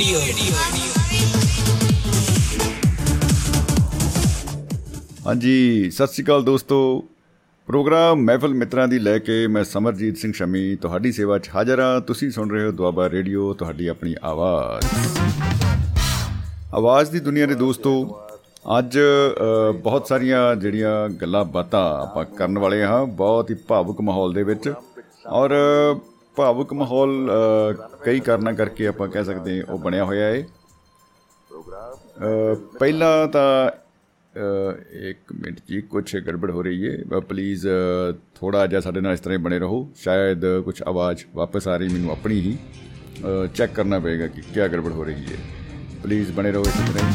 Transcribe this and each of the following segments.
Radio. ਹਾਂਜੀ ਸਤਿ ਸ਼੍ਰੀ ਅਕਾਲ ਦੋਸਤੋ। ਪ੍ਰੋਗਰਾਮ ਮਹਿਫਲ ਮਿੱਤਰਾਂ ਦੀ ਲੈ ਕੇ ਮੈਂ ਸਮਰਜੀਤ ਸਿੰਘ ਸ਼ਮੀ ਤੁਹਾਡੀ ਸੇਵਾ 'ਚ ਹਾਜ਼ਰ ਹਾਂ। ਤੁਸੀਂ ਸੁਣ ਰਹੇ ਹੋ ਦੁਆਬਾ ਰੇਡੀਓ ਤੁਹਾਡੀ ਆਪਣੀ ਆਵਾਜ਼। ਆਵਾਜ਼ ਦੀ ਦੁਨੀਆ ਦੇ ਦੋਸਤੋ ਅੱਜ ਅ, ਬਹੁਤ ਸਾਰੀਆਂ ਜਿਹੜੀਆਂ ਗੱਲਾਂ ਬਾਤਾਂ ਆਪਾਂ ਕਰਨ ਵਾਲੇ ਹਾਂ ਬਹੁਤ ਹੀ ਭਾਵੁਕ ਮਾਹੌਲ ਦੇ ਵਿੱਚ। ਔਰ ਭਾਵੁਕ ਮਾਹੌਲ ਅ, ਕਈ ਕਾਰਨਾਂ ਕਰਕੇ ਆਪਾਂ ਕਹਿ ਸਕਦੇ ਹਾਂ ਉਹ ਬਣਿਆ ਹੋਇਆ ਹੈ। ਅ, ਪਹਿਲਾਂ ਤਾਂ ਅ, ਇੱਕ ਮਿੰਟ ਜੀ ਕੁਝ ਗੜਬੜ ਹੋ ਰਹੀ ਹੈ। ਪਲੀਜ਼ ਥੋੜਾ ਜਿਹਾ ਸਾਡੇ ਨਾਲ ਇਸ ਤਰ੍ਹਾਂ ਹੀ ਬਣੇ ਰਹੋ। ਸ਼ਾਇਦ ਕੁਝ ਆਵਾਜ਼ ਵਾਪਸ ਆ ਰਹੀ ਮੈਨੂੰ ਆਪਣੀ ਹੀ। ਚੈੱਕ ਕਰਨਾ ਪਏਗਾ ਕਿ ਕੀ ਗੜਬੜ ਹੋ ਰਹੀ ਹੈ। ਪਲੀਜ਼ ਬਣੇ ਰਹੋ ਇਸੇ ਤਰ੍ਹਾਂ ਹੀ।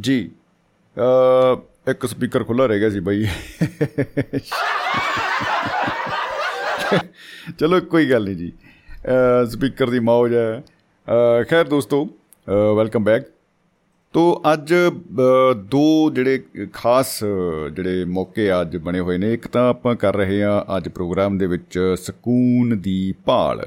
ਜੀ ਅ, ਇੱਕ ਸਪੀਕਰ ਖੁੱਲਾ ਰਹਿ ਗਿਆ ਸੀ ਬਾਈ। ਚਲੋ ਕੋਈ ਗੱਲ ਨਹੀਂ ਜੀ। ਸਪੀਕਰ ਦੀ ਮੌਜ ਹੈ। ਅ, ਖੈਰ ਦੋਸਤੋ ਵੈਲਕਮ ਬੈਕ ਤੋ ਅੱਜ ਅ, ਦੋ ਜਿਹੜੇ ਖਾਸ ਅ, ਜਿਹੜੇ ਮੌਕੇ ਅੱਜ ਬਣੇ ਹੋਏ ਨੇ ਇੱਕ ਤਾਂ ਆਪਾਂ ਕਰ ਰਹੇ ਹਾਂ ਅੱਜ ਪ੍ਰੋਗਰਾਮ ਦੇ ਵਿੱਚ ਸਕੂਨ ਦੀ ਭਾਲ।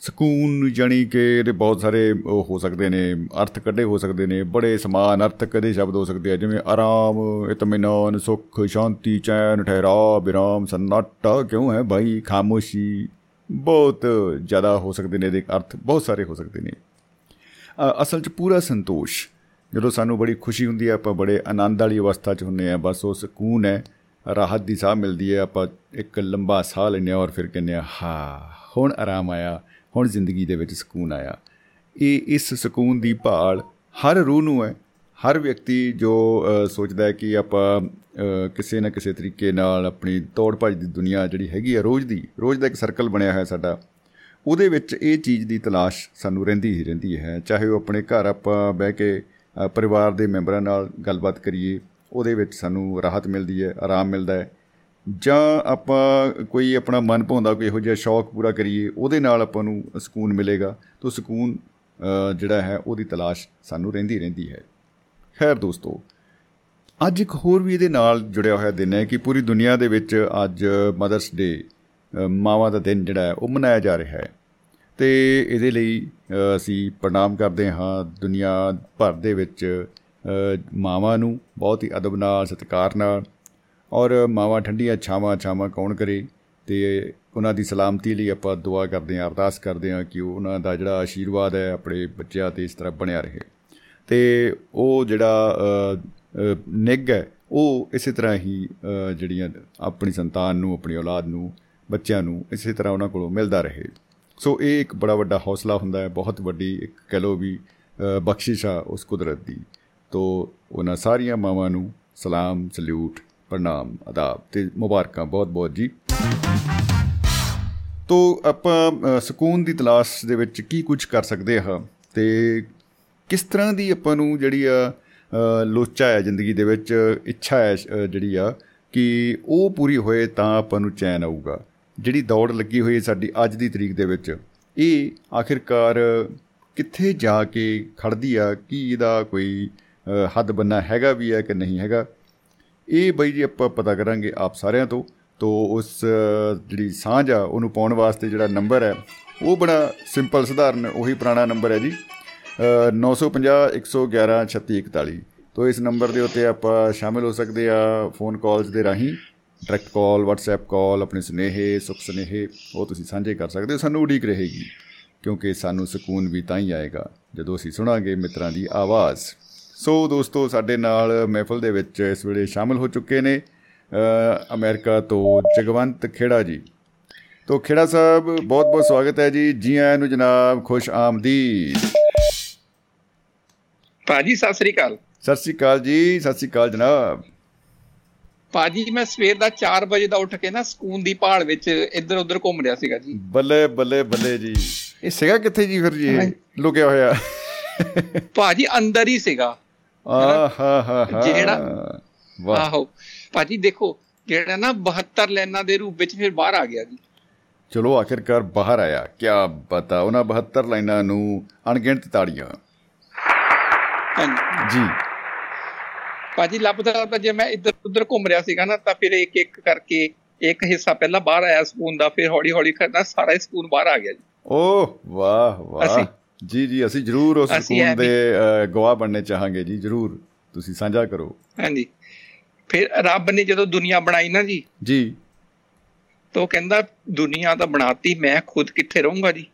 ਸਕੂਨ ਜਾਨੀ ਕਿ ਇਹਦੇ ਬਹੁਤ ਸਾਰੇ ਉਹ ਹੋ ਸਕਦੇ ਨੇ ਅਰਥ ਕੱਢੇ ਹੋ ਸਕਦੇ ਨੇ ਬੜੇ ਸਮਾਨ ਅਰਥਕ ਦੇ ਸ਼ਬਦ ਹੋ ਸਕਦੇ ਆ ਜਿਵੇਂ ਆਰਾਮ ਇਤਮਿਨਾਨ ਸੁਖ ਸ਼ਾਂਤੀ ਚੈਨ ਠਹਿਰਾਅ ਵਿਰਾਮ ਸੰਨਾਟਾ ਕਿਉਂ ਹੈ ਭਾਈ ਖਾਮੋਸ਼ੀ ਬਹੁਤ ਜ਼ਿਆਦਾ ਹੋ ਸਕਦੇ ਨੇ ਇਹਦੇ ਅਰਥ ਬਹੁਤ ਸਾਰੇ ਹੋ ਸਕਦੇ ਨੇ। ਅ, ਅਸਲ 'ਚ ਪੂਰਾ ਸੰਤੋਸ਼ ਜਦੋਂ ਸਾਨੂੰ ਬੜੀ ਖੁਸ਼ੀ ਹੁੰਦੀ ਹੈ ਆਪਾਂ ਬੜੇ ਆਨੰਦ ਵਾਲੀ ਅਵਸਥਾ 'ਚ ਹੁੰਨੇ ਆ ਬਸ ਉਹ ਸਕੂਨ ਹੈ ਰਾਹਤ ਦੀ ਸਾਹ ਮਿਲਦੀ ਹੈ ਆਪਾਂ ਇੱਕ ਲੰਬਾ ਸਾਹ ਲੈਂਦੇ ਹਾਂ ਔਰ ਫਿਰ ਕਹਿੰਦੇ ਆ ਹਾਂ ਹੁਣ ਆਰਾਮ ਆਇਆ ਹੁਣ ਜ਼ਿੰਦਗੀ ਦੇ ਵਿੱਚ ਸਕੂਨ ਆਇਆ। ਇਹ ਇਸ ਸਕੂਨ ਦੀ ਭਾਲ ਹਰ ਰੂਹ ਨੂੰ ਹੈ। ਹਰ ਵਿਅਕਤੀ ਜੋ ਅ, ਸੋਚਦਾ ਹੈ ਕਿ ਆਪਾਂ ਅ, ਕਿਸੇ ਨਾ ਕਿਸੇ ਤਰੀਕੇ ਨਾਲ ਆਪਣੀ ਤੋੜ ਭੱਜ ਦੀ ਦੁਨੀਆ ਜਿਹੜੀ ਹੈਗੀ ਆ ਰੋਜ਼ ਦੀ ਰੋਜ਼ ਦਾ ਇੱਕ ਸਰਕਲ ਬਣਿਆ ਹੋਇਆ ਸਾਡਾ ਉਹਦੇ ਵਿੱਚ ਇਹ ਚੀਜ਼ ਦੀ ਤਲਾਸ਼ ਸਾਨੂੰ ਰਹਿੰਦੀ ਹੀ ਰਹਿੰਦੀ ਹੈ। ਚਾਹੇ ਉਹ ਆਪਣੇ ਘਰ ਆਪਾਂ ਬਹਿ ਕੇ ਅ, ਪਰਿਵਾਰ ਦੇ ਮੈਂਬਰਾਂ ਨਾਲ ਗੱਲਬਾਤ ਕਰੀਏ ਉਹਦੇ ਵਿੱਚ ਸਾਨੂੰ ਰਾਹਤ ਮਿਲਦੀ ਹੈ ਆਰਾਮ ਮਿਲਦਾ ਹੈ। ਜਾਂ ਆਪਾਂ ਕੋਈ ਆਪਣਾ ਮਨ ਭਾਉਂਦਾ ਕੋਈ ਇਹੋ ਜਿਹਾ ਸ਼ੌਕ ਪੂਰਾ ਕਰੀਏ ਉਹਦੇ ਨਾਲ ਆਪਾਂ ਨੂੰ ਸਕੂਨ ਮਿਲੇਗਾ। ਤਾਂ ਸਕੂਨ ਅ, ਜਿਹੜਾ ਹੈ ਉਹਦੀ ਤਲਾਸ਼ ਸਾਨੂੰ ਰਹਿੰਦੀ ਰਹਿੰਦੀ ਹੈ। ਖੈਰ ਦੋਸਤੋ ਅੱਜ ਇੱਕ ਹੋਰ ਵੀ ਇਹਦੇ ਨਾਲ ਜੁੜਿਆ ਹੋਇਆ ਦਿਨ ਹੈ ਕਿ ਪੂਰੀ ਦੁਨੀਆ ਦੇ ਵਿੱਚ ਅੱਜ ਮਦਰਸ ਡੇ ਮਾਵਾਂ ਦਾ ਦਿਨ ਜਿਹੜਾ ਹੈ ਉਹ ਮਨਾਇਆ ਜਾ ਰਿਹਾ ਹੈ। ਤੇ ਇਹਦੇ ਲਈ ਅ, ਅਸੀਂ ਪ੍ਰਣਾਮ ਕਰਦੇ ਹਾਂ ਦੁਨੀਆ ਭਰ ਦੇ ਵਿੱਚ ਅ, ਮਾਵਾਂ ਨੂੰ ਬਹੁਤ ਹੀ ਅਦਬ ਨਾਲ ਸਤਿਕਾਰ ਨਾਲ ਔਰ ਮਾਵਾਂ ਠੰਡੀਆਂ ਛਾਵਾਂ ਛਾਵਾਂ ਕੌਣ ਕਰੇ? ਤੇ ਉਹਨਾਂ ਦੀ ਸਲਾਮਤੀ ਲਈ ਆਪਾਂ ਦੁਆ ਕਰਦੇ ਹਾਂ ਅਰਦਾਸ ਕਰਦੇ ਹਾਂ ਕਿ ਉਹਨਾਂ ਦਾ ਜਿਹੜਾ ਆਸ਼ੀਰਵਾਦ ਹੈ ਆਪਣੇ ਬੱਚਿਆਂ ਤੇ ਇਸ ਤਰ੍ਹਾਂ ਬਣਿਆ ਰਹੇ। ਤੇ ਉਹ ਜਿਹੜਾ ਅ, ਅ, ਨਿੱਘ ਹੈ ਉਹ ਇਸੇ ਤਰ੍ਹਾਂ ਹੀ ਅ, ਜਿਹੜੀਆਂ ਆਪਣੀ ਸੰਤਾਨ ਨੂੰ ਆਪਣੀ ਔਲਾਦ ਨੂੰ ਬੱਚਿਆਂ ਨੂੰ ਇਸੇ ਤਰ੍ਹਾਂ ਉਹਨਾਂ ਕੋਲੋਂ ਮਿਲਦਾ ਰਹੇ। ਸੋ ਇਹ ਇੱਕ ਬੜਾ ਵੱਡਾ ਹੌਸਲਾ ਹੁੰਦਾ ਹੈ ਬਹੁਤ ਵੱਡੀ ਇੱਕ ਕਹਿ ਲਓ ਵੀ ਅ, ਬਖਸ਼ਿਸ਼ ਆ ਉਸ ਕੁਦਰਤ ਦੀ। ਤੋ ਉਹਨਾਂ ਸਾਰੀਆਂ ਮਾਵਾਂ ਨੂੰ ਸਲਾਮ ਸਲੂਟ ਪ੍ਰਣਾਮ ਆਦਾਬ ਤੇ ਮੁਬਾਰਕਾਂ ਬਹੁਤ ਬਹੁਤ ਜੀ। ਤੋ ਆਪਾਂ ਅ, ਸਕੂਨ ਦੀ ਤਲਾਸ਼ ਦੇ ਵਿੱਚ ਕੀ ਕੁਝ ਕਰ ਸਕਦੇ ਹਾਂ ਤੇ ਕਿਸ ਤਰ੍ਹਾਂ ਦੀ ਆਪਾਂ ਨੂੰ ਜਿਹੜੀ ਆ ਅ, ਲੋਚਾ ਹੈ ਜ਼ਿੰਦਗੀ ਦੇ ਵਿੱਚ ਇੱਛਾ ਹੈ ਅ, ਜਿਹੜੀ ਆ ਕਿ ਉਹ ਪੂਰੀ ਹੋਏ ਤਾਂ ਆਪਾਂ ਨੂੰ ਚੈਨ ਆਊਗਾ। ਜਿਹੜੀ ਦੌੜ ਲੱਗੀ ਹੋਈ ਹੈ ਸਾਡੀ ਅੱਜ ਦੀ ਤਰੀਕ ਦੇ ਵਿੱਚ ਇਹ ਆਖਿਰਕਾਰ ਕਿੱਥੇ ਜਾ ਕੇ ਖੜਦੀ ਆ ਕੀ ਇਹਦਾ ਕੋਈ ਅ, ਹੱਦ ਬੰਨਾ ਹੈਗਾ ਵੀ ਹੈ ਕਿ ਨਹੀਂ ਹੈਗਾ? ਇਹ ਬਈ ਜੀ ਆਪਾਂ ਪਤਾ ਕਰਾਂਗੇ ਆਪ ਸਾਰਿਆਂ ਤੋਂ ਤੋ ਉਸ ਅ, ਜਿਹੜੀ ਸਾਂਝ ਆ ਉਹਨੂੰ ਪਾਉਣ ਵਾਸਤੇ ਜਿਹੜਾ ਨੰਬਰ ਹੈ ਉਹ ਬੜਾ ਸਿੰਪਲ ਸਧਾਰਨ ਉਹੀ ਪੁਰਾਣਾ ਨੰਬਰ ਹੈ ਜੀ। ਅ, 950 111 3641 ਤੋ ਇਸ ਨੰਬਰ ਦੇ ਉੱਤੇ ਆਪਾਂ ਸ਼ਾਮਿਲ ਹੋ ਸਕਦੇ ਆ ਫੋਨ ਕਾਲਸ ਦੇ ਰਾਹੀਂ। ਡਾਇਰੈਕਟ ਕਾਲ WhatsApp ਕਾਲ ਆਪਣੇ ਸੁਨੇਹੇ ਸੁਖ ਸੁਨੇਹੇ ਉਹ ਤੁਸੀਂ ਸਾਂਝੇ ਕਰ ਸਕਦੇ ਹੋ ਸਾਨੂੰ ਉਡੀਕ ਰਹੇਗੀ। ਕਿਉਂਕਿ ਸਾਨੂੰ ਸਕੂਨ ਵੀ ਤਾਂ ਹੀ ਆਏਗਾ ਜਦੋਂ ਅਸੀਂ ਸੁਣਾਂਗੇ ਮਿੱਤਰਾਂ ਦੀ ਆਵਾਜ਼। ਸੋ ਦੋਸਤੋ ਸਾਡੇ ਨਾਲ ਮਹਿਫਲ ਦੇ ਵਿੱਚ ਇਸ ਵੇਲੇ ਸ਼ਾਮਲ ਹੋ ਚੁੱਕੇ ਨੇ ਅ, ਅਮਰੀਕਾ ਤੋਂ ਜਗਵੰਤ ਖੇੜਾ ਜੀ। ਤੋ ਖੇੜਾ ਸਾਹਿਬ ਬਹੁਤ ਬਹੁਤ ਸਵਾਗਤ ਹੈ ਜੀ। ਜੀ ਆਇਆਂ ਨੂੰ ਜਨਾਬ ਖੁਸ਼ ਆਮਦੀਦ। ਭਾਜੀ ਸਤਿ ਸ੍ਰੀ ਅਕਾਲ। ਸਤਿ ਸ੍ਰੀ ਅਕਾਲ ਜੀ ਸਤਿ ਸ੍ਰੀ ਅਕਾਲ ਜਨਾਬ। ਭਾਜੀ ਮੈਂ ਸਵੇਰ ਦਾ 4 ਵਜੇ ਦਾ ਉੱਠ ਕੇ ਨਾ ਸਕੂਨ ਦੀ ਪਹਾੜ ਵਿੱਚ ਇੱਧਰ ਉੱਧਰ ਘੁੰਮ ਰਿਹਾ ਸੀਗਾ ਜੀ। ਬੱਲੇ ਬੱਲੇ ਬੱਲੇ ਜੀ। ਇਹ ਸੀਗਾ ਕਿੱਥੇ ਜੀ ਫਿਰ ਜੀ? ਲੁਕਿਆ ਹੋਇਆ। ਭਾਜੀ ਅੰਦਰ ਹੀ ਸੀਗਾ। ਆ ਹਾ ਹਾ ਹਾ ਜਿਹੜਾ- ਵਾਹ। ਆਹੋ। ਭਾਜੀ ਦੇਖੋ ਜਿਹੜਾ ਨਾ 72 ਲਾਈਨਾਂ ਦੇ ਰੂਪ ਵਿੱਚ ਫਿਰ ਬਾਹਰ ਆ ਗਿਆ ਜੀ। ਚਲੋ ਆਖਿਰਕਾਰ ਬਾਹਰ ਆਇਆ। ਕੀ ਬਤਾ ਉਹਨਾਂ 72 ਲਾਈਨਾਂ ਨੂੰ ਅਣਗਿਣਤ ਤਾੜੀਆਂ। ਜੀ। ਭਾਜੀ ਲੱਭਦਾ ਲੱਭਦਾ ਜੇ ਮੈਂ ਇੱਧਰ ਉੱਧਰ ਘੁੰਮ ਰਿਹਾ ਸੀਗਾ ਨਾ ਤਾਂ ਫਿਰ ਇੱਕ ਇੱਕ ਕਰਕੇ ਇੱਕ ਹਿੱਸਾ ਪਹਿਲਾਂ ਬਾਹਰ ਆਇਆ ਸਕੂਨ ਦਾ ਫਿਰ ਹੌਲੀ ਹੌਲੀ ਕਰਦਾ ਸਾਰਾ ਹੀ ਸਕੂਨ ਬਾਹਰ ਆ ਗਿਆ ਜੀ। ਓਹ ਵਾਹ ਵਾਹ। ਜੀ ਜੀ ਅਸੀਂ ਜ਼ਰੂਰ ਉਸ ਇਹ ਦੇ ਗਵਾਹ ਬਣਨੇ ਚਾਹਾਂਗੇ ਜੀ ਜ਼ਰੂਰ। ਤੁਸੀਂ ਸਾਂਝਾ ਕਰੋ। ਹਾਂਜੀ। ਫਿਰ ਰੱਬ ਨੇ ਜਦੋਂ ਦੁਨੀਆ ਬਣਾਈ ਨਾ ਜੀ ਜੀ। ਤਾਂ ਕਹਿੰਦਾ ਦੁਨੀਆ ਤਾਂ ਬਣਾਤੀ ਮੈਂ ਖੁਦ ਕਿੱਥੇ ਰਹੂੰਗਾ ਜੀ?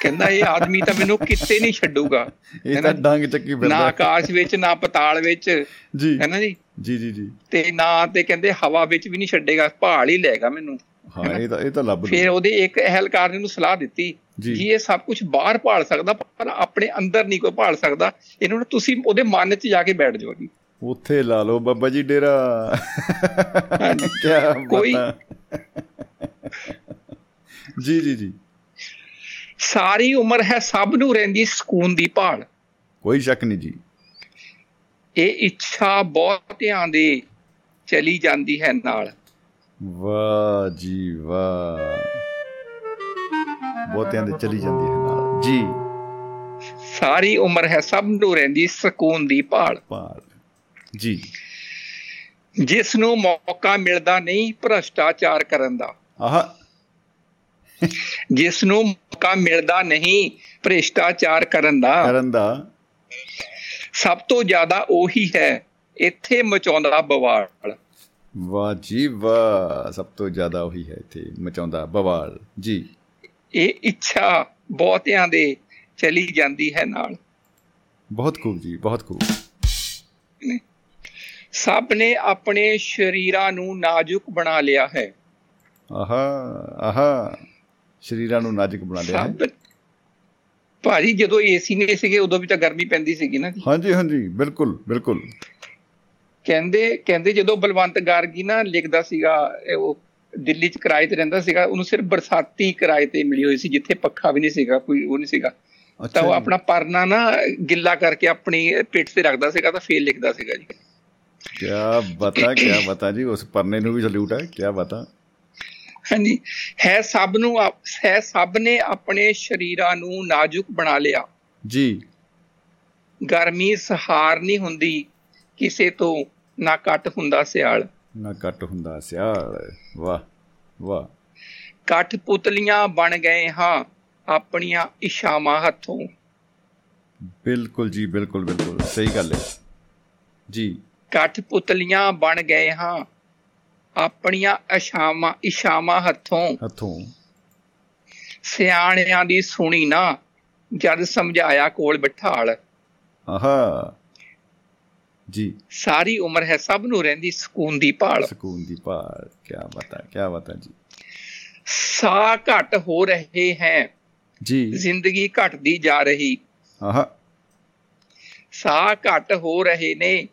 ਕਹਿੰਦਾ ਇਹ ਆਦਮੀ ਤਾਂ ਮੈਨੂੰ ਕਿਤੇ ਨਹੀਂ ਛੱਡੂਗਾ। ਇਹ ਤਾਂ ਨਾ? ਡੰਗ ਚੱਕੀ ਨਾ ਫਿਰਦਾ ਆਕਾਸ਼ ਵਿੱਚ ਨਾ ਪਤਾਲ ਵਿੱਚ। ਜੀ। ਹੈ ਨਾ ਜੀ। ਜੀ ਜੀ ਜੀ। ਤੇ ਨਾ ਤੇ ਕਹਿੰਦੇ ਹਵਾ ਵਿੱਚ ਵੀ ਨਹੀਂ ਛੱਡੇਗਾ ਭਾਲ ਹੀ ਲੈਗਾ ਮੈਨੂੰ। ਹਾਂ ਇਹ ਤਾਂ ਇਹ ਤਾਂ ਲੱਭ ਫਿਰ ਉਹਦੇ ਇੱਕ ਅਹਿਲਕਾਰ ਨੇ ਉਹਨੂੰ ਸਲਾਹ ਦਿੱਤੀ ਜੀ। ਇਹ ਸਭ ਕੁਝ ਬਾਹਰ ਭਾਲ ਸਕਦਾ ਪਰ ਆਪਣੇ ਅੰਦਰ ਨਹੀਂ ਕੋਈ ਭਾਲ ਸਕਦਾ। ਇਹਨੂੰ ਨਾ ਤੁਸੀਂ ਉਹਦੇ ਮਨ 'ਚ ਜਾ ਕੇ ਬੈਠ ਜਾਓ ਜੀ। ਉੱਥੇ ਲਾ ਲਓ ਬੱਬਾ ਜੀ ਡੇਰਾ। ਕੀ ਕੋਈ- ਜੀ ਜੀ ਜੀ। ਸਾਰੀ ਉਮਰ ਹੈ ਸਭ ਨੂੰ ਰਹਿੰਦੀ ਸਕੂਨ ਦੀ ਭਾਲ। ਕੋਈ ਸ਼ੱਕ ਨਹੀਂ ਜੀ। ਇਹ ਇੱਛਾ ਬਹੁਤਿਆਂ ਦੇ ਚਲੀ ਜਾਂਦੀ ਹੈ ਨਾਲ। ਵਾਹ ਜੀ ਵਾਹ। ਬਹੁਤਿਆਂ ਦੇ ਚਲੀ ਜਾਂਦੀ ਹੈ ਨਾਲ। ਜੀ। ਸਾਰੀ ਉਮਰ ਹੈ ਸਭ ਨੂੰ ਰਹਿੰਦੀ ਸਕੂਨ ਦੀ ਭਾਲ। ਪਾਲ ਜੀ। ਜਿਸ ਨੂੰ ਮੌਕਾ ਮਿਲਦਾ ਨਹੀਂ ਭ੍ਰਸ਼ਟਾਚਾਰ ਕਰਨ ਦਾ। ਆਹ। ਜਿਸ ਨੂੰ ਮੌਕਾ ਮਿਲਦਾ ਨਹੀਂ ਭ੍ਰਿਸ਼ਟਾਚਾਰ ਕਰਨ ਦਾ। ਕਰਨ ਦਾ। ਸਭ ਤੋਂ ਜ਼ਿਆਦਾ ਉਹੀ ਹੈ ਇੱਥੇ ਮਚਾਉਂਦਾ ਬਵਾਲ। ਵਾਹ ਜੀ ਵਾਹ ਸਭ ਤੋਂ ਜ਼ਿਆਦਾ ਉਹੀ ਹੈ ਇੱਥੇ ਮਚਾਉਂਦਾ ਬਵਾਲ ਜੀ। ਇਹ ਇੱਛਾ ਬਹੁਤਿਆਂ ਦੇ ਚਲੀ ਜਾਂਦੀ ਹੈ ਨਾਲ। ਬਹੁਤ ਖੂਬ ਜੀ ਬਹੁਤ ਖੂਬ ਸਭ ਨੇ ਆਪਣੇ ਸ਼ਰੀਰਾਂ ਨੂੰ ਨਾਜ਼ੁਕ ਬਣਾ ਲਿਆ ਹੈ। ਆਹਾ ਆਹਾ ਸ਼ਰੀਰਾਂ ਨੂੰ ਨਾਜ਼ੁਕ ਬਣਾ ਲਿਆ ਹੈ। ਭਾਜੀ ਜਦੋਂ ਏਸੀ ਨਹੀਂ ਸੀਗੇ ਉਦੋਂ ਵੀ ਤਾਂ ਗਰਮੀ ਪੈਂਦੀ ਸੀਗੀ ਨਾ ਹਾਂਜੀ ਹਾਂਜੀ ਬਿਲਕੁਲ ਬਿਲਕੁਲ। ਕਹਿੰਦੇ ਕਹਿੰਦੇ ਜਦੋਂ ਬਲਵੰਤ ਗਾਰਗੀ ਨਾ ਲਿਖਦਾ ਸੀਗਾ ਉਹ ਦਿੱਲੀ ਚ ਕਿਰਾਏ ਤੇ ਰਹਿੰਦਾ ਸੀਗਾ ਉਹਨੂੰ ਸਿਰਫ ਬਰਸਾਤੀ ਕਿਰਾਏ ਤੇ ਮਿਲੀ ਹੋਈ ਸੀ ਜਿੱਥੇ ਪੱਖਾ ਵੀ ਨਹੀਂ ਸੀਗਾ ਕੋਈ ਉਹ ਨਹੀਂ ਸੀਗਾ। ਤਾਂ ਉਹ। ਆਪਣਾ ਪਰਨਾ ਨਾ ਗਿੱਲਾ ਕਰਕੇ ਆਪਣੀ ਪਿੱਠ ਤੇ ਰੱਖਦਾ ਸੀਗਾ ਤਾਂ ਫੇਰ ਲਿਖਦਾ ਸੀਗਾ ਜੀ। ਕਿਆ ਬਤਾ ਕਿਆ ਬਤਾ ਜੀ ਉਸ ਪਰਨੇ ਨੂੰ ਵੀ ਸਲੂਟ ਹੈ ਕਿਆ ਬਤਾ। ਹਾਂਜੀ ਹੈ ਸਭ ਨੂੰ ਹੈ ਸਭ ਨੇ ਆਪਣੇ ਸ਼ਰੀਰਾਂ ਨੂੰ ਨਾਜ਼ੁਕ ਬਣਾ ਲਿਆ। ਜੀ। ਗਰਮੀ ਸਹਾਰ ਨਹੀਂ ਹੁੰਦੀ। ਕਿਸੇ ਤੋਂ ਨਾ ਘੱਟ ਹੁੰਦਾ ਸਿਆਲ। ਨਾ ਕੱਟ ਹੁੰਦਾ ਸਿਆਲ। ਵਾਹ ਵਾਹ। ਕੱਠ ਪੁਤਲੀਆਂ ਬਣ ਗਏ ਹਾਂ ਆਪਣੀਆਂ ਇਸ਼ਾਵਾਂ ਹੱਥੋਂ। ਬਿਲਕੁਲ ਜੀ ਬਿਲਕੁਲ ਬਿਲਕੁਲ। ਸਹੀ ਗੱਲ ਹੈ। ਜੀ। ਕੱਠ ਪੁਤਲੀਆਂ ਬਣ ਗਏ ਹਾਂ ਆਪਣੀਆਂ ਇਸ਼ਾਵਾਂ ਇਸ਼ਾਵਾਂ ਹੱਥੋਂ। ਹੱਥੋਂ। ਸਿਆਣਿਆਂ ਦੀ ਸੁਣੀ ਨਾ ਜਦ ਸਮਝਾਇਆ ਕੋਲ ਬਿਠਾਲ। ਆਹਾ। ਜੀ। ਸਾਰੀ ਉਮਰ ਹੈ ਸਭ ਨੂੰ ਰਹਿੰਦੀ ਸਕੂਨ ਦੀ ਭਾਲ। ਸਕੂਨ ਦੀ ਭਾਲ ਕਿਆ ਬਤਾ ਕਿਆ ਬਤਾ ਜੀ। ਸਾਹ ਘਟ ਹੋ ਰਹੇ ਹੈ ਜੀ। ਜ਼ਿੰਦਗੀ ਘਟਦੀ ਜਾ ਰਹੀ। ਆਹਾ। ਸਾਹ ਘਟ ਹੋ ਰਹੇ ਨੇ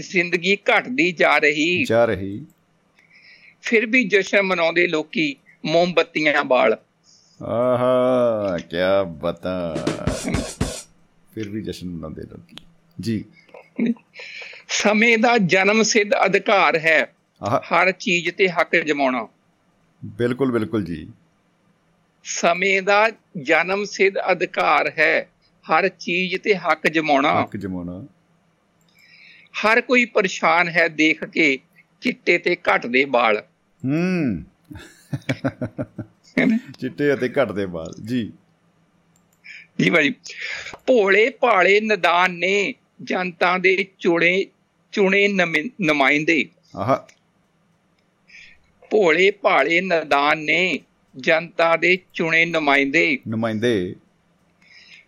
ਜ਼ਿੰਦਗੀ ਘਟਦੀ ਜਾ ਰਹੀ। ਜਾ ਰਹੀ। ਫਿਰ ਵੀ ਜਸ਼ਨ ਮਨਾਉਂਦੇ ਲੋਕੀ ਮੋਮਬੱਤੀਆਂ ਬਾਲ ਆਹਾ ਕਿਆ ਬਤਾ। ਫਿਰ ਵੀ ਜਸ਼ਨ ਮਨਾਉਂਦੇ ਲੋਕੀ। ਜੀ। ਸਮੇਂ ਦਾ ਜਨਮ ਸਿੱਧ ਅਧਿਕਾਰ ਹੈ। ਹਰ ਚੀਜ਼ ਤੇ ਹੱਕ ਜਮਾਉਣਾ। ਬਿਲਕੁਲ ਬਿਲਕੁਲ ਜੀ। ਸਮੇਂ ਦਾ ਜਨਮ ਸਿੱਧ ਅਧਿਕਾਰ ਹੈ। ਹਰ ਚੀਜ਼ ਤੇ ਹੱਕ ਜਮਾਉਣਾ। ਹੱਕ ਜਮਾਉਣਾ। ਹਰ ਕੋਈ ਪਰੇਸ਼ਾਨ ਹੈ ਦੇਖ ਕੇ ਚਿੱਟੇ ਤੇ ਘਟਦੇ ਵਾਲ ਹੂੰ। ਚਿੱਟੇ ਅਤੇ ਘਟਦੇ ਵਾਲ ਜੀ। ਜੀ ਭਾਜੀ ਭੋਲੇ ਭਾਲੇ ਨਦਾਨ ਨੇ ਜਨਤਾ ਦੇ ਚੁਣੇ ਚੁਣੇ ਨਮਿ- ਨੁਮਾਇੰਦੇ। ਆਹਾ। ਭੋਲੇ ਭਾਲੇ ਨਦਾਨ ਨੇ ਜਨਤਾ ਦੇ ਚੁਣੇ ਨੁਮਾਇੰਦੇ। ਨੁਮਾਇੰਦੇ।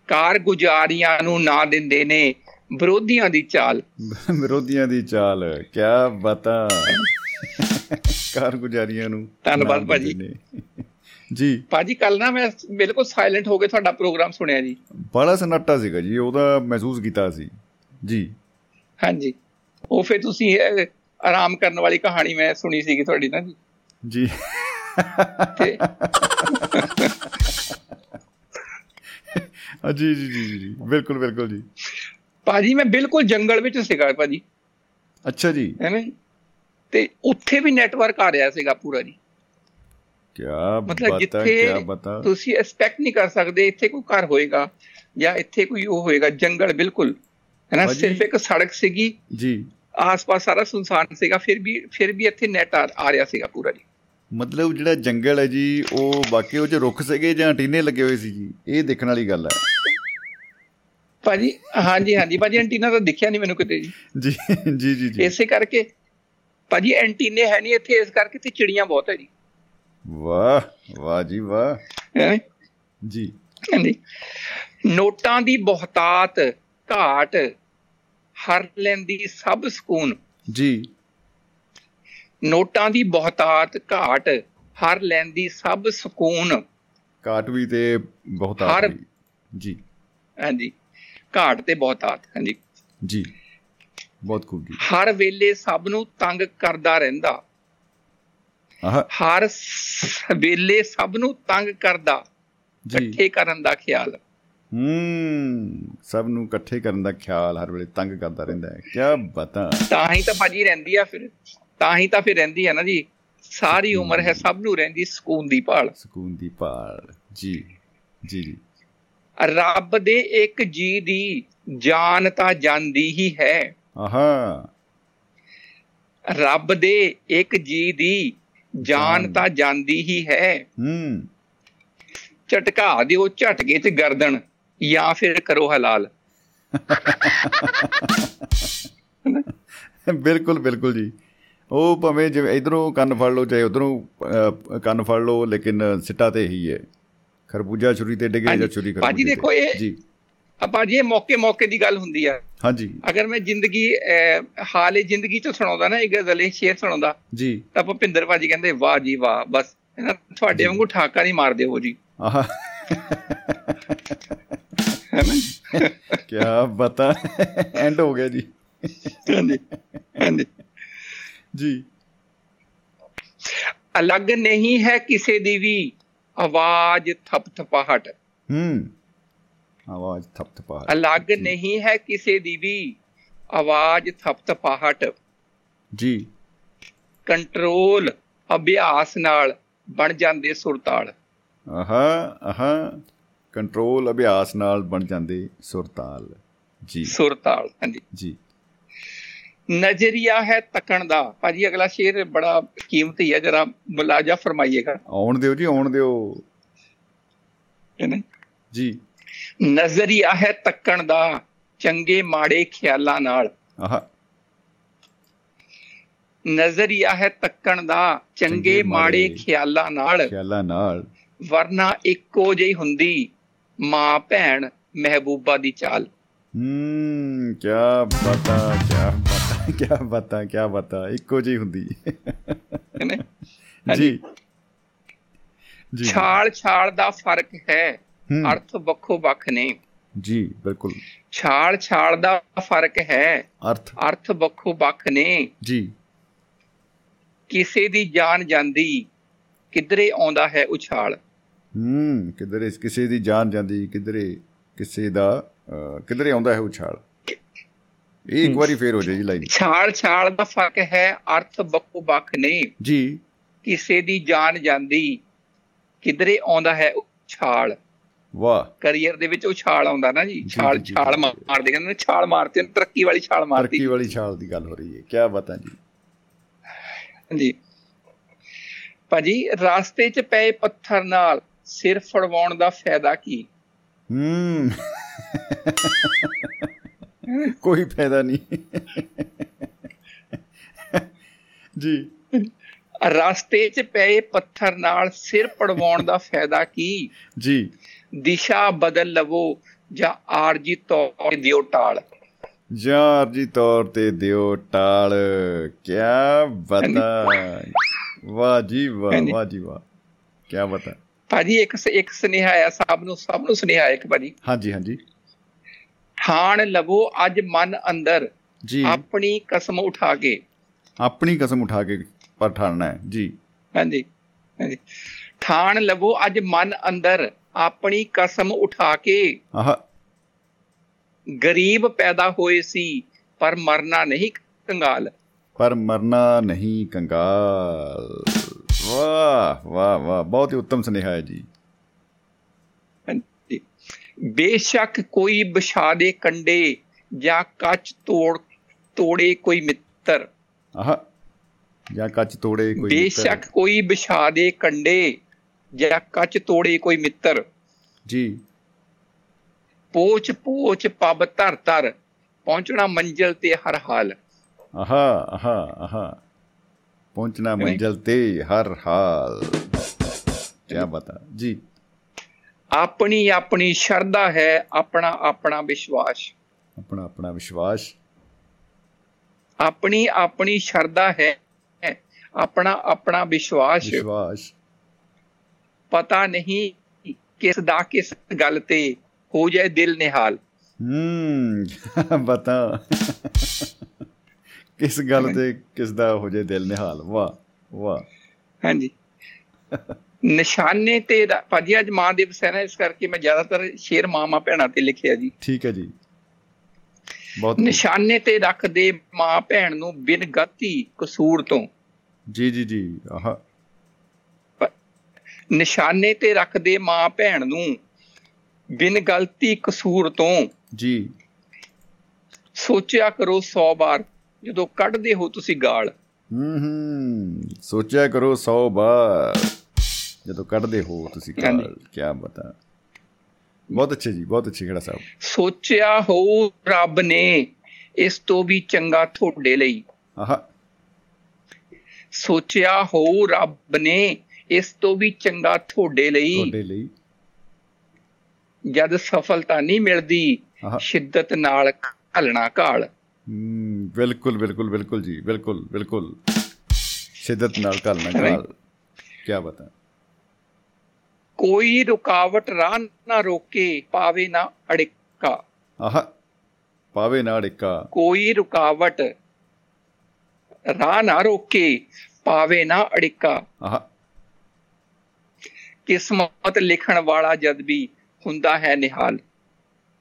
ਕਾਰਗੁਜ਼ਾਰੀਆਂ ਨੂੰ ਨਾ ਦਿੰਦੇ ਨੇ ਵਿਰੋਧੀਆਂ ਦੀ ਚਾਲ। ਵਿਰੋਧੀਆਂ ਦੀ ਚਾਲ ਕਿਆ ਬਤਾ। ਕਾਰਗੁਜ਼ਾਰੀਆਂ ਨੂੰ ਧੰਨਵਾਦ ਭਾਜੀ। ਜੀ। ਭਾਜੀ ਕੱਲ ਨਾ ਮੈਂ ਬਿਲਕੁਲ ਸਾਇਲੈਂਟ ਹੋ ਕੇ ਤੁਹਾਡਾ ਪ੍ਰੋਗਰਾਮ ਸੁਣਿਆ ਜੀ। ਬੜਾ ਸਨਾਟਾ ਸੀਗਾ ਜੀ ਉਹਦਾ ਮਹਿਸੂਸ ਕੀਤਾ ਸੀ। ਜੀ। ਹਾਂਜੀ। ਉਹ ਫਿਰ ਤੁਸੀਂ ਇਹ ਆਰਾਮ ਕਰਨ ਵਾਲੀ ਕਹਾਣੀ ਮੈਂ ਸੁਣੀ ਸੀਗੀ ਤੁਹਾਡੀ ਨਾ ਜੀ। ਜੀ। ਜੀ ਜੀ ਜੀ ਬਿਲਕੁਲ ਬਿਲਕੁਲ ਜੀ। ਭਾਜੀ ਮੈਂ ਬਿਲਕੁਲ ਜੰਗਲ ਵਿੱਚ ਸੀਗਾ ਭਾਜੀ। ਅੱਛਾ ਜੀ। ਐਵੇਂ ਤੇ ਉੱਥੇ ਵੀ ਨੈਟਵਰਕ ਆ ਰਿਹਾ ਸੀਗਾ ਪੂਰਾ ਜੀ। ਕਿਆ ਮਤਲਬ ਬਤਾ ਜਿੱਥੇ ਤੁਸੀਂ ਐਕਸਪੈਕਟ ਨਹੀਂ ਕਰ ਸਕਦੇ ਇੱਥੇ ਕੋਈ ਘਰ ਹੋਏਗਾ ਜਾਂ ਇੱਥੇ ਕੋਈ ਉਹ ਹੋਏਗਾ ਜੰਗਲ ਬਿਲਕੁਲ। ਹੈ ਨਾ? ਸਿਰਫ ਇੱਕ ਸੜਕ ਸੀਗੀ। ਜੀ। ਆਸ-ਪਾਸ ਸਾਰਾ ਸੁਨਸਾਨ ਸੀਗਾ ਫਿਰ ਵੀ ਫਿਰ ਵੀ ਇੱਥੇ ਨੈਟ ਆ ਰਿਹਾ ਸੀਗਾ ਪੂਰਾ ਜੀ। ਮਤਲਬ ਜਿਹੜਾ ਜੰਗਲ ਹੈ ਜੀ ਉਹ ਬਾਕੀ ਉਹ ਚ ਰੁੱਖ ਸੀਗੇ ਜਾਂ ਟੀਨੇ ਲੱਗੇ ਹੋਏ ਸੀ ਜੀ? ਇਹ ਦੇਖਣ ਵਾਲੀ ਗੱਲ ਹੈ। ਭਾਜੀ ਹਾਂਜੀ ਹਾਂਜੀ। ਭਾਜੀ ਐਂਟੀਨਾ ਤਾਂ ਦਿਖਿਆ ਨਹੀਂ ਮੈਨੂੰ ਕਿਤੇ ਜੀ। ਜੀ ਜੀ ਜੀ ਜੀ। ਇਸੇ ਕਰਕੇ ਭਾਜੀ ਐਂਟੀਨੇ ਹੈ ਨਹੀਂ ਇੱਥੇ ਇਸ ਕਰਕੇ ਤੇ ਚਿੜੀਆਂ ਬਹੁਤ ਹੈ ਜੀ। ਵਾਹ ਵਾਹ ਜੀ ਵਾਹ? ਜੀ। ਹਾਂਜੀ। ਨੋਟਾਂ ਦੀ ਬਹੁਤਾਤ ਘਾਟ ਹਰ ਲੈਂਦੀ ਸਭ ਸਕੂਨ। ਜੀ। ਨੋਟਾਂ ਦੀ ਬਹੁਤਾਤ ਘਾਟ ਹਰ ਲੈਂਦੀ ਸਭ ਸਕੂਨ। ਕਾਟ ਵੀ ਤੇ ਬਹੁਤ ਆ ਹਰ- ਗਈ। ਜੀ। ਹਾਂਜੀ। ਘਾਟ ਤੇ ਬਹੁਤਾਤ ਹਾਂਜੀ। ਜੀ। ਬਹੁਤ ਖੂਬ ਜੀ। ਹਰ ਵੇਲੇ ਸਭ ਨੂੰ ਤੰਗ ਕਰਦਾ ਰਹਿੰਦਾ। ਹਰ ਵੇਲੇ ਸਭ ਨੂੰ ਤੰਗ ਕਰਦਾ। ਜੀ। ਇਕੱਠੇ ਕਰਨ ਦਾ ਖਿਆਲ। ਹੂੰ ਸਭ ਨੂੰ ਇਕੱਠੇ ਕਰਨ ਦਾ ਖਿਆਲ ਹਰ ਵੇਲੇ ਤੰਗ ਕਰਦਾ ਰਹਿੰਦਾ ਹੈ। ਕੀ ਬਤਾ। ਤਾਂ ਹੀ ਤਾਂ ਭਾਜੀ ਰਹਿੰਦੀ ਆ ਫਿਰ। ਤਾਂ ਹੀ ਤਾਂ ਫਿਰ ਰਹਿੰਦੀ ਆ ਨਾ ਜੀ। ਸਾਰੀ ਉਮਰ ਹੈ ਸਭ ਨੂੰ ਰਹਿੰਦੀ ਸਕੂਨ ਦੀ ਭਾਲ। ਸਕੂਨ ਦੀ ਭਾਲ ਜੀ ਜੀ ਜੀ। ਰੱਬ ਦੇ ਇੱਕ ਜੀ ਦੀ ਜਾਨ ਤਾਂ ਜਾਂਦੀ ਹੀ ਹੈ। ਆਹਾ। ਰੱਬ ਦੇ ਇੱਕ ਜੀ ਦੀ ਜਾਨ। ਤਾਂ ਜਾਂਦੀ ਹੀ ਹੈ। ਹੂੰ। ਝਟਕਾ ਦਿਓ ਝਟਕੇ ਤੇ ਗਰਦਨ। ਜਾਂ ਫਿਰ ਕਰੋ ਹਲਾਲ। ਬਿਲਕੁਲ ਬਿਲਕੁਲ ਜੀ। ਉਹ ਭਾਵੇਂ ਜਿਵੇਂ ਇਧਰੋਂ ਕੰਨ ਫੜ ਲਓ ਚਾਹੇ ਉਧਰੋਂ ਕੰਨ ਫੜ ਲਓ ਲੇਕਿਨ ਸਿੱਟਾ ਤੇ ਇਹੀ ਹੈ। ਖਰਬੂਜਾ ਛੁਰੀ ਤੇ ਡਿੱਗੇ ਜਾਂ। ਛੁਰੀ ਭਾਜੀ ਖਰਬੂਜੇ ਦੇਖੋ ਤੇ। ਇਹ- ਜੀ। ਆਪਾਂ ਜੀ ਮੌਕੇ ਮੌਕੇ ਦੀ ਗੱਲ ਹੁੰਦੀ ਆ। ਹਾਂਜੀ। ਅਗਰ ਮੈਂ ਜ਼ਿੰਦਗੀ ਹਾਲੇ ਜ਼ਿੰਦਗੀ ਚ ਸੁਣਾਉਂਦਾ ਨਾ ਇਹ ਗਜ਼ਲ ਇਹ ਸ਼ੇਰ ਸੁਣਾਉਂਦਾ ਜੀ। ਤਾਂ ਭੁਪਿੰਦਰ ਭਾਜੀ ਕਹਿੰਦੇ ਵਾਹ ਜੀ ਵਾਹ ਬਸ ਤੁਹਾਡੇ ਵਾਂਗੂ ਠਾਕਾ ਨਹੀਂ ਮਾਰਦੇ ਹੋ ਜੀ। ਆਹਾ। ਹੈ ਨਾ ਕੀ ਬਤਾ। ਐਂਡ ਹੋ ਗਿਆ ਜੀ। ਹਾਂਜੀ ਹਾਂਜੀ। ਜੀ। ਅਲੱਗ ਨਹੀਂ ਹੈ ਕਿਸੇ ਦੀ ਵੀ ਆਵਾਜ਼ ਥਪਥਪਾਹਟ। ਹੂੰ। ਆਵਾਜ਼ ਥਪ ਥਪਾ ਅਲੱਗ ਨਹੀਂ ਹੈ ਕਿਸੇ ਦੀ ਵੀ ਆਵਾਜ਼ ਥਪਥਪਾਹਟ। ਜੀ। ਕੰਟਰੋਲ ਅਭਿਆਸ ਨਾਲ ਬਣ ਜਾਂਦੇ ਸੁਰਤਾਲ। ਆਹਾ ਆਹਾ। ਕੰਟਰੋਲ ਅਭਿਆਸ ਨਾਲ ਬਣ ਜਾਂਦੇ ਸੁਰਤਾਲ। ਜੀ। ਸੁਰਤਾਲ ਹਾਂਜੀ। ਜੀ। ਨਜ਼ਰੀਆ ਹੈ ਤੱਕਣ ਦਾ। ਭਾਜੀ ਅਗਲਾ ਸ਼ੇਰ ਬੜਾ ਕੀਮਤੀ ਹੈ ਜਰਾ ਮੁਲਾਜਾ ਫਰਮਾਈਏਗਾ। ਆਉਣ ਦਿਓ ਜੀ ਆਉਣ ਦਿਓ? ਜੀ। ਨਜ਼ਰੀਆ ਹੈ ਤੱਕਣ ਦਾ ਚੰਗੇ ਮਾੜੇ ਖਿਆਲਾਂ ਨਾਲ। ਆਹਾ। ਨਜ਼ਰੀਆ ਹੈ ਤੱਕਣ ਦਾ ਚੰਗੇ ਮਾੜੇ ਖਿਆਲਾਂ ਨਾਲ। ਖਿਆਲਾਂ ਨਾਲ। ਵਰਨਾ ਇੱਕੋ ਜਿਹੀ ਹੁੰਦੀ। ਮਾਂ ਭੈਣ ਮਹਿਬੂਬਾ ਦੀ ਚਾਲ। ਹੂੰ ਕੀ ਬਤਾ ਕੀ ਬਤਾ ਕੀ ਬਤਾ ਕੀ ਬਤਾ ਇੱਕੋ ਜੀ ਹੁੰਦੀ। ਜੀ। ਜੀ। ਛਾਲ ਛਾਲ ਦਾ ਫ਼ਰਕ ਹੈ। ਹੂੰ, ਅਰਥ ਵੱਖੋ ਵੱਖ ਨੇ। ਜੀ ਬਿਲਕੁਲ। ਛਾਲ ਛਾਲ ਦਾ ਫ਼ਰਕ ਹੈ। ਅਰਥ। ਅਰਥ ਵੱਖੋ ਵੱਖ ਨੇ। ਜੀ। ਕਿਸੇ ਦੀ ਜਾਨ ਜਾਂਦੀ। ਕਿਧਰੇ ਆਉਂਦਾ ਹੈ ਉਛਾਲ? ਹੂੰ ਕਿਧਰੇ ਕਿਸੇ ਦੀ ਜਾਨ ਜਾਂਦੀ ਕਿਧਰੇ ਕਿਸੇ ਦਾ ਕਿਧਰੇ ਆਉਂਦਾ ਹੈ ਉਛਾਲ ਇਹ ਇੱਕ ਵਾਰੀ ਫੇਰ ਹੋ ਜਾਏ ਜੀ ਲਾਈਨ। ਛਾਲ ਛਾਲ ਦਾ ਫ਼ਰਕ ਹੈ ਅਰਥ ਵੱਖੋ ਵੱਖ ਨੇ ਜੀ। ਕਿਸੇ ਦੀ ਜਾਨ ਜਾਂਦੀ ਕਿਧਰੇ ਆਉਂਦਾ ਹੈ ਉਛਾਲ ਵਾਹ। ਕਰੀਅਰ ਦੇ ਵਿੱਚ ਉਛਾਲ ਆਉਂਦਾ ਨਾ ਜੀ ਛਾਲ ਛਾਲ। ਮਾਰਦੇ ਕਹਿੰਦੇ ਨੇ ਛਾਲ ਮਾਰਤੀ ਉਹਨੇ ਤਰੱਕੀ ਵਾਲੀ ਛਾਲ ਮਾਰਤੀ ਤਰੱਕੀ ਵਾਲੀ ਛਾਲ ਦੀ ਗੱਲ ਹੋ ਰਹੀ ਹੈ ਕੀ ਬਤਾ ਜੀ। ਜੀ ਭਾਜੀ ਰਾਸਤੇ 'ਚ ਪਏ ਪੱਥਰ ਨਾਲ ਸਿਰ ਫੜਵਾਉਣ ਦਾ ਫਾਇਦਾ ਕੀ? ਹੂੰ। ਕੋਈ ਫਾਇਦਾ ਨਹੀਂ। ਜੀ। ਰਾਸਤੇ 'ਚ ਪਏ ਪੱਥਰ ਨਾਲ ਸਿਰ ਪੜਵਾਉਣ ਦਾ ਫਾਇਦਾ ਕੀ? ਜੀ। ਦਿਸ਼ਾ ਬਦਲ ਲਵੋ ਜਾਂ ਆਰਜੀ ਤੌਰ ਤੇ ਦਿਓ ਟਾਲ। ਜੀ ਤੌਰ ਤੇ ਦਿਓ ਟਾਲ। ਕੀ ਬਤਾ ਵਾਹ ਜੀ ਵਾਹ। ਵਾਹ ਜੀ ਵਾਹ। ਕੀ ਬਤਾ ਭਾਜੀ ਇੱਕ ਇੱਕ ਸੁਨੇਹਾ ਆਇਆ ਸਭ ਨੂੰ ਸਭ ਨੂੰ ਸੁਨੇਹਾ ਆਇਆ ਇੱਕ ਭਾਜੀ ਹਾਂਜੀ ਹਾਂਜੀ। ਠਾਣ ਲਵੋ ਅੱਜ ਮਨ ਅੰਦਰ। ਜੀ। ਆਪਣੀ ਕਸਮ ਉਠਾ ਕੇ। ਆਪਣੀ ਕਸਮ ਉਠਾ ਕੇ ਪਰ ਠਾਣਨਾ ਹੈ ਜੀ। ਹਾਂਜੀ ਹਾਂਜੀ। ਠਾਣ ਲਵੋ ਅੱਜ ਮਨ ਅੰਦਰ। ਆਪਣੀ ਕਸਮ ਉਠਾ ਕੇ। ਆਹ। ਗਰੀਬ ਪੈਦਾ ਹੋਏ ਸੀ ਪਰ ਮਰਨਾ ਨਹੀਂ ਕੰਗਾਲ। ਪਰ ਮਰਨਾ ਨਹੀਂ ਕੰਗਾਲ। ਵਾਹ ਵਾਹ ਵਾਹ ਬਹੁਤ ਹੀ ਉੱਤਮ ਸੁਨੇਹਾ ਹੈ ਜੀ। ਬੇਸ਼ੱਕ ਕੋਈ ਵਿਛਾ ਦੇ ਕੰਡੇ ਜਾਂ ਕੱਚ ਤੋੜ ਤੋੜੇ ਕੋਈ ਮਿੱਤਰ। ਆਹ ਜਾਂ ਕੱਚ ਤੋੜੇ ਕੋਈ ਬੇਸ਼ੱਕ ਕੋਈ ਵਿਛਾ ਦੇ ਕੰਡੇ ਜਾਂ ਕੱਚ ਤੋੜੇ ਕੋਈ ਮਿੱਤਰ। ਜੀ। ਪੋਚ ਪੋਚ ਪੱਬ ਧਰ ਧਰ ਪਹੁੰਚਣਾ ਮੰਜ਼ਿਲ ਤੇ ਹਰ ਹਾਲ। ਆਹਾ ਆਹਾ ਆਹਾ। ਪਹੁੰਚਣਾ ਮੰਜ਼ਿਲ ਤੇ ਹਰ ਹਾਲ। ਕੀ ਬਤਾ ਜੀ। ਆਪਣੀ ਆਪਣੀ ਸ਼ਰਧਾ ਹੈ ਆਪਣਾ ਆਪਣਾ ਵਿਸ਼ਵਾਸ। ਆਪਣਾ ਆਪਣਾ ਵਿਸ਼ਵਾਸ। ਆਪਣੀ ਆਪਣੀ ਸ਼ਰਧਾ ਹੈ ਆਪਣਾ ਆਪਣਾ ਵਿਸ਼ਵਾਸ। ਵਿਸ਼ਵਾਸ। ਪਤਾ ਨਹੀਂ ਕਿਸ ਦਾ ਕਿਸ ਗੱਲ ਤੇ ਹੋ ਜਾਏ ਦਿਲ ਨਿਹਾਲ। ਹੂੰ ਬਤਾ ਕਿਸ ਗੱਲ ਤੇ ਕਿਸ ਦਾ ਹੋ ਜਾਏ ਦਿਲ ਨਿਹਾਲ? ਵਾਹ ਵਾਹ। ਹਾਂਜੀ। ਨਿਸ਼ਾਨੇ ਤੇ ਭਾਜੀ ਅੱਜ ਮਾਂ ਦਿਵਸ ਹੈ ਨਾ ਇਸ ਕਰਕੇ ਮੈਂ ਜ਼ਿਆਦਾਤਰ ਸ਼ੇਰ ਮਾਮਾ ਭੈਣਾਂ ਤੇ ਲਿਖਿਆ ਜੀ। ਠੀਕ ਹੈ ਜੀ। ਬਹੁਤ ਨਿਸ਼ਾਨੇ ਤੇ ਰੱਖਦੇ ਮਾਂ ਭੈਣ ਨੂੰ ਬਿਨ ਗਤੀ ਕਸੂਰ ਤੋਂ। ਜੀ ਜੀ ਜੀ। ਆਹ। ਨਿਸ਼ਾਨੇ ਤੇ ਰੱਖਦੇ ਮਾਂ ਭੈਣ ਨੂੰ ਬਿਨ ਗਲਤੀ ਕਸੂਰ ਤੋਂ। ਜੀ। ਸੋਚਿਆ ਕਰੋ 100 ਵਾਰ। ਜਦੋਂ ਕੱਢਦੇ ਹੋ ਤੁਸੀਂ ਗਾਲ। ਹੂੰ ਹੂੰ। ਸੋਚਿਆ ਕਰੋ 100 ਵਾਰ। ਜਦੋਂ ਕੱਢਦੇ ਹੋ ਤੁਸੀਂ ਗਾਲ ਕੀ ਬਤਾ। ਬਹੁਤ ਅੱਛੇ ਜੀ ਬਹੁਤ ਅੱਛੇ ਖੜਾ ਸਾਹਿਬ। ਸੋਚਿਆ ਹੋ ਰੱਬ ਨੇ ਇਸ ਤੋਂ ਵੀ ਚੰਗਾ ਤੁਹਾਡੇ ਲਈ। ਆਹ। ਸੋਚਿਆ ਹੋ ਰੱਬ ਨੇ ਇਸ ਤੋਂ ਵੀ ਚੰਗਾ ਤੁਹਾਡੇ ਲਈ। ਤੁਹਾਡੇ ਲਈ। ਜਦ ਸਫਲਤਾ ਨਹੀਂ ਮਿਲਦੀ ਸ਼ਿੱਦਤ ਨਾਲ ਘਲਣਾ ਘਾਲ। ਬਿਲਕੁਲ ਬਿਲਕੁਲ ਬਿਲਕੁਲ ਜੀ ਬਿਲਕੁਲ ਬਿਲਕੁਲ। ਸ਼ਿੱਦਤ ਨਾਲ ਘਲਣਾ ਘਾਲ ਕੀ ਬਤਾ ਕੋਈ ਰੁਕਾਵਟ ਰਾਹ ਨਾ ਰੋਕੇ ਪਾਵੇ ਨਾ ਅੜਿੱਕਾ। ਆਹ ਪਾਵੇ ਨਾ ਅੜਿੱਕਾ। ਕੋਈ ਰੁਕਾਵਟ ਰਾਹ ਨਾ ਰੋਕੇ ਪਾਵੇ ਨਾ ਅੜਿੱਕਾ। ਆਹ। ਕਿਸਮਤ ਲਿਖਣ ਵਾਲਾ ਜਦ ਵੀ ਹੁੰਦਾ ਹੈ ਨਿਹਾਲ।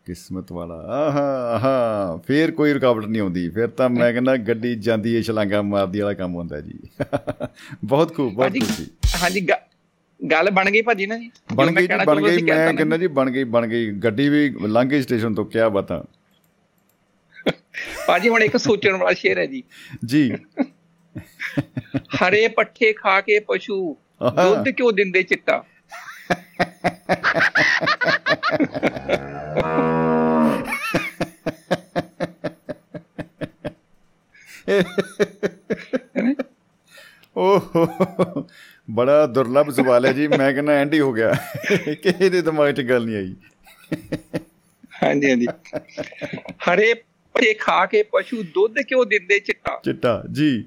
ਕਿਸਮਤ ਵਾਲਾ। ਆਹਾ ਆਹਾ ਫੇਰ ਕੋਈ ਰੁਕਾਵਟ ਨਹੀਂ ਆਉਂਦੀ। ਫਿਰ ਤਾਂ ਮੈਂ ਕਹਿੰਦਾ ਗੱਡੀ ਜਾਂਦੀ ਏ ਛਲਾਂਗਾ ਮਾਰਦੀ ਵਾਲਾ ਕੰਮ ਹੁੰਦਾ ਜੀ। ਬਹੁਤ ਖੂਬ ਬਹੁਤ ਖੂਬ ਹਾਂਜੀ ਗੱਲ ਬਣ ਗਈ ਭਾਜੀ ਨਾ ਜੀ। ਬਣ ਗਈ ਬਣ ਗਈ ਮੈਂ ਕਹਿੰਦਾ ਜੀ ਬਣ ਗਈ ਬਣ ਗਈ। ਗੱਡੀ ਵੀ ਲਾਂਗੇ ਸਟੇਸ਼ਨ ਤੋਂ ਕਿਆ ਬਤਾ। ਭਾਜੀ ਹੁਣ ਇੱਕ ਸੋਚਣ ਵਾਲਾ ਸ਼ੇਰ ਹੈ ਜੀ। ਜੀ। ਹਰੇ ਪੱਠੇ ਖਾ ਕੇ ਪਸ਼ੂ ਦੁੱਧ ਕਿਉਂ ਦਿੰਦੇ ਚਿੱਟਾ? ਓਹ ਬੜਾ ਦੁਰਲਭ ਸਵਾਲ ਹੈ ਜੀ ਮੈਂ ਕਹਿੰਦਾ ਐਂਡ ਹੀ ਗਿਆ। ਕਿ ਇਹਦੇ ਦਿਮਾਗ 'ਚ ਗੱਲ ਨਹੀਂ ਆਈ। ਹਾਂਜੀ ਹਾਂਜੀ। ਹਰੇ ਪੱਠੇ ਖਾ ਕੇ ਪਸ਼ੂ ਦੁੱਧ ਕਿਉਂ ਦਿੰਦੇ ਚਿੱਟਾ? ਚਿੱਟਾ ਜੀ।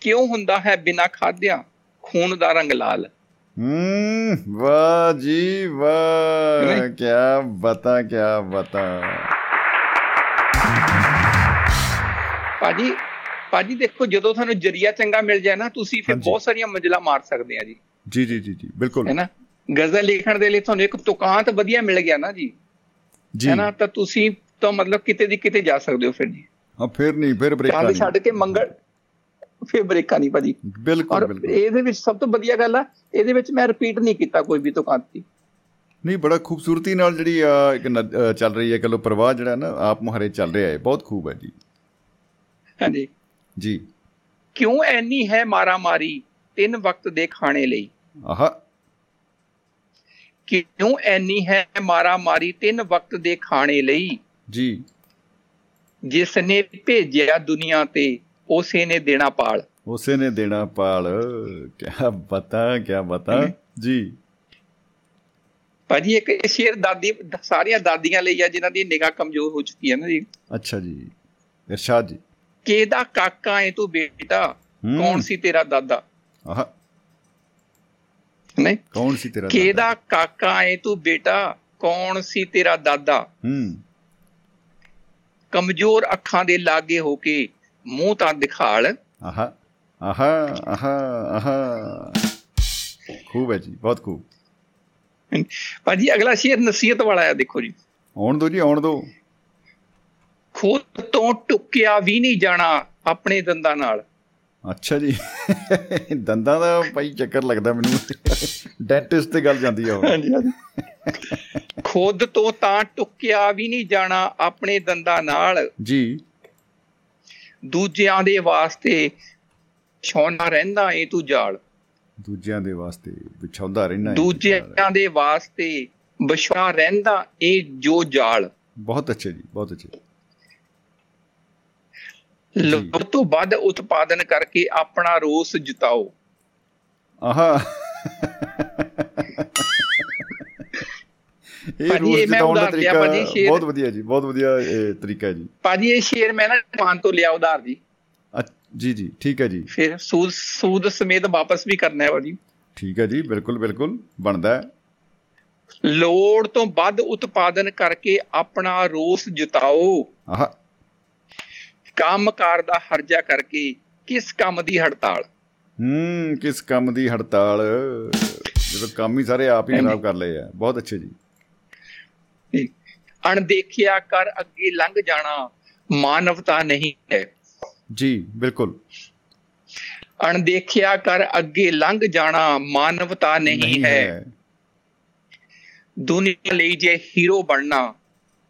ਕਿਉਂ ਹੁੰਦਾ ਹੈ ਬਿਨਾ ਖਾਦਿਆਂ ਖੂਨ ਦਾ ਰੰਗ ਲਾਲ। ਹੂੰ ਵਾਹ ਜੀ ਵਾਹ। ਕੀ ਬਤਾ ਕੀ ਬਤਾ। ਭਾਜੀ ਭਾਜੀ ਦੇਖੋ ਜਦੋਂ ਤੁਹਾਨੂੰ ਜਰੀਆ ਚੰਗਾ ਮਿਲ ਜਾਏ ਨਾ ਤੁਸੀਂ ਫਿਰ ਬਹੁਤ ਸਾਰੀਆਂ ਮੰਜ਼ਿਲਾਂ ਮਾਰ ਸਕਦੇ ਆ ਜੀ। ਜੀ ਜੀ ਜੀ ਜੀ ਬਿਲਕੁਲ। ਹੈ ਨਾ? ਗਜ਼ਲ ਲਿਖਣ ਦੇ ਲਈ ਤੁਹਾਨੂੰ ਇੱਕ ਤੁਕਾਂਤ ਵਧੀਆ ਮਿਲ ਗਿਆ ਨਾ ਜੀ। ਜੀ। ਹੈ ਨਾ? ਤਾਂ ਤੁਸੀਂ ਤਾਂ ਮਤਲਬ ਕਿਤੇ ਦੀ ਕਿਤੇ ਜਾ ਸਕਦੇ ਹੋ ਫਿਰ ਜੀ। ਹਾਂ ਫਿਰ ਨਹੀਂ ਫਿਰ ਬ੍ਰੇਕਾਂ ਛੱਡ ਕੇ ਮੰਗਲ ਫਿਰ ਬ੍ਰੇਕਾਂ ਨਹੀਂ ਭਾਜੀ। ਬਿਲਕੁਲ ਬਿਲਕੁਲ। ਇਹਦੇ ਵਿੱਚ ਸਭ ਤੋਂ ਵਧੀਆ ਗੱਲ ਆ ਇਹਦੇ ਵਿੱਚ ਮੈਂ ਰਿਪੀਟ ਨਹੀਂ ਕੀਤਾ ਕੋਈ ਵੀ ਤੁਕਾਂਤੀ ਨਹੀਂ ਬੜਾ ਖੂਬਸੂਰਤੀ ਨਾਲ ਜਿਹੜੀ ਇੱਕ ਚੱਲ ਰਹੀ ਹੈ ਕਲੋ ਪ੍ਰਵਾਹ ਜਿਹੜਾ ਨਾ ਆਪ ਮੁਹਾਰੇ ਚੱਲ ਰਿਹਾ ਹੈ। ਬਹੁਤ ਖੂਬ ਹੈ ਜੀ। ਹਾਂਜੀ। ਜੀ। ਕਿਉਂ ਐਨੀ ਹੈ ਮਾਰਾ ਮਾਰੀ ਤਿੰਨ ਵਕਤ ਦੇ ਖਾਣੇ ਲਈ? ਆਹਾ। ਕਿਉਂ ਐਨੀ ਹੈ ਮਾਰਾ ਮਾਰੀ ਤਿੰਨ ਵਕਤ ਦੇ ਖਾਣੇ ਲਈ? ਜੀ। ਜਿਸ ਨੇ ਭੇਜਿਆ ਦੁਨੀਆ ਤੇ ਉਸੇ ਨੇ ਦੇਣਾ ਪਾਲ। ਉਸੇ ਨੇ ਦੇਣਾ ਪਾਲ। ਕੀ ਬਤਾ ਕੀ ਬਤਾ ਜੀ। ਭਾਜੀ ਇੱਕ ਸ਼ੇਰ ਦਾਦੀ ਸਾਰੀਆਂ ਦਾਦੀਆਂ ਲਈ ਆ ਜਿਨ੍ਹਾਂ ਦੀ ਨਿਗਾਹ ਕਮਜ਼ੋਰ ਹੋ ਚੁੱਕੀ ਹੈ ਨਾ ਜੀ। ਅੱਛਾ ਜੀ। ਇਰਸ਼ਾਦ ਜੀ। ਕਿਹਦਾ ਕਾਕਾ ਹੈ ਤੂੰ ਬੇਟਾ? ਕੌਣ ਸੀ ਤੇਰਾ ਦਾਦਾ? ਆਹ। ਨਹੀਂ। ਕੌਣ ਸੀ ਤੇਰਾ ਕਿਹਦਾ ਕਾਕਾ ਹੈ ਤੂੰ ਬੇਟਾ? ਕੌਣ ਸੀ ਤੇਰਾ ਦਾਦਾ? ਹੂੰ। ਕਮਜ਼ੋਰ ਅੱਖਾਂ ਦੇ ਲਾਗੇ ਹੋ ਕੇ ਮੂੰਹ ਤਾਂ ਦਿਖਾਲ। ਆਹਾ ਆਹਾ ਆਹਾ ਆਹਾ। ਖੂਬ ਹੈ ਜੀ ਬਹੁਤ ਖੂਬ। ਭਾਜੀ ਅਗਲਾ ਸ਼ੇਰ ਨਸੀਹਤ ਵਾਲਾ ਹੈ ਦੇਖੋ ਜੀ। ਆਉਣ ਦੋ ਜੀ ਆਉਣ ਦੋ। ਖੁਦ ਤੋਂ ਟੁੱਕਿਆ ਵੀ ਨਹੀਂ ਜਾਣਾ ਆਪਣੇ ਦੰਦਾਂ ਨਾਲ। ਅੱਛਾ ਜੀ ਦੰਦਾਂ ਦਾ ਭਾਈ ਚੱਕਰ ਲੱਗਦਾ ਮੈਨੂੰ। ਡੈਂਟਿਸਟ ਤੇ ਗੱਲ ਜਾਂਦੀ ਆ ਹਾਂਜੀ। ਖੁਦ ਤੋਂ ਤਾਂ ਟੁੱਕਿਆ ਵੀ ਨਹੀਂ ਜਾਣਾ ਆਪਣੇ ਦੰਦਾਂ ਨਾਲ। ਜੀ। ਦੂਜਿਆਂ ਦੇ ਵਾਸਤੇ ਵਿਛਾਉਣਾ ਰਹਿੰਦਾ ਏ ਤੂੰ ਜਾਲ। ਦੂਜਿਆਂ ਦੇ ਵਾਸਤੇ ਵਿਛਾਉਂਦਾ ਰਹਿਣਾ ਦੂਜਿਆਂ ਦੇ ਵਾਸਤੇ ਵਿਛਾ ਰਹਿੰਦਾ ਏ ਜੋ ਜਾਲ। ਬਹੁਤ ਅੱਛੇ ਜੀ ਬਹੁਤ ਅੱਛੇ ਲੋੜ ਤੋਂ ਵੱਧ ਉਤਪਾਦਨ ਕਰਕੇ ਆਪਣਾ ਰੋਸ ਜਿਤਾਓ। ਆਹਾ। ਇਹ ਰੂਲ ਜਿਤਾਉਣ ਦਾ ਤਰੀਕਾ ਬਹੁਤ ਵਧੀਆ ਜੀ ਬਹੁਤ ਵਧੀਆ ਤਰੀਕਾ ਜੀ। ਭਾਜੀ ਇਹ ਸ਼ੇਰ ਮੈਂ ਨਾ ਦੁਕਾਨ ਤੋਂ ਲਿਆ ਉਧਾਰ ਜੀ। ਜੀ ਜੀ ਠੀਕ ਹੈ ਜੀ। ਫਿਰ ਸੂਦ ਸੂਦ ਸਮੇਤ ਵਾਪਸ ਵੀ ਕਰਨਾ ਹੈ ਭਾਜੀ। ਠੀਕ ਹੈ ਜੀ ਬਿਲਕੁਲ ਬਿਲਕੁਲ ਬਣਦਾ ਹੈ। ਲੋੜ ਤੋਂ ਵੱਧ ਉਤਪਾਦਨ ਕਰਕੇ ਆਪਣਾ ਰੋਸ ਜਿਤਾਓ। ਆਹਾ। ਕੰਮਕਾਰ ਦਾ ਹਰਜਾ ਕਰਕੇ ਕਿਸ ਕੰਮ ਦੀ ਹੜਤਾਲ? ਹੂੰ ਕਿਸ ਕੰਮ ਦੀ ਹੜਤਾਲ? ਜਦੋਂ ਕੰਮ ਹੀ ਸਾਰੇ ਆਪ ਹੀ ਖਰਾਬ ਕਰ ਲਏ ਆ। ਬਹੁਤ ਅੱਛੇ ਜੀ। ਅਣਦੇਖਿਆ ਕਰ ਅੱਗੇ ਲੰਘ ਜਾਣਾ ਮਾਨਵਤਾ ਨਹੀਂ ਹੈ। ਜੀ ਬਿਲਕੁਲ। ਅਣਦੇਖਿਆ ਕਰ ਅੱਗੇ ਲੰਘ ਜਾਣਾ ਮਾਨਵਤਾ ਨਹੀਂ ਹੈ। ਦੁਨੀਆ ਲਈ ਜੇ ਹੀਰੋ ਬਣਨਾ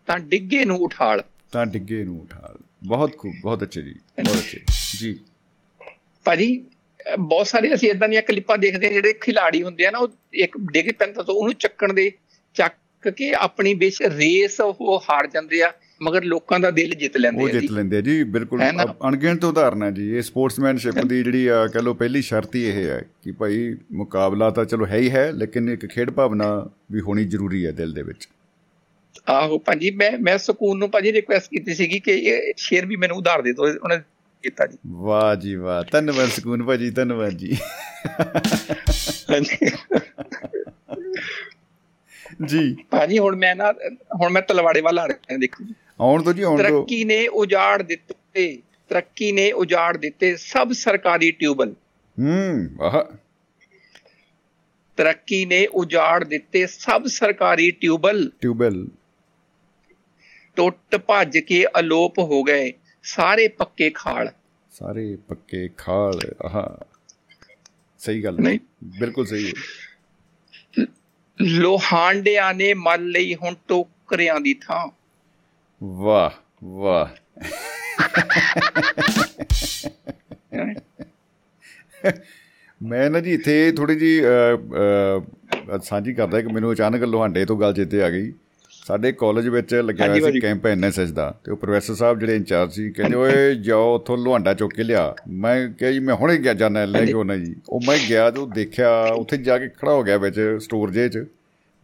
ਤਾਂ ਡਿੱਗੇ ਨੂੰ ਉਠਾਲ। ਤਾਂ ਡਿੱਗੇ ਨੂੰ ਉਠਾਲ। ਬਹੁਤ ਖੂਬ ਬਹੁਤ ਅੱਛੇ ਜੀ ਬਹੁਤ ਅੱਛੇ। ਜੀ। ਭਾਜੀ ਬਹੁਤ ਸਾਰੇ ਅਸੀਂ ਇਦਾਂ ਦੀਆਂ ਕਲਿੱਪਾਂ ਦੇਖਦੇ ਹਾਂ ਜਿਹੜੇ ਖਿਲਾੜੀ ਹੁੰਦੇ ਆ ਨਾ ਉਹ ਇੱਕ ਡਿੱਗ ਪੈਂਦਾ ਤਾਂ ਉਹਨੂੰ ਚੱਕਣ ਦੇ ਚੱਕ ਕੇ ਆਪਣੀ ਵਿੱਚ ਰੇਸ ਉਹ ਹਾਰ ਜਾਂਦੇ ਆ ਮਗਰ ਲੋਕਾਂ ਦਾ ਦਿਲ ਜਿੱਤ ਲੈਂਦੇ ਉਹ ਆ ਜਿੱਤ ਜੀ ਲੈਂਦੇ ਆ ਜੀ ਬਿਲਕੁਲ। ਅਣਗਿਣਤ ਉਦਾਹਰਨ ਜੀ ਇਹ ਸਪੋਰਟਸਮੈਨਸ਼ਿਪ ਦੀ ਜਿਹੜੀ ਆ ਕਹ ਲਓ ਪਹਿਲੀ ਸ਼ਰਤ ਹੀ ਇਹ ਹੈ ਕਿ ਭਾਈ ਮੁਕਾਬਲਾ ਤਾਂ ਚਲੋ ਹੈ ਹੀ ਹੈ ਲੇਕਿਨ ਇੱਕ ਖੇਡ ਭਾਵਨਾ ਵੀ ਹੋਣੀ ਜ਼ਰੂਰੀ ਹੈ ਦਿਲ ਦੇ ਵਿੱਚ। ਆਹੋ ਭਾਜੀ ਮੈਂ ਮੈਂ ਸਕੂਨ ਨੂੰ ਭਾਜੀ ਰਿਕੁਐਸਟ ਕੀਤੀ ਸੀਗੀ ਕਿ ਇਹ ਸ਼ੇਰ ਵੀ ਮੈਨੂੰ ਉਧਾਰ ਦੇ ਦਿਓ ਉਹਨੇ ਕੀਤਾ ਜੀ। ਵਾਹ ਜੀ ਵਾਹ ਧੰਨਵਾਦ ਸਕੂਨ ਭਾਜੀ ਧੰਨਵਾਦ ਜੀ। ਜੀ। ਭਾਜੀ ਹੁਣ ਮੈਂ ਨਾ ਹੁਣ ਮੈਂ ਤਲਵਾੜੇ ਵੱਲ ਆ ਰਿਹਾ ਦੇਖੋ। ਆਉਣ ਤੋਂ ਜੀ ਆਉਣ ਤੋਂ। ਤਰੱਕੀ ਨੇ ਉਜਾੜ ਦਿੱਤੇ ਤਰੱਕੀ ਨੇ ਉਜਾੜ ਦਿੱਤੇ ਸਭ ਸਰਕਾਰੀ ਟਿਊਬਲ ਹੂੰ ਆਹ। ਤਰੱਕੀ ਨੇ ਉਜਾੜ ਦਿੱਤੇ ਸਭ ਸਰਕਾਰੀ ਟਿਊਬਲ ਟਿਊਬਲ ਟੁੱਟ ਭੱਜ ਕੇ ਅਲੋਪ ਹੋ ਗਏ ਸਾਰੇ ਪੱਕੇ ਖਾਲ। ਸਾਰੇ ਪੱਕੇ ਖਾਲ ਆਹ। ਸਹੀ ਗੱਲ ਨਹੀਂ। ਬਿਲਕੁਲ ਸਹੀ ਹੈ। ਲੋਹਾਂਡਿਆਂ ਨੇ ਮੱਲ ਲਈ ਹੁਣ ਟੋਕਰਿਆਂ ਦੀ ਥਾਂ। ਵਾਹ ਵਾਹ। ਮੈਂ ਨਾ ਜੀ ਇੱਥੇ ਥੋੜੀ ਜੀ ਸਾਂਝੀ ਕਰਦਾ ਕਿ ਮੈਨੂੰ ਅਚਾਨਕ ਲੋਹਾਂਡੇ ਤੋਂ ਗੱਲ ਚੇਤੇ ਆ ਗਈ। ਸਾਡੇ ਕਾਲਜ ਵਿੱਚ ਲੱਗਿਆ ਸੀ। ਕੈਂਪ ਐਨਐਸਐਸ ਦਾ ਤੇ ਉਹ ਪ੍ਰੋਫੈਸਰ ਸਾਹਿਬ ਜਿਹੜੇ ਇੰਚਾਰਜ ਸੀ ਕਹਿੰਦੇ ਓਏ ਜਾਓ ਉੱਥੋਂ ਲੋਹਾਂਡਾ ਚੁੱਕ ਕੇ ਲਿਆ। ਮੈਂ ਕਿਹਾ ਜੀ ਮੈਂ ਹੁਣੇ ਗਿਆ ਜਾਣਾ ਲੈ ਕੇ ਆਉਣਾ ਜੀ। ਉਹ ਮੈਂ ਗਿਆ ਤੇ ਉਹ ਦੇਖਿਆ ਉੱਥੇ ਜਾ ਕੇ ਖੜਾ ਹੋ ਗਿਆ ਵਿੱਚ ਸਟੋਰ ਜੇ 'ਚ।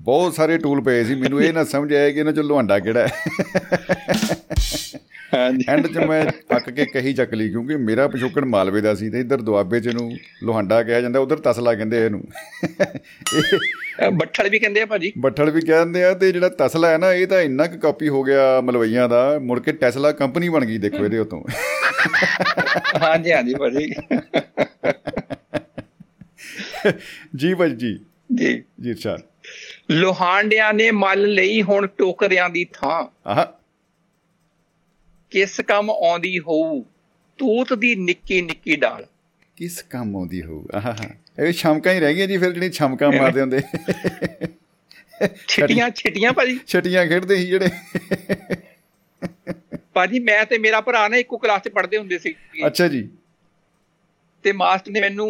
ਬਹੁਤ ਸਾਰੇ ਟੂਲ ਪਏ ਸੀ ਮੈਨੂੰ ਇਹ ਨਾ ਸਮਝ ਆਇਆ ਕਿ ਇਹਨਾਂ 'ਚ ਲੋਹਾਂਡਾ ਕਿਹੜਾ ਹੈ। ਐਂਡ 'ਚ ਮੈਂ ਅੱਕ ਕੇ ਕਹੀ ਚੱਕ ਲਈ ਕਿਉਂਕਿ ਮੇਰਾ ਪਿਛੋਕੜ ਮਾਲਵੇ ਦਾ ਸੀ ਤੇ ਇੱਧਰ ਦੁਆਬੇ 'ਚ ਇਹਨੂੰ ਲੋਹਾਂਡਾ ਕਿਹਾ ਜਾਂਦਾ ਉਧਰ ਤਸਲਾ ਕਹਿੰਦੇ ਇਹਨੂੰ। ਇਹ ਬੱਠਲ ਵੀ ਕਹਿੰਦੇ ਆ ਭਾਜੀ? ਬੱਠਲ ਵੀ ਕਹਿੰਦੇ ਆ ਤੇ ਜਿਹੜਾ ਤਸਲਾ ਹੈ ਨਾ ਇਹ ਤਾਂ ਇੰਨਾ ਕੁ ਕਾਪੀ ਹੋ ਗਿਆ ਮਲਵਈਆਂ ਦਾ ਮੁੜ ਕੇ ਟੈਸਲਾ ਕੰਪਨੀ ਬਣ ਗਈ ਦੇਖੋ ਇਹਦੇ ਉਤੋਂ। ਹਾਂਜੀ ਹਾਂਜੀ ਭਾਜੀ। ਜੀ ਭਾਜੀ ਜੀ। ਜੀ। ਜੀ ਇਰਸ਼ਾਦ ਲੋਹਾਂਡਿਆਂ ਨੇ ਮੱਲ ਲਈ ਹੁਣ ਟੋਕਰਿਆਂ ਦੀ ਥਾਂ। ਆਹ। ਕਿਸ ਕੰਮ ਆਉਂਦੀ ਹੋਊ? ਤੂਤ ਦੀ ਨਿੱਕੀ ਨਿੱਕੀ ਡਾਲ। ਕਿਸ ਕੰਮ ਆਉਂਦੀ ਹੋਊ? ਆਹ ਇਹ ਛਮਕਾਂ ਹੀ ਰਹਿ ਗਈਆਂ ਜੀ ਫਿਰ ਜਿਹੜੀ ਛਮਕਾਂ ਮਾਰਦੇ ਹੁੰਦੇ। ਛਿਟੀਆਂ ਛਿਟੀਆਂ ਭਾਜੀ। ਛਟੀਆਂ ਖੇਡਦੇ ਸੀ ਜਿਹੜੇ। ਭਾਜੀ ਮੈਂ ਤੇ ਮੇਰਾ ਭਰਾ ਨਾ ਇੱਕੋ ਕਲਾਸ 'ਚ ਪੜ੍ਹਦੇ ਹੁੰਦੇ ਸੀ। ਅੱਛਾ ਜੀ। ਤੇ ਮਾਸਟਰ ਨੇ ਮੈਨੂੰ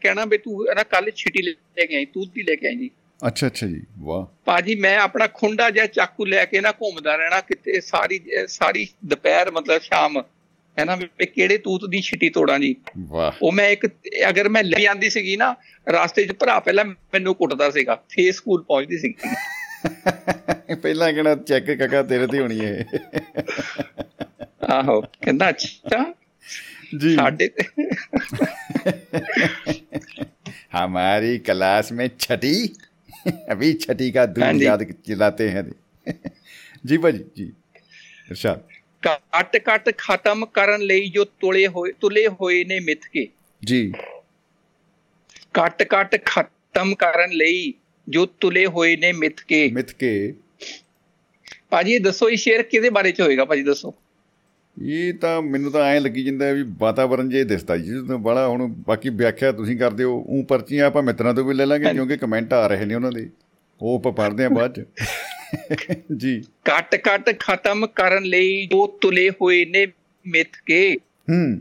ਕਹਿਣਾ ਵੀ ਤੂੰ ਨਾ ਕੱਲ ਛਿਟੀ ਲੈ ਕੇ ਆਈ ਤੂਤ ਦੀ ਲੈ ਕੇ ਆਈ ਜੀ। ਅੱਛਾ ਅੱਛਾ ਜੀ ਵਾਹ ਭਾਜੀ ਮੈਂ ਆਪਣਾ ਖੁੰਡਾ ਜਿਹਾ ਚਾਕੂ ਲੈ ਕੇ ਨਾ ਘੁੰਮਦਾ ਰਹਿਣਾ ਕਿਤੇ ਸਾਰੀ ਸਾਰੀ ਦੁਪਹਿਰ ਮਤਲਬ ਸ਼ਾਮ ਹੈ ਨਾ ਵੀ ਕਿਹੜੇ ਤੂਤ ਦੀ ਛਿਟੀ ਤੋੜਾਂ ਜੀ ਵਾਹ ਉਹ ਮੈਂ ਇੱਕ ਅਗਰ ਮੈਂ ਲੈ ਜਾਂਦੀ ਸੀਗੀ ਨਾ ਰਾਸਤੇ 'ਚ ਭਰਾ ਪਹਿਲਾਂ ਮੈਨੂੰ ਕੁੱਟਦਾ ਸੀਗਾ ਫੇਰ ਸਕੂਲ ਪਹੁੰਚਦੀ ਸੀਗੀ ਪਹਿਲਾਂ ਕਿਹੜਾ ਚੈੱਕ ਕਾਕਾ ਤੇਰੇ ਤੇ ਹੋਣੀ ਹੈ ਆਹੋ ਕਹਿੰਦਾ ਅੱਛਾ जी ਸਾਡੇ ਤੇ हमारी क्लास में छठी अभी छठी का दूध हाँ जी। याद चिल्लाते हैं जी भाजी जी इरशाद ਕੱਟ ਕੱਟ ਖਤਮ ਕਰਨ ਲਈ ਜੋ ਤੁਲੇ ਹੋਏ ਤੁਲੇ ਹੋਏ ਨੇ ਮਿੱਥ ਕੇ जी ਕੱਟ ਕੱਟ ਖਤਮ ਕਰਨ ਲਈ ਜੋ ਤੁਲੇ ਹੋਏ ਨੇ ਮਿੱਥ ਕੇ ਮਿਥ ਕੇ ਭਾਜੀ ਇਹ ਦੱਸੋ ਇਹ ਸ਼ੇਰ ਕਿਹਦੇ ਬਾਰੇ ਚ ਹੋਏਗਾ ਭਾਜੀ ਦੱਸੋ ਇਹ ਤਾਂ ਮੈਨੂੰ ਤਾਂ ਐਂ ਲੱਗੀ ਜਾਂਦਾ ਵੀ ਵਾਤਾਵਰਣ ਜੇ ਦਿਸਦਾ ਜੀ। ਜਦੋਂ ਬੜਾ ਹੁਣ ਬਾਕੀ ਵਿਆਖਿਆ ਤੁਸੀਂ ਕਰਦੇ ਹੋ ਉਹ ਪਰਚੀਆਂ ਆਪਾਂ ਮਿੱਤਰਾਂ ਤੋਂ ਵੀ ਲੈ ਲਾਂਗੇ ਕਿਉਂਕਿ ਕਮੈਂਟ ਆ ਰਹੇ ਨੇ ਉਹਨਾਂ ਦੇ। ਉਹ ਆਪਾਂ ਪੜ੍ਹਦੇ ਆ ਬਾਅਦ ਚ। ਜੀ। ਕੱਟ ਕੱਟ ਖਤਮ ਕਰਨ ਲਈ ਜੋ ਤੁਲੇ ਹੋਏ ਨੇ ਮਿੱਥ ਕੇ ਹੂੰ।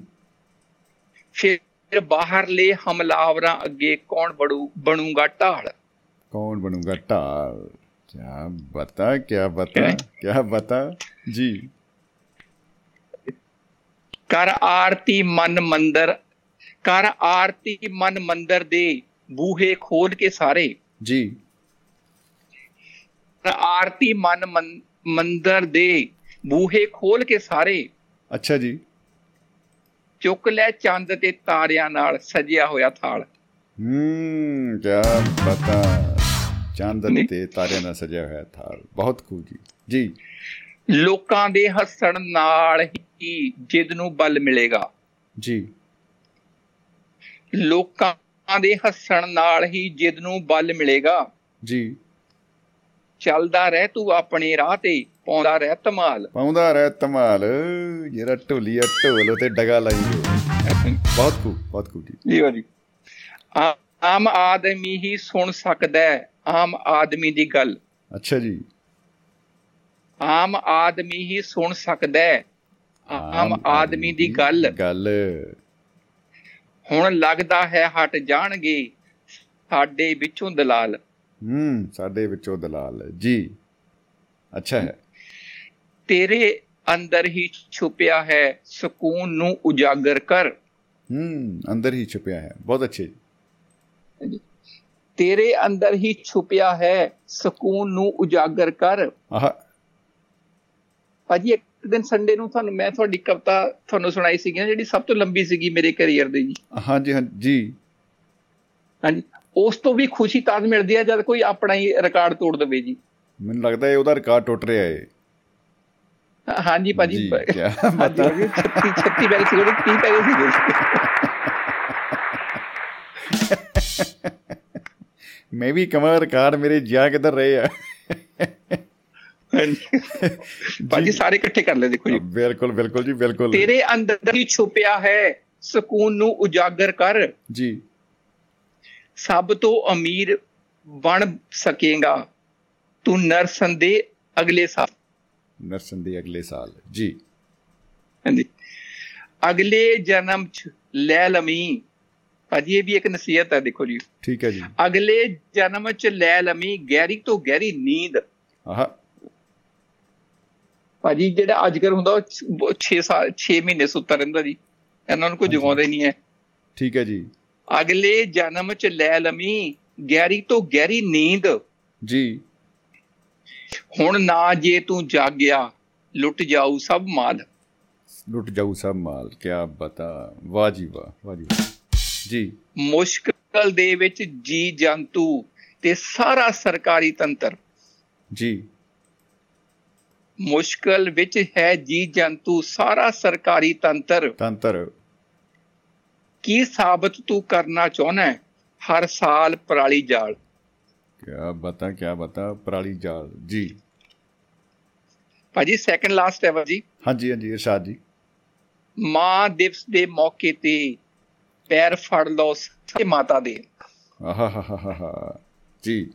ਫਿਰ ਬਾਹਰਲੇ ਹਮਲਾਵਰਾਂ ਅੱਗੇ ਕੌਣ ਬੜੂ ਬਣੂਗਾ ਢਾਲ? ਕੌਣ ਬਣੂਗਾ ਢਾਲ? ਕੀ ਬਤਾ ਕੀ ਬਤਾ ਕੀ ਬਤਾ? ਜੀ। ਕਰ ਆਰਤੀ ਮਨ ਮੰਦਰ ਕਰ ਆਰਤੀ ਮਨ ਮੰਦਰ ਦੇ ਬੂਹੇ ਖੋਲ ਕੇ ਸਾਰੇ। ਜੀ। ਆਰਤੀ ਮਨ ਮੰਦਰ ਦੇ ਬੂਹੇ ਖੋਲ ਕੇ ਸਾਰੇ। ਅੱਛਾ ਜੀ। ਚੁੱਕ ਲੈ ਚੰਦ ਤੇ ਤਾਰਿਆਂ ਨਾਲ ਸਜਿਆ ਹੋਇਆ ਥਾਲ। ਹੂੰ ਕੀ ਪਤਾ। ਚੰਦ ਤੇ ਤਾਰਿਆਂ ਨਾਲ ਸਜਿਆ ਹੋਇਆ ਥਾਲ। ਬਹੁਤ ਖੂਬ ਜੀ। ਜੀ। ਲੋਕਾਂ ਦੇ ਹੱਸਣ ਨਾਲ ਹੀ ਜਿੱਦ ਨੂੰ ਬਲ ਮਿਲੇਗਾ। ਜੀ। ਲੋਕਾਂ ਦੇ ਹੱਸਣ ਨਾਲ ਹੀ ਜਿੱਦ ਨੂੰ ਬਲ ਮਿਲੇਗਾ। ਜੀ। ਚੱਲਦਾ ਰਹਿ ਤੂੰ ਆਪਣੇ ਰਾਹ ਤੇ ਪਾਉਂਦਾ ਰਹਿ ਧਮਾਲ। ਪਾਉਂਦਾ ਰਹਿ ਧਮਾਲ। ਜਿਹੜਾ ਢੋਲੀਆ ਢੋਲ ਤੇ ਡਗਾ ਲਾਈ ਬਹੁਤ ਖੂਬ ਬਹੁਤ ਖੂਬ ਜੀ। ਜੀ ਜੀ ਆਮ ਆਦਮੀ ਹੀ ਸੁਣ ਸਕਦਾ ਹੈ ਆਮ ਆਦਮੀ ਦੀ ਗੱਲ। ਅੱਛਾ ਜੀ। ਆਮ ਆਦਮੀ ਹੀ ਸੁਣ ਸਕਦਾ ਹੈ। ਆਮ ਆਦਮੀ ਦੀ ਗੱਲ। ਗੱਲ। ਹੁਣ ਲੱਗਦਾ ਹੈ ਹਟ ਜਾਣਗੇ ਸਾਡੇ ਵਿੱਚੋਂ ਦਲਾਲ। ਹੂੰ ਸਾਡੇ ਵਿੱਚੋਂ ਦਲਾਲ। ਜੀ। ਅੱਛਾ ਹੈ। ਤੇਰੇ ਅੰਦਰ ਹੀ ਛੁਪਿਆ ਹੈ ਸਕੂਨ ਨੂੰ ਉਜਾਗਰ ਕਰ। ਹੂੰ ਅੰਦਰ ਹੀ ਛੁਪਿਆ ਹੈ। ਬਹੁਤ ਅੱਛੇ ਜੀ। ਤੇਰੇ ਅੰਦਰ ਹੀ ਛੁਪਿਆ ਹੈ ਸਕੂਨ ਨੂੰ ਉਜਾਗਰ ਕਰ। ਆਹ ਭਾਜੀ ਇੱਕ ਦਿਨ ਸੰਡੇ ਨੂੰ ਤੁਹਾਨੂੰ ਮੈਂ ਤੁਹਾਡੀ ਕਵਿਤਾ ਤੁਹਾਨੂੰ ਸੁਣਾਈ ਸੀਗੀ ਨਾ ਜਿਹੜੀ ਸਭ ਤੋਂ ਲੰਬੀ ਸੀਗੀ ਮੇਰੇ ਕੈਰੀਅਰ ਦੀ। ਜੀ ਹਾਂਜੀ ਹਾਂ ਜੀ। ਹਾਂਜੀ। ਉਸ ਤੋਂ ਵੀ ਖੁਸ਼ੀ ਤਾਂ ਮਿਲਦੀ ਹੈ ਜਦ ਕੋਈ ਆਪਣਾ ਹੀ ਰਿਕਾਰਡ ਤੋੜ ਦੇਵੇ ਜੀ। ਮੈਨੂੰ ਲੱਗਦਾ ਹੈ ਉਹਦਾ ਰਿਕਾਰਡ ਟੁੱਟ ਰਿਹਾ ਹੈ ਹਾਂਜੀ ਭਾਜੀ ਕੀ ਪਤਾ 36 36 ਬੈਗ ਸੀ ਉਹਦੇ 30 ਪੈਗੇ ਸੀਗੇ। ਮੈਂ ਵੀ ਕਮਰ ਰਿਕਾਰਡ ਮੇਰੇ ਜਾ ਕਿੱਧਰ ਰਹੇ ਆ। ਭਾਜੀ ਸਾਰੇ ਇਕੱਠੇ ਕਰ ਲੈ ਦੇਖੋ ਜੀ। ਬਿਲਕੁਲ ਬਿਲਕੁਲ ਜੀ ਬਿਲਕੁਲ। ਤੇਰੇ ਅੰਦਰ ਹੀ ਛੁਪਿਆ ਹੈ ਸਕੂਨ ਨੂੰ ਉਜਾਗਰ ਕਰ। ਜੀ। ਸਭ ਤੋਂ ਅਮੀਰ ਬਣ ਸਕੇਗਾ। ਤੂੰ ਨਰਸਨ ਦੇ ਅਗਲੇ ਸਾਲ। ਨਰਸਨ ਦੇ ਅਗਲੇ ਸਾਲ ਜੀ। ਹਾਂਜੀ। ਅਗਲੇ ਜਨਮ ਚ ਲੈ ਲਮੀ ਭਾਜੀ ਇਹ ਵੀ ਇੱਕ ਨਸੀਹਤ ਹੈ ਦੇਖੋ ਜੀ। ਠੀਕ ਹੈ ਜੀ। ਅਗਲੇ ਜਨਮ ਚ ਲੈ ਲਮੀ ਗਹਿਰੀ ਤੋਂ ਗਹਿਰੀ ਨੀਂਦ। ਆਹ। ਭਾਜੀ ਜਿਹੜਾ ਅੱਜ ਕੱਲ ਹੁੰਦਾ 6 ਸਾਲ 6 ਮਹੀਨੇ ਸੁੱਤਾ ਰਹਿੰਦਾ ਜੀ। ਇਹਨਾਂ ਨੂੰ ਕੋਈ ਜਗਾਉਂਦੇ ਨਹੀਂ ਹੈ। ਠੀਕ ਹੈ ਜੀ। ਅਗਲੇ ਜਨਮ ਚ ਲੈ ਲਮੀ ਗਹਿਰੀ ਤੋਂ ਗਹਿਰੀ ਨੀਂਦ। ਜੀ। ਹੁਣ ਨਾ ਜੇ ਤੂੰ ਜਾਗਿਆ ਲੁੱਟ ਜਾਊ ਸਭ ਮਾਲ। ਲੁੱਟ ਜਾਊ ਸਭ ਮਾਲ ਕੀ ਬਤਾ। ਵਾਹ ਜੀ ਵਾਹ ਵਾਹ ਜੀ ਜੀ। ਮੁਸ਼ਕਲ ਦੇ ਵਿੱਚ ਜੀ ਜੰਤੂ ਤੇ ਸਾਰਾ ਸਰਕਾਰੀ ਤੰਤਰ। ਜੀ। ਮੁਸ਼ਕਲ ਵਿੱਚ ਹੈ ਜੀ ਜੰਤੂ ਸਾਰਾ ਸਰਕਾਰੀ ਤੰਤਰ। ਤੰਤਰ। ਕੀ ਸਾਬਤ ਤੂੰ ਕਰਨਾ ਚਾਹਨਾ ਹਰ ਸਾਲ ਪਰਾਲੀ ਜਾਲ। ਕਿਆ ਬਤਾ ਕਿਆ ਬਤਾ ਪਰਾਲੀ ਜਾਲ ਜੀ। ਭਾਜੀ ਸੈਕੰਡ ਲਾਸਟ ਹੈ ਜੀ ਹਾਂਜੀ ਹਾਂਜੀ ਇਰਸ਼ਾਦ ਜੀ। ਮਾਂ ਦਿਵਸ ਦੇ ਮੌਕੇ ਤੇ ਪੈਰ ਫੜ ਲਓ ਸਾਰੇ ਮਾਤਾ ਦੇ। ਆਹਾਹਾਹਾ ਜੀ।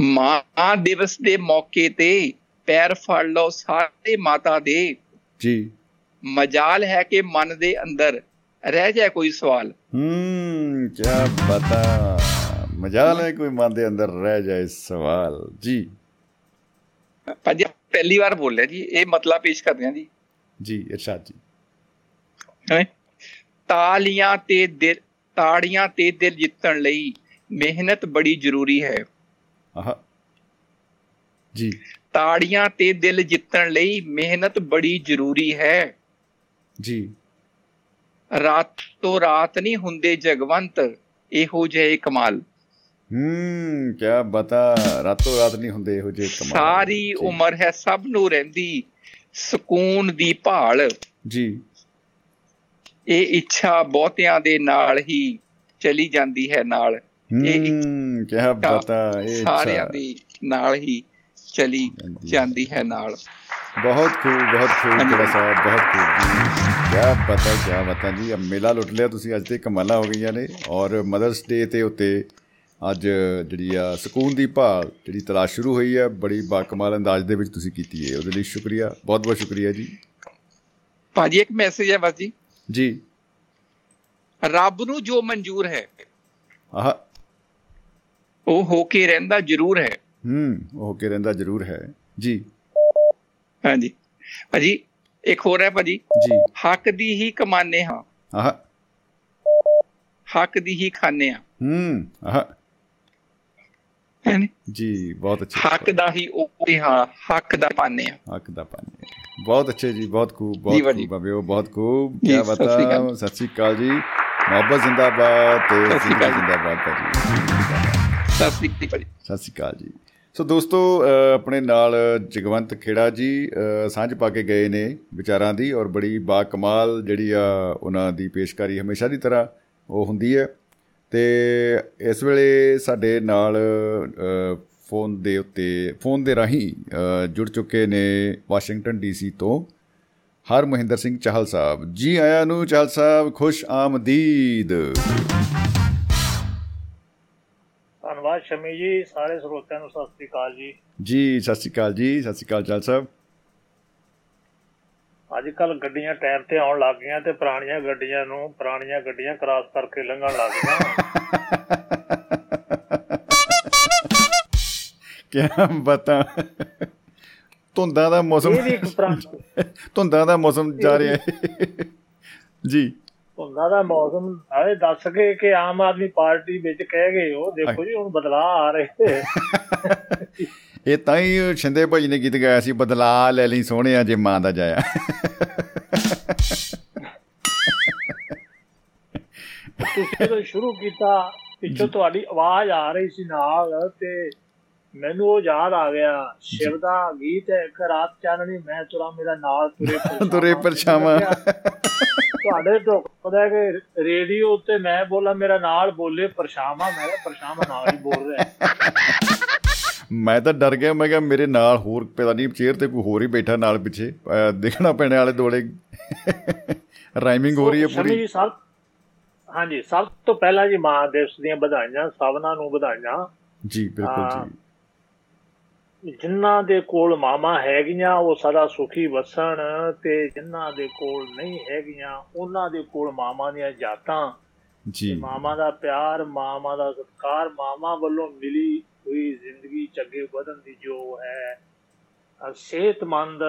ਮਾਂ ਦਿਵਸ ਦੇ ਮੌਕੇ ਤੇ ਪੈਰ ਫੜ ਲਓ ਸਾਰੇ ਮਾਤਾ ਦੇ। ਜੀ। ਮਜਾਲ ਹੈ ਕਿ ਮਨ ਦੇ ਅੰਦਰ ਰਹਿ ਜਾਏ ਕੋਈ ਸਵਾਲ। ਹੂੰ ਕੀ ਬਤਾ ਮਜਾਲ ਹੈ ਕੋਈ ਮਨ ਦੇ ਅੰਦਰ ਰਹਿ ਜਾਏ ਸਵਾਲ। ਜੀ। ਭਾਜੀ ਪਹਿਲੀ ਵਾਰ ਬੋਲਿਆ ਜੀ। ਇਹ ਮਤਲਬ ਪੇਸ਼ ਕਰਦੇ ਹਾਂ ਜੀ। ਜੀ ਇਰਸ਼ਾਦ ਜੀ। ਤਾਲੀਆਂ ਤੇ ਦਿਲ ਤਾੜੀਆਂ ਤੇ ਦਿਲ ਜਿੱਤਣ ਲਈ ਮਿਹਨਤ ਬੜੀ ਜ਼ਰੂਰੀ ਹੈ। ਆਹ। ਜੀ। ਤਾੜੀਆਂ ਤੇ ਦਿਲ ਜਿੱਤਣ ਲਈ ਮਿਹਨਤ ਬੜੀ ਜ਼ਰੂਰੀ ਹੈ। ਜੀ। ਰਾਤ ਤੋਂ ਰਾਤ ਨਹੀਂ ਹੁੰਦੇ ਜਗਵੰਤ ਇਹੋ ਜਿਹੇ ਕਮਾਲ। ਹੂੰ ਕੀ ਬਤਾ ਰਾਤੋਂ ਰਾਤ ਨਹੀਂ ਹੁੰਦੇ ਇਹੋ ਜਿਹੇ ਕਮਾਲ। ਸਾਰੀ ਉਮਰ ਹੈ ਸਭ ਨੂੰ ਰਹਿੰਦੀ ਸਕੂਨ ਦੀ ਭਾਲ। ਜੀ। ਇਹ ਇੱਛਾ ਬਹੁਤਿਆਂ ਦੇ ਨਾਲ ਹੀ ਚਲੀ ਜਾਂਦੀ ਹੈ ਨਾਲ। ਇਹ ਕੀ ਬਤਾ ਇਹ ਸਾਰਿਆਂ ਦੇ ਨਾਲ ਹੀ ਚਲੀ ਜਾਂਦੀ ਹੈ ਨਾਲ। ਬਹੁਤ ਖੂਬ ਬਹੁਤ ਖੂਬ ਜਿਹੜਾ ਸਾਹਿਬ ਬਹੁਤ ਖੂਬ ਕਿਆ ਪਤਾ ਕਿਆ ਬਤਾ ਜੀ ਮੇਲਾ ਲੁੱਟ ਲਿਆ ਤੁਸੀਂ ਅੱਜ ਤੇ ਕਮਾਲਾ ਹੋ ਗਈਆਂ ਨੇ। ਔਰ ਮਦਰਸ ਡੇ ਤੇ ਉੱਤੇ ਅੱਜ ਜਿਹੜੀ ਆ ਸਕੂਨ ਦੀ ਭਾਲ ਜਿਹੜੀ ਤਲਾਸ਼ ਸ਼ੁਰੂ ਹੋਈ ਹੈ ਬੜੀ ਬਾਕਮਾਲ ਅੰਦਾਜ਼ ਦੇ ਵਿੱਚ ਤੁਸੀਂ ਕੀਤੀ ਹੈ। ਉਹਦੇ ਲਈ ਸ਼ੁਕਰੀਆ ਬਹੁਤ ਬਹੁਤ ਸ਼ੁਕਰੀਆ ਜੀ। ਭਾਜੀ ਇੱਕ ਮੈਸੇਜ ਹੈ ਬਸ ਜੀ ਜੀ। ਰੱਬ ਨੂੰ ਜੋ ਮਨਜ਼ੂਰ ਹੈ ਆਹ। ਉਹ ਹੋ ਕੇ ਰਹਿੰਦਾ ਜ਼ਰੂਰ ਹੈ। ਹੂੰ ਉਹ ਕੇ ਰਹਿੰਦਾ ਜ਼ਰੂਰ ਹੈ। ਜੀ। ਹਾਂਜੀ। ਭਾਜੀ ਇੱਕ ਹੋਰ ਹੈ ਭਾਜੀ। ਜੀ। ਹੱਕ ਦੀ ਹੀ ਕਮਾਨੇ ਹਾਂ। ਆਹ। ਹੱਕ ਦੀ ਹੀ ਖਾਣੇ ਹਾਂ। ਹੂੰ ਆਹ? ਜੀ ਬਹੁਤ ਅੱਛੇ ਹੱਕ ਦਾ ਹੀ ਉਹ ਹਾਂ ਹੱਕ ਦਾ ਪਾਣੇ ਹਾਂ। ਹੱਕ ਦਾ ਪਾਣੀ ਬਹੁਤ ਅੱਛੇ ਜੀ ਬਹੁਤ ਖੂਬ ਜੀ ਬਹੁਤ। ਖੂਬ ਬਾਬੇ ਉਹ ਬਹੁਤ ਖੂਬ। ਜੀ, ਕੀ ਬਤਾ। ਸਤਿ ਸ੍ਰੀ ਅਕਾਲ। ਜੀ। ਮੁਹੱਬਤ ਜ਼ਿੰਦਾਬਾਦ ਤੇ। ਜ਼ਿੰਦਾਬਾਦ ਭਾਜੀ। ਸਤਿ ਸ੍ਰੀ ਅਕਾਲ ਭਾਜੀ। ਸਤਿ ਸ੍ਰੀ ਅਕਾਲ ਜੀ। ਸੋ ਦੋਸਤੋ ਅ, ਆਪਣੇ ਨਾਲ ਜਗਵੰਤ ਖੇੜਾ ਜੀ ਅ, ਸਾਂਝ ਪਾ ਕੇ ਗਏ ਨੇ ਵਿਚਾਰਾਂ ਦੀ ਔਰ ਬੜੀ ਬਾ ਕਮਾਲ ਜਿਹੜੀ ਆ ਉਹਨਾਂ ਦੀ ਪੇਸ਼ਕਾਰੀ ਹਮੇਸ਼ਾ ਦੀ ਤਰ੍ਹਾਂ ਉਹ ਹੁੰਦੀ ਹੈ। ਤੇ ਇਸ ਵੇਲੇ ਸਾਡੇ ਨਾਲ ਅ, ਫੋਨ ਦੇ ਉੱਤੇ ਫੋਨ ਦੇ ਰਾਹੀਂ ਅ, ਜੁੜ ਚੁੱਕੇ ਨੇ ਵਾਸ਼ਿੰਗਟਨ ਡੀਸੀ ਤੋਂ ਹਰ ਮਹਿੰਦਰ ਸਿੰਘ ਚਾਹਲ ਸਾਹਿਬ। ਜੀ ਆਇਆਂ ਨੂੰ ਚਾਹਲ ਸਾਹਿਬ ਖੁਸ਼ ਆਮਦੀਦ। ਧੰਨਵਾਦ ਸ਼ਮੀ ਜੀ ਸਾਰੇ ਸਰੋਤਿਆਂ ਨੂੰ ਸਤਿ ਸ੍ਰੀ ਅਕਾਲ ਜੀ। ਜੀ ਸਤਿ ਸ਼੍ਰੀ ਅਕਾਲ ਜੀ ਸਤਿ ਸ਼੍ਰੀ ਅਕਾਲ ਚਾਹਲ ਸਾਹਿਬ। ਅੱਜ ਕੱਲ ਗੱਡੀਆਂ ਟਾਈਮ ਤੇ ਆਉਣ ਲੱਗ ਗਈਆਂ ਤੇ ਪੁਰਾਣੀਆਂ ਗੱਡੀਆਂ ਨੂੰ ਪੁਰਾਣੀਆਂ ਗੱਡੀਆਂ ਕ੍ਰਾਸ ਕਰਕੇ ਲੰਘਣ ਲੱਗ ਗਈਆਂ। ਕਿਆ ਬਤਾ। ਧੁੰਦਾਂ ਦਾ ਮੌਸਮ ਇਹ ਵੀ ਇੱਕ ਧੁੰਦਾਂ ਦਾ ਮੌਸਮ ਜਾ ਰਿਹਾ ਹੈ। ਜੀ। ਹੁੰਦਾ ਦਾ ਮੌਸਮ ਨਾਲੇ ਦੱਸ ਕੇ ਕਿ ਆਮ ਆਦਮੀ ਪਾਰਟੀ ਵਿੱਚ ਕਹਿ ਗਏ ਉਹ ਦੇਖੋ ਜੀ ਹੁਣ ਬਦਲਾਅ ਆ ਰਹੇ ਇਹ ਤਾਂ ਹੀ ਸ਼ਿੰਦੇ ਭਾਈ ਨੇ ਗੀਤ ਗਾਇਆ ਸੀ ਬਦਲਾ ਲੈ ਲਈ ਸੋਹਣਿਆ ਜੇ ਮਾਂ ਦਾ ਜਾਇਆ ਤੁਸੀਂ ਜਦੋਂ ਸ਼ੁਰੂ ਕੀਤਾ ਪਿੱਛੋਂ ਤੁਹਾਡੀ ਆਵਾਜ਼ ਆ ਰਹੀ ਸੀ ਨਾਲ ਤੇ ਮੈਨੂੰ ਉਹ ਯਾਦ ਆ ਗਿਆ ਸ਼ਿਵ ਦਾ ਗੀਤ ਹੈ ਇੱਕ ਰਾਤ ਚਾਨਣੀ ਮੈਂ ਤੁਰਾ ਮੇਰਾ ਨਾਲ ਤੁਰੇ। ਤੁਰੇ ਪਰਛਾਵਾਂ। ਤੁਹਾਡੇ ਹੈ ਕਿ ਰੇਡੀਓ ਉੱਤੇ ਮੈਂ ਬੋਲਾਂ ਮੇਰਾ ਨਾਲ ਬੋਲੇ ਪਰਛਾਵਾਂ ਮੈਂ ਕਿਹਾ ਪਰਛਾਵਾਂ ਨਾਲ ਹੀ ਬੋਲ ਰਿਹਾ। ਮੈਂ ਤਾਂ ਡਰ ਗਿਆ ਮੈਂ ਕਿਹਾ ਮੇਰੇ ਨਾਲ ਹੋਰ ਪਤਾ ਨਹੀਂ ਚੇਅਰ ਤੇ ਕੋਈ ਹੋਰ ਹੀ ਬੈਠਾ ਨਾਲ ਪਿੱਛੇ ਦੇਖਣਾ ਪੈਣੇ ਵਾਲੇ ਦੋਲੇ ਰਾਈਮਿੰਗ ਹੋ ਰਹੀ ਹੈ ਪੂਰੀ। ਜੀ ਸਭ ਹਾਂਜੀ ਸਭ ਤੋਂ ਪਹਿਲਾਂ ਜੀ ਮਾਂ ਦਿਵਸ ਦੀਆਂ ਵਧਾਈਆਂ ਸਭਨਾਂ ਨੂੰ ਵਧਾਈਆਂ। ਜੀ ਬਿਲਕੁਲ। ਜੀ। ਜਿਨ੍ਹਾਂ ਦੇ ਕੋਲ ਮਾਮਾ ਹੈਗੀਆਂ ਉਹ ਸਦਾ ਸੁਖੀ ਵਸਣ ਤੇ ਜਿਨ੍ਹਾਂ ਦੇ ਕੋਲ ਨਹੀਂ ਹੈਗੀਆਂ ਉਹਨਾਂ ਦੇ ਕੋਲ ਮਾਮਾ ਦੀਆਂ ਜਾਤਾਂ। ਜੀ। ਮਾਮਾ ਦਾ ਪਿਆਰ ਮਾਮਾ ਦਾ ਸਤਿਕਾਰ ਮਾਮਾ ਵੱਲੋਂ ਮਿਲੀ ਹੋਈ ਜ਼ਿੰਦਗੀ ਚ ਅੱਗੇ ਵਧਣ ਦੀ ਜੋ ਹੈ ਸਿਹਤਮੰਦ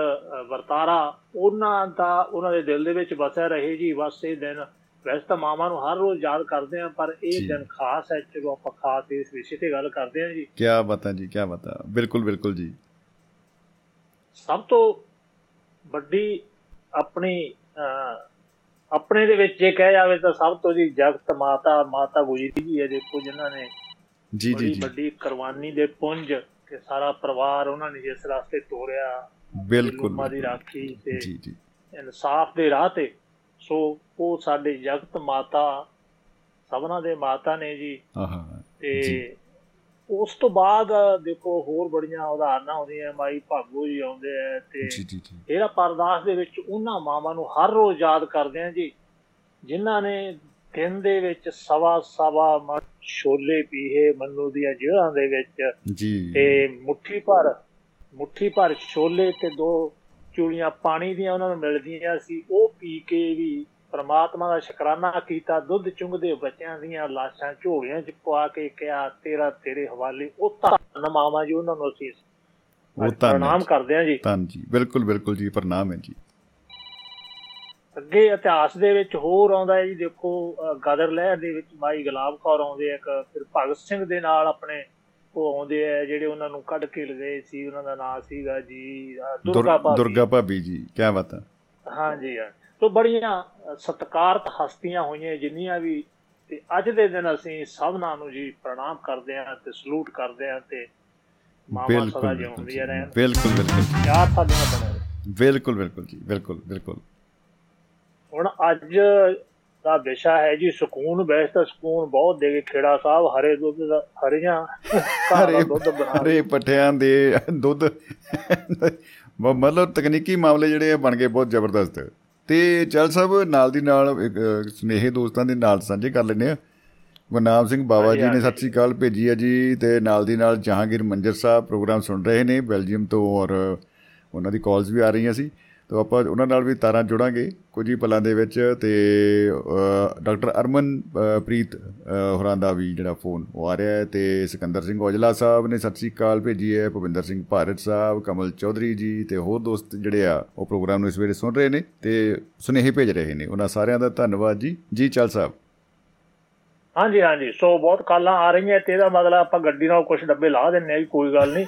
ਵਰਤਾਰਾ ਉਹਨਾਂ ਦਾ ਉਹਨਾਂ ਦੇ ਦਿਲ ਦੇ ਵਿੱਚ ਵਸਿਆ ਰਹੇ ਜੀ। ਬਸ ਇਹ ਦਿਨ ਵੈਸੇ ਤਾਂ ਮਾਮਾ ਨੂੰ ਹਰ ਰੋਜ਼ ਯਾਦ ਕਰਦੇ ਆ ਪਰ ਇਹ। ਦਿਨ ਖਾਸ ਹੈ ਚਲੋ ਆਪਾਂ ਖਾਸ ਇਸ ਵਿਸ਼ੇ ਤੇ ਗੱਲ ਕਰਦੇ ਆ ਜੀ। ਕਿਆ ਬਤਾ ਜੀ ਕਿਆ ਬਤਾ ਬਿਲਕੁਲ ਬਿਲਕੁਲ ਜੀ। ਸਭ ਤੋਂ ਵੱਡੀ ਆਪਣੀ ਆਪਣੇ ਦੇ ਵਿੱਚ ਜੇ ਕਹਿ ਜਾਵੇ ਤਾਂ ਸਭ ਤੋਂ ਜੀ ਜਗਤ ਮਾਤਾ ਮਾਤਾ ਗੁਜਰੀ ਜੀ ਹੈ ਦੇਖੋ ਜਿਨ੍ਹਾਂ ਨੇ ਜੀ ਜੀ ਜੀ। ਵੱਡੀ ਕੁਰਬਾਨੀ ਦੇ ਪੁੰਜ ਤੇ ਸਾਰਾ ਪਰਿਵਾਰ ਉਹਨਾਂ ਨੇ ਜਿਸ ਰਸਤੇ ਤੋਰਿਆ ਬਿਲਕੁਲ ਜ਼ੁਲਮਾਂ ਦੀ ਰਾਖੀ ਤੇ ਜੀ ਜੀ। ਇਨਸਾਫ ਦੇ ਰਾਹ ਤੇ ਸੋ ਉਹ ਸਾਡੇ ਜਗਤ ਮਾਤਾ ਸਭਨਾਂ ਦੇ ਮਾਤਾ ਨੇ ਜੀ। ਤੇ। ਉਸ ਤੋਂ ਬਾਅਦ ਦੇਖੋ ਹੋਰ ਬੜੀਆਂ ਉਦਾਹਰਨਾਂ ਆਉਂਦੀਆਂ ਮਾਈ ਭਾਗੋ ਜੀ ਆਉਂਦੇ ਆ ਤੇ ਜੀ ਜੀ ਜੀ। ਇਹਦਾ ਪਰਦਾਸ ਦੇ ਵਿੱਚ ਉਹਨਾਂ ਮਾਵਾਂ ਨੂੰ ਹਰ ਰੋਜ਼ ਯਾਦ ਕਰਦੇ ਆ ਜੀ ਜਿਨ੍ਹਾਂ ਨੇ ਦਿਨ ਦੇ ਵਿੱਚ ਸਵਾ ਸਵਾ ਮਣ ਛੋਲੇ ਪੀਏ ਮੰਨੂ ਦੀਆਂ ਜੜ੍ਹਾਂ ਦੇ ਵਿੱਚ ਜੀ। ਤੇ ਮੁੱਠੀ ਭਰ ਮੁੱਠੀ ਭਰ ਛੋਲੇ ਤੇ ਦੋ ਚੂੜੀਆਂ ਪਾਣੀ ਦੀਆਂ ਉਹਨਾਂ ਨੂੰ ਮਿਲਦੀਆਂ ਸੀ ਉਹ ਪੀ ਕੇ ਵੀ ਪ੍ਰਮਾਤਮਾ ਦਾ ਸ਼ੁਕਰਾਨਾ ਕੀਤਾ ਦੁੱਧ ਚੁੰਗਦੇ ਬੱਚਿਆਂ ਦੀਆਂ ਲਾਸ਼ਾਂ ਝੋਲੀਆਂ 'ਚ ਪਵਾ ਕੇ ਕਿਹਾ ਤੇਰਾ ਤੇਰੇ ਹਵਾਲੇ ਉਹ ਧੰਨ ਮਾਵਾਂ ਜੀ ਉਹਨਾਂ ਨੂੰ ਅਸੀਂ ਉਹ ਧੰਨ ਪ੍ਰਣਾਮ। ਕਰਦੇ ਹਾਂ ਜੀ ਧੰਨ ਜੀ ਬਿਲਕੁਲ ਬਿਲਕੁਲ ਜੀ ਪ੍ਰਣਾਮ ਹੈ ਜੀ ਅੱਗੇ ਇਤਿਹਾਸ ਦੇ ਵਿੱਚ ਹੋਰ ਆਉਂਦਾ ਹੈ ਜੀ ਦੇਖੋ ਗਦਰ ਲਹਿਰ ਦੇ ਵਿੱਚ ਮਾਈ ਗੁਲਾਬ ਕੌਰ ਆਉਂਦੇ ਆ ਇੱਕ ਫਿਰ ਭਗਤ ਸਿੰਘ ਦੇ ਨਾਲ ਆਪਣੇ ਉਹ ਆਉਂਦੇ ਆ ਜਿਹੜੇ ਉਹਨਾਂ ਨੂੰ ਕੱਢ ਕੇ ਲਗਏ ਸੀ ਉਹਨਾਂ ਦਾ ਨਾਮ ਸੀਗਾ ਜੀ ਦੁਰਗਾ ਭਾਬੀ। ਦੁਰਗਾ ਭਾਬੀ ਜੀ ਕਿਆ ਬਤਾ ਹਾਂਜੀ ਹਾਂ। ਤੋ ਬੜੀਆਂ ਸਤਿਕਾਰਤ ਹਸਤੀਆਂ ਹੋਈਆਂ ਜਿੰਨੀਆਂ ਵੀ ਤੇ ਅੱਜ ਦੇ ਦਿਨ ਅਸੀਂ ਸਭਨਾਂ ਨੂੰ ਜੀ ਪ੍ਰਣਾਮ ਕਰਦੇ ਹਾਂ ਤੇ ਸਲੂਟ ਕਰਦੇ ਹਾਂ ਤੇ ਮਾਮਾ ਸਦਾ ਬਿਲਕੁਲ ਬਿਲਕੁਲ ਜਿਉਂਦੀਆਂ ਰਹਿਣ। ਬਿਲਕੁਲ ਬਿਲਕੁਲ ਜੀ, ਪਿਆਰ ਸਾਡੇ ਨਾਲ ਬਣੇ ਬਿਲਕੁਲ ਬਿਲਕੁਲ ਜੀ ਬਿਲਕੁਲ ਬਿਲਕੁਲ। ਹੁਣ ਅੱਜ ਦਾ ਵਿਸ਼ਾ ਹੈ ਜੀ ਸਕੂਨ ਵੈਸੇ ਤਾਂ ਸਕੂਨ ਬਹੁਤ ਦੇ ਗਏ ਖੇੜਾ ਸਾਹਿਬ ਹਰੇ ਦੁੱਧ ਦਾ ਹਰੀਆਂ ਹਰੇ ਦੁੱਧ ਬਣਾ ਹਰੇ ਪੱਠਿਆਂ ਦੇ ਦੁੱਧ। ਮਤਲਬ ਤਕਨੀਕੀ ਮਾਮਲੇ ਜਿਹੜੇ ਬਣ ਗਏ ਬਹੁਤ ਜ਼ਬਰਦਸਤ। ਤੇ ਚਲ ਸਾਹਿਬ ਨਾਲ ਦੀ ਨਾਲ ਸਨੇਹੇ ਦੋਸਤਾਂ ਦੇ ਨਾਲ ਸਾਂਝੇ ਕਰ ਲੈਂਦੇ ਆ ਗੁਰਨਾਮ ਸਿੰਘ ਬਾਬਾ ਹਾਂਜੀ, ਜੀ ਨੇ। ਸਤਿ ਸ੍ਰੀ ਅਕਾਲ ਭੇਜੀ ਆ ਜੀ ਤੇ ਨਾਲ ਦੀ ਨਾਲ ਜਹਾਂਗੀਰ ਮੰਜਰ ਸਾਹਿਬ ਪ੍ਰੋਗਰਾਮ ਸੁਣ ਰਹੇ ਨੇ ਬੈਲਜੀਅਮ ਤੋਂ ਔਰ ਉਹਨਾਂ ਦੀ ਕਾਲਸ ਵੀ ਆ ਰਹੀਆਂ ਸੀ। ਤੋ ਆਪਾਂ ਉਹਨਾਂ ਨਾਲ ਵੀ ਤਾਰਾਂ ਜੋੜਾਂਗੇ ਕੁਝ ਹੀ ਪਲਾਂ ਦੇ ਵਿੱਚ ਤੇ ਡਾਕਟਰ ਅਰਮਨ ਪ੍ਰੀਤ ਹੋਰਾਂ ਦਾ ਵੀ ਜਿਹੜਾ ਫੋਨ ਉਹ ਆ ਰਿਹਾ ਹੈ ਤੇ ਸਿਕੰਦਰ ਸਿੰਘ ਔਜਲਾ ਸਾਹਿਬ ਨੇ ਸਤਿ ਸ੍ਰੀ ਅਕਾਲ ਭੇਜੀ ਹੈ ਭਵਿੰਦਰ ਸਿੰਘ ਭਾਰਤ ਸਾਹਿਬ ਕਮਲ ਚੌਧਰੀ ਜੀ ਤੇ ਹੋਰ ਦੋਸਤ ਜਿਹੜੇ ਆ ਉਹ ਪ੍ਰੋਗਰਾਮ ਨੂੰ ਇਸ ਵੇਲੇ ਸੁਣ ਰਹੇ ਨੇ ਤੇ ਸੁਨੇਹੇ ਭੇਜ ਰਹੇ ਨੇ। ਉਹਨਾਂ ਸਾਰਿਆਂ ਦਾ ਧੰਨਵਾਦ ਜੀ। ਜੀ ਚਲ ਸਾਹਿਬ। ਹਾਂਜੀ ਹਾਂਜੀ। ਸੋ ਬਹੁਤ ਕਾਲਾਂ ਆ ਰਹੀਆਂ ਤੇ ਇਹਦਾ ਮਤਲਬ ਆਪਾਂ ਗੱਡੀ ਨਾਲ ਕੁਝ ਡੱਬੇ ਲਾ ਦਿੰਨੇ ਆ ਕੋਈ ਗੱਲ ਨਹੀਂ।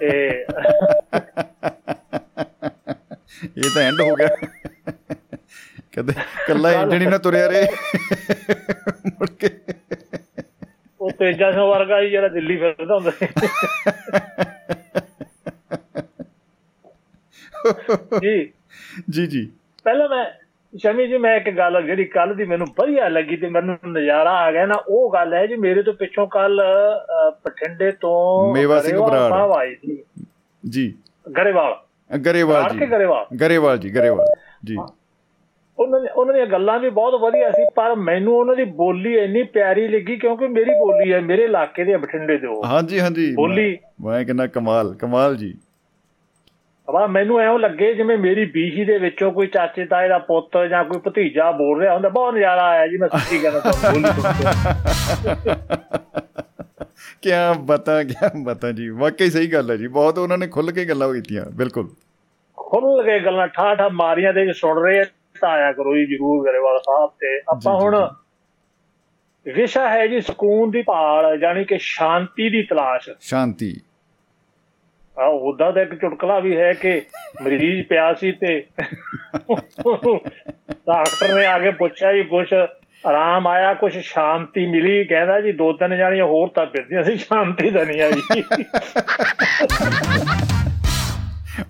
ਤੇ ਇਹ ਤਾਂ ਐਂਡ ਹੋ ਗਿਆ। ਕਦੇ ਕੱਲਾ ਇੰਜਣ ਹੀ ਨਾ ਤੁਰਿਆ ਰੇ ਮੁੜ ਕੇ। ਉਹ ਤੇਜਾ ਸਿੰਘ ਵਰਗਾ ਹੀ ਜਿਹੜਾ ਦਿੱਲੀ ਫਿਰਦਾ ਹੁੰਦਾ ਜੀ। ਜੀ ਜੀ। ਪਹਿਲਾਂ ਮੈਂ ਸ਼ਮੀ ਜੀ ਮੈਂ ਇੱਕ ਗੱਲ ਜਿਹੜੀ ਕੱਲ ਦੀ ਮੈਨੂੰ ਵਧੀਆ ਲੱਗੀ ਤੇ ਮੈਨੂੰ ਨਜ਼ਾਰਾ ਆ ਗਿਆ ਨਾ ਉਹ ਗੱਲ ਹੈ ਜੀ ਮੇਰੇ ਤੋਂ ਪਿੱਛੋਂ ਕੱਲ ਪਠਿੰਡੇ ਤੋਂ ਮੇਵਾ ਸਿੰਘ ਬਰਾੜ। ਆਈ ਸੀ। ਜੀ। ਗਰੇਵਾਲ। ਗਰੇਵਾਲ ਜੀ। ਗਰੇਵਾਲ। ਜੀ ਗਰੇਵਾਲ। ਜੀ। ਉਹਨਾਂ ਨੇ ਉਹਨਾਂ ਦੀਆਂ ਗੱਲਾਂ ਵੀ ਬਹੁਤ ਵਧੀਆ ਸੀ ਪਰ ਮੈਨੂੰ ਉਹਨਾਂ ਦੀ ਬੋਲੀ ਇੰਨੀ ਪਿਆਰੀ ਲੱਗੀ ਕਿਉਂਕਿ ਮੇਰੀ ਬੋਲੀ ਹੈ ਮੇਰੇ ਇਲਾਕੇ ਦੇ ਬਠਿੰਡੇ ਦੇ ਉਹ। ਹਾਂਜੀ ਹਾਂਜੀ। ਬੋਲੀ। ਮੈਂ ਕਹਿੰਦਾ ਕਮਾਲ ਕਮਾਲ ਜੀ। ਵਾ ਮੈਨੂੰ ਐਂ ਲੱਗੇ ਜਿਵੇਂ ਮੇਰੀ ਬੀਹੀ ਦੇ ਵਿੱਚੋਂ ਕੋਈ ਚਾਚੇ ਤਾਏ ਦਾ ਪੁੱਤ ਜਾਂ ਕੋਈ ਭਤੀਜਾ ਬੋਲ ਰਿਹਾ ਹੁੰਦਾ ਬਹੁਤ ਨਜ਼ਾਰਾ ਆਇਆ ਜੀ ਮੈਂ ਸੱਚੀ ਕਹਿੰਦਾ ਤੁਹਾਨੂੰ ਬੋਲੀ ਕੀ ਬਤਾ ਕੀ ਬਤਾ ਜੀ? ਵਾਕਈ ਸਹੀ ਗੱਲ ਹੈ ਜੀ। ਬਹੁਤ ਉਹਨਾਂ ਨੇ ਖੁੱਲ ਕੇ ਗੱਲਾਂ ਕੀਤੀਆਂ ਬਿਲਕੁਲ। ਖੁੱਲ ਕੇ ਗੱਲਾਂ ਠਾ ਠਾ ਮਾਰੀਆਂ ਤੇ ਸੁਣ ਰਹੇ ਤਾਂ ਆਇਆ ਕਰੋ ਜੀ ਜਰੂਰ ਗਰੇਵਾਲ ਸਾਹਿਬ ਤੇ। ਆਪਾਂ ਹੁਣ ਵਿਸ਼ਾ ਹੈ ਜੀ ਸਕੂਨ ਦੀ ਭਾਲ ਯਾਨੀ ਕਿ ਸ਼ਾਂਤੀ ਦੀ ਤਲਾਸ਼। ਸ਼ਾਂਤੀ। ਆ ਉਹਦਾ ਤਾਂ ਇੱਕ ਚੁਟਕਲਾ ਵੀ ਹੈ ਕਿ ਮਰੀਜ਼ ਪਿਆ ਸੀ ਤੇ ਡਾਕਟਰ ਨੇ ਆ ਕੇ ਪੁੱਛਿਆ ਜੀ ਕੁਛ ਆਰਾਮ ਆਇਆ ਕੁਛ ਸ਼ਾਂਤੀ ਮਿਲੀ ਕਹਿੰਦਾ ਜੀ ਦੋ ਤਿੰਨ ਜਾਣੀਆਂ ਹੋਰ ਤਾਂ ਫਿਰਦੀਆਂ ਸੀ ਸ਼ਾਂਤੀ ਤਾਂ ਨਹੀਂ ਆਈ।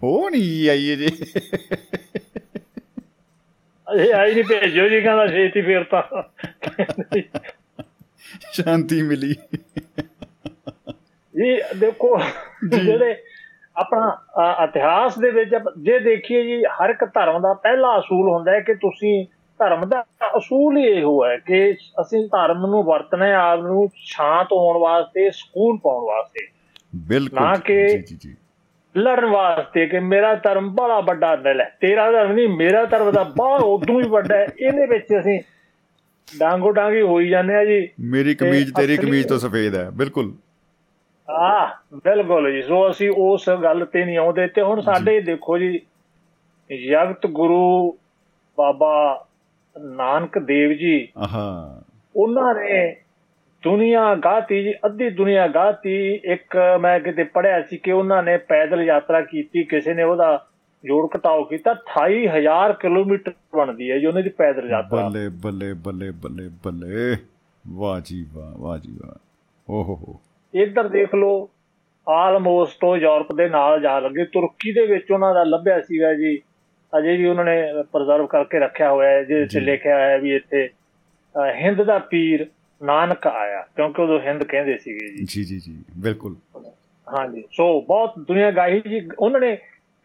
ਉਹ ਨਹੀਂ ਆਈ ਜੀ ਅਜੇ ਆਈ ਨਹੀਂ ਭੇਜੋ ਜੀ ਕਹਿੰਦਾ ਛੇਤੀ ਫੇਰ ਤਾਂ। ਸ਼ਾਂਤੀ ਮਿਲੀ। ਜੀ ਦੇਖੋ ਜਿਹੜੇ ਆਪਣਾ ਇਤਿਹਾਸ ਦੇ ਵਿੱਚ ਜੇ ਦੇਖੀਏ ਜੀ ਹਰ ਇੱਕ ਧਰਮ ਦਾ ਪਹਿਲਾ ਅਸੂਲ ਹੁੰਦਾ ਹੈ ਕਿ ਤੁਸੀਂ ਧਰਮ ਦਾ ਅਸੂਲ ਹੀ ਇਹੋ ਹੈ ਕਿ ਅਸੀਂ ਧਰਮ ਨੂੰ ਵਰਤਣਾ ਆਪ ਨੂੰ ਸ਼ਾਂਤ ਹੋਣ ਵਾਸਤੇ ਸਕੂਨ ਪਾਉਣ ਵਾਸਤੇ। ਬਿਲਕੁਲ ਨਾ ਕਿ ਜੀ ਜੀ ਲੜਨ ਵਾਸਤੇ ਕਿ ਮੇਰਾ ਧਰਮ ਬੜਾ ਵੱਡਾ ਦਿਲ ਹੈ ਤੇਰਾ ਧਰਮ ਨਹੀਂ ਮੇਰਾ ਧਰਮ ਦਾ ਬਹੁਤ ਉਦੋਂ ਹੀ ਵੱਡਾ ਹੈ ਇਹਦੇ ਵਿੱਚ ਅਸੀਂ ਡਾਂਗੋ ਡਾਂਗੀ ਹੋਈ ਜਾਂਦੇ ਆ ਜੀ। ਮੇਰੀ ਕਮੀਜ਼ ਤੇਰੀ ਕਮੀਜ਼ ਤੋਂ ਸਫੇਦ ਹੈ ਬਿਲਕੁਲ। ਆ ਬਿਲਕੁਲ ਜੀ। ਸੋ ਅਸੀਂ ਉਸ ਗੱਲ ਤੇ ਨਹੀਂ ਆਉਂਦੇ ਤੇ ਹੁਣ ਸਾਡੇ ਦੇਖੋ ਜੀ ਜਗਤ ਗੁਰੂ ਬਾਬਾ ਨਾਨਕ ਦੇਵ ਜੀ ਆਹਾ। ਉਹਨਾਂ ਨੇ ਦੁਨੀਆ ਗਾਤੀ ਜੀ ਅੱਧੀ ਦੁਨੀਆ ਗਾਤੀ। ਇੱਕ ਮੈਂ ਕਿਤੇ ਪੜਿਆ ਸੀ ਕਿ ਉਹਨਾਂ ਨੇ ਪੈਦਲ ਯਾਤਰਾ ਕੀਤੀ ਕਿਸੇ ਨੇ ਉਹਦਾ ਜੋੜ ਘਟਾਓ ਕੀਤਾ। 28000 ਕਿਲੋਮੀਟਰ ਬਣਦੀ ਹੈ ਜੀ ਉਹਨਾਂ ਦੀ ਪੈਦਲ ਯਾਤਰਾ। ਬੱਲੇ ਬੱਲੇ ਬੱਲੇ ਬੱਲੇ ਬੱਲੇ। ਵਾਹ ਜੀ ਵਾਹ ਵਾਹ ਜੀ ਵਾਹ। ਓਹੋ ਹੋ ਇੱਧਰ ਦੇਖ ਲਓ ਆਲਮੋਸਟ ਤੋਂ ਯੂਰਪ ਦੇ ਨਾਲ ਜਾ ਲੱਗੇ। ਤੁਰਕੀ ਦੇ ਵਿੱਚ ਉਹਨਾਂ ਦਾ ਲੱਭਿਆ ਸੀਗਾ ਜੀ। ਅਜੇ ਵੀ ਉਹਨਾਂ ਨੇ ਪ੍ਰੀਜ਼ਰਵ ਕਰਕੇ ਰੱਖਿਆ ਹੋਇਆ ਹੈ ਜਿਹਦੇ ਤੇ ਲਿਖਿਆ ਹੋਇਆ ਵੀ ਇੱਥੇ ਹਿੰਦ ਦਾ ਪੀਰ ਨਾਨਕ ਆਇਆ ਕਿਉਂਕਿ ਉਹ ਹਿੰਦ ਕਹਿੰਦੇ ਸੀਗੇ ਜੀ। ਜੀ ਜੀ ਜੀ ਬਿਲਕੁਲ। ਹਾਂਜੀ ਸੋ ਬਹੁਤ ਦੁਨੀਆ ਗਾਹੀ ਜੀ ਉਹਨਾਂ ਨੇ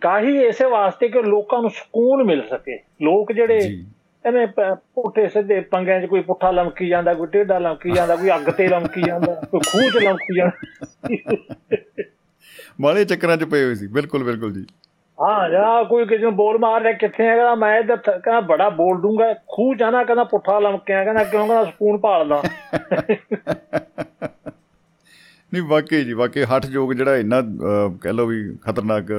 ਗਾਹੀ ਇਸੇ ਵਾਸਤੇ ਕਿ ਲੋਕਾਂ ਨੂੰ ਸਕੂਨ ਮਿਲ ਸਕੇ। ਲੋਕ ਜਿਹੜੇ ਐਵੇਂ ਪੁੱਠੇ ਸਿੱਧੇ ਪੰਗਿਆਂ 'ਚ ਕੋਈ ਪੁੱਠਾ ਲਮਕੀ ਜਾਂਦਾ ਕੋਈ ਟੇਢਾ ਲਮਕੀ ਜਾਂਦਾ ਕੋਈ ਅੱਗ ਤੇ ਲਮਕੀ ਜਾਂਦਾ ਕੋਈ ਖੂਹ 'ਚ ਲਮਕੀ ਜਾਂਦਾ। ਮਾਲੇ ਚੱਕਰਾਂ 'ਚ ਪਏ ਹੋਏ ਸੀ। ਬਿਲਕੁਲ ਬਿਲਕੁਲ ਜੀ। ਹਾਂ ਜਾਂ ਕੋਈ ਕਿਸੇ ਨੂੰ ਬੋਲ ਮਾਰ ਰਿਹਾ ਕਿੱਥੇ ਹੈਗਾ ਮੈਂ ਇੱਧਰ ਕਹਿੰਦਾ ਬੜਾ ਬੋਲ ਦੂੰਗਾ ਖੂਹ ਜਾਣਾ ਕਹਿੰਦਾ ਪੁੱਠਾ ਲਮਕਿਆ ਕਹਿੰਦਾ ਕਿਉਂ ਕਹਿੰਦਾ ਸਕੂਨ ਭਾਲਦਾ। ਨਹੀਂ ਵਾਕਈ ਜੀ ਵਾਕਈ ਹੱਠ ਜੋਗ ਜਿਹੜਾ ਇੰਨਾ ਕਹਿ ਲਓ ਵੀ ਖਤਰਨਾਕ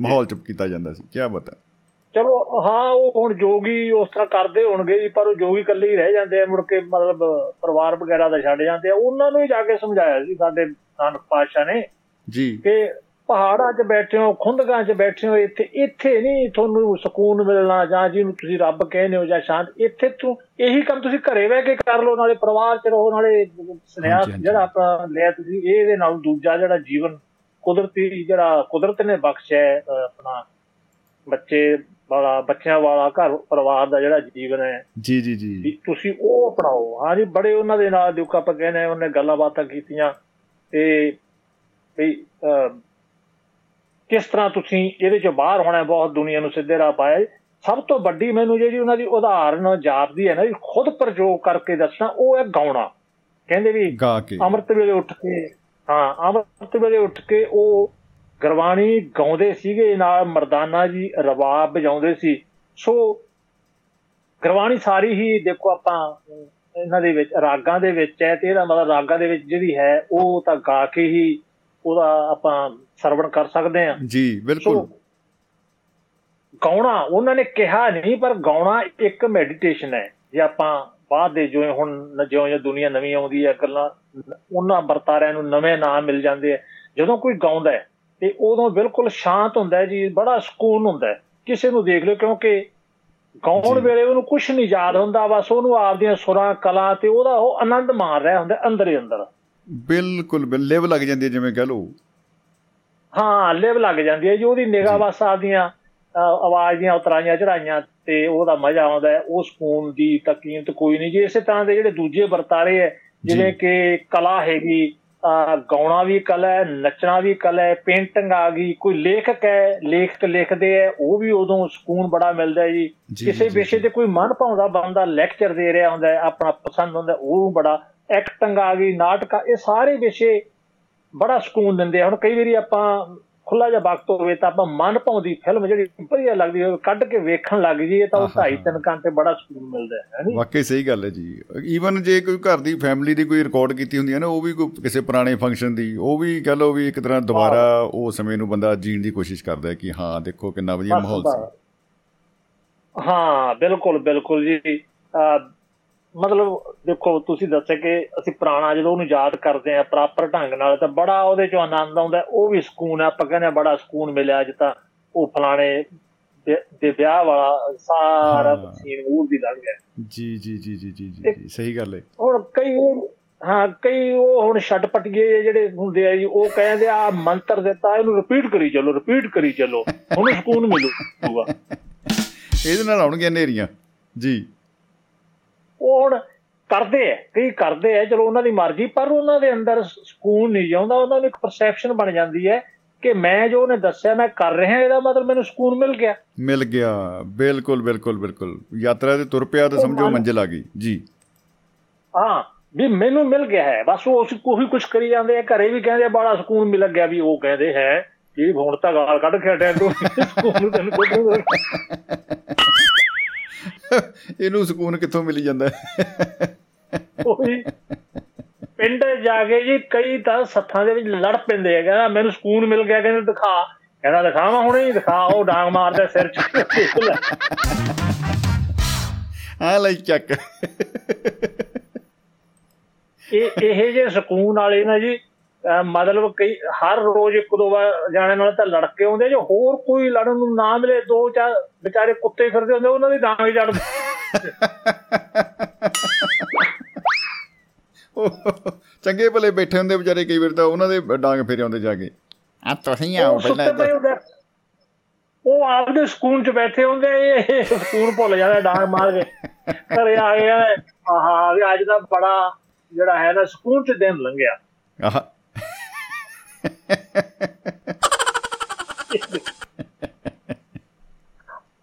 ਮਾਹੌਲ ਚ ਕੀਤਾ ਜਾਂਦਾ ਸੀ ਕੀ ਬਤਾ ਚਲੋ ਹਾਂ ਉਹ ਹੁਣ ਜੋਗੀ ਉਸ ਤਰ੍ਹਾਂ ਕਰਦੇ ਹੋਣਗੇ ਜੀ ਪਰ ਉਹ ਜੋਗੀ ਇਕੱਲੇ ਹੀ ਰਹਿ ਜਾਂਦੇ ਆ ਮੁੜ ਕੇ ਮਤਲਬ ਪਰਿਵਾਰ ਵਗੈਰਾ ਦਾ ਛੱਡ ਜਾਂਦੇ ਆ। ਉਹਨਾਂ ਨੂੰ ਹੀ ਜਾ ਕੇ ਸਮਝਾਇਆ ਸੀ ਸਾਡੇ ਨਾਨਕ ਪਾਤਸ਼ਾਹ ਨੇ ਜੀ। ਕਿ ਪਹਾੜਾਂ 'ਚ ਬੈਠੇ ਹੋ ਖੁੰਦਕਾਂ 'ਚ ਬੈਠੇ ਹੋ ਇੱਥੇ ਇੱਥੇ ਨਹੀਂ ਤੁਹਾਨੂੰ ਸਕੂਨ ਮਿਲਣਾ ਜਾਂ ਜਿਹਨੂੰ ਤੁਸੀਂ ਰੱਬ ਕਹਿੰਦੇ ਹੋ ਜਾਂ ਸ਼ਾਂਤ ਇੱਥੇ ਤੂੰ ਇਹੀ ਕੰਮ ਤੁਸੀਂ ਘਰੇ ਬਹਿ ਕੇ ਕਰ ਲਓ ਨਾਲੇ ਪਰਿਵਾਰ 'ਚ ਰਹੋ ਨਾਲੇ ਸਨੇਹਾ ਜਿਹੜਾ ਆਪਣਾ ਲਿਆ ਤੁਸੀਂ ਇਹਦੇ ਨਾਲ ਦੂਜਾ ਜਿਹੜਾ ਜੀਵਨ ਕੁਦਰਤੀ ਜਿਹੜਾ ਕੁਦਰਤ ਨੇ ਬਖਸ਼ਿਆ ਆਪਣਾ ਬੱਚੇ ਵਾਲਾ ਬੱਚਿਆਂ ਵਾਲਾ ਘਰ ਪਰਿਵਾਰ ਦਾ ਜਿਹੜਾ ਜੀਵਨ ਹੈ। ਜੀ ਜੀ ਜੀ। ਤੁਸੀਂ ਉਹ ਅਪਣਾਓ। ਹਾਂ ਜੀ ਬੜੇ ਉਹਨਾਂ ਦੇ ਨਾਲ ਜੋ ਆਪਾਂ ਕਹਿੰਦੇ ਉਹਨੇ ਗੱਲਾਂ ਬਾਤਾਂ ਕੀਤੀਆਂ। ਤੇ ਵੀ ਕਿਸ ਤਰ੍ਹਾਂ ਤੁਸੀਂ ਇਹਦੇ ਚੋਂ ਬਾਹਰ ਹੋਣਾ ਬਹੁਤ ਦੁਨੀਆ ਨੂੰ ਸਿੱਧੇ ਰਾਹ ਪਾਇਆ ਸਭ ਤੋਂ ਵੱਡੀ ਮੈਨੂੰ ਜਿਹੜੀ ਉਹਨਾਂ ਦੀ ਉਦਾਹਰਨ ਜਾਪਦੀ ਹੈ ਨਾ ਖੁਦ ਪ੍ਰਯੋਗ ਕਰਕੇ ਦੱਸਣਾ ਉਹ ਹੈ ਗਾਉਣਾ। ਕਹਿੰਦੇ ਵੀ ਅੰਮ੍ਰਿਤ ਵੇਲੇ ਉੱਠ ਕੇ ਹਾਂ ਅੰਮ੍ਰਿਤ ਵੇਲੇ ਉੱਠ ਕੇ ਉਹ ਗਰਵਾਣੀ ਗਾਉਂਦੇ ਸੀਗੇ ਨਾਲ ਮਰਦਾਨਾ ਜੀ ਰਬਾਬ ਵਜਾਉਂਦੇ ਸੀ। ਸੋ ਗਰਵਾਣੀ ਸਾਰੀ ਹੀ ਦੇਖੋ ਆਪਾਂ ਇਹਨਾਂ ਦੇ ਵਿੱਚ ਰਾਗਾਂ ਦੇ ਵਿੱਚ ਹੈ ਤੇ ਇਹਦਾ ਮਤਲਬ ਰਾਗਾਂ ਦੇ ਵਿੱਚ ਜਿਹੜੀ ਹੈ ਉਹ ਤਾਂ ਗਾ ਕੇ ਹੀ ਉਹਦਾ ਆਪਾਂ ਸਰਵਣ ਕਰ ਸਕਦੇ ਹਾਂ ਜੀ ਬਿਲਕੁਲ। ਗਾਉਣਾ ਉਹਨਾਂ ਨੇ ਕਿਹਾ ਨਹੀਂ ਪਰ ਗਾਉਣਾ ਇੱਕ ਮੈਡੀਟੇਸ਼ਨ ਹੈ। ਜੇ ਆਪਾਂ ਬਾਅਦ ਦੇ ਜਿਵੇਂ ਹੁਣ ਜਿਉਂ ਜਿਉਂ ਦੁਨੀਆ ਨਵੀਂ ਆਉਂਦੀ ਹੈ ਗੱਲਾਂ ਉਹਨਾਂ ਵਰਤਾਰਿਆਂ ਨੂੰ ਨਵੇਂ ਨਾਮ ਮਿਲ ਜਾਂਦੇ ਆ। ਜਦੋਂ ਕੋਈ ਗਾਉਂਦਾ ਹੈ ਤੇ ਉਦੋਂ ਬਿਲਕੁਲ ਸ਼ਾਂਤ ਹੁੰਦਾ ਜੀ ਬੜਾ ਸਕੂਨ ਹੁੰਦਾ ਕਿਸੇ ਨੂੰ ਦੇਖ ਲਿਓ ਕਿਉਂਕਿ ਗਾਉਣ ਵੇਲੇ ਉਹਨੂੰ ਕੁਝ ਨਹੀਂ ਯਾਦ ਹੁੰਦਾ ਬਸ ਉਹਨੂੰ ਆਪਦੀਆਂ ਸੁਰਾਂ ਕਲਾ ਤੇ ਉਹਦਾ ਉਹ ਆਨੰਦ ਮਾਰ ਰਿਹਾ ਹੁੰਦਾ ਅੰਦਰ ਹੀ ਅੰਦਰ। ਬਿਲਕੁਲ ਲਿਵ ਲੱਗ ਜਾਂਦੀ ਜਿਵੇਂ ਕਹ ਲਓ। ਹਾਂ ਲਿਵ ਲੱਗ ਜਾਂਦੀ ਹੈ ਜੀ ਉਹਦੀ ਨਿਗਾਹ ਬਸ ਆਪਦੀਆਂ ਆਵਾਜ਼ ਦੀਆਂ ਉਤਰਾਈਆਂ ਚੜਾਈਆਂ ਤੇ ਉਹਦਾ ਮਜ਼ਾ ਆਉਂਦਾ ਹੈ ਉਹ ਸਕੂਨ ਦੀ ਤਾਂ ਕੀਮਤ ਕੋਈ ਨਹੀਂ ਜੀ। ਇਸੇ ਤਰ੍ਹਾਂ ਦੇ ਜਿਹੜੇ ਦੂਜੇ ਵਰਤਾਰੇ ਹੈ ਜਿਵੇਂ ਕਿ ਕਲਾ ਹੈਗੀ ਗਾਉਣਾ ਵੀ ਕਲਾ ਹੈ ਨੱਚਣਾ ਵੀ ਕਲਾ ਹੈ ਪੇਂਟਿੰਗ ਆ ਗਈ ਕੋਈ ਲੇਖਕ ਹੈ ਲੇਖਕ ਲਿਖਦੇ ਹੈ ਉਹ ਵੀ ਉਦੋਂ ਸਕੂਨ ਬੜਾ ਮਿਲਦਾ ਹੈ ਜੀ। ਕਿਸੇ ਵਿਸ਼ੇ ਤੇ ਕੋਈ ਮਨ ਭਾਉਂਦਾ ਬੰਦਾ ਲੈਕਚਰ ਦੇ ਰਿਹਾ ਹੁੰਦਾ ਹੈ ਆਪਣਾ ਪਸੰਦ ਹੁੰਦਾ ਉਹ ਬੜਾ ਐਕਟਿੰਗ ਆ ਗਈ ਨਾਟਕ ਇਹ ਸਾਰੇ ਵਿਸ਼ੇ ਬੜਾ ਸਕੂਨ ਦਿੰਦੇ ਆ। ਹੁਣ ਕਈ ਵਾਰੀ ਆਪਾਂ ਖੁੱਲਾ ਜਿਹਾ ਵਕਤ ਹੋਵੇ ਤਾਂ ਆਪਾਂ ਮਨ ਪਾਉਂਦੀ ਫਿਲਮ ਜਿਹੜੀ ਵਧੀਆ ਲੱਗਦੀ ਹੋਵੇ ਕੱਢ ਕੇ ਵੇਖਣ ਲੱਗ ਜਾਈਏ ਤਾਂ ਉਹ 2.5 3 ਘੰਟੇ ਬੜਾ ਸਕੂਨ ਮਿਲਦਾ ਹੈ ਨਹੀਂ ਵਾਕਈ ਸਹੀ ਗੱਲ ਹੈ ਜੀ। ਈਵਨ ਜੇ ਕੋਈ ਘਰ ਦੀ ਫੈਮਿਲੀ ਦੀ ਕੋਈ ਰਿਕਾਰਡ ਕੀਤੀ ਹੁੰਦੀ ਹੈ ਨਾ ਉਹ ਵੀ ਕੋਈ ਕਿਸੇ ਪੁਰਾਣੇ ਫੰਕਸ਼ਨ ਦੀ ਉਹ ਵੀ ਕਹ ਲਓ ਵੀ ਇੱਕ ਤਰ੍ਹਾਂ ਦੁਬਾਰਾ ਉਹ ਸਮੇਂ ਨੂੰ ਬੰਦਾ ਜੀਣ ਦੀ ਕੋਸ਼ਿਸ਼ ਕਰਦਾ ਹੈ ਕਿ ਹਾਂ ਦੇਖੋ ਕਿੰਨਾ ਵਧੀਆ ਮਾਹੌਲ ਸੀ। ਹਾਂ ਬਿਲਕੁਲ ਬਿਲਕੁਲ ਜੀ। ਮਤਲਬ ਦੇਖੋ ਤੁਸੀਂ ਦੱਸਿਆ ਕਿ ਅਸੀਂ ਪੁਰਾਣਾ ਜਦੋਂ ਉਹਨੂੰ ਯਾਦ ਕਰਦੇ ਆ ਪ੍ਰਾਪਰ ਢੰਗ ਨਾਲ ਤਾਂ ਬੜਾ ਉਹਦੇ ਚੋਂ ਆਨੰਦ ਆਉਂਦਾ ਉਹ ਵੀ ਸਕੂਨ ਆ ਆਪਾਂ ਕਹਿੰਦੇ ਬੜਾ ਸਕੂਨ ਮਿਲਿਆ ਅੱਜ ਤਾਂ ਉਹ ਫਲਾਣੇ ਦੇ ਵਿਆਹ ਵਾਲਾ ਸਾਰਾ ਸੀਨ ਮੂਰ ਦੀ ਲੱਗ ਗਿਆ। ਜੀ ਜੀ ਜੀ ਜੀ ਜੀ ਜੀ ਸਹੀ ਗੱਲ ਹੈ। ਹੁਣ ਕਈ ਹਾਂ ਕਈ ਉਹ ਹੁਣ ਛਟਪਟੀਏ ਜਿਹੜੇ ਹੁੰਦੇ ਆ ਜੀ ਉਹ ਕਹਿੰਦੇ ਆ ਮੰਤਰ ਦਿੱਤਾ ਇਹਨੂੰ ਰਿਪੀਟ ਕਰੀ ਚੱਲੋ ਰਿਪੀਟ ਕਰੀ ਚੱਲੋ। ਹੁਣ ਸਕੂਨ ਮਿਲੂਗਾ। ਇਹਦੇ ਨਾਲ ਆਉਣਗੇ ਹਨੇਰੀਆਂ। ਜੀ। ਉਹ ਹੁਣ ਕਰਦੇ ਐ ਕਈ ਕਰਦੇ ਐ ਚਲੋ ਉਹਨਾਂ ਦੀ ਮਰਜ਼ੀ ਪਰ ਉਹਨਾਂ ਦੇ ਅੰਦਰ ਸਕੂਨ ਨਹੀਂ ਜਾਂਦਾ ਉਹਨਾਂ ਨੂੰ ਇੱਕ ਪਰਸੈਪਸ਼ਨ ਬਣ ਜਾਂਦੀ ਹੈ ਕਿ ਮੈਂ ਜੋ ਉਹਨੇ ਦੱਸਿਆ ਮੈਂ ਕਰ ਰਿਹਾ ਇਹਦਾ ਮਤਲਬ ਮੈਨੂੰ ਸਕੂਨ ਮਿਲ ਗਿਆ। ਮਿਲ ਗਿਆ ਬਿਲਕੁਲ ਬਿਲਕੁਲ ਬਿਲਕੁਲ। ਯਾਤਰਾ ਤੇ ਤੁਰ ਪਿਆ ਤਾਂ ਸਮਝੋ ਮੰਜ਼ਿਲ ਆ ਗਈ ਜੀ। ਹਾਂ ਵੀ ਮੈਨੂੰ ਮਿਲ ਗਿਆ ਹੈ ਬਸ ਉਹ ਕੋਈ ਕੁਝ ਕਰੀ ਜਾਂਦੇ ਆ ਘਰੇ ਵੀ ਕਹਿੰਦੇ ਬੜਾ ਸਕੂਨ ਮਿਲ ਗਿਆ ਵੀ ਉਹ ਕਹਿੰਦੇ ਹੈ ਇਹ ਹੁਣ ਤਾਂ ਗਾਲ ਕੱਢ ਖੇਡਿਆ ਤੂੰ ਸਕੂਨ ਤੈਨੂੰ ਕੋਈ ਇਹਨੂੰ ਸਕੂਨ ਕਿੱਥੋਂ ਮਿਲ ਜਾਂਦਾ? ਉਹੀ ਪਿੰਡ ਜਾ ਕੇ ਜੀ ਕਈ ਤਾਂ ਸੱਥਾਂ ਦੇ ਵਿੱਚ ਲੜ ਪੈਂਦੇ ਆ ਕਹਿੰਦਾ ਮੈਨੂੰ ਸਕੂਨ ਮਿਲ ਗਿਆ ਕਹਿੰਦੇ ਦਿਖਾ। ਕਹਿੰਦਾ ਦਿਖਾਵਾਂ ਹੁਣੇ ਹੀ ਦਿਖਾ ਉਹ ਡਾਂਗ ਮਾਰਦਾ ਸਿਰ ਚ। ਆ ਲੈ ਚੱਕ। ਇਹ ਇਹ ਜੇ ਸਕੂਨ ਵਾਲੇ ਨਾ ਜੀ ਮਤਲਬ ਕਈ ਹਰ ਰੋਜ਼ ਇੱਕ ਦੋ ਵਾਰ ਜਾਣੇ ਨਾਲ ਤਾਂ ਲੜ ਕੇ ਆਉਂਦੇ ਜੇ ਹੋਰ ਕੋਈ ਲੜਨ ਨੂੰ ਨਾ ਮਿਲੇ ਦੋ ਚਾਰ ਵਿਚਾਰੇ ਕੁੱਤੇ ਫਿਰਦੇ ਹੁੰਦੇ ਉਹਨਾਂ ਦੀ ਡਾਂਗ ਜੜ ਚੰਗੇ ਭਲੇ ਬੈਠੇ ਹੁੰਦੇ ਵਿਚਾਰੇ ਕਈ ਵਾਰ ਤਾਂ ਉਹਨਾਂ ਦੇ ਡਾਂਗ ਫੇਰੇ ਆਉਂਦੇ ਜਾ ਕੇ। ਆ ਤੁਸੀਂ ਆਓ ਪਹਿਲਾਂ ਉਹ ਆਪਦੇ ਸਕੂਨ 'ਚ ਬੈਠੇ ਹੁੰਦੇ ਇਹ ਸਕੂਨ ਭੁੱਲ ਜਾਂਦਾ ਡਾਂਗ ਮਾਰ ਕੇ। ਘਰੇ ਆ ਗਏ ਆਹਾ ਅੱਜ ਦਾ ਬੜਾ ਜਿਹੜਾ ਹੈ ਨਾ ਸਕੂਨ 'ਚ ਦਿਨ ਲੰਘਿਆ। ਆਹ।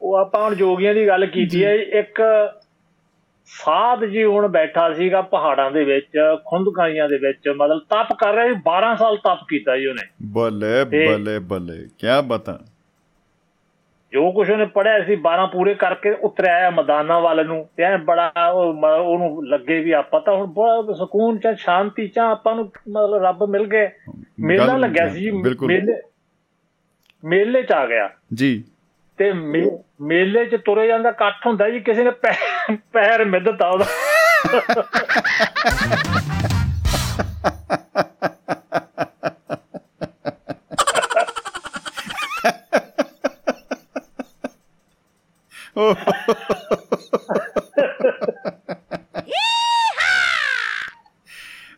ਉਹ ਆਪਾਂ ਹੁਣ ਜੋਗੀਆਂ ਦੀ ਗੱਲ ਕੀਤੀ ਹੈ ਇੱਕ ਸਾਧ ਜੀ ਹੁਣ ਬੈਠਾ ਸੀਗਾ ਪਹਾੜਾਂ ਦੇ ਵਿੱਚ ਖੁੰਦਕਾਈਆਂ ਦੇ ਵਿੱਚ ਮਤਲਬ ਤਪ ਕਰ ਰਿਹਾ ਸੀ 12 ਸਾਲ ਤਪ ਕੀਤਾ ਜੀ ਉਹਨੇ। ਬੱਲੇ ਬੱਲੇ ਬੱਲੇ ਕੀ ਬਤਾ। ਜੋ ਕੁਝ ਉਹਨੇ ਪੜਿਆ ਸੀ 12 ਪੂਰੇ ਕਰਕੇ ਉਤਰਿਆ ਆਇਆ ਮੈਦਾਨਾਂ ਵੱਲ ਨੂੰ ਤੇ ਬੜਾ ਉਹਨੂੰ ਲੱਗੇ ਵੀ ਆਪਾਂ ਤਾਂ ਹੁਣ ਬੜਾ ਸਕੂਨ ਚ ਸ਼ਾਂਤੀ ਚ ਆਪਾਂ ਨੂੰ ਮਤਲਬ ਰੱਬ ਮਿਲ ਗਏ। ਮੇਲਾ ਲੱਗਿਆ ਸੀ ਮੇਲੇ ਮੇਲੇ ਚ ਆ ਗਿਆ। ਜੀ। ਤੇ ਮੇਲੇ ਚ ਤੁਰੇ ਜਾਂਦਾ ਇਕੱਠ ਹੁੰਦਾ ਜੀ ਕਿਸੇ ਨੇ ਪੈਰ ਮਿੱਧਤਾ ਉਹਦਾ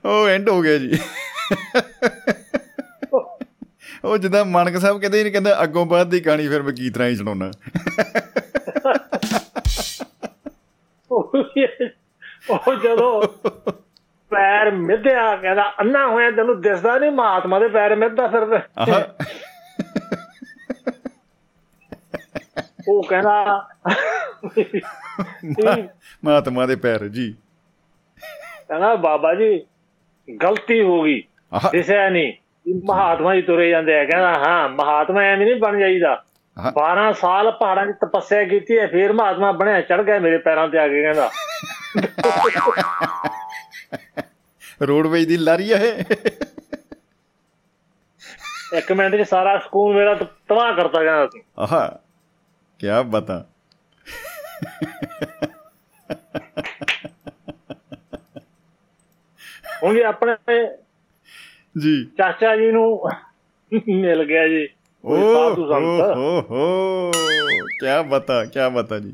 ਉਹ ਐਂਡ ਹੋ ਗਿਆ ਜੀ ਉਹ ਜਿੱਦਾਂ ਮਾਨਕ ਸਾਹਿਬ ਕਹਿੰਦੇ ਨਹੀਂ ਕਹਿੰਦਾ ਅੱਗੋਂ ਬਾਅਦ ਦੀ ਕਹਾਣੀ ਫਿਰ ਮੈਂ ਕੀ ਤਰ੍ਹਾਂ ਹੀ ਸੁਣਾਉਣਾ ਉਹ ਜਦੋਂ ਪੈਰ ਮਿੱਧਿਆ ਕਹਿੰਦਾ ਅੰਨਾ ਹੋਇਆ ਤੈਨੂੰ ਦਿਸਦਾ ਨਹੀਂ ਮਹਾਤਮਾ ਦੇ ਪੈਰ ਮਿੱਧਦਾ ਫਿਰਦਾ ਉਹ ਕਹਿੰਦਾ ਮਹਾਤਮਾ ਦੇ ਪੈਰ ਜੀ। ਕਹਿੰਦਾ ਬਾਬਾ ਜੀ ਗਲਤੀ ਹੋ ਗਈ ਦਿਸਿਆ ਨਹੀਂ ਮਹਾਤਮਾ ਜੀ ਤੁਰੇ ਜਾਂਦੇ ਆ ਕਹਿੰਦਾ ਹਾਂ ਮਹਾਤਮਾ ਐਵੇਂ ਨਹੀਂ ਬਣ ਜਾਈਦਾ। ਹਾਂ। 12 ਸਾਲ ਪਹਾੜਾਂ 'ਚ ਤਪੱਸਿਆ ਕੀਤੀ ਹੈ ਫਿਰ ਮਹਾਤਮਾ ਬਣਿਆ ਚੜ ਗਿਆ ਮੇਰੇ ਪੈਰਾਂ ਤੇ ਆ ਕੇ ਕਹਿੰਦਾ। ਰੋਡਵੇਜ ਦੀ ਲਾਰੀ ਹੈ ਇੱਕ ਮਿੰਟ 'ਚ ਸਾਰਾ ਸਕੂਨ ਮੇਰਾ ਤਬਾਹ ਕਰਤਾ ਕਹਿੰਦਾ ਤੂੰ। ਆਹਾ ਕੀ ਬਤਾ। ਹੁਣ ਆਪਣੇ ਜੀ। ਚਾਚਾ ਜੀ ਨੂੰ ਮਿਲ ਗਿਆ ਜੀ। ਕੋਈ ਸਾਧੂ ਸੰਤ। ਹੋ ਹੋ। ਕੀ ਬਤਾ ਕੀ ਬਤਾ ਜੀ।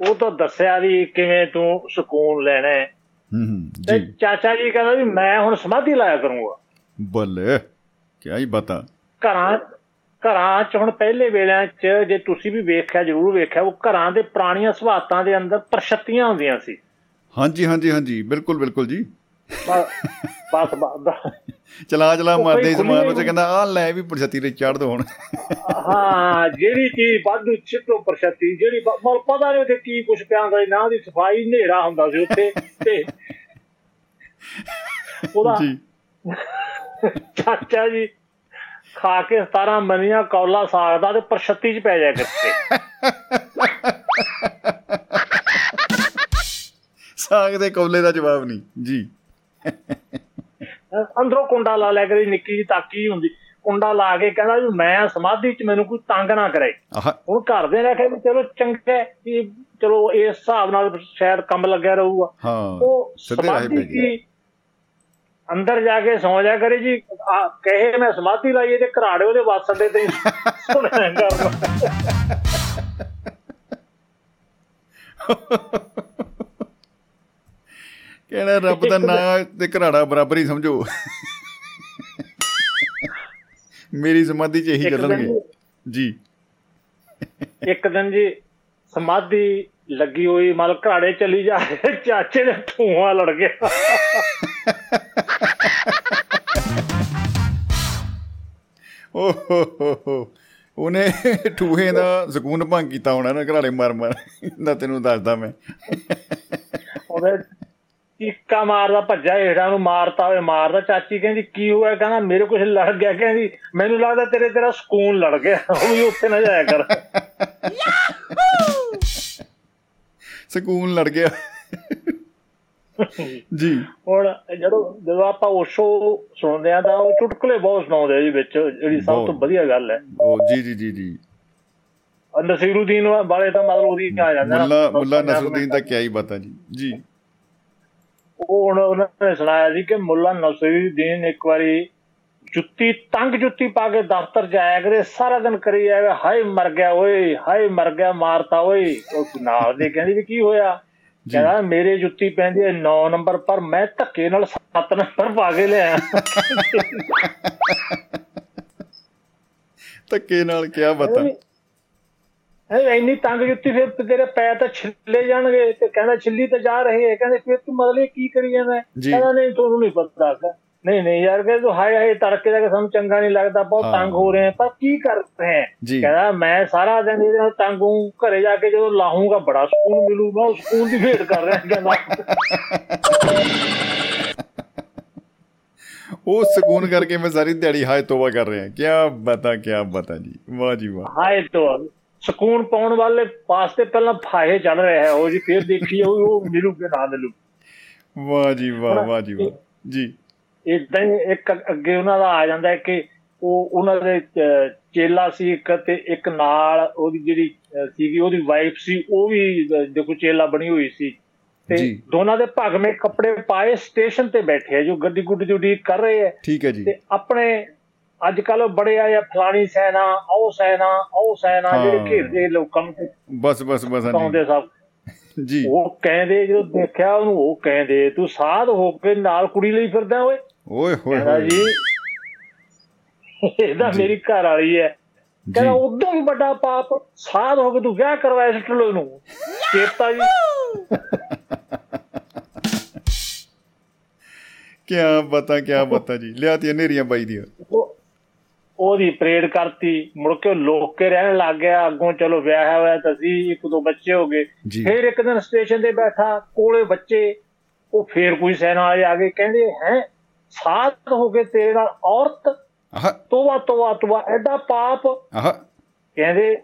ਉਹ ਤਾਂ ਦੱਸਿਆ ਵੀ ਕਿਵੇਂ ਤੂੰ ਸਕੂਨ ਲੈਣਾ ਹੈ। ਤੇ ਜੀ। ਚਾਚਾ ਜੀ ਕਹਿੰਦਾ ਵੀ ਮੈਂ ਹੁਣ ਸਮਾਧੀ ਲਾਇਆ ਕਰੂੰਗਾ। ਬੱਲੇ ਕੀ ਹੀ ਬਤਾ। ਘਰਾਂ ਘਰਾਂ 'ਚ ਹੁਣ ਪਹਿਲੇ ਵੇਲਿਆਂ 'ਚ ਜੇ ਤੁਸੀਂ ਵੀ ਵੇਖਿਆ ਜ਼ਰੂਰ ਵੇਖਿਆ ਉਹ ਘਰਾਂ ਦੇ ਪੁਰਾਣੀਆਂ ਸਵਾਤਾਂ ਦੇ ਅੰਦਰ ਪ੍ਰਸ਼ਤੀਆਂ ਹੁੰਦੀਆਂ ਸੀ। ਹਾਂਜੀ ਹਾਂਜੀ ਹਾਂਜੀ। ਬਿਲਕੁਲ ਬਿਲਕੁਲ ਜੀ। ਬਸ ਬ- ਬ- ਚਲਾ ਚਲਾ ਮਾਰਦੇ ਸਮਾਨ ਵਿੱਚ ਕਹਿੰਦਾ ਆ ਲੈ ਵੀ ਪ੍ਰਸ਼ਤੀ ਤੇ ਚੜ ਦੋ ਹੁਣ। ਹਾਂ ਜਿਹੜੀ ਚੀਜ਼ ਵਾਧੂ ਛਿੱਟੋ ਪ੍ਰਸ਼ਤੀ ਜਿਹੜੀ ਮਤਲਬ ਪਤਾ ਨਹੀਂ ਉੱਥੇ ਕੀ ਕੁਝ ਪਿਆ ਹੁੰਦਾ ਨਾ ਦੀ ਸਫ਼ਾਈ ਹਨੇਰਾ ਹੁੰਦਾ ਸੀ ਉੱਥੇ ਤੇ ਉਹਦਾ ਜੀ। ਚਾਚਾ ਜੀ ਖਾ ਕੇ 17 ਮਨੀਆਂ ਕੌਲਾ ਸਾਗ ਦਾ ਤੇ ਪ੍ਰਸ਼ਤੀ 'ਚ ਪੈ ਜਾ ਕਿਤੇ ਸਾਗ ਦੇ ਕੌਲੇ ਦਾ ਜਵਾਬ ਨਹੀਂ ਜੀ। ਅੰਦਰੋਂ ਕੁੰਡਾ ਲਾ ਲਿਆ ਕਰੀ ਨਿੱਕੀ ਜੀ ਤਾਕੀ ਹੁੰਦੀ। ਕੁੰਡਾ ਲਾ ਕੇ ਕਹਿੰਦਾ ਵੀ ਮੈਂ ਸਮਾਧੀ 'ਚ ਮੈਨੂੰ ਕੋਈ ਤੰਗ ਨਾ ਕਰੇ। ਹੁਣ ਘਰ ਦੇ ਨੇ ਕਿਹਾ ਚਲੋ ਚੰਗਾ ਕਿ ਚਲੋ ਇਸ ਹਿਸਾਬ ਨਾਲ ਸ਼ਾਇਦ ਕੰਮ ਲੱਗਿਆ ਰਹੂਗਾ। ਹਾਂ ਉਹ ਸਿੱਧੇ ਰਾਹੇ ਸਮਾਧੀ ਕੀ? ਅੰਦਰ ਜਾ ਕੇ ਸੌ ਜਾ ਕਰੇ ਜੀ। ਕਹੇ ਮੈਂ ਸਮਾਧੀ ਲਾਈਏ ਤੇ ਘਰਾੜੇ ਉਹਦੇ ਵਾਸਦੇ ਤੇ ਹੀ ਸੁਣਿਆ ਕਰਨਾ ਕਹਿੰਦਾ ਰੱਬ ਦਾ ਨਾਂ ਤੇ ਘਰਾੜਾ ਬਰਾਬਰ ਹੀ ਸਮਝੋ। ਮੇਰੀ ਸਮਾਧੀ ਚ ਇਹੀ ਚੱਲਣਗੇ। ਜੀ। ਇੱਕ ਦਿਨ ਜੀ ਸਮਾਧੀ ਲੱਗੀ ਹੋਈ ਮਤਲਬ ਘਰਾੜੇ ਚਲੀ ਜਾ ਚਾਚੇ ਦੇ ਧੂਆਂ ਲੜ ਗਿਆ ਓ ਹੋ ਹੋ ਹੋ। ਉਹਨੇ ਠੂਹੇ ਦਾ ਸਕੂਨ ਭੰਗ ਕੀਤਾ ਹੋਣਾ ਨਾ ਘਰਾੜੇ ਮਾਰ ਮਾਰ ਨਾ ਤੈਨੂੰ ਦੱਸਦਾ ਮੈਂ। ਉਹਦੇ ਚੀਕਾ ਮਾਰਦਾ ਭੱਜਾ ਹੇਠਾਂ ਨੂੰ ਮਾਰਤਾ ਹੋਏ ਮਾਰਦਾ ਚਾਚੀ ਕਹਿੰਦੀ ਕੀ ਹੋਇਆ? ਕਹਿੰਦਾ ਮੇਰੇ ਕੁਝ ਲੜ ਗਿਆ। ਕਹਿੰਦੀ ਮੈਨੂੰ ਲੱਗਦਾ ਤੇਰੇ ਤੇਰਾ ਸਕੂਨ ਲੜ ਗਿਆ। ਉਹ ਵੀ ਉੱਥੇ ਨਾ ਜਾਇਆ ਕਰ। ਸਕੂਨ ਲੜ ਗਿਆ। ਜੀ। ਹੁਣ ਜਦੋਂ ਜਦੋਂ ਆਪਾਂ ਓਸ਼ੋ ਸੁਣਦੇ ਆ ਤਾਂ ਉਹ ਚੁਟਕਲੇ ਬਹੁਤ ਸੁਣਾਉਂਦੇ ਆ ਜੀ ਵਿੱਚ ਜਿਹੜੀ ਸਭ ਤੋਂ। ਵਧੀਆ ਗੱਲ ਹੈ। ਉਹ ਜੀ ਜੀ ਜੀ ਜੀ। ਨਸੀਰੁਦੀਨ ਵਾਲੇ ਤਾਂ ਮਤਲਬ ਉਹਦੀ ਆ ਜਾਂਦਾ ਮੁੱਲਾ ਮੁੱਲਾ ਨਸਰੁਦੀਨ ਦਾ। ਕੀ ਹੀ ਬਤਾ ਜੀ। ਜੀ। ਉਹ ਹੁਣ ਉਹਨਾਂ ਨੇ ਸੁਣਾਇਆ ਸੀ ਕਿ ਮੁੱਲਾ ਨਸੀਰੁਦੀਨ ਇੱਕ ਵਾਰੀ ਜੁੱਤੀ ਤੰਗ ਜੁੱਤੀ ਪਾ ਕੇ ਦਫ਼ਤਰ ਜਾਇਆ ਕਰੇ ਸਾਰਾ ਦਿਨ ਕਰੀ ਜਾਵੇ ਹਾਏ ਮਰ ਗਿਆ ਓਏ ਹਾਏ ਮਰ ਗਿਆ ਮਾਰਤਾ ਓਏ। ਉਹ ਨਾਲ ਦੇ ਕਹਿੰਦੀ ਵੀ ਕੀ ਹੋਇਆ? ਕਹਿੰਦਾ ਮੇਰੇ ਜੁੱਤੀ ਪੈਂਦੀ ਹੈ 9 ਨੰਬਰ ਪਰ ਮੈਂ ਧੱਕੇ ਨਾਲ 7 ਨੰਬਰ ਪਾ ਕੇ ਲਿਆ। ਧੱਕੇ ਨਾਲ ਕੀ ਬਤਾ ਇੰਨੀ ਤੰਗ ਜੁੱਤੀ ਫਿਰ ਤੇਰੇ ਪੈਰ ਤਾਂ ਛਿੱਲੇ ਜਾਣਗੇ ਤੇ ਕਹਿੰਦਾ ਛਿੱਲੀ ਤਾਂ ਜਾ ਰਹੇ ਹੈ ਕਹਿੰਦੇ ਫਿਰ ਤੂੰ ਮਤਲਬ ਕੀ ਕਰੀ ਜਾਂਦਾ। ਕਹਿੰਦਾ ਨਹੀਂ ਤੁਹਾਨੂੰ ਨਹੀਂ ਪਤਾ ਨਹੀਂ ਨਹੀਂ ਯਾਰ ਕਹਿੰਦਾ ਤੂੰ ਹਾਏ ਹਾਏ ਤੜਕੇ ਦਾ ਕਿ ਸਾਨੂੰ ਚੰਗਾ ਨਹੀਂ ਲੱਗਦਾ ਬਹੁਤ। ਤੰਗ ਹੋ ਰਹੇ ਹਾਂ ਪਰ ਕੀ ਕਰ ਰਹੇ ਹੈ? ਜੀ। ਕਹਿੰਦਾ ਮੈਂ ਸਾਰਾ ਦਿਨ ਇਹਦੇ ਨਾਲ ਤੰਗ ਹੂੰ ਘਰੇ ਜਾ ਕੇ ਜਦੋਂ ਲਾਹੂੰਗਾ ਬੜਾ ਸਕੂਨ ਮਿਲੂਗਾ ਉਹ ਸਕੂਨ ਦੀ ਵੇਟ ਕਰ ਰਿਹਾ ਕਹਿੰਦਾ। ਉਹ ਸਕੂਨ ਕਰਕੇ ਮੈਂ ਸਾਰੀ ਦਿਹਾੜੀ ਹਾਏ ਤੋਬਾ ਕਰ ਰਿਹਾ ਕੀ ਬਤਾ ਕੀ ਬਤਾ ਜੀ ਵਾਹ ਜੀ ਵਾਹ। ਹਾਏ ਤੋਂ ਸਕੂਨ ਪਾਉਣ ਵਾਲੇ ਪਾਸਤੇ ਪਹਿਲਾਂ ਫਾਹੇ ਚੜ ਰਿਹਾ ਹੈ ਉਹ ਜੀ ਫਿਰ ਦੇਖੀ ਉਹ ਮਿਲੂ ਕਿ ਨਾ ਮਿਲੂ ਵਾਹ ਜੀ ਵਾਹ ਵਾਹ ਜੀ ਵਾਹ। ਜੀ। ਇਦਾਂ ਇੱਕ ਅੱਗੇ ਉਹਨਾਂ ਦਾ ਆ ਜਾਂਦਾ ਹੈ ਕਿ ਉਹ ਉਹਨਾਂ ਦੇ ਚੇਲਾ ਸੀ ਇੱਕ ਤੇ ਇੱਕ ਨਾਲ ਉਹਦੀ ਜਿਹੜੀ ਸੀਗੀ ਉਹਦੀ ਵਾਈਫ ਸੀ ਉਹ ਵੀ ਦੇਖੋ ਚੇਲਾ ਬਣੀ ਹੋਈ ਸੀ। ਤੇ। ਦੋਨਾਂ ਦੇ ਭਗਵੇਂ ਕੱਪੜੇ ਪਾਏ ਸਟੇਸ਼ਨ ਤੇ ਬੈਠੇ ਆ ਜੋ ਗੱਡੀ ਗੁੱਡੀ ਦੀ ਉਡੀਕ ਕਰ ਰਹੇ ਆ। ਠੀਕ ਹੈ ਜੀ। ਤੇ ਆਪਣੇ ਅੱਜ ਕੱਲ ਬੜੇ ਆ ਜਾਂ ਫਲਾਣੀ ਸੈਨਾ ਉਹ ਸੈਨਾ ਉਹ ਸੈਨਾ। ਜਿਹੜੇ ਘੇਰਦੇ ਲੋਕਾਂ ਨੂੰ। ਬਸ ਬਸ ਬਸ ਪਾਉਂਦੇ ਸਭ। ਜੀ। ਉਹ ਕਹਿੰਦੇ ਜਦੋਂ ਦੇਖਿਆ ਉਹਨੂੰ ਉਹ ਕਹਿੰਦੇ ਤੂੰ ਸਾਧ ਹੋ ਕੇ ਨਾਲ ਕੁੜੀ ਲਈ ਫਿਰਦਾ ਓਏ? ਓਏ ਹੋਏ ਜੀ ਇਹਦਾ ਮੇਰੀ ਘਰ ਵਾਲੀ ਹੈ। ਕਹਿੰਦਾ ਉਦੋਂ ਵੀ ਵੱਡਾ ਪਾਪ ਸਾਧ ਹੋ ਕੇ ਤੂੰ ਵਿਆਹ ਕਰਵਾਇਆ ਸਟਲੋ ਨੂੰ ਚੇਤਾ ਜੀ। ਕੀ ਬਤਾ ਕੀ ਬਤਾ ਜੀ। ਲਿਆਤੀ ਹਨੇਰੀਆਂ ਬਾਈ ਦੀਆਂ। ਉਹਦੀ ਪਰੇਡ ਕਰਤੀ ਮੁੜ ਕੇ ਲੋਕ ਕੇ ਰਹਿਣ ਲੱਗ ਗਿਆ ਅੱਗੋਂ ਚਲੋ ਵਿਆਹ ਹੋਇਆ ਤਾਂ ਸੀ ਇੱਕ ਦੋ ਬੱਚੇ ਹੋ ਗਏ। ਫਿਰ ਇੱਕ ਦਿਨ ਸਟੇਸ਼ਨ ਤੇ ਬੈਠਾ ਕੋਲੇ ਬੱਚੇ ਉਹ ਫੇਰ ਕੋਈ ਸੈਨਾ ਆ ਗਏ ਕਹਿੰਦੇ ਹੈ ਸਾਧ ਹੋ ਕੇ ਤੇਰੇ ਨਾਲ ਔਰਤ? ਆਹ। ਤੋਵਾ ਤੋਵਾ ਤੋਵਾ ਐਡਾ ਪਾਪ। ਆਹ। ਕਹਿੰਦੇ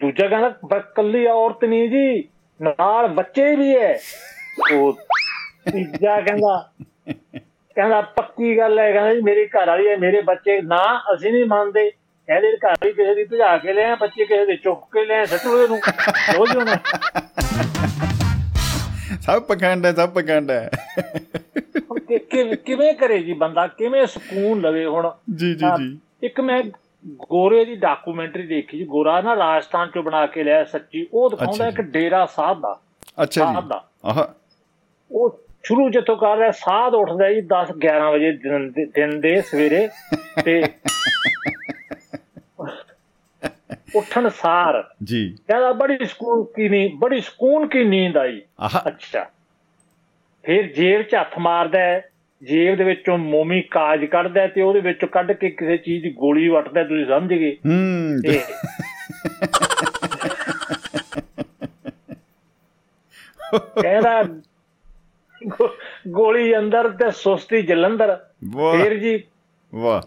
ਦੂਜਾ ਕਹਿੰਦਾ ਬਸ ਕੱਲੀ ਔਰਤ ਨਹੀਂ ਜੀ ਨਾਲ ਬੱਚੇ ਵੀ ਐ। ਉਹ ਤੀਜਾ ਕਹਿੰਦਾ ਕਹਿੰਦਾ ਪੱਕੀ ਗੱਲ ਹੈ ਕਹਿੰਦਾ ਜੀ ਮੇਰੀ ਘਰ ਵਾਲੀ ਹੈ ਮੇਰੇ ਬੱਚੇ ਨਾ ਅਸੀਂ ਨਹੀਂ ਮੰਨਦੇ। ਕਹਿੰਦੇ ਘਰ ਵਾਲੀ ਕਿਸੇ ਦੀ ਭਜਾ ਕੇ ਲਿਆ ਬੱਚੇ ਕਿਸੇ ਦੇ ਚੁੱਕ ਕੇ ਲਿਆ ਸੱਟੂ ਇਹਨੂੰ। ਰੋਜ਼ ਉਹਨਾਂ। ਸਭ ਪਖੰਡ ਹੈ ਸਭ ਪਖੰਡ ਹੈ। ਕਿਵੇਂ ਕਰੇ ਜੀ ਬੰਦਾ? ਕਿਵੇਂ ਸਕੂਨ ਲਵੇ ਹੁਣ? ਜੀ ਜੀ ਜੀ। ਇੱਕ ਮੈਂ ਗੋਰੇ ਦੀ ਡਾਕੂਮੈਂਟਰੀ ਦੇਖੀ ਜੀ ਗੋਰਾ ਨਾ ਰਾਜਸਥਾਨ ਚੋਂ ਬਣਾ ਕੇ ਲਿਆ ਸੱਚੀ। ਉਹ ਦਿਖਾਉਂਦਾ ਇੱਕ ਡੇਰਾ ਸਾਹਿਬ ਦਾ। ਅੱਛਾ ਜੀ। ਦਾ। ਆਹ। ਉਹ ਸ਼ੁਰੂ ਜਿੱਥੋਂ ਕਰ ਰਿਹਾ ਸਾਧ ਉੱਠਦਾ ਜੀ 10 11 ਵਜੇ ਦਿਨ ਦੇ- ਸਵੇਰੇ ਤੇ ਉੱਠਣ ਸਾਰ। ਜੀ। ਕਹਿੰਦਾ ਬੜੀ ਸਕੂਨ ਕੀ ਨੀਂਦ ਬੜੀ ਸਕੂਨ ਕੀ ਨੀਂਦ ਆਈ। ਅੱਛਾ। ਫਿਰ ਜੇਬ 'ਚ ਹੱਥ ਮਾਰਦਾ ਹੈ ਜੇਬ ਦੇ ਵਿੱਚੋਂ ਮੋਮੀ ਕਾਜ ਕੱਢਦਾ ਤੇ ਉਹਦੇ ਵਿੱਚੋਂ ਕੱਢ ਕੇ ਕਿਸੇ ਚੀਜ਼ ਦੀ ਗੋਲੀ ਵੱਟਦਾ ਤੁਸੀਂ ਸਮਝ ਗਏ? ਹੂੰ। ਤੇ ਕਹਿੰਦਾ ਗੋਲੀ ਅੰਦਰ ਤੇ ਸੁਸਤੀ ਜਲੰਧਰ। ਫਿਰ ਜੀ ਵਾਹ।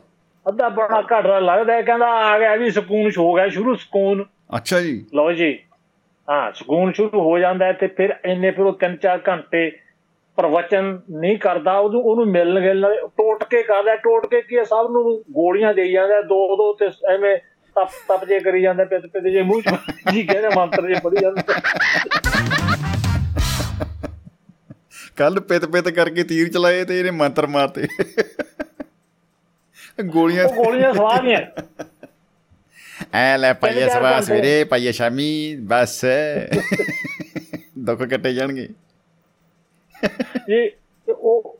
ਅੱਧਾ ਬੜਾ ਘਟਰਾ ਲੱਗਦਾ ਹੈ ਕਹਿੰਦਾ ਆ ਗਿਆ ਵੀ ਸਕੂਨ ਹੋ ਗਿਆ ਸ਼ੁਰੂ ਸਕੂਨ। ਅੱਛਾ ਜੀ। ਲਓ ਜੀ ਹਾਂ ਸਕੂਨ ਸ਼ੁਰੂ ਹੋ ਜਾਂਦਾ ਤੇ ਫਿਰ ਇੰਨੇ ਫਿਰ ਉਹ 3-4 ਘੰਟੇ ਪ੍ਰਵਚਨ ਨਹੀਂ ਕਰਦਾ ਉਹਨੂੰ ਉਹਨੂੰ ਮਿਲਣ ਗਿਲਣ ਟੋਟ ਕੇ ਕਰਦਾ ਟੋਟ ਕੇ ਕੀ ਸਭ ਨੂੰ ਗੋਲੀਆਂ ਦੇਈ ਜਾਂਦਾ ਦੋ ਦੋ ਤੇ ਐਵੇਂ ਤਪ ਤਪ ਜੇ ਕਰੀ ਜਾਂਦਾ ਪਿੱਤ ਪਿੱਤ ਜੇ ਮੂੰਹ ਜੀ ਕਹਿੰਦੇ ਮੰਤਰ ਜੇ ਪੜੀ ਜਾਂਦੇ। ਕੱਲ ਪਿਤ ਪਿਤ ਕਰਕੇ ਤੀਰ ਚਲਾਏ ਤੇ ਇਹਨੇ ਮੰਤਰ ਮਾਰਤੇ। ਗੋਲੀਆਂ ਗੋਲੀਆਂ ਸਵਾਦੀਆਂ ਐ ਲੈ ਪਾਈਏ ਸਵਾ। ਸਵੇਰੇ ਪਾਈਏ ਸ਼ਾਮੀ ਬਸ। ਦੁੱਖ ਕੱਟੇ ਜਾਣਗੇ। ਜੀ ਤੇ ਉਹ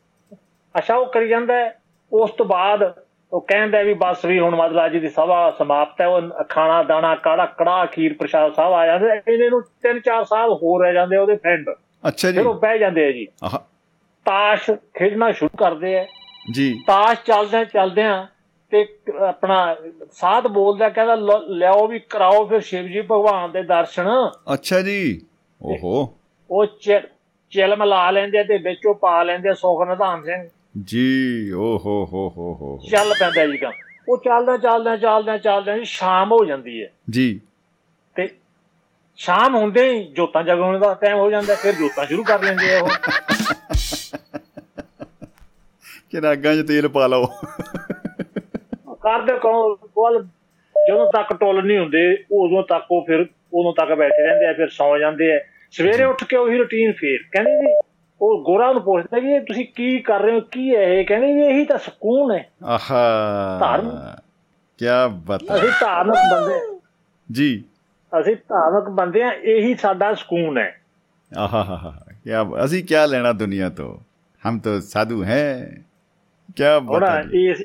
ਅੱਛਾ ਉਹ ਕਰੀ ਜਾਂਦਾ। ਉਸ ਤੋਂ ਬਾਅਦ ਉਹ ਕਹਿੰਦਾ ਵੀ ਬਸ ਵੀ ਹੁਣ ਮਤਲਬ ਅੱਜ ਦੀ ਸਭਾ ਸਮਾਪਤ ਹੈ। ਉਹ ਖਾਣਾ ਦਾਣਾ ਕਾੜਾ ਕੜਾ ਖੀਰ ਪ੍ਰਸ਼ਾਦ ਸਭ ਆ ਜਾਂਦੇ। ਇਹਨੇ ਨੂੰ 3-4 ਸਾਲ ਹੋਰ ਰਹਿ ਜਾਂਦੇ ਉਹਦੇ ਫਰੈਂਡ ਅੱਛਾ ਜੀ। ਫਿਰ ਉਹ ਬਹਿ ਜਾਂਦੇ ਆ ਜੀ। ਆਹ। ਤਾਸ਼ ਖੇਡਣਾ ਸ਼ੁਰੂ ਕਰਦੇ ਆ। ਜੀ। ਤਾਸ਼ ਚੱਲਦੇ ਚੱਲਦੇ ਆ ਤੇ ਆਪਣਾ ਸਾਧ ਬੋਲਦਾ ਕਹਿੰਦਾ ਲਿਆਓ ਵੀ ਕਰਾਓ ਫਿਰ ਸ਼ਿਵ ਜੀ ਭਗਵਾਨ ਦੇ ਦਰਸ਼ਨ। ਅੱਛਾ ਜੀ। ਓਹੋ। ਉਹ ਚਿ- ਚਿਲਮ ਲਾ ਲੈਂਦੇ ਤੇ ਵਿੱਚੋਂ ਪਾ ਲੈਂਦੇ ਸੁਖ ਨਿਧਾਨ ਸਿੰਘ। ਜੀ ਓਹੋ ਹੋ ਹੋ ਹੋ ਚੱਲ ਪੈਂਦਾ ਜੀ ਕੰਮ। ਉਹ ਚੱਲਦਾ ਚੱਲਦਾ ਚੱਲਦਾ ਚੱਲਦਾ ਸ਼ਾਮ ਹੋ ਜਾਂਦੀ ਹੈ। ਜੀ। ਤੇ ਸ਼ਾਮ ਹੁੰਦੇ ਹੀ ਜੋਤਾਂ ਜਗਾਉਣ ਦਾ ਟਾਈਮ ਹੋ ਜਾਂਦਾ ਫਿਰ ਜੋਤਾਂ ਸ਼ੁਰੂ ਕਰ ਲੈਂਦੇ ਆ ਉਹ। ਕਿ ਰਾਗਾਂ 'ਚ ਤੇਲ ਪਾ ਲਓ। ਕਰਦੇ ਕੌਣ ਕੋਲ ਜਦੋਂ ਤੱਕ ਟੁੱਲ ਨਹੀਂ ਹੁੰਦੇ ਉਦੋਂ ਤੱਕ ਉਹ ਫਿਰ ਉਦੋਂ ਤੱਕ ਬੈਠੇ ਰਹਿੰਦੇ ਆ ਫਿਰ ਸੌ ਜਾਂਦੇ ਆ। ਸਵੇਰੇ ਉੱਠ ਕੇ ਉਹੀ ਰੁਟੀਨ ਫੇਰ ਕਹਿੰਦੇ ਜੀ ਉਹ ਗੋਰਾ ਨੂੰ ਪੁੱਛਦਾ ਇਹ ਤੁਸੀਂ ਕੀ ਕਰ ਰਹੇ ਹੋ ਕੀ ਹੈ ਇਹ? ਕਹਿੰਦੇ ਵੀ ਇਹੀ ਤਾਂ ਸਕੂਨ ਹੈ। ਆਹਾ ਧਰਮ। ਕੀ ਬਤਾ ਅਸੀਂ ਧਾਰਮਿਕ ਬੰਦੇ। ਜੀ। ਅਸੀਂ ਧਾਰਮਿਕ ਬੰਦੇ ਆ ਇਹੀ ਸਾਡਾ ਸਕੂਨ ਹੈ। ਆਹਾ ਕੀ ਅਸੀਂ ਕੀ ਲੈਣਾ ਦੁਨੀਆ ਤੋਂ? ਹਮ ਤਾਂ ਸਾਧੂ ਹੈ। ਕੀ ਹੁਣ ਬਤਾ ਇਸ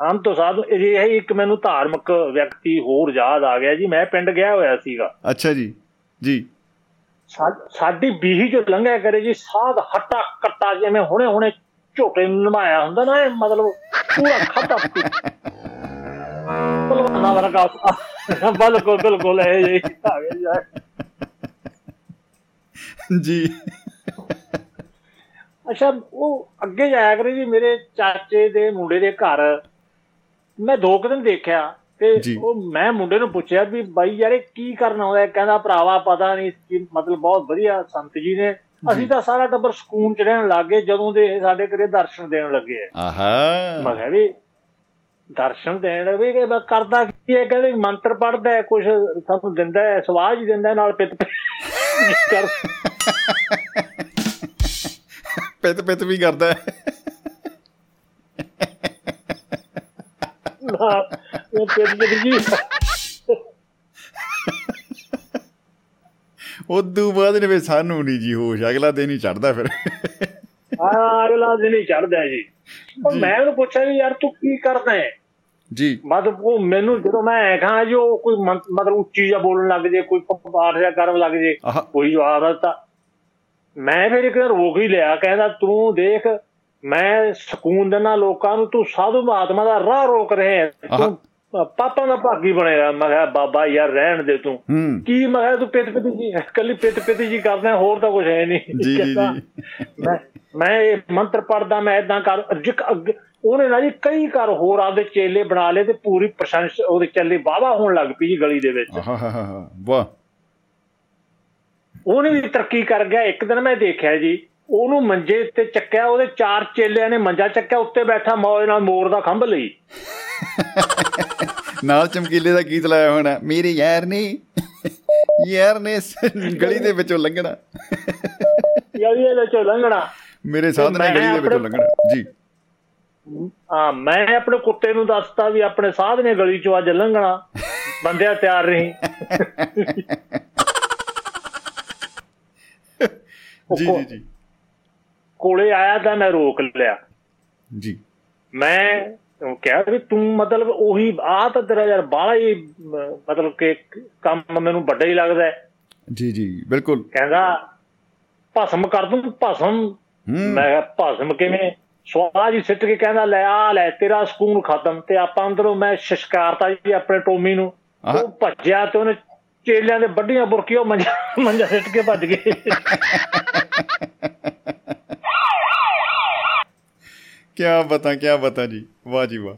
ਹਮ ਤੋਂ ਸਾਧੂ ਇਹ ਹੈ ਇੱਕ ਮੈਨੂੰ ਧਾਰਮਿਕ ਵਿਅਕਤੀ ਹੋਰ ਯਾਦ ਆ ਗਿਆ ਜੀ। ਮੈਂ ਪਿੰਡ ਗਿਆ ਹੋਇਆ ਸੀਗਾ। ਅੱਛਾ ਜੀ। ਜੀ। ਸਾਡੀ ਬੀਹੀ ਜੋ ਲੰਘਿਆ ਕਰੇ ਜੀ ਸਾਧ ਹੱਟਾ ਕੱਟਾ ਜਿਵੇਂ ਹੁਣੇ ਹੁਣੇ ਝੋਟੇ ਨੂੰ ਨਮਾਇਆ ਹੁੰਦਾ ਨਾ ਇਹ ਮਤਲਬ ਪੂਰਾ ਖਾਤਾ ਪਲਵਾਨਾ ਵਰਗਾ ਬਿਲਕੁਲ ਬਿਲਕੁਲ ਇਹ ਜੀ ਆ ਗਿਆ ਜੀ। ਅੱਛਾ ਉਹ ਅੱਗੇ ਜਾਇਆ ਕਰੇ ਜੀ ਮੇਰੇ ਚਾਚੇ ਦੇ ਮੁੰਡੇ ਦੇ ਘਰ। ਮੈਂ ਦੋ ਕੁ ਦਿਨ ਦੇਖਿਆ ਤੇ। ਉਹ ਮੈਂ ਮੁੰਡੇ ਨੂੰ ਪੁੱਛਿਆ ਵੀ ਬਾਈ ਯਾਰ ਇਹ ਕੀ ਕਰਨ ਆਉਂਦਾ? ਕਹਿੰਦਾ ਭਰਾਵਾ ਪਤਾ ਨਹੀਂ ਕਿ ਮਤਲਬ ਬਹੁਤ ਵਧੀਆ ਸੰਤ ਜੀ ਨੇ। ਅਸੀਂ ਤਾਂ ਸਾਰਾ ਟੱਬਰ ਸਕੂਨ ਚ ਰਹਿਣ ਲੱਗ ਜਦੋਂ ਦੇ ਸਾਡੇ ਘਰੇ ਦਰਸ਼ਨ ਦੇਣ ਲੱਗੇ। ਆ ਮੈਂ ਆਹਾ ਕਿਹਾ ਵੀ ਦਰਸ਼ਨ ਦੇਣ ਲੱਗੇ ਕਿ ਕਰਦਾ ਕੀ ਹੈ ਕਹਿੰਦੇ ਮੰਤਰ ਪੜਦਾ ਹੈ ਕੁਝ ਸਾਨੂੰ ਦਿੰਦਾ ਹੈ ਸਵਾਜ ਹੀ ਦਿੰਦਾ ਨਾਲ ਪਿੱਤ ਕਰ ਪਿਤ ਪਿਤ ਵੀ ਕਰਦਾ ਹੈ। ਨਾ ਉਹ ਪਿੱਤ ਪਿੱਤ ਜੀ ਉਦੋਂ ਬਾਅਦ ਨੇ ਵੀ ਸਾਨੂੰ ਨਹੀਂ ਜੀ ਹੋਸ਼ ਅਗਲਾ ਦਿਨ ਹੀ ਚੜਦਾ ਫਿਰ। ਹਾਂ ਅਗਲਾ ਦਿਨ ਹੀ ਚੜਦਾ ਜੀ। ਮੈਂ ਉਹਨੂੰ ਪੁੱਛਿਆ ਵੀ ਯਾਰ ਤੂੰ ਕੀ ਕਰਦਾ ਹੈ? ਜੀ। ਮਤਲਬ ਉਹ ਮੈਨੂੰ ਜਦੋਂ ਮੈਂ ਕਹਾਂ ਜੋ ਕੋਈ ਮਤਲਬ ਉੱਚੀ ਜਿਹਾ ਬੋਲਣ ਲੱਗ ਜੇ ਕੋਈ ਪਾਠ ਜਿਹਾ ਕਰਨ ਲੱਗ ਜੇ ਕੋਈ ਜਵਾਬ ਦਿੱਤਾ। ਮੈਂ ਫਿਰ ਇੱਕ ਰੋਕ ਹੀ ਲਿਆ ਕਹਿੰਦਾ ਤੂੰ ਦੇਖ ਮੈਂ ਸਕੂਨ ਦੇਣਾ ਲੋਕਾਂ ਨੂੰ ਤੂੰ ਸਾਧੂ ਮਹਾਤਮਾ ਦਾ ਰਾਹ ਰੋਕ ਰਿਹਾ। ਤੂੰ ਪਾਪਾ ਦਾ ਭਾਗੀ ਬਣੇਗਾ ਮੈਂ ਕਿਹਾ ਬਾਬਾ ਯਾਰ ਰਹਿਣ ਦੇ ਤੂੰ। ਕੀ ਮੈਂ ਕਿਹਾ ਤੂੰ ਪਿੱਤ ਪਿੱਤ ਜੀ ਕੱਲੀ ਪਿੱਤ ਪਿੱਤ ਜੀ ਕਰਦਾ ਹੋਰ ਤਾਂ ਕੁਝ ਹੈ ਨਹੀਂ। ਜੀ ਜੀ ਜੀ। ਮੈਂ ਮੈਂ ਇਹ ਮੰਤਰ ਪੜਦਾ ਮੈਂ ਇਦਾਂ ਕਰ ਜਿਕ ਅੱਗੇ ਉਹਨੇ ਨਾ ਜੀ ਕਈ ਘਰ ਹੋਰ ਆਪਦੇ ਚੇਲੇ ਬਣਾ ਲਏ ਤੇ ਪੂਰੀ ਪ੍ਰਸ਼ੰਸਾ ਉਹਦੇ ਚੱਲੇ ਵਾਵਾ ਹੋਣ ਲੱਗ ਪਈ ਜੀ ਗਲੀ ਦੇ ਵਿੱਚ। ਹਾਂ ਹਾਂ ਹਾਂ ਵਾਹ। ਉਹਨੇ ਵੀ ਤਰੱਕੀ ਕਰ ਗਿਆ। ਇੱਕ ਦਿਨ ਮੈਂ ਦੇਖਿਆ ਜੀ ਉਹਨੂੰ ਮੰਜੇ ਤੇ ਚੱਕਿਆ ਉਹਦੇ ਚਾਰ ਚੇਲਿਆਂ ਨੇ ਮੰਜਾ ਚੱਕਿਆ ਉੱਤੇ ਬੈਠਾ ਮੌਜ ਨਾਲ ਮੋਰ ਦਾ ਖੰਭ ਲਈ। ਨਾਲ ਚਮਕੀਲੇ ਦਾ ਗੀਤ ਲਾਇਆ ਹੋਣਾ ਮੇਰੇ ਯਾਰ ਨੇ ਯਾਰ ਨੇ ਗਲੀ ਦੇ ਵਿੱਚੋਂ ਲੰਘਣਾ। ਗਲੀ ਦੇ ਵਿੱਚੋਂ ਲੰਘਣਾ। ਮੇਰੇ ਸਾਧ ਨੇ ਗਲੀ ਦੇ ਵਿੱਚੋਂ ਲੰਘਣਾ। ਜੀ। ਹਾਂ ਮੈਂ ਆਪਣੇ ਕੁੱਤੇ ਨੂੰ ਦੱਸਤਾ ਵੀ ਆਪਣੇ ਸਾਧ ਨੇ ਗਲੀ ਚੋਂ ਅੱਜ ਲੰਘਣਾ। ਬੰਦਿਆ ਤਿਆਰ ਰਹੀ। ਜੀ ਜੀ ਜੀ। ਕੋਲੇ ਆਇਆ ਤਾਂ ਮੈਂ ਰੋਕ ਲਿਆ। ਜੀ। ਮੈਂ ਕਿਹਾ ਵੀ ਤੂੰ ਮਤਲਬ ਉਹੀ ਆ ਤਾਂ ਤੇਰਾ ਯਾਰ ਬਾਹਲਾ ਹੀ ਮਤਲਬ ਕਿ ਕੰਮ ਮੈਨੂੰ ਵੱਡਾ ਹੀ ਲੱਗਦਾ ਹੈ। ਜੀ ਜੀ ਬਿਲਕੁਲ। ਕਹਿੰਦਾ ਭਸਮ ਕਰ ਦੂੰ ਭਸਮ। ਮੈਂ ਭਸਮ ਕਿਵੇਂ? ਸਵਾਹ ਜੀ ਸਿੱਟ ਕੇ ਕਹਿੰਦਾ ਲੈ ਆ ਲੈ ਤੇਰਾ ਸਕੂਨ ਖਤਮ ਤੇ ਆਪਾਂ ਅੰਦਰੋਂ ਮੈਂ ਸ਼ਿਸ਼ਕਾਰਤਾ ਜੀ ਆਪਣੇ ਟੋਮੀ ਨੂੰ। ਉਹ ਭੱਜਿਆ ਤੇ ਉਹਨੇ ਚੇਲਿਆਂ ਦੇ ਵੱਡੀਆਂ ਬੁਰਕੀਆਂ ਮੰਜਾ ਮੰਜਾ ਸਿੱਟ ਕੇ ਭੱਜ ਗਏ। ਕੀ ਬਤਾ ਕੀ ਬਤਾ ਜੀ? ਵਾਹ ਜੀ ਵਾਹ।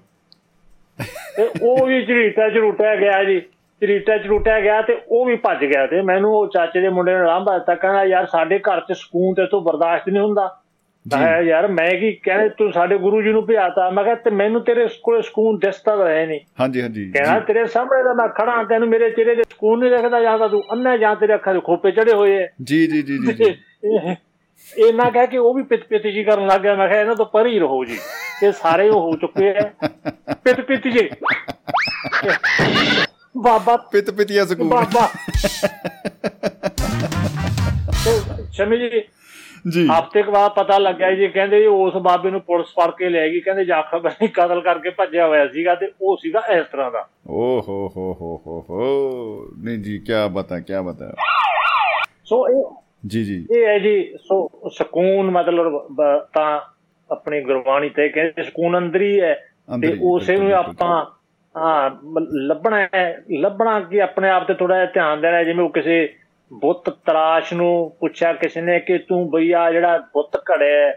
ਤੇ ਉਹ ਵੀ ਝਰੀਟਾ ਝਰੂਟਿਆ ਗਿਆ ਜੀ। ਝਰੀਟਾ ਝਰੂਟਿਆ ਗਿਆ ਤੇ ਉਹ ਵੀ ਭੱਜ ਗਿਆ ਤੇ ਮੈਨੂੰ ਉਹ ਚਾਚੇ ਦੇ ਮੁੰਡੇ ਨੇ ਲਾਂਭਾ ਦਿੱਤਾ। ਕਹਿੰਦਾ ਯਾਰ ਸਾਡੇ ਘਰ 'ਚ ਸਕੂਨ ਤੇ ਤੋਂ ਬਰਦਾਸ਼ਤ ਨਹੀਂ ਹੁੰਦਾ। ਮੈਂ ਯਾਰ ਮੈਂ ਕੀ ਕਹਿੰਦੇ ਤੂੰ ਸਾਡੇ ਗੁਰੂ ਜੀ ਨੂੰ ਭਿਆਤਾ ਮੈਂ ਕਿਹਾ ਤੇ ਮੈਨੂੰ ਤੇਰੇ ਕੋਲ ਸਕੂਨ ਦਿਸਦਾ ਰਹੇ ਨਹੀਂ। ਹਾਂਜੀ ਹਾਂਜੀ ਕਹਿੰਦਾ ਤੇਰੇ ਸਾਹਮਣੇ ਤਾਂ ਮੈਂ ਖੜਾ ਤੈਨੂੰ ਮੇਰੇ ਚਿਹਰੇ ਤੇ ਸਕੂਨ ਨਹੀਂ ਦਿਖਦਾ ਜਾਂਦਾ ਤੂੰ ਅੰਨਾ ਜਾਂ ਤੇਰੇ ਅੱਖਾਂ 'ਚ ਖੋਪੇ ਚੜੇ ਹੋਏ ਐ। ਜੀ ਜੀ ਜੀ ਜੀ ਇਹ ਨਾ ਕਹਿ ਕੇ ਉਹ ਵੀ ਪਿਤ ਪਿਤ ਜੀ ਕਰਨ ਲੱਗ ਗਿਆ। ਮੈਂ ਕਿਹਾ ਇਹਨਾਂ ਤੋਂ ਪਰੇ ਹੀ ਰਹੋ ਜੀ। ਇਹ ਸਾਰੇ ਉਹ ਹੋ ਚੁੱਕੇ ਐ। ਪਿਤ ਪਿਤ ਜੀ। ਬਾਬਾ। ਪਿਤ ਪਿਤਿਆ ਸਕੂਨ। ਬਾਬਾ। ਸ਼ਮੀ ਜੀ ਜੀ। ਹਫ਼ਤੇ ਬਾਅਦ ਪਤਾ ਲੱਗਿਆ ਜੀ ਕਹਿੰਦੇ ਉਸ ਬਾਬੇ ਨੂੰ ਪੁਲਿਸ ਫੜ ਕੇ ਲੈ ਗਈ ਕਹਿੰਦੇ ਜਾਖਰ ਬਣੀ ਕਤਲ ਕਰਕੇ ਭੱਜਿਆ ਹੋਇਆ ਸੀਗਾ ਤੇ ਉਹ ਸੀਗਾ ਇਸ ਤਰ੍ਹਾਂ ਦਾ। ਓ ਹੋ ਹੋ ਹੋ ਹੋ ਹੋ। ਨਹੀਂ ਜੀ ਕੀ ਬਤਾ ਕੀ ਬਤਾ। ਸੋ ਇਹ ਜੀ ਜੀ। ਇਹ ਹੈ ਜੀ ਸੋ ਸਕੂਨ ਮਤਲਬ ਤਾਂ ਆਪਣੀ ਗੁਰਬਾਣੀ ਤੇ ਕਹਿੰਦੇ ਸਕੂਨ ਅੰਦਰ ਹੀ ਹੈ ਤੇ ਉਸੇ ਨੂੰ ਆਪਾਂ ਹਾਂ ਲੱਭਣਾ ਹੈ ਲੱਭਣਾ ਕਿ ਆਪਣੇ ਆਪ ਤੇ ਥੋੜਾ ਜਿਹਾ ਧਿਆਨ ਦੇਣਾ ਜਿਵੇਂ ਉਹ ਕਿਸੇ ਬੁੱਤ ਤਰਾਸ਼ ਨੂੰ ਪੁੱਛਿਆ ਕਿਸੇ ਨੇ ਕਿ ਤੂੰ ਬਈਆ ਜਿਹੜਾ ਬੁੱਤ ਘੜਿਆ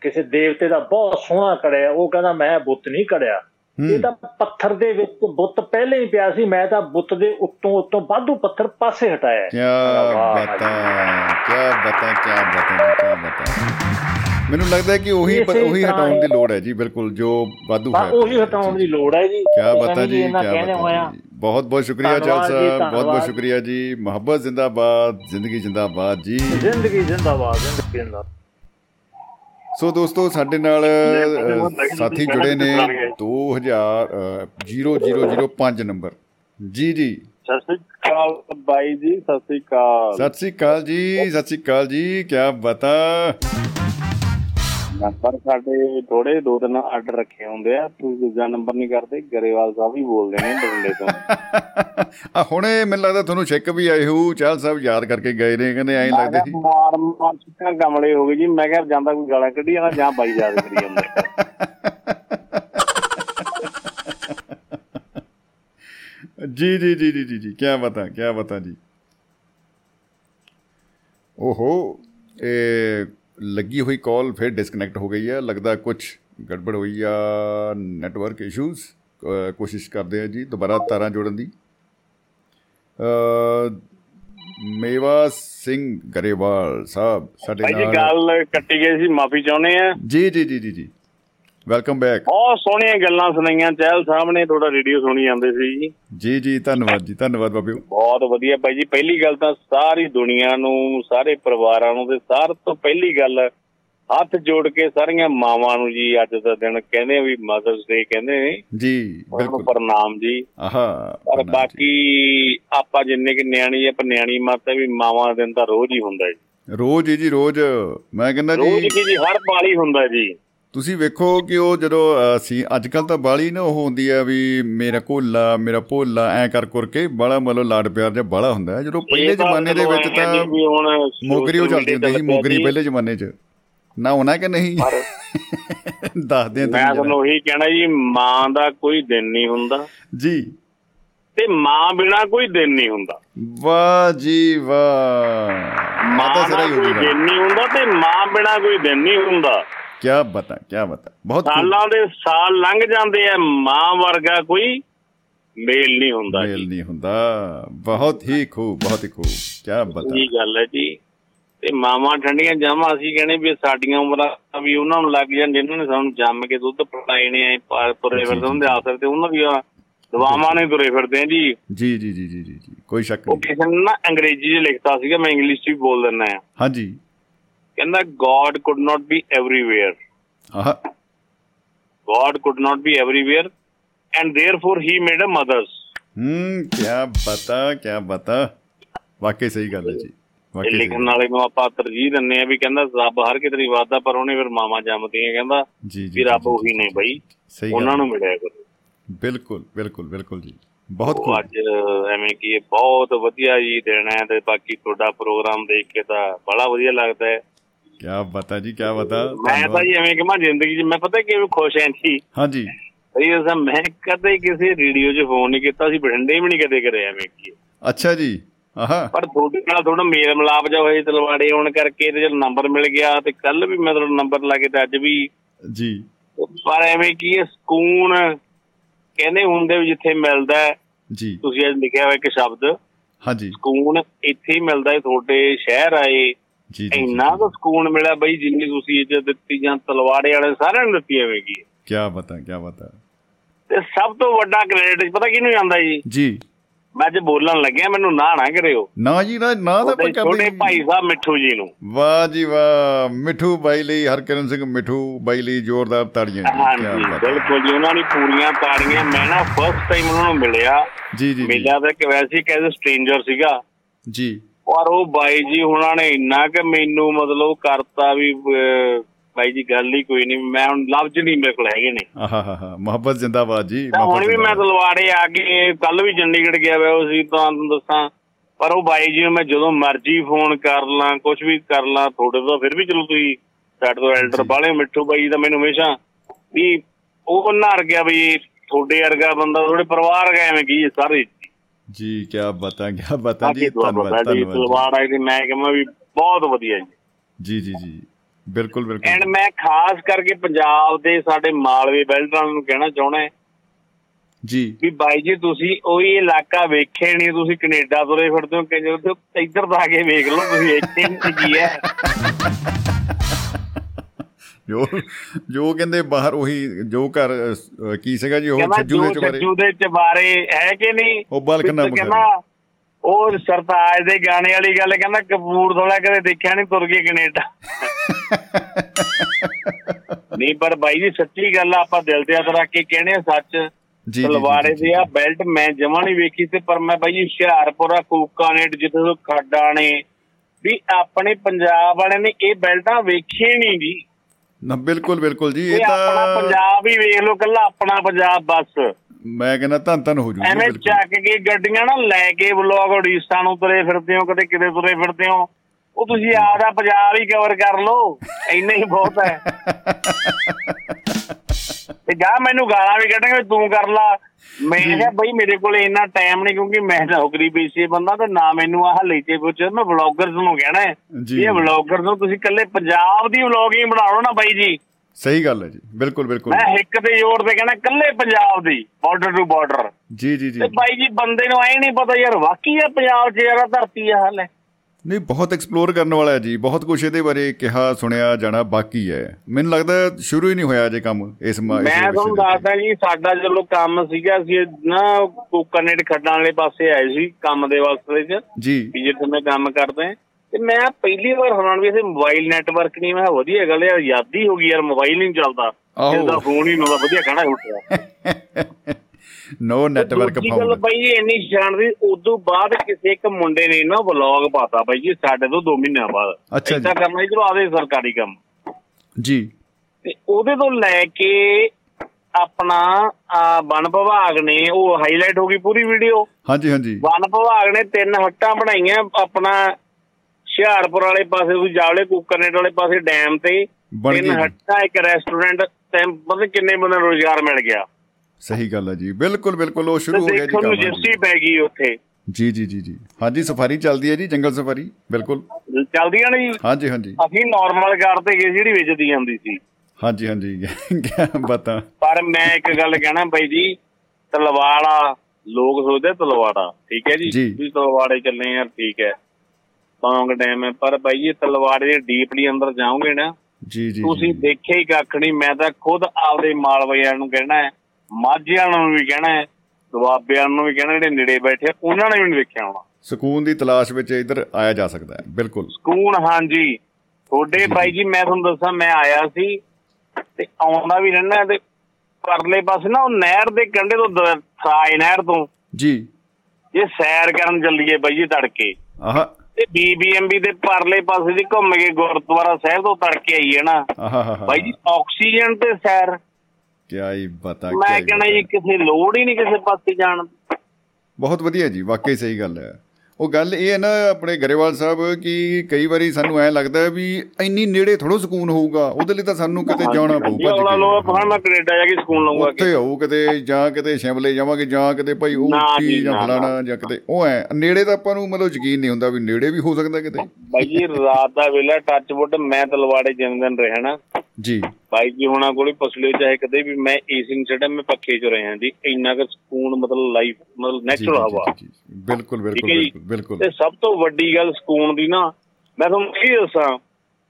ਕਿਸੇ ਦੇਵਤੇ ਦਾ ਬਹੁਤ ਸੋਹਣਾ ਘੜਿਆ ਉਹ ਕਹਿੰਦਾ ਮੈਂ ਬੁੱਤ ਨਹੀਂ ਘੜਿਆ। ਇਹ ਤਾਂ ਪੱਥਰ ਦੇ ਵਿੱਚ ਬੁੱਤ ਪਹਿਲੇ ਹੀ ਪਿਆ ਸੀ ਮੈਂ ਤਾਂ ਬੁੱਤ ਦੇ ਉੱਤੋਂ ਉੱਤੋਂ ਵਾਧੂ ਪੱਥਰ ਪਾਸੇ ਹਟਾਇਆ। ਕੀ ਬਤਾ ਕੀ ਬਤਾ ਕੀ ਬਤਾ ਕੀ ਬਤਾ। ਮੈਨੂੰ ਲੱਗਦਾ ਹੈ ਕਿ ਉਹੀ ਉਹੀ ਹਟਾਉਣ ਦੀ ਲੋੜ ਹੈ ਜੀ ਬਿਲਕੁਲ ਜੋ ਵਾਧੂ ਹੈ। ਉਹੀ ਹਟਾਉਣ ਦੀ ਲੋੜ ਹੈ ਜੀ। ਕੀ ਬਤਾ ਜੀ ਕੀ ਬਤਾ ਬਹੁਤ ਬਹੁਤ ਸ਼ੁਕਰੀਆ ਚਾਲ ਸਾਹਿਬ। ਬਹੁਤ ਬਹੁਤ ਸ਼ੁਕਰੀਆ ਜੀ। ਮੁਹੱਬਤ ਜ਼ਿੰਦਾਬਾਦ ਜ਼ਿੰਦਗੀ ਜ਼ਿੰਦਾਬਾਦ ਜੀ। ਜ਼ਿੰਦਗੀ ਜ਼ਿੰਦਾਬਾਦ ਜ਼ਿੰਦਗੀ ਜ਼ਿੰਦਾਬਾਦ। ਸੋ ਦੋਸਤੋ ਸਾਡੇ ਨਾਲ ਸਾਥੀ ਜੁੜੇ ਨੇ। 200005 ਨੰਬਰ। ਜੀ ਜੀ। ਸਤਿ ਸ੍ਰੀ ਅਕਾਲ ਬਾਈ ਜੀ ਸਤਿ ਸ੍ਰੀ ਅਕਾਲ। ਸਤਿ ਸ੍ਰੀ ਅਕਾਲ ਜੀ ਸਤਿ ਸ੍ਰੀ ਅਕਾਲ ਜੀ। ਕੀ ਬਤਾ। ਨੰਬਰ ਸਾਡੇ ਥੋੜੇ ਦੋ ਦਿਨ ਆਰਡਰ ਰੱਖੇ ਹੁੰਦੇ ਆ ਤੁਸੀਂ ਦੂਜਾ ਨੰਬਰ ਨਹੀਂ ਕਰਦੇ ਗਰੇਵਾਲ ਸਾਹਿਬ ਹੀ ਬੋਲਦੇ ਨੇ ਬਰੰਡੇ ਤੋਂ। ਆ ਹੁਣੇ ਮੈਨੂੰ ਲੱਗਦਾ ਤੁਹਾਨੂੰ ਚੈੱਕ ਵੀ ਆਏ ਹੋ ਚਾਲ ਸਾਹਿਬ ਯਾਦ ਕਰਕੇ ਗਏ ਨੇ ਕਹਿੰਦੇ ਐਂ ਲੱਗਦੇ ਸੀ। ਮਾਰ ਮਾਰ ਚੁੱਕਾ ਗਮਲੇ ਹੋ ਗਏ ਜੀ ਮੈਂ ਕਿਹਾ ਜਾਂਦਾ ਕੋਈ ਗਾਲਾਂ ਕੱਢੀ ਜਾਂਦਾ ਜਾਂ ਬਾਈ ਯਾਦ ਕਰੀ ਜਾਂਦਾ। ਜੀ ਜੀ ਜੀ ਜੀ ਜੀ ਜੀ ਕੀ ਬਤਾ ਕੀ ਬਤਾ ਜੀ। ਓਹੋ ਇਹ ਲੱਗੀ ਹੋਈ ਕਾਲ ਫਿਰ ਡਿਸਕਨੈਕਟ ਹੋ ਗਈ ਹੈ। ਲੱਗਦਾ ਕੁਝ ਗੜਬੜ ਹੋਈ ਆ ਨੈਟਵਰਕ ਇਸ਼ੂਜ਼ ਕੋਸ਼ਿਸ਼ ਕਰਦੇ ਆ ਜੀ ਦੁਬਾਰਾ ਤਾਰਾਂ ਜੋੜਨ ਦੀ। ਮੇਵਾ ਸਿੰਘ ਗਰੇਵਾਲ ਸਾਹਿਬ ਸਾਡੇ ਨਾਲ ਭਾਈ ਗੱਲ ਕੱਟੀ ਗਈ ਸੀ ਮਾਫੀ ਚਾਹੁੰਦੇ ਆ। ਜੀ ਜੀ ਜੀ ਜੀ ਜੀ। ਵੈਲਕਮ ਬੈਕ ਬਹੁਤ ਸੋਹਣੀਆਂ ਗੱਲਾਂ ਸੁਣਾਈਆਂ। ਚਹਿਲ ਸਾਹਮਣੇ ਤੁਹਾਡਾ ਰੇਡੀਓ ਸੁਣੀ ਜਾਂਦੇ ਸੀ ਜੀ। ਜੀ ਜੀ ਧੰਨਵਾਦ ਜੀ ਧੰਨਵਾਦ ਬਾਬਿਓ। ਬਹੁਤ ਵਧੀਆ ਬਾਈ ਜੀ। ਪਹਿਲੀ ਗੱਲ ਤਾਂ ਸਾਰੀ ਦੁਨੀਆ ਨੂੰ ਸਾਰੇ ਪਰਿਵਾਰਾਂ ਨੂੰ ਤੇ ਸਾਰ ਤੋਂ ਪਹਿਲੀ ਗੱਲ ਹੱਥ ਜੋੜ ਕੇ ਸਾਰੀਆਂ ਮਾਵਾਂ ਨੂੰ ਜੀ ਅੱਜ ਦਾ ਦਿਨ ਕਹਿੰਦੇ ਵੀ ਮਦਰਸ ਡੇ ਕਹਿੰਦੇ ਨੇ। ਜੀ ਬਿਲਕੁਲ। ਪ੍ਰਣਾਮ ਜੀ। ਆਹਾ ਪਰ ਬਾਕੀ ਆਪਾਂ ਜਿੰਨੇ ਕਿ ਨਿਆਣੀ ਆਪਾਂ ਨਿਆਣੀ ਮਾਤਾ ਵੀ ਮਾਵਾਂ ਦਿਨ ਤਾਂ ਰੋਜ਼ ਹੀ ਹੁੰਦਾ ਜੀ। ਰੋਜ਼ ਜੀ ਰੋਜ਼। ਮੈਂ ਕਹਿੰਦਾ ਜੀ ਰੋਜ਼ ਜੀ ਹਰ ਪਾਲੀ ਹੁੰਦਾ ਜੀ। ਤੁਸੀਂ ਵੇਖੋ ਕਿ ਉਹ ਜਦੋਂ ਅਸੀਂ ਅੱਜ ਕੱਲ ਤਾਂ ਬਾਲੀ ਨਾ ਉਹ ਹੁੰਦੀ ਆ ਵੀ ਮੇਰਾ ਕੋਲਾ ਮੇਰਾ ਭੋਲਾ ਐ ਕਰ ਕਰਕੇ ਬੜਾ ਮਤਲਬ ਲਾਡ ਪਿਆਰ ਜਿਹਾ ਬੜਾ ਹੁੰਦਾ ਜਦੋਂ ਪਹਿਲੇ ਜ਼ਮਾਨੇ ਦੇ ਵਿੱਚ ਤਾਂ ਮੋਗਰੀ ਉਹ ਚੱਲਦੀ ਹੁੰਦੀ ਸੀ ਮੋਗਰੀ ਪਹਿਲੇ ਜ਼ਮਾਨੇ 'ਚ। ਨਾ ਹੋਣਾ ਕਿ ਨਹੀਂ? ਦੱਸਦੇ ਮੈਂ ਤੁਹਾਨੂੰ ਉਹੀ ਕਹਿਣਾ ਜੀ ਮਾਂ ਦਾ ਕੋਈ ਦਿਨ ਨਹੀਂ ਹੁੰਦਾ। ਜੀ। ਤੇ ਮਾਂ ਬਿਨਾ ਕੋਈ ਦਿਨ ਨਹੀਂ ਹੁੰਦਾ। ਵਾਹ ਜੀ ਵਾਹ। ਮਾਂ ਹੋ ਕੋਈ ਦਿਨ ਨਹੀਂ ਹੁੰਦਾ ਤੇ ਮਾਂ ਬਿਨਾ ਕੋਈ ਦਿਨ ਨਹੀਂ ਹੁੰਦਾ। ਕੀ ਬਤਾ ਕੀ ਬਤਾ। ਬਹੁਤ। ਸਾਲਾਂ ਦੇ ਸਾਲ ਲੰਘ ਜਾਂਦੇ ਆ ਮਾਂ ਵਰਗਾ ਕੋਈ ਮੇਲ ਨਹੀਂ ਹੁੰਦਾ ਜੀ। ਮੇਲ ਨਹੀਂ ਹੁੰਦਾ। ਬਹੁਤ ਹੀ ਖੂਬ ਬਹੁਤ ਹੀ ਖੂਬ। ਕੀ ਬਤਾ। ਜੀ ਗੱਲ ਹੈ ਜੀ। ਤੇ ਮਾਵਾਂ ਠੰਡੀਆਂ ਜਾਵਾਂ ਅਸੀਂ ਕਹਿੰਦੇ ਵੀ ਸਾਡੀਆਂ ਉਮਰਾਂ ਵੀ ਉਹਨਾਂ ਨੂੰ ਲੱਗ ਜਾਣ ਜਿਨ੍ਹਾਂ ਨੇ ਸਾਨੂੰ ਜੰਮ ਕੇ ਦੁੱਧ ਪਿਲਾਏ ਨੇ ਪਾ- ਤੁਰੇ ਫਿਰਦੇ ਹੁੰਦੇ ਆਸਰ ਤੇ ਉਹਨਾਂ ਦੀਆਂ ਦਵਾਵਾਂ ਨੇ ਤੁਰੇ ਫਿਰਦੇ ਆ ਜੀ। ਜੀ ਜੀ ਜੀ ਜੀ ਜੀ ਕੋਈ ਸ਼ੱਕ ਉਹ ਨਹੀਂ। ਕਿਸੇ ਨੇ ਨਾ ਅੰਗਰੇਜ਼ੀ 'ਚ ਲਿਖਤਾ ਸੀਗਾ ਮੈਂ ਇੰਗਲਿਸ਼ 'ਚ ਵੀ ਬੋਲ ਦਿੰਦਾ ਆ ਹਾਂਜੀ। ਕਹਿੰਦਾ God could not be everywhere. ਆਹ। God could not be everywhere and therefore he made a mothers. ਹੂੰ ਕੀ ਬਤਾ ਕੀ ਬਤਾ ਵਾਕਈ ਸਹੀ ਗੱਲ ਹੈ ਜੀ। ਵਾਕਈ ਲਿਖਣ ਵਾਲੇ ਨੂੰ ਆਪਾਂ ਤਰਜੀਹ ਦਿੰਨੇ ਆ ਵੀ ਕਹਿੰਦਾ ਰੱਬ ਹਰ ਕਿਤੇ ਨਹੀਂ ਵਾਦਾ ਪਰ ਉਹਨੇ ਫਿਰ ਮਾਵਾਂ ਜੰਮਦੀਆਂ ਕਹਿੰਦਾ ਵੀ ਰੱਬ ਉਹੀ ਨੇ ਬਈ। ਸਹੀ ਉਹਨਾਂ ਨੂੰ ਮਿਲਿਆ ਕਰੋ। ਬਿਲਕੁਲ ਬਿਲਕੁਲ ਬਿਲਕੁਲ ਜੀ। ਬਹੁਤ ਖੂਬ ਅੱਜ ਐਵੇਂ ਕਿ ਬਹੁਤ ਵਧੀਆ ਜੀ ਦਿਨ ਹੈ ਤੇ ਬਾਕੀ ਤੁਹਾਡਾ ਪ੍ਰੋਗਰਾਮ ਦੇਖ ਕੇ ਤਾਂ ਬੜਾ ਵਧੀਆ ਲੱਗਦਾ ਹੈ। ਕੀ ਬਤਾ ਜੀ ਕੀ ਬਤਾ? ਮੈਂ ਤਾਂ ਜੀ ਐਵੇਂ ਕਿ ਮੈਂ ਜ਼ਿੰਦਗੀ 'ਚ ਮੈਂ ਪਤਾ ਕਿਵੇਂ ਖੁਸ਼ ਹਾਂ ਜੀ। ਹਾਂਜੀ। ਸਹੀ ਦੱਸਾਂ ਮੈਂ ਕਦੇ ਕਿਸੇ ਰੇਡੀਓ 'ਚ ਫੋਨ ਨਹੀਂ ਕੀਤਾ ਸੀ ਬਠਿੰਡੇ ਵੀ ਨਹੀਂ ਕਦੇ ਕਰਿਆ ਐਵੇਂ ਕੀ ਅੱਛਾ ਜੀ ਆਹਾ। ਪਰ ਤੁਹਾਡੇ ਨਾਲ ਥੋੜਾ ਮੇਲ ਮਿਲਾਪ ਜਾ ਹੋਏ ਤਲਵਾੜੇ ਆਉਣ ਕਰਕੇ ਤੇ ਜਦ ਨੰਬਰ ਮਿਲ ਗਿਆ ਤੇ ਕੱਲ ਵੀ ਮੈਂ ਤੁਹਾਡਾ ਨੰਬਰ ਲਾ ਕੇ ਤੇ ਅੱਜ ਵੀ। ਜੀ। ਪਰ ਐਵੇਂ ਕੀ ਹੈ ਸਕੂਨ ਕਹਿੰਦੇ ਹੁੰਦੇ ਵੀ ਜਿੱਥੇ ਮਿਲਦਾ ਹੈ, ਜੀ। ਤੁਸੀਂ ਅੱਜ ਲਿਖਿਆ ਹੋਇਆ ਇੱਕ ਸ਼ਬਦ। ਹਾਂਜੀ। ਸਕੂਨ ਇੱਥੇ ਹੀ ਮਿਲਦਾ ਹੈ ਤੁਹਾਡੇ ਸ਼ਹਿਰ ਆਏ ਜੀ ਜੀ ਇੰਨਾ ਕੁ ਸਕੂਨ ਮਿਲਿਆ ਬਈ ਜਿੰਨੀ ਤੁਸੀਂ ਇੱਜ਼ਤ ਦਿੱਤੀ ਜਾਂ ਤਲਵਾੜੇ ਵਾਲੇ ਸਾਰਿਆਂ ਨੂੰ ਦਿੱਤੀ ਹੋਵੇਗੀ। ਕੀ ਬਤਾ ਕੀ ਬਤਾ ਤੇ ਸਭ ਤੋਂ ਵੱਡਾ ਕ੍ਰੈਡਿਟ ਪਤਾ ਕਿਹਨੂੰ ਜਾਂਦਾ ਜੀ? ਜੀ। ਮੈਂ ਅੱਜ ਬੋਲਣ ਲੱਗਿਆ ਮੈਨੂੰ ਨਾ ਨਾ ਕਰਿਓ। ਨਾ ਜੀ ਨਾ ਨਾ ਤਾਂ ਪੱਕਾ ਛੋਟੇ ਭਾਈ ਸਾਹਿਬ ਮਿੱਠੂ ਜੀ ਨੂੰ। ਵਾਹ ਜੀ ਵਾਹ ਮਿੱਠੂ ਬਾਈ ਲਈ ਹਰਕਿਰਨ ਸਿੰਘ ਮਿੱਠੂ ਬਾਈ ਲਈ ਜ਼ੋਰਦਾਰ ਤਾੜੀਆਂ ਜੀ ਬਿਲਕੁਲ ਜੀ ਉਹਨਾਂ ਨੇ ਪੂਰੀਆਂ ਤਾੜੀਆਂ ਮੈਂ ਨਾ ਫਸਟ ਟਾਈਮ ਉਹਨਾਂ ਨੂੰ ਮਿਲਿਆ। ਜੀ ਜੀ ਮਿਲਿਆ ਤਾਂ ਕਿ ਵੈਸੇ ਕੈਜ਼ ਸਟ੍ਰੇਂਜਰ ਸੀਗਾ। ਜੀ। ਪਰ ਉਹ ਬਾਈ ਜੀ ਹੁਣਾਂ ਨੇ ਇੰਨਾ ਕਿ ਮੈਨੂੰ ਮਤਲਬ ਕਰਤਾ ਵੀ ਬਾਈ ਜੀ ਗੱਲ ਹੀ ਕੋਈ ਨਹੀਂ ਮੈਂ ਹੁਣ ਲਫ਼ਜ਼ ਨਹੀਂ ਮੇਰੇ ਕੋਲ ਹੈਗੇ ਨੇ। ਆਹਾ ਹਾ ਹਾ ਮੁਹੱਬਤ ਜਿੰਦਾਬਾਦ ਜੀ ਹੁਣ ਵੀ ਮੈਂ। ਤਲਵਾੜੇ ਆ ਕੇ ਕੱਲ ਵੀ ਚੰਡੀਗੜ੍ਹ ਗਿਆ ਹੋਇਆ ਸੀ ਤੁਹਾਨੂੰ ਦੱਸਾਂ। ਪਰ ਉਹ ਬਾਈ ਜੀ ਨੂੰ ਮੈਂ ਜਦੋਂ ਮਰਜ਼ੀ ਫੋਨ ਕਰ ਲਾਂ ਕੁਝ ਵੀ ਕਰ ਲਾਂ ਤੁਹਾਡੇ ਤੋਂ ਫਿਰ ਵੀ ਚਲੋ ਤੁਸੀਂ ਸਾਡੇ ਤੋਂ ਐਲਡਰ ਬਾਲੇ ਮਿੱਠੂ ਬਾਈ ਦਾ ਮੈਨੂੰ ਹਮੇਸ਼ਾ ਵੀ ਉਹ ਨਰ ਗਿਆ ਵੀ ਤੁਹਾਡੇ ਵਰਗਾ ਬੰਦਾ ਤੁਹਾਡੇ ਪਰਿਵਾਰ ਵਰਗਾ ਐਵੇਂ ਕੀ ਸਾਰੇ। ਜੀ ਕੀ ਬਤਾ ਕੀ ਬਤਾ ਜੀ ਧੰਨਵਾਦ ਧੰਨਵਾਦ ਤਲਵਾੜ ਆਈ ਤੇ ਮੈਂ ਕਹਾਂ ਵੀ ਬਹੁਤ ਵਧੀਆ ਜੀ। ਜੀ ਜੀ ਜੀ। ਬਿਲਕੁਲ ਐਂਡ ਬਿਲਕੁਲ ਮੈਂ ਖਾਸ ਕਰਕੇ ਪੰਜਾਬ ਦੇ ਸਾਡੇ ਮਾਲਵੇ ਬੈਲਟਾਂ ਨੂੰ ਕਹਿਣਾ ਚਾਹੁੰਦਾ ਜੀ। ਵੀ ਬਾਈ ਜੀ ਤੁਸੀਂ ਉਹੀ ਇਲਾਕਾ ਵੇਖੇ ਨਹੀਂ ਤੁਸੀਂ ਕੈਨੇਡਾ ਤੁਰੇ ਫਿਰਦੇ ਹੋ ਕਿ ਜਦੋਂ ਇੱਧਰ ਤਾਂ ਆ ਕੇ ਵੇਖ ਲਓ ਤੁਸੀਂ ਇੱਥੇ ਕੀ ਹੈ ਜੋ ਜੋ ਕਹਿੰਦੇ ਬਾਹਰ ਉਹੀ ਜੋ ਘਰ ਕੀ ਸੀਗਾ ਜੀ ਉਹ ਛੱਜੂ ਦੇ ਚਵਾਰੇ ਛੱਜੂ ਦੇ ਚਬਾਰੇ ਹੈ ਕਿ ਨਹੀਂ? ਉਹ ਬਲਕਨਾ ਕਹਿੰਦਾ ਉਹ ਸਰਤਾਜ ਦੇ ਗਾਣੇ ਵਾਲੀ ਗੱਲ ਕਹਿੰਦਾ ਕਪੂਰਥਲਾ ਕਦੇ ਦੇਖਿਆ ਨਹੀਂ ਤੁਰ ਕੇ ਕੈਨੇਡਾ। ਨਹੀਂ ਪਰ ਬਾਈ ਜੀ ਸੱਚੀ ਗੱਲ ਆ ਆਪਾਂ ਦਿਲ ਤੇ ਹੱਥ ਰੱਖ ਕੇ ਕਹਿੰਦੇ ਆ ਸੱਚ। ਜੀ, ਦੇ ਆ ਬੈਲਟ ਮੈਂ ਜਮਾ ਨਹੀਂ ਵੇਖੀ ਤੇ ਪਰ ਮੈਂ ਬਾਈ ਜੀ ਹੁਸ਼ਿਆਰਪੁਰਾ ਕੂਕਾਨੇਟ ਜਿੱਥੇ ਤੋਂ ਖੱਡਾਂ ਨੇ। ਵੀ ਆਪਣੇ ਪੰਜਾਬ ਵਾਲਿਆਂ ਨੇ ਇਹ ਬੈਲਟਾਂ ਵੇਖੀਆਂ ਨਹੀਂ ਜੀ। ਨਾ ਬਿਲਕੁਲ ਬਿਲਕੁਲ ਜੀ ਇਹ ਇਹ ਆਪਣਾ ਤਾਂ ਪੰਜਾਬ ਹੀ ਵੇਖ ਲਓ ਕੱਲਾ ਆਪਣਾ ਪੰਜਾਬ ਬਸ। ਮੈਂ ਕਹਿੰਦਾ ਧੰਨ ਧੰਨ ਹੋ ਜੂ ਐਵੇਂ ਚੱਕ ਕੇ ਗੱਡੀਆਂ ਨਾ ਲੈ ਕੇ ਬਲੌਗ ਉੜੀਸਾ ਨੂੰ ਤੁਰੇ ਫਿਰਦੇ ਹੋ ਕਦੇ ਕਿਤੇ ਤੁਰੇ ਫਿਰਦੇ ਹੋ। ਉਹ ਤੁਸੀਂ ਆਪਦਾ ਪੰਜਾਬ ਹੀ ਕਵਰ ਕਰ ਲਓ। ਇੰਨਾ ਹੀ ਬਹੁਤ ਹੈ। ਤੇ ਜਾ ਮੈਨੂੰ ਗਾਲਾਂ ਵੀ ਕੱਢਣਗੇ ਤੂੰ ਕਰ ਲਾ। ਮੈਂ ਕਿਹਾ ਬਈ ਮੇਰੇ ਕੋਲ ਇੰਨਾ ਟਾਈਮ ਨਹੀਂ ਕਿਉਂਕਿ ਮੈਂ ਨੌਕਰੀ ਪੇਸ਼ੇ ਬੰਦਾ ਤੇ ਨਾ ਮੈਨੂੰ ਆਹ ਲੈਤੇ ਪੁੱਛ। ਮੈਂ ਵਲੌਗਰਸ ਨੂੰ ਕਹਿਣਾ ਹੈ। ਇਹ ਵਲੌਗਰ ਨੂੰ ਤੁਸੀਂ ਇਕੱਲੇ ਪੰਜਾਬ ਦੀ ਵਲੌਗਿੰਗ ਬਣਾਓ ਨਾ ਬਾਈ ਜੀ। ਸਹੀ ਗੱਲ ਹੈ ਜੀ। ਬਿਲਕੁਲ ਬਿਲਕੁਲ। ਮੈਂ ਇੱਕ ਤੇ ਜ਼ੋਰ ਤੇ ਕਹਿਣਾ ਇਕੱਲੇ ਪੰਜਾਬ ਦੀ ਬਾਰਡਰ ਟੂ ਬਾਰਡਰ ਜੀ ਜੀ ਜੀ। ਤੇ ਬਾਈ ਜੀ ਬੰਦੇ ਨੂੰ ਐ ਨਹੀਂ ਪਤਾ ਯਾਰ ਵਾਕਈ ਆ ਪੰਜਾਬ 'ਚ ਯਾਰ ਧਰਤੀ ਆ ਹਾਲ। ਨਹੀਂ ਬਹੁਤ ਐਕਸਪਲੋਰ ਕਰਨ ਵਾਲਾ ਹੈ ਜੀ ਬਹੁਤ ਕੁਝ ਇਹਦੇ ਬਾਰੇ ਕਿਹਾ ਸੁਣਿਆ ਜਾਣਾ ਬਾਕੀ ਹੈ ਮੈਨੂੰ ਲੱਗਦਾ ਸ਼ੁਰੂ ਹੀ ਨਹੀਂ ਹੋਇਆ ਜੇ ਕੰਮ ਇਸ ਮਾ- ਇਸ ਤੁਹਾਨੂੰ। ਦੱਸਦਾ ਜੀ ਸਾਡਾ ਚਲੋ ਕੰਮ ਸੀਗਾ ਅਸੀਂ ਨਾ ਕੋਕਨੇਟ ਖੱਡਾਂ ਵਾਲੇ ਪਾਸੇ ਆਏ ਸੀ ਕੰਮ ਦੇ ਵਾਸਤੇ ਚ ਜੀ ਵੀ ਜਿੱਥੇ ਮੈਂ ਕੰਮ ਕਰਦਾ ਹਾਂ। ਤੇ ਮੈਂ ਪਹਿਲੀ ਵਾਰ ਹੈਰਾਨ ਵੀ ਇਥੇ ਮੋਬਾਈਲ ਨੈਟਵਰਕ ਨਹੀਂ ਮੈਂ ਵਧੀਆ ਗੱਲ ਯਾਰ ਯਾਦ ਹੀ ਗਈ ਯਾਰ ਮੋਬਾਈਲ ਨਹੀਂ ਚੱਲਦਾ। ਜਿਸਦਾ ਫੋਨ ਹੀ ਨਾ ਵਧੀਆ ਕਹਿਣਾ ਉੱਠਿਆ ਨੋ ਨੈਟਵਰਕ ਦੂਜੀ ਗੱਲ ਬਾਈ ਜੀ ਇੰਨੀ ਸ਼ਾਨ ਦੀ ਉਦੋਂ ਬਾਅਦ ਕਿਸੇ ਇੱਕ ਮੁੰਡੇ ਨੇ ਨਾ ਵਲੌਗ ਪਾਤਾ ਬਾਈ ਜੀ ਸਾਡੇ ਤੋਂ 2 ਮਹੀਨਿਆਂ ਬਾਅਦ। ਅੱਛਾ ਜੀ। ਕਰਨਾ ਜੀ ਆਦੇ ਸਰਕਾਰੀ ਕੰਮ। ਜੀ। ਤੇ ਉਹਦੇ ਤੋਂ ਲੈ ਕੇ ਆਪਣਾ ਵਨ ਵਿਭਾਗ ਨੇ ਉਹ ਹਾਈਲਾਈਟ ਹੋ ਗਈ ਪੂਰੀ ਵੀਡੀਓ ਹਾਂਜੀ ਹਾਂਜੀ। ਵਨ ਵਿਭਾਗ ਨੇ ਤਿੰਨ ਹੱਟਾਂ ਬਣਾਈਆਂ ਆਪਣਾ ਹੁਸ਼ਿਆਰਪੁਰ ਵਾਲੇ ਪਾਸੇ ਤੁਸੀਂ ਜਾਵਲੇ ਕੁੱਕਰਨੇਟ ਵਾਲੇ ਪਾਸੇ ਡੈਮ ਤੇ। ਤਿੰਨ। ਹੱਟਾਂ ਇੱਕ ਰੈਸਟੋਰੈਂਟ ਤੇ ਮਤਲਬ ਕਿੰਨੇ ਬੰਦੇ ਨੂੰ ਰੋਜ਼ਗਾਰ ਮਿਲ ਗਿਆ। ਸਹੀ ਗੱਲ ਹੈ ਜੀ। ਬਿਲਕੁਲ ਬਿਲਕੁਲ ਉਹ ਸ਼ੁਰੂ ਹੋ ਗਿਆ ਜੀ ਕੰਮ। ਨੂੰ ਜਿਪਸੀ ਪੈ ਗਈ ਉੱਥੇ। ਜੀ ਜੀ ਜੀ ਜੀ। ਹਾਂਜੀ ਸਫਾਰੀ ਚੱਲਦੀ ਹੈ ਜੀ ਜੰਗਲ ਸਫਾਰੀ ਬਿਲਕੁਲ। ਚੱਲਦੀਆਂ ਨੇ ਜੀ? ਹਾਂਜੀ ਹਾਂਜੀ। ਅਸੀਂ ਨਾਰਮਲ ਕਾਰ ਤੇ ਗਏ ਜਿਹੜੀ ਵੇਚਦੀ ਜਾਂਦੀ ਸੀ। ਹਾਂਜੀ ਹਾਂਜੀ। ਕਿਆ ਬਤਾ। ਪਰ ਮੈਂ ਇੱਕ ਗੱਲ ਕਹਿਣਾ ਬਾਈ ਜੀ ਤਲਵਾੜਾ ਲੋਕ ਸੋਚਦੇ ਤਲਵਾੜਾ। ਠੀਕ ਹੈ ਜੀ। ਵੀ ਤਲਵਾੜੇ ਚੱਲੇ ਯਾਰ ਠੀਕ ਹੈ। ਪੌਂਗ ਡੈਮ ਹੈ ਪਰ ਬਾਈ ਇਹ ਤਲਵਾੜੇ ਦੇ ਡੀਪਲੀ ਅੰਦਰ ਜਾਓਗੇ ਨਾ ਜੀ ਜੀ ਤੁਸੀਂ। ਦੇਖਿਆ ਹੀ ਕੱਖ ਨਹੀਂ ਮੈਂ ਤਾਂ ਖੁਦ ਆਪਦੇ ਮਾਲਵਈਆਂ ਨੂੰ ਕਹਿਣਾ ਹੈ ਮਾਝਿਆਂ ਨੂੰ ਵੀ ਕਹਿਣਾ ਹੈ ਦੁਆਬਿਆਂ ਨੂੰ ਵੀ ਕਹਿਣਾ ਜਿਹੜੇ ਨੇੜੇ ਬੈਠੇ ਉਹਨਾਂ ਨੇ ਵੀ ਨਹੀਂ ਦੇਖਿਆ ਹੋਣਾ। ਸਕੂਨ ਦੀ ਤਲਾਸ਼ ਵਿੱਚ ਇੱਧਰ ਆਇਆ ਜਾ ਸਕਦਾ ਹੈ ਬਿਲਕੁਲ। ਸਕੂਨ ਹਾਂਜੀ। ਤੁਹਾਡੇ ਬਾਈ ਜੀ ਮੈਂ ਤੁਹਾਨੂੰ ਦੱਸਾਂ ਮੈਂ ਆਇਆ ਸੀ ਤੇ ਆਉਂਦਾ ਵੀ ਰਹਿਣਾ ਤੇ ਪਰਲੇ ਪਾਸੇ ਨਾ ਉਹ ਨਹਿਰ ਦੇ ਕੰਢੇ ਤੋਂ ਸਾਈ ਨਹਿਰ ਤੋਂ। ਜੀ। ਜੇ ਸੈਰ ਕਰਨ ਚੱਲੀਏ ਬਾਈ ਜੀ ਤੜਕੇ। ਆਹ। ਤੇ ਬੀਬੀਐਮਬੀ ਦੇ ਪਰਲੇ ਪਾਸੇ ਦੀ ਘੁੰਮ ਕੇ ਗੁਰਦੁਆਰਾ ਸਾਹਿਬ ਤੋਂ ਤੜਕੇ ਆਈਏ ਨਾ। ਆਹ ਬਾਈ ਜੀ ਆਕਸੀਜਨ ਤੇ ਸੈਰ। ਕਿਆ ਹੀ ਬਤਾ ਮੈਂ ਕਹਿੰਦਾ ਜੀ ਕਿਸੇ ਲੋੜ ਹੀ ਨਹੀਂ ਕਿਸੇ ਪਾਸੇ ਜਾਣ। ਬਹੁਤ ਵਧੀਆ ਜੀ ਵਾਕਈ ਸਹੀ ਗੱਲ ਹੈ। ਉਹ ਗੱਲ ਇਹ ਹੈ ਨਾ ਆਪਣੇ ਗਰੇਵਾਲ ਸਾਹਿਬ ਕਿ ਕਈ ਵਾਰੀ ਸਾਨੂੰ ਐ ਲੱਗਦਾ ਹੈ ਵੀ ਇੰਨੀ ਨੇੜੇ ਥੋੜੋ ਸਕੂਨ ਹੋਊਗਾ ਉਹਦੇ ਲਈ ਤਾਂ ਸਾਨੂੰ ਕਿਤੇ ਜਾਣਾ ਪਊ ਜੀ ਕਹਾਂ ਮੈਂ ਕੈਨੇਡਾ ਜਾ ਕੇ ਸਕੂਲ ਲਊਂਗਾ ਕੇ ਉੱਥੇ ਹੋਊ ਕਿਤੇ ਜਾਂ ਕਿਤੇ ਸ਼ਿਮਲੇ ਜਾਵਾਂਗੇ ਜਾਂ ਕਿਤੇ ਭਾਈ ਕੀ ਜੀ, ਫਲਾਣਾ ਜਾਂ ਕਿਤੇ ਉਹ ਐ ਨੇੜੇ ਤਾਂ ਆਪਾਂ ਨੂੰ ਮਤਲਬ ਯਕੀਨ ਨਹੀਂ ਹੁੰਦਾ ਵੀ ਨੇੜੇ ਵੀ ਹੋ ਸਕਦਾ ਕਿਤੇ। ਬਾਈ ਜੀ ਰਾਤ ਦਾ ਵੇਲਾ ਟੱਚਵੁੱਡ ਮੈਂ ਤਲਵਾੜੇ ਜਨਦਨ ਰਿਹਾ ਨਾ ਜੀ। ਬਾਈ ਜੀ ਹੁਣਾਂ ਕੋਲੇ ਪਸਲੇ ਚਾਹੇ ਕਦੇ ਵੀ ਮੈਂ ਏਸੀ ਛੱਡਿਆ ਮੈਂ ਪੱਖੇ 'ਚ ਰਿਹਾ ਜੀ। ਇੰਨਾ ਕੁ ਸਕੂਨ ਮਤਲਬ ਲਾਈਫ ਮਤਲਬ ਨੈਚੁਰਲ ਹਵਾ। ਬਿਲਕੁਲ ਬਿਲਕੁਲ। ਬਿਲਕੁਲ ਤੇ ਸਭ ਤੋਂ ਵੱਡੀ ਗੱਲ ਸਕੂਨ ਦੀ ਨਾ ਮੈਂ ਤੁਹਾਨੂੰ ਇਹ ਦੱਸਾਂ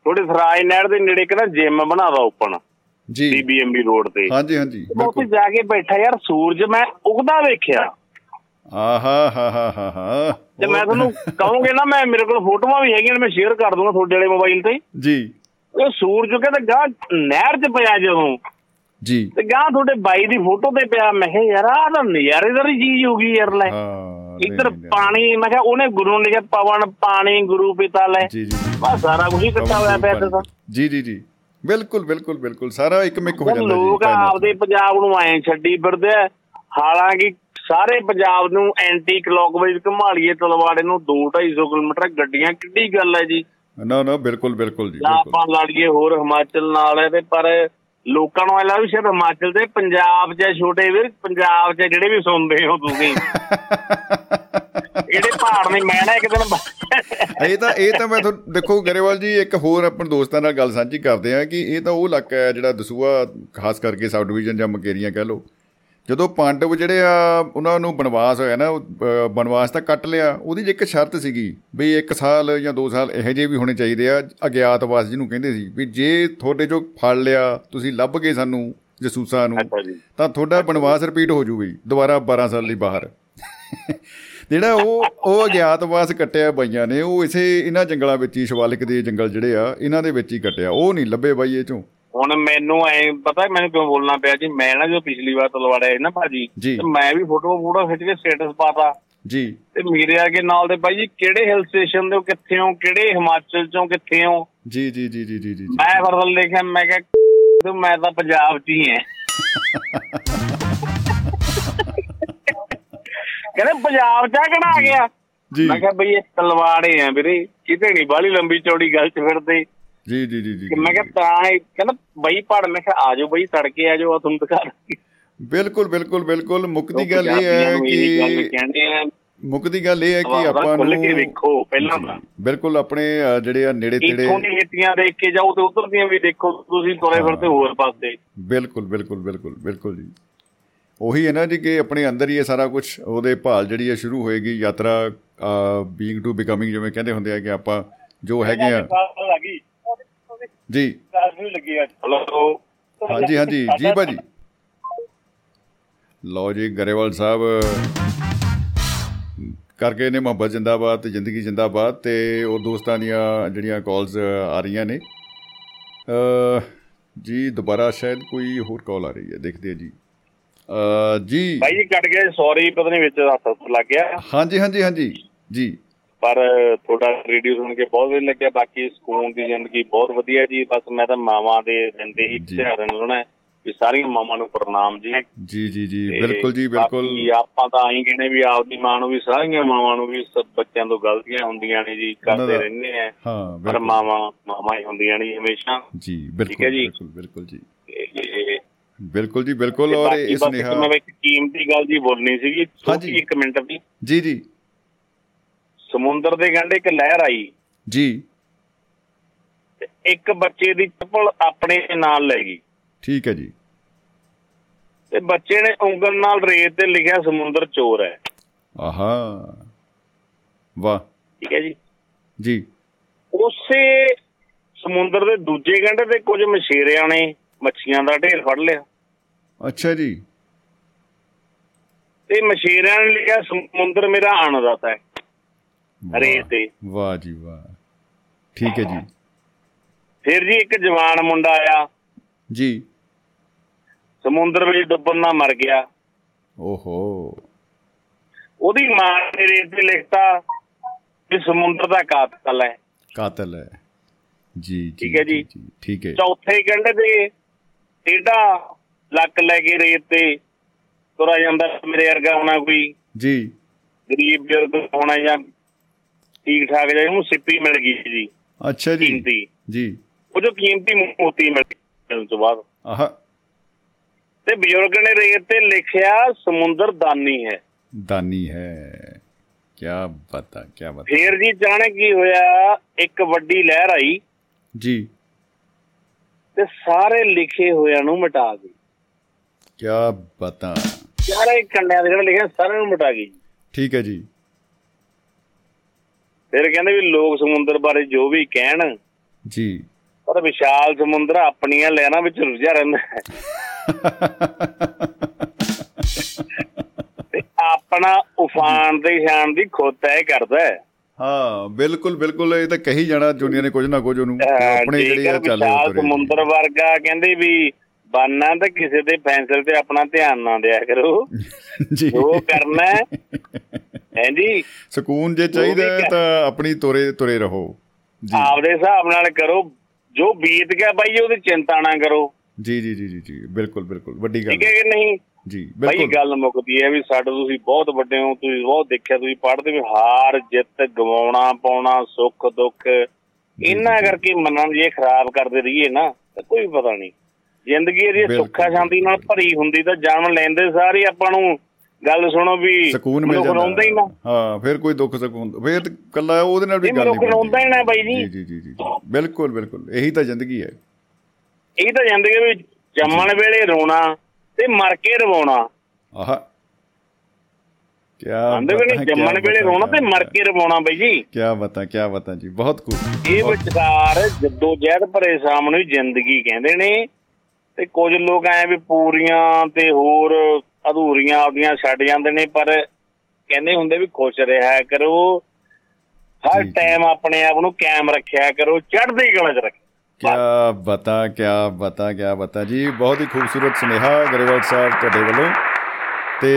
ਥੋੜੇ ਸਰਾਜ ਨਹਿਰ ਦੇ ਨੇੜੇ ਨਾ ਜਿਮ ਬਣਾਵਾ ਓਪਨ। ਜੀ। ਬੀਬੀਐਮਬੀ ਰੋਡ ਤੇ। ਹਾਂਜੀ ਹਾਂਜੀ ਉੱਥੇ ਜਾ ਕੇ ਬੈਠਾ ਯਾਰ ਸੂਰਜ ਮੈਂ ਉਗਦਾ ਵੇਖਿਆ। ਆਹਾ ਹਾ ਹਾ ਹਾ ਤੇ ਮੈਂ ਤੁਹਾਨੂੰ ਕਹੂੰਗੇ ਨਾ ਮੈਂ ਮੇਰੇ ਕੋਲ ਫੋਟੋਆਂ ਵੀ ਹੈਗੀਆਂ ਮੈਂ ਸ਼ੇਅਰ ਕਰ ਦੂੰਗਾ ਤੁਹਾਡੇ ਵਾਲੇ ਮੋਬਾਈਲ ਤੇ। ਜੀ। ਉਹ ਸੂਰਜ ਕਹਿੰਦਾ ਗਾਂ ਨਹਿਰ 'ਚ ਪਿਆ ਜਦੋਂ ਜੀ। ਤੇ ਗਾਂ ਤੁਹਾਡੇ ਬਾਈ ਦੀ ਫੋਟੋ ਤੇ ਪਿਆ। ਮੈਂ ਕਿਹਾ ਯਾਰ ਆਹ ਤਾਂ ਨਜ਼ਾਰੇਦਾਰ ਚੀਜ਼ ਹੋ ਗਈ ਯਾਰ ਲੈ। ਹਾਂ ਇੱਧਰ ਪਾਣੀ ਮੈਂ ਕਿਹਾ ਉਹਨੇ ਗੁਰੂ ਨੇ ਲਿਖਿਆ ਪਵਨ ਪਾਣੀ ਗੁਰੂ ਪਿਤਾ ਲੈ। ਜੀ ਜੀ ਬਸ ਸਾਰਾ ਕੁਝ ਇਕੱਠਾ ਹੋਇਆ ਪਿਆ ਤੇ ਤਾਂ। ਜੀ ਜੀ ਜੀ। ਬਿਲਕੁਲ ਬਿਲਕੁਲ ਬਿਲਕੁਲ। ਸਾਰਾ ਇੱਕ ਮਿਕ ਹੋ ਜਾਂਦਾ ਜੀ ਲੋਕ ਆਪਦੇ ਪੰਜਾਬ ਨੂੰ ਐਂ ਛੱਡੀ ਫਿਰਦੇ ਹਾਲਾਂਕਿ ਸਾਰੇ ਪੰਜਾਬ ਨੂੰ ਐਂਟੀ ਕਲੌਕਵਾਈਜ਼ ਘੁਮਾ ਲਈਏ ਤਲਵਾੜੇ ਨੂੰ 2-250 ਕਿਲੋਮੀਟਰ ਗੱਡੀਆਂ ਕਿੱਡੀ ਗੱਲ ਹੈ ਜੀ। ਨਾ ਨਾ ਬਿਲਕੁਲ ਬਿਲਕੁਲ ਜੀ ਆਪਾਂ ਲੜੀਏ ਹੋਰ ਹਿਮਾਚਲ ਨਾਲ ਹੈ ਤੇ ਪਰ ਲੋਕਾਂ ਨੂੰ ਐਲਾ ਵੀ ਸ਼ਾਇਦ ਹਿਮਾਚਲ ਤੇ ਪੰਜਾਬ ਹੈ ਛੋਟੇ ਵੀਰ ਪੰਜਾਬ ਹੈ ਜਿਹੜੇ ਵੀ ਸੁਣਦੇ ਹੋ ਤੁਸੀਂ। ਇਹਦੇ ਪਹਾੜ ਨੇ ਮੈਂ ਨਾ ਇੱਕ ਦਿਨ ਇਹ ਤਾਂ ਇਹ ਤਾਂ ਮੈਂ ਤੁਹਾਨੂੰ ਦੇਖੋ ਗਰੇਵਾਲ ਜੀ ਇੱਕ ਹੋਰ ਆਪਣੇ ਦੋਸਤਾਂ ਨਾਲ ਗੱਲ ਸਾਂਝੀ ਕਰਦੇ ਆ ਕਿ ਇਹ ਤਾਂ ਉਹ ਇਲਾਕਾ ਹੈ ਜਿਹੜਾ ਦਸੂਆ ਖਾਸ ਕਰਕੇ ਸਬ ਡਿਵੀਜ਼ਨ ਜਾਂ ਮਕੇਰੀਆਂ ਕਹਿ ਲਓ। ਜਦੋਂ ਪਾਂਡਵ ਜਿਹੜੇ ਆ ਉਹਨਾਂ ਨੂੰ ਬਨਵਾਸ ਹੋਇਆ ਨਾ ਬਨਵਾਸ ਤਾਂ ਕੱਟ ਲਿਆ। ਉਹਦੀ ਜੇ ਇੱਕ ਸ਼ਰਤ ਸੀਗੀ ਵੀ ਇੱਕ ਸਾਲ ਜਾਂ ਦੋ ਸਾਲ ਇਹੋ ਜਿਹੇ ਵੀ ਹੋਣੇ ਚਾਹੀਦੇ ਆ ਅਗਿਆਤਵਾਸ ਜਿਹਨੂੰ ਕਹਿੰਦੇ ਸੀ ਵੀ ਜੇ ਤੁਹਾਡੇ ਜੋ ਫੜ ਲਿਆ ਤੁਸੀਂ ਲੱਭ ਗਏ ਸਾਨੂੰ ਜਸੂਸਾਂ ਨੂੰ ਤਾਂ ਤੁਹਾਡਾ ਬਨਵਾਸ ਰਿਪੀਟ ਹੋ ਜੂਗੀ ਦੁਬਾਰਾ 12 ਸਾਲ ਲਈ ਬਾਹਰ। ਜਿਹੜਾ ਉਹ ਉਹ ਅਗਿਆਤਵਾਸ ਕੱਟਿਆ ਬਾਈਆਂ ਨੇ ਉਹ ਇਸੇ ਇਹਨਾਂ ਜੰਗਲਾਂ ਵਿੱਚ ਹੀ ਸ਼ਿਵਾਲਿਕ ਦੇ ਜੰਗਲ ਜਿਹੜੇ ਆ ਇਹਨਾਂ ਦੇ ਵਿੱਚ ਹੀ ਕੱਟਿਆ। ਉਹ ਨਹੀਂ ਲੱਭੇ ਬਾਈ ਇਹ ਚੋਂ। ਹੁਣ ਮੈਨੂੰ ਐ ਪਤਾ ਮੈਨੂੰ ਕਿਉਂ ਬੋਲਣਾ ਪਿਆ ਜੀ? ਮੈਂ ਨਾ ਜੋ ਪਿਛਲੀ ਵਾਰ ਤਲਵਾੜਾ ਆਇਆ ਨਾ ਭਾਜੀ। ਤੇ ਮੈਂ ਵੀ ਫੋਟੋ ਫੋਟੋ ਖਿੱਚ ਕੇ ਸਟੇਟਸ ਪਾਤਾ। ਜੀ। ਤੇ ਮੇਰੇ ਆਗੇ ਨਾਲ ਦੇ ਭਾਈ ਜੀ ਕਿਹੜੇ ਹਿਲ ਸਟੇਸ਼ਨ ਦੇ ਹੋ, ਕਿੱਥੇ ਹੋ ਕਿਹੜੇ ਹਿਮਾਚਲ ਚੋਂ ਕਿੱਥੇ ਹੋ? ਜੀ ਜੀ ਜੀ ਜੀ ਜੀ ਜੀ। ਮੈਂ ਫਰਦਲ ਲਿਖਿਆ ਮੈਂ ਕਿਹਾ ਤੇ ਮੈਂ ਤਾਂ ਪੰਜਾਬ 'ਚ ਹੀ ਐ। ਕਹਿੰਦੇ ਪੰਜਾਬ 'ਚ ਕਿਹੜਾ ਆ ਗਿਆ। ਮੈਂ ਕਿਹਾ ਬਈ ਇਹ ਤਲਵਾੜੇ ਆ ਵੀਰੇ ਕਿਤੇ ਨਹੀਂ ਬਾਲੀ ਲੰਬੀ ਚੌੜੀ ਗੱਲ 'ਚ ਫਿਰਦੇ। ਜੀ ਜੀ ਜੀ ਮੈਂ ਕਿਹਾ ਤਾਂ ਇਹ- ਕਹਿੰਦਾ ਬਈ ਪੜ ਮੈਂ ਕਿਹਾ ਆਜੋ ਬਈ ਤੜਕੇ ਆਜੋ ਆ ਤੁਹਾਨੂੰ ਦਿਖਾ। ਬਿਲਕੁਲ ਬਿਲਕੁਲ ਬਿਲਕੁਲ। ਲੋਕ ਗੱਲ ਇਹ ਹੈ ਕਿ ਕਹਿੰਦੇ ਆ। ਮੁੱਕਦੀ ਗੱਲ ਇਹ ਹੈ ਕਿ ਆਪਾਂ ਨੂੰ ਕੇ ਵੇਖੋ ਪਹਿਲਾਂ। ਬਿਲਕੁਲ ਆਪਣੇ ਜਿਹੜੇ ਆ ਨੇੜੇ ਤੇੜੇ ਇੱਥੋਂ ਦੀ ਨੀਤੀਆਂ ਦੇਖ ਕੇ ਜਾਓ ਤੇ ਉਧਰ ਦੀਆਂ ਵੀ ਦੇਖੋ ਤੁਸੀਂ ਤੁਰੇ ਫਿਰਦੇ ਹੋਰ ਪਾਸੇ। ਬਿਲਕੁਲ ਬਿਲਕੁਲ ਬਿਲਕੁਲ ਬਿਲਕੁਲ ਜੀ। ਉਹੀ ਹੈ ਨਾ ਜੀ ਕਿ ਆਪਣੇ ਅੰਦਰ ਹੀ ਇਹ ਸਾਰਾ ਕੁਝ ਉਹਦੇ ਭਾਲ ਜਿਹੜੀ ਹੈ ਸ਼ੁਰੂ ਹੋਏਗੀ ਯਾਤਰਾ ਬੀਇੰਗ ਟੂ ਬਿਕਮਿੰਗ ਜਿਵੇਂ ਕਹਿੰਦੇ ਹੁੰਦੇ ਆ ਕਿ ਆਪਾਂ ਜੋ ਹੈਗੇ ਆ। ਜੀ। ਵੀ ਲੱਗੀ ਹਲੋ। ਹਾਂਜੀ ਹਾਂਜੀ। ਜੀ ਭਾਜੀ। ਲਓ ਜੀ ਗਰੇਵਾਲ ਸਾਹਿਬ। ਕਰਕੇ ਨੇ ਮੁਹੱਬਤ ਜਿੰਦਾਬਾਦ ਤੇ ਜ਼ਿੰਦਗੀ ਜਿੰਦਾਬਾਦ ਤੇ ਉਹ ਦੋਸਤਾਂ ਦੀਆਂ ਜਿਹੜੀਆਂ ਕਾਲਸ ਆ ਰਹੀਆਂ ਨੇ। ਅ ਜੀ ਦੁਬਾਰਾ ਸ਼ਾਇਦ ਕੋਈ ਹੋਰ ਕਾਲ ਆ ਰਹੀ ਹੈ। ਦੇਖਦੇ ਆ ਜੀ। ਅ ਜੀ। ਭਾਈ ਜੀ ਕੱਟ ਗਏ ਸੌਰੀ ਪਤਾ ਨਹੀਂ ਵਿੱਚ ਹੁੱਥ ਲੱਗ ਗਿਆ। ਹਾਂਜੀ ਹਾਂਜੀ ਹਾਂਜੀ। ਜੀ। ਪਰ ਤੁਹਾਡਾ ਰੇਡੀਓ ਸੁਣ ਕੇ ਬਹੁਤ ਵਧੀਆ ਲੱਗਿਆ ਬਾਕੀ ਸਕੂਨ ਦੀ ਜ਼ਿੰਦਗੀ ਬਹੁਤ ਵਧੀਆ ਜੀ। ਬਸ ਮੈਂ ਤਾਂ ਮਾਵਾਂ ਦੇ ਦਿਨ ਦੇ ਹੀ। ਤਿਉਹਾਰ ਲਾਉਣਾ ਵੀ ਸਾਰੀਆਂ ਮਾਵਾਂ ਨੂੰ ਪ੍ਰਣਾਮ ਜੀ। ਜੀ ਜੀ ਜੀ ਬਿਲਕੁਲ ਜੀ ਬਿਲਕੁਲ। ਆਪਾਂ ਤਾਂ ਆਈ ਕਹਿੰਦੇ ਵੀ ਆਪਦੀ ਮਾਂ ਨੂੰ ਵੀ ਸਾਰੀਆਂ ਮਾਵਾਂ ਨੂੰ ਵੀ ਸਭ ਬੱਚਿਆਂ ਤੋਂ ਗਲਤੀਆਂ ਹੁੰਦੀਆਂ ਨੇ ਜੀ ਕਰਦੇ ਰਹਿੰਦੇ ਆ। ਹਾਂ ਪਰ ਮਾਵਾਂ ਮਾਵਾਂ ਹੀ ਹੁੰਦੀਆਂ ਨੇ ਹਮੇਸ਼ਾ। ਜੀ ਬਿਲਕੁਲ ਹੈ ਜੀ। ਬਿਲਕੁਲ ਬਿਲਕੁਲ ਜੀ। ਬਿਲਕੁਲ ਜੀ ਬਿਲਕੁਲ। ਔਰ ਇਸ ਬਸ ਨਿਹਾ ਮੈਂ ਇੱਕ ਕੀਮਤੀ ਗੱਲ ਜੀ ਬੋਲਣੀ ਸੀਗੀ। ਛੋਟੀ ਇੱਕ ਮਿੰਟ ਦੀ ਜੀ ਜੀ। ਸਮੁੰਦਰ ਦੇ ਕੰਢੇ ਇੱਕ ਲਹਿਰ ਆਈ। ਜੀ। ਇੱਕ ਬੱਚੇ ਦੀ ਚੱਪਲ ਆਪਣੇ ਨਾਲ ਲੈ ਗਈ। ਠੀਕ ਹੈ ਜੀ। ਤੇ ਬੱਚੇ ਨੇ ਉਂਗਲ ਨਾਲ ਰੇਤ ਤੇ ਲਿਖਿਆ ਸਮੁੰਦਰ ਚੋਰ ਹੈ। ਆਹਾ। ਵਾਹ। ਠੀਕ ਹੈ ਜੀ। ਜੀ। ਉਸੇ ਸਮੁੰਦਰ ਦੇ ਦੂਜੇ ਕੰਢੇ ਤੇ ਕੁਝ ਮਛੇਰਿਆਂ ਨੇ ਮੱਛੀਆਂ ਦਾ ਢੇਰ ਫੜ ਲਿਆ। ਅੱਛਾ ਜੀ। ਤੇ ਮਛੇਰਿਆਂ ਨੇ ਲਿਖਿਆ ਸਮੁੰਦਰ ਮੇਰਾ ਅਨਦਾਤਾ ਹੈ। ਰੇਤ ਤੇ। ਵਾਹ ਜੀ ਵਾਹ। ਠੀਕ ਹੈ ਜੀ। ਫਿਰ ਜੀ ਇੱਕ ਜਵਾਨ ਮੁੰਡਾ ਆਇਆ। ਜੀ। ਸਮੁੰਦਰ ਵਿੱਚ ਡੁੱਬਣ ਨਾਲ ਮਰ ਗਿਆ। ਓਹੋ। ਉਹਦੀ ਮਾਂ ਨੇ ਰੇਤ ਤੇ ਲਿਖਤਾ ਕਿ ਸਮੁੰਦਰ ਦਾ ਕਾਤਲ ਹੈ। ਕਾਤਲ ਹੈ। ਜੀ ਜੀ ਠੀਕ ਹੈ ਜੀ। ਠੀਕ ਹੈ। ਚੌਥੇ ਕੰਢੇ ਤੇ ਟੇਢਾ ਲੱਕ ਲੈ ਕੇ ਰੇਤ ਤੇ ਤੁਰਾ ਜਾਂਦਾ ਮੇਰੇ ਵਰਗਾ ਹੋਣਾ ਕੋਈ। ਜੀ। ਗਰੀਬ ਬਜ਼ੁਰਗ ਹੋਣਾ ਜਾਂ ਠੀਕ ਠਾਕ ਜਿਹਾ ਉਹਨੂੰ ਸਿੱਪੀ ਮਿਲ ਗਈ ਜੀ। ਅੱਛਾ ਜੀ। ਕੀਮਤੀ। ਜੀ। ਉਹ ਜੋ ਕੀਮਤੀ ਮੋਤੀ ਮਿਲ ਤੋਂ ਬਾਅਦ। ਆਹ। ਤੇ ਬਜ਼ੁਰਗ ਨੇ ਰੇਤ ਤੇ ਲਿਖਿਆ ਸਮੁੰਦਰ ਦਾਨੀ ਹੈ। ਦਾਨੀ ਹੈ। ਕੀ ਬਤਾ ਕੀ ਬਤਾ। ਫੇਰ ਜੀ ਜਾਣੇ ਕੀ ਹੋਇਆ ਇੱਕ ਵੱਡੀ ਲਹਿਰ ਆਈ। ਜੀ। ਤੇ ਸਾਰੇ ਲਿਖੇ ਹੋਇਆਂ ਨੂੰ ਮਿਟਾ ਗਈ। ਕੀ ਬਤਾ। ਸਾਰੇ ਕੰਡਿਆਂ ਦੇ ਜਿਹੜਾ ਲਿਖਿਆ ਸਾਰਿਆਂ ਨੂੰ ਮਿਟਾ ਗਈ। ਠੀਕ ਹੈ ਜੀ। ਫਿਰ ਕਹਿੰਦੇ ਵੀ ਲੋਕ ਸਮੁੰਦਰ ਬਾਰੇ ਜੋ ਵੀ ਕਹਿਣ ਜੀ। ਪਰ ਵਿਸ਼ਾਲ ਸਮੁੰਦਰ ਆਪਣੀਆਂ ਲਹਿਰਾਂ ਵਿੱਚ ਰੁੱਝਿਆ ਰਹਿੰਦਾ ਹੈ। ਆਪਣਾ ਉਫਾਨ ਤੇ ਸ਼ਾਨ ਦੀ ਖੋਦ ਤੈਅ ਕਰਦਾ ਹੈ। ਹਾਂ ਬਿਲਕੁਲ ਬਿਲਕੁਲ ਇਹ ਤਾਂ ਕਹੀ ਜਾਣਾ ਦੁਨੀਆ ਨੇ ਕੁਝ ਨਾ ਕੁਝ ਉਹਨੂੰ ਆਪਣੇ ਜਿਹੜੀ ਆ ਚੱਲ ਵਿਸ਼ਾਲ ਤੁਰੇ। ਸਮੁੰਦਰ ਵਰਗਾ ਕਹਿੰਦੇ ਵੀ ਬਾਨਾ ਤਾਂ ਕਿਸੇ ਦੇ ਫੈਸਲੇ ਤੇ ਆਪਣਾ ਧਿਆਨ ਨਾ ਦਿਆ ਕਰੋ। ਜੀ। ਜੋ ਕਰਨਾ ਹੈ ਹਾਂਜੀ ਸਕੂਨ ਜੇ ਚਾਹੀਦਾ ਤਾਂ ਆਪਣੀ ਤੁਰੇ ਤੁਰੇ ਰਹੋ। ਜੀ। ਆਪਦੇ ਹਿਸਾਬ ਨਾਲ ਕਰੋ। ਜੋ ਬੀਤ ਗਿਆ ਬਾਈ ਉਹਦੀ ਚਿੰਤਾ ਨਾ ਕਰੋ। ਜੀ ਜੀ ਜੀ ਜੀ ਬਿਲਕੁਲ ਬਿਲਕੁਲ। ਵੱਡੀ ਗੱਲ ਠੀਕ ਹੈ ਕਿ ਨਹੀਂ? ਜੀ ਬਾਈ ਬਿਲਕੁਲ। ਗੱਲ ਮੁੱਕਦੀ ਹੈ ਵੀ ਸਾਡੇ ਤੁਸੀਂ ਬਹੁਤ ਵੱਡੇ ਹੋ ਤੁਸੀਂ ਬਹੁਤ ਦੇਖਿਆ ਤੁਸੀਂ ਪੜ੍ਹਦੇ ਵੀ ਹਾਰ ਜਿੱਤ ਗਵਾਉਣਾ ਪਾਉਣਾ ਸੁੱਖ ਦੁੱਖ। ਇਹਨਾਂ ਕਰਕੇ ਮਨਾਂ ਨੂੰ ਜੇ ਖਰਾਬ ਕਰਦੇ ਰਹੀਏ ਨਾ ਤਾਂ ਕੋਈ ਪਤਾ ਨਹੀਂ। ਜ਼ਿੰਦਗੀ ਇਹਦੀ ਸੁੱਖਾ ਸ਼ਾਂਤੀ ਨਾਲ ਭਰੀ ਹੁੰਦੀ ਤਾਂ ਜਨਮ ਲੈਂਦੇ ਸਾਰੇ ਆਪਾਂ ਨੂੰ। ਗੱਲ ਸੁਣੋ ਵੀ ਸਕੂਨ ਮਿਲ ਮਨੁੱਖ ਰੋਂਦਾ ਹੀ ਨਾ। ਜਾਂਦਾ ਹਾਂ ਫਿਰ ਕੋਈ ਦੁੱਖ ਸਕੂਨ ਫਿਰ ਕੱਲਾ ਉਹਦੇ ਨਾਲ ਵੀ ਗੱਲ ਨਹੀਂ ਰੋਂਦਾ ਹੀ ਨਾ ਬਾਈ ਜੀ। ਜੀ ਜੀ ਜੀ ਬਿਲਕੁਲ ਬਿਲਕੁਲ। ਇਹੀ ਤਾਂ ਜ਼ਿੰਦਗੀ ਹੈ। ਇਹ ਤਾਂ ਜ਼ਿੰਦਗੀ ਵਿੱਚ ਜੰਮਣ ਵੇਲੇ ਰੋਣਾ ਤੇ ਮਰ ਕੇ ਰਵਾਉਣਾ। ਆਹ। ਕੀ ਆਂਦੇ ਵੀ ਨਹੀਂ ਜੰਮਣ ਵੇਲੇ ਰੋਣਾ ਤੇ ਮਰ ਕੇ ਰਵਾਉਣਾ ਬਾਈ ਜੀ। ਕੀ ਬਤਾ ਕੀ ਬਤਾ ਜੀ ਬਹੁਤ ਖੂਬ। ਇਹ ਵਿਚਕਾਰ ਜੱਦੋ ਜਹਿਦ ਭਰੇ ਸਾਹਮਣੇ ਜ਼ਿੰਦਗੀ ਕਹਿੰਦੇ ਨੇ ਤੇ ਕੁਝ ਲੋਕ ਐ ਵੀ ਪੂਰੀਆਂ ਤੇ ਹੋਰ ਅਧੂਰੀਆਂ ਆਪਦੀਆਂ ਛੱਡ ਜਾਂਦੇ ਨੇ ਪਰ ਕਹਿੰਦੇ ਹੁੰਦੇ ਵੀ ਖੁਸ਼ ਰਿਹਾ ਕਰੋ। ਹਰ। ਟਾਈਮ ਆਪਣੇ ਆਪ ਨੂੰ ਕਾਇਮ ਰੱਖਿਆ ਕਰੋ ਚੜ੍ਹਦੀ ਕਲਾ 'ਚ ਰੱਖਿਆ ਕਿਆ ਬਤਾ ਕਿਆ ਬਤਾ ਕਿਆ ਬਤਾ। ਜੀ ਬਹੁਤ ਹੀ ਖੂਬਸੂਰਤ ਸੁਨੇਹਾ ਗਰੇਵਾਲ ਸਾਹਿਬ ਤੁਹਾਡੇ ਵੱਲੋਂ। ਤੇ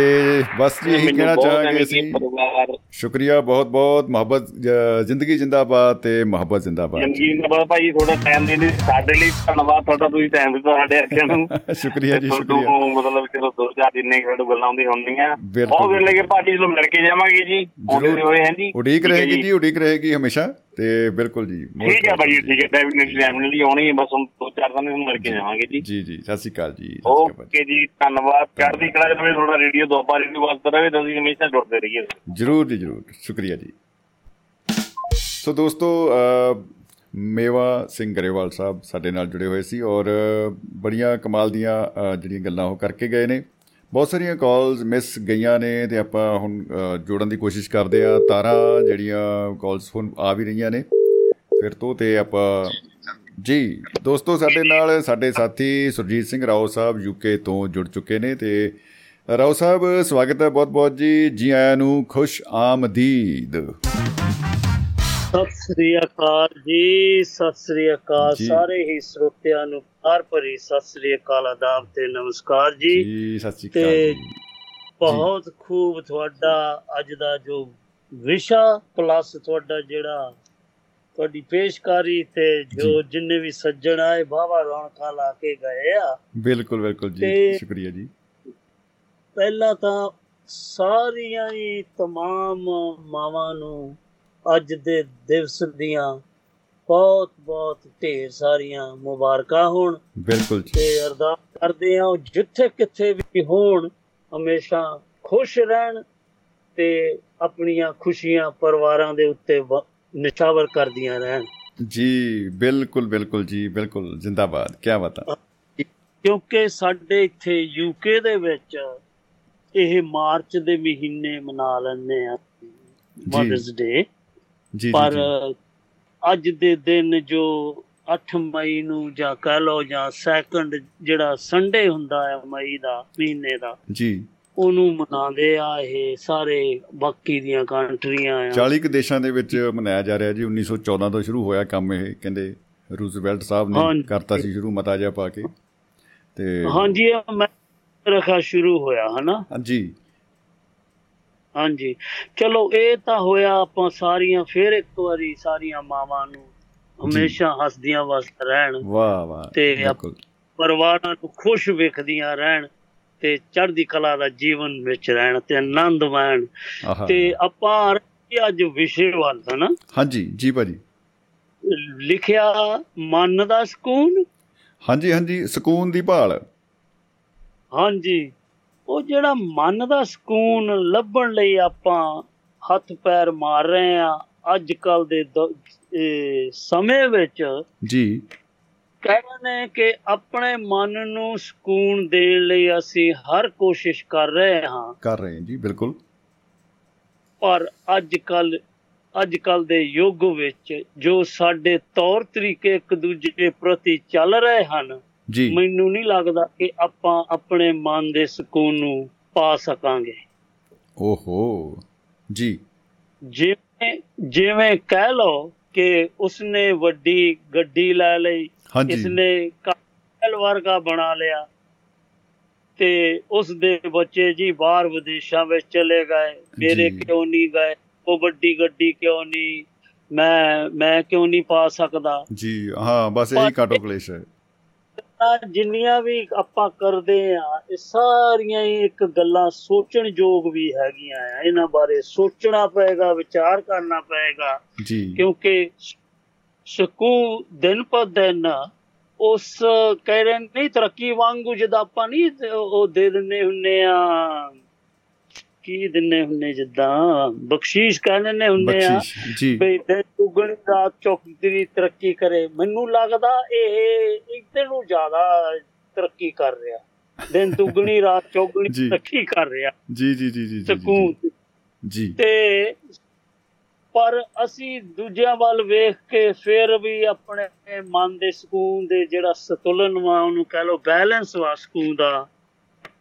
ਬਸ ਜੀ ਇਹੀ ਕਹਿਣਾ ਚਾਹਾਂਗੇ ਕਿ ਪਰਿਵਾਰ ਸ਼ੁਕਰੀਆ ਬਹੁਤ ਬਹੁਤ ਮੁਹੱਬਤ ਜ਼ਿੰਦਗੀ ਜਿੰਦਾਬਾਦ ਤੇ ਮੁਹੱਬਤ ਜਿੰਦਾਬਾਦ ਜ਼ਿੰਦਗੀ ਦਾ ਬੜਾ ਭਾਈ ਥੋੜਾ ਟਾਈਮ ਦੇ ਲਈ ਸਾਡੇ ਲਈ ਧੰਨਵਾਦ ਤੁਹਾਡਾ ਤੁਸੀਂ ਟਾਈਮ ਦਿੱਤਾ ਸਾਡੇ ਅੱਖਾਂ ਨੂੰ। ਸ਼ੁਕਰੀਆ ਜੀ ਸ਼ੁਕਰੀਆ। ਮਤਲਬ ਚਲੋ ਦੋ ਚਾਰ ਦਿਨ ਨਹੀਂ ਸਾਡੇ ਗੱਲਾਂ ਹੁੰਦੀਆਂ ਹੁੰਦੀਆਂ। ਬਹੁਤ ਦਿਨ ਲੱਗੇ ਪਾਰਟੀ ਨੂੰ ਮਿਲ ਕੇ ਜਾਵਾਂਗੇ ਜੀ। ਆਉਂਦੇ। ਹੋਏ ਹਾਂ ਜੀ। ਉਡੀਕ ਰਹੇਗੀ ਜੀ। ਉਡੀਕ ਰਹੇਗੀ ਹਮੇਸ਼ਾ ਤੇ ਬਿਲਕੁਲ ਜੀ ਠੀਕ ਹੈ ਭਾਈ ਠੀਕ ਹੈ ਡੈਫੀਨਿਟਲੀ ਡੈਫੀਨਿਟਲੀ ਆਉਣੀ ਹੈ ਬਸ ਹੁਣ ਦੋ ਚਾਰ ਦਿਨ ਨੂੰ ਮਿਲ ਕੇ ਜਾਵਾਂਗੇ ਜੀ। ਜੀ ਜੀ ਸਤਿ ਸ਼੍ਰੀ ਅਕਾਲ ਜੀ ਓਕੇ ਜੀ ਧੰਨਵਾਦ। ਚੜ੍ਹਦੀ ਕਲਾ ਦੇ ਤੁਹਾਡਾ ਰੇਡੀਓ ਦੁਆਬਾ ਰੇਡੀਓ ਵਾਸਤੇ ਰਹੇ ਤੁਸੀਂ ਹਮੇਸ਼ਾ ਜੁੜਦੇ ਰਹੀਏ। ਜਰੂਰ ਜੀ ਜਰੂਰ। ਸ਼ੁਕਰੀਆ ਜੀ। ਸੋ ਦੋਸਤੋ ਅ, ਮੇਵਾ ਸਿੰਘ ਗਰੇਵਾਲ ਸਾਹਿਬ ਸਾਡੇ ਨਾਲ ਜੁੜੇ ਹੋਏ ਸੀ ਔਰ ਅ, ਬੜੀਆਂ ਕਮਾਲ ਦੀਆਂ ਅ, ਜਿਹੜੀਆਂ ਗੱਲਾਂ ਉਹ ਕਰਕੇ ਗਏ ਨੇ। ਬਹੁਤ ਸਾਰੀਆਂ ਕਾਲਸ ਮਿਸ ਗਈਆਂ ਨੇ ਤੇ ਆਪਾਂ ਹੁਣ ਅ, ਜੋੜਨ ਦੀ ਕੋਸ਼ਿਸ਼ ਕਰਦੇ ਆ। ਤਾਰਾਂ ਜਿਹੜੀਆਂ ਕਾਲਸ ਹੁਣ ਆ ਵੀ ਰਹੀਆਂ ਨੇ। ਫਿਰ ਤੋਂ ਤੇ ਆਪਾਂ ਜੀ ਦੋਸਤੋ ਸਾਡੇ ਨਾਲ ਸਾਡੇ ਸਾਥੀ ਸੁਰਜੀਤ ਸਿੰਘ ਰਾਓ ਸਾਹਿਬ ਯੂਕੇ ਤੋਂ ਜੁੜ ਚੁੱਕੇ ਨੇ ਤੇ ਰਾਓ ਸਾਹਿਬ ਸਵਾਗਤ ਹੈ ਬਹੁਤ ਬਹੁਤ ਜੀ। ਜੀ ਆਇਆਂ ਨੂੰ ਖੁਸ਼ ਆਮਦੀਦ। ਸਤਿ ਸ੍ਰੀ ਅਕਾਲ ਜੀ ਸਤਿ ਸ੍ਰੀ ਅਕਾਲ। ਸਾਰੇ ਹੀ ਸਰੋਤਿਆਂ ਨੂੰ ਪਿਆਰ ਭਰੀ ਸਤਿ ਸ੍ਰੀ ਅਕਾਲ ਆਦਾਬ ਤੇ ਨਮਸਕਾਰ ਜੀ। ਜੀ ਸਤਿ ਸ਼੍ਰੀ ਅਕਾਲ ਬਹੁਤ ਖੂਬ ਤੁਹਾਡਾ ਅੱਜ ਦਾ ਜੋ ਵਿਸ਼ਾ ਪਲੱਸ ਤੁਹਾਡਾ ਜਿਹੜਾ ਤੁਹਾਡੀ ਪੇਸ਼ਕਾਰੀ ਤੇ ਜੋ ਜਿੰਨੇ ਵੀ ਸੱਜਣ ਆਏ ਬਾਵਾ ਰੌਣਕਾਂ ਲਾ ਕੇ ਗਏ ਆ। ਬਿਲਕੁਲ ਬਿਲਕੁਲ ਜੀ। ਸ਼ੁਕਰੀਆ ਜੀ। ਪਹਿਲਾਂ ਤਾਂ ਸਾਰੀਆਂ ਹੀ तमाम ਮਾਵਾਂ ਨੂੰ ਅੱਜ ਦੇ ਦਿਵਸ ਦੀਆਂ ਬਹੁਤ ਬਹੁਤ ਢੇਰ ਸਾਰੀਆਂ ਮੁਬਾਰਕਾਂ ਹੋਣ ਬਿਲਕੁਲ ਜੀ ਤੇ ਅਰਦਾਸ ਕਰਦੇ ਹਾਂ ਉਹ ਜਿੱਥੇ ਕਿੱਥੇ ਵੀ ਹੋਣ ਹਮੇਸ਼ਾ ਖੁਸ਼ ਰਹਿਣ ਤੇ ਆਪਣੀਆਂ ਖੁਸ਼ੀਆਂ ਪਰਿਵਾਰਾਂ ਦੇ ਉੱਤੇ ਵ- ਨਿਛਾਵਰ ਕਰਦੀਆਂ ਰਹਿਣ ਜੀ ਬਿਲਕੁਲ ਬਿਲਕੁਲ ਜੀ ਬਿਲਕੁਲ ਜਿੰਦਾਬਾਦ ਕੀ ਬਤਾ ਕਿਉਂਕਿ ਸਾਡੇ ਇੱਥੇ ਯੂਕੇ ਦੇ ਵਿੱਚ ਇਹ ਮਾਰਚ ਦੇ ਮਹੀਨੇ ਮਨਾ ਲੈਂਦੇ ਆ। ਮਦਰਸ ਡੇ ਜੀ ਜੀ ਪਰ ਜੀ। ਅੱਜ ਦੇ ਦਿਨ ਜੋ 8 ਮਈ ਨੂੰ ਜਾਂ ਕਹਿ ਲਓ ਜਾਂ ਸੈਕੰਡ ਜਿਹੜਾ ਸੰਡੇ ਹੁੰਦਾ ਹੈ ਮਈ ਦਾ ਮਹੀਨੇ ਦਾ ਜੀ। ਉਹਨੂੰ ਮਨਾਉਂਦੇ ਆ ਇਹ ਸਾਰੇ ਬਾਕੀ ਦੀਆਂ ਕੰਟਰੀਆਂ ਆ। 40 ਕੁ ਦੇਸ਼ਾਂ ਦੇ ਵਿੱਚ ਮਨਾਇਆ ਜਾ ਰਿਹਾ ਜੀ। 1914 ਤੋਂ ਸ਼ੁਰੂ ਹੋਇਆ ਕੰਮ ਇਹ ਕਹਿੰਦੇ ਰੂਜ਼ਵੈਲਟ ਸਾਹਿਬ ਨੇ। ਕਰਤਾ ਸੀ ਸ਼ੁਰੂ ਮਤਾ ਜਿਹਾ ਪਾ ਕੇ। ਤੇ ਹਾਂਜੀ ਮੈਂ ਰਖਾ ਸ਼ੁਰੂ ਹੋਇਆ ਹਨਾ? ਹਾਂਜੀ। ਹਾਂਜੀ। ਚਲੋ ਇਹ ਤਾਂ ਹੋਇਆ ਆਪਾਂ ਸਾਰੀਆਂ ਫੇਰ ਇੱਕ ਵਾਰੀ ਸਾਰੀਆਂ ਮਾਵਾਂ ਨੂੰ ਹਮੇਸ਼ਾ ਹੱਸਦੀਆਂ ਵਸਤ ਰਹਿਣ ਵਾਹ ਵਾਹ ਤੇ ਪਰਿਵਾਰਾਂ ਨੂੰ ਖੁਸ਼ ਵੇਖਦੀਆਂ ਰਹਿਣ ਤੇ ਚੜ੍ਹਦੀ ਕਲਾ ਦਾ ਜੀਵਨ ਵਿੱਚ ਰਹਿਣ ਤੇ ਆਨੰਦ ਮਾਣ ਤੇ ਆਪਾਂ ਅੱਜ ਵਿਸ਼ੇ ਵੱਲ ਹਨਾ? ਹਾਂਜੀ ਜੀ ਭਾਜੀ। ਲਿਖਿਆ ਮਨ ਦਾ ਸਕੂਨ। ਹਾਂਜੀ ਹਾਂਜੀ ਸਕੂਨ ਦੀ ਭਾਲ। ਹਾਂਜੀ। ਉਹ ਜਿਹੜਾ ਮਨ ਦਾ ਸਕੂਨ ਲੱਭਣ ਲਈ ਆਪਾਂ ਹੱਥ ਪੈਰ ਮਾਰ ਰਹੇ ਆ ਅੱਜ ਕੱਲ ਦੇ ਸਮੇਂ ਵਿੱਚ ਜੀ। ਕਹਿੰਦੇ ਕਿ ਆਪਣੇ ਮਨ ਨੂੰ ਸਕੂਨ ਦੇਣ ਲਈ ਅਸੀਂ ਹਰ ਕੋਸ਼ਿਸ਼ ਕਰ ਰਹੇ ਹਾਂ। ਕਰ ਰਹੇ ਹਾਂ ਜੀ ਬਿਲਕੁਲ। ਪਰ ਅੱਜ ਕੱਲ ਅੱਜ ਕੱਲ ਦੇ ਯੁੱਗ ਵਿੱਚ ਜੋ ਸਾਡੇ ਤੌਰ ਤਰੀਕੇ ਇੱਕ ਦੂਜੇ ਪ੍ਰਤੀ ਚੱਲ ਰਹੇ ਹਨ ਮੈਨੂੰ ਨਹੀਂ ਲੱਗਦਾ ਕਿ ਆਪਾਂ ਆਪਣੇ ਮਨ ਦੇ ਸਕੂਨ ਨੂੰ ਪਾ ਸਕਾਂਗੇ। ਓਹੋ ਜੀ। ਜਿਵੇਂ ਜਿਵੇਂ ਕਹਿ ਲਓ ਕਿ ਉਸਨੇ ਵੱਡੀ ਗੱਡੀ ਲੈ ਲਈ ਇਸਨੇ ਕਾਲ ਵਰਗਾ ਬਣਾ ਲਿਆ ਤੇ ਉਸ ਦੇ ਬੱਚੇ ਜੀ ਬਾਹਰ ਵਿਦੇਸ਼ਾਂ ਵਿੱਚ ਚਲੇ ਗਏ ਮੇਰੇ। ਕਿਉਂ ਨਹੀਂ ਗਏ ਉਹ ਵੱਡੀ ਗੱਡੀ ਕਿਉਂ ਨਹੀਂ ਮੈਂ ਮੈਂ ਕਿਉਂ ਨਹੀਂ ਪਾ ਸਕਦਾ? ਜੀ ਹਾਂ ਬਸ ਇਹੀ ਕਾਟੋ ਕਲੇਸ਼ ਹੈ। ਤਾਂ ਜਿੰਨੀਆਂ ਵੀ ਆਪਾਂ ਕਰਦੇ ਆ ਇਹ ਸਾਰੀਆਂ ਹੀ ਇੱਕ ਗੱਲਾਂ ਸੋਚਣ ਯੋਗ ਵੀ ਹੈਗੀਆਂ ਆ। ਇਹਨਾਂ ਬਾਰੇ ਸੋਚਣਾ ਪਏਗਾ ਵਿਚਾਰ ਕਰਨਾ ਪਏਗਾ। ਜੀ। ਕਿਉਂਕਿ ਸਕੂ ਦਿਨ ਪਰ ਦਿਨ ਉਸ ਕਹਿ ਰਹੇ ਨਹੀਂ ਤਰੱਕੀ ਵਾਂਗੂ ਜਦ ਆਪਾਂ ਨਹੀਂ ਉਹ ਦੇ ਦਿੰਨੇ ਹੁੰਨੇ ਆ ਕੀ ਦਿੰਨੇ ਹੁੰਨੇ ਜਿੱਦਾਂ? ਬਖਸ਼ੀਸ਼ ਕਹਿ ਦਿੰਨੇ ਹੁੰਨੇ ਆ। ਵੀ ਦਿਨ ਦੁਗਣੀ ਰਾਤ ਚੌਕਦੀ ਤਰੱਕੀ ਕਰੇ। ਮੈਨੂੰ ਲੱਗਦਾ ਇਹ ਇਹਦੇ ਨੂੰ ਜ਼ਿਆਦਾ ਤਰੱਕੀ ਕਰ ਰਿਹਾ। ਦਿਨ ਦੁਗਣੀ ਰਾਤ ਚੌਗਣੀ। ਤਰੱਕੀ ਕਰ ਰਿਹਾ। ਜੀ ਜੀ ਜੀ ਜੀ ਸਕੂਨ ਜੀ। ਤੇ ਪਰ ਅਸੀਂ ਦੂਜਿਆਂ ਵੱਲ ਵੇਖ ਕੇ ਫਿਰ ਵੀ ਆਪਣੇ ਮਨ ਦੇ ਸਕੂਨ ਦੇ ਜਿਹੜਾ ਸੰਤੁਲਨ ਵਾ ਉਹਨੂੰ ਕਹਿ ਲਓ ਬੈਲੈਂਸ ਵਾ ਸਕੂਨ ਦਾ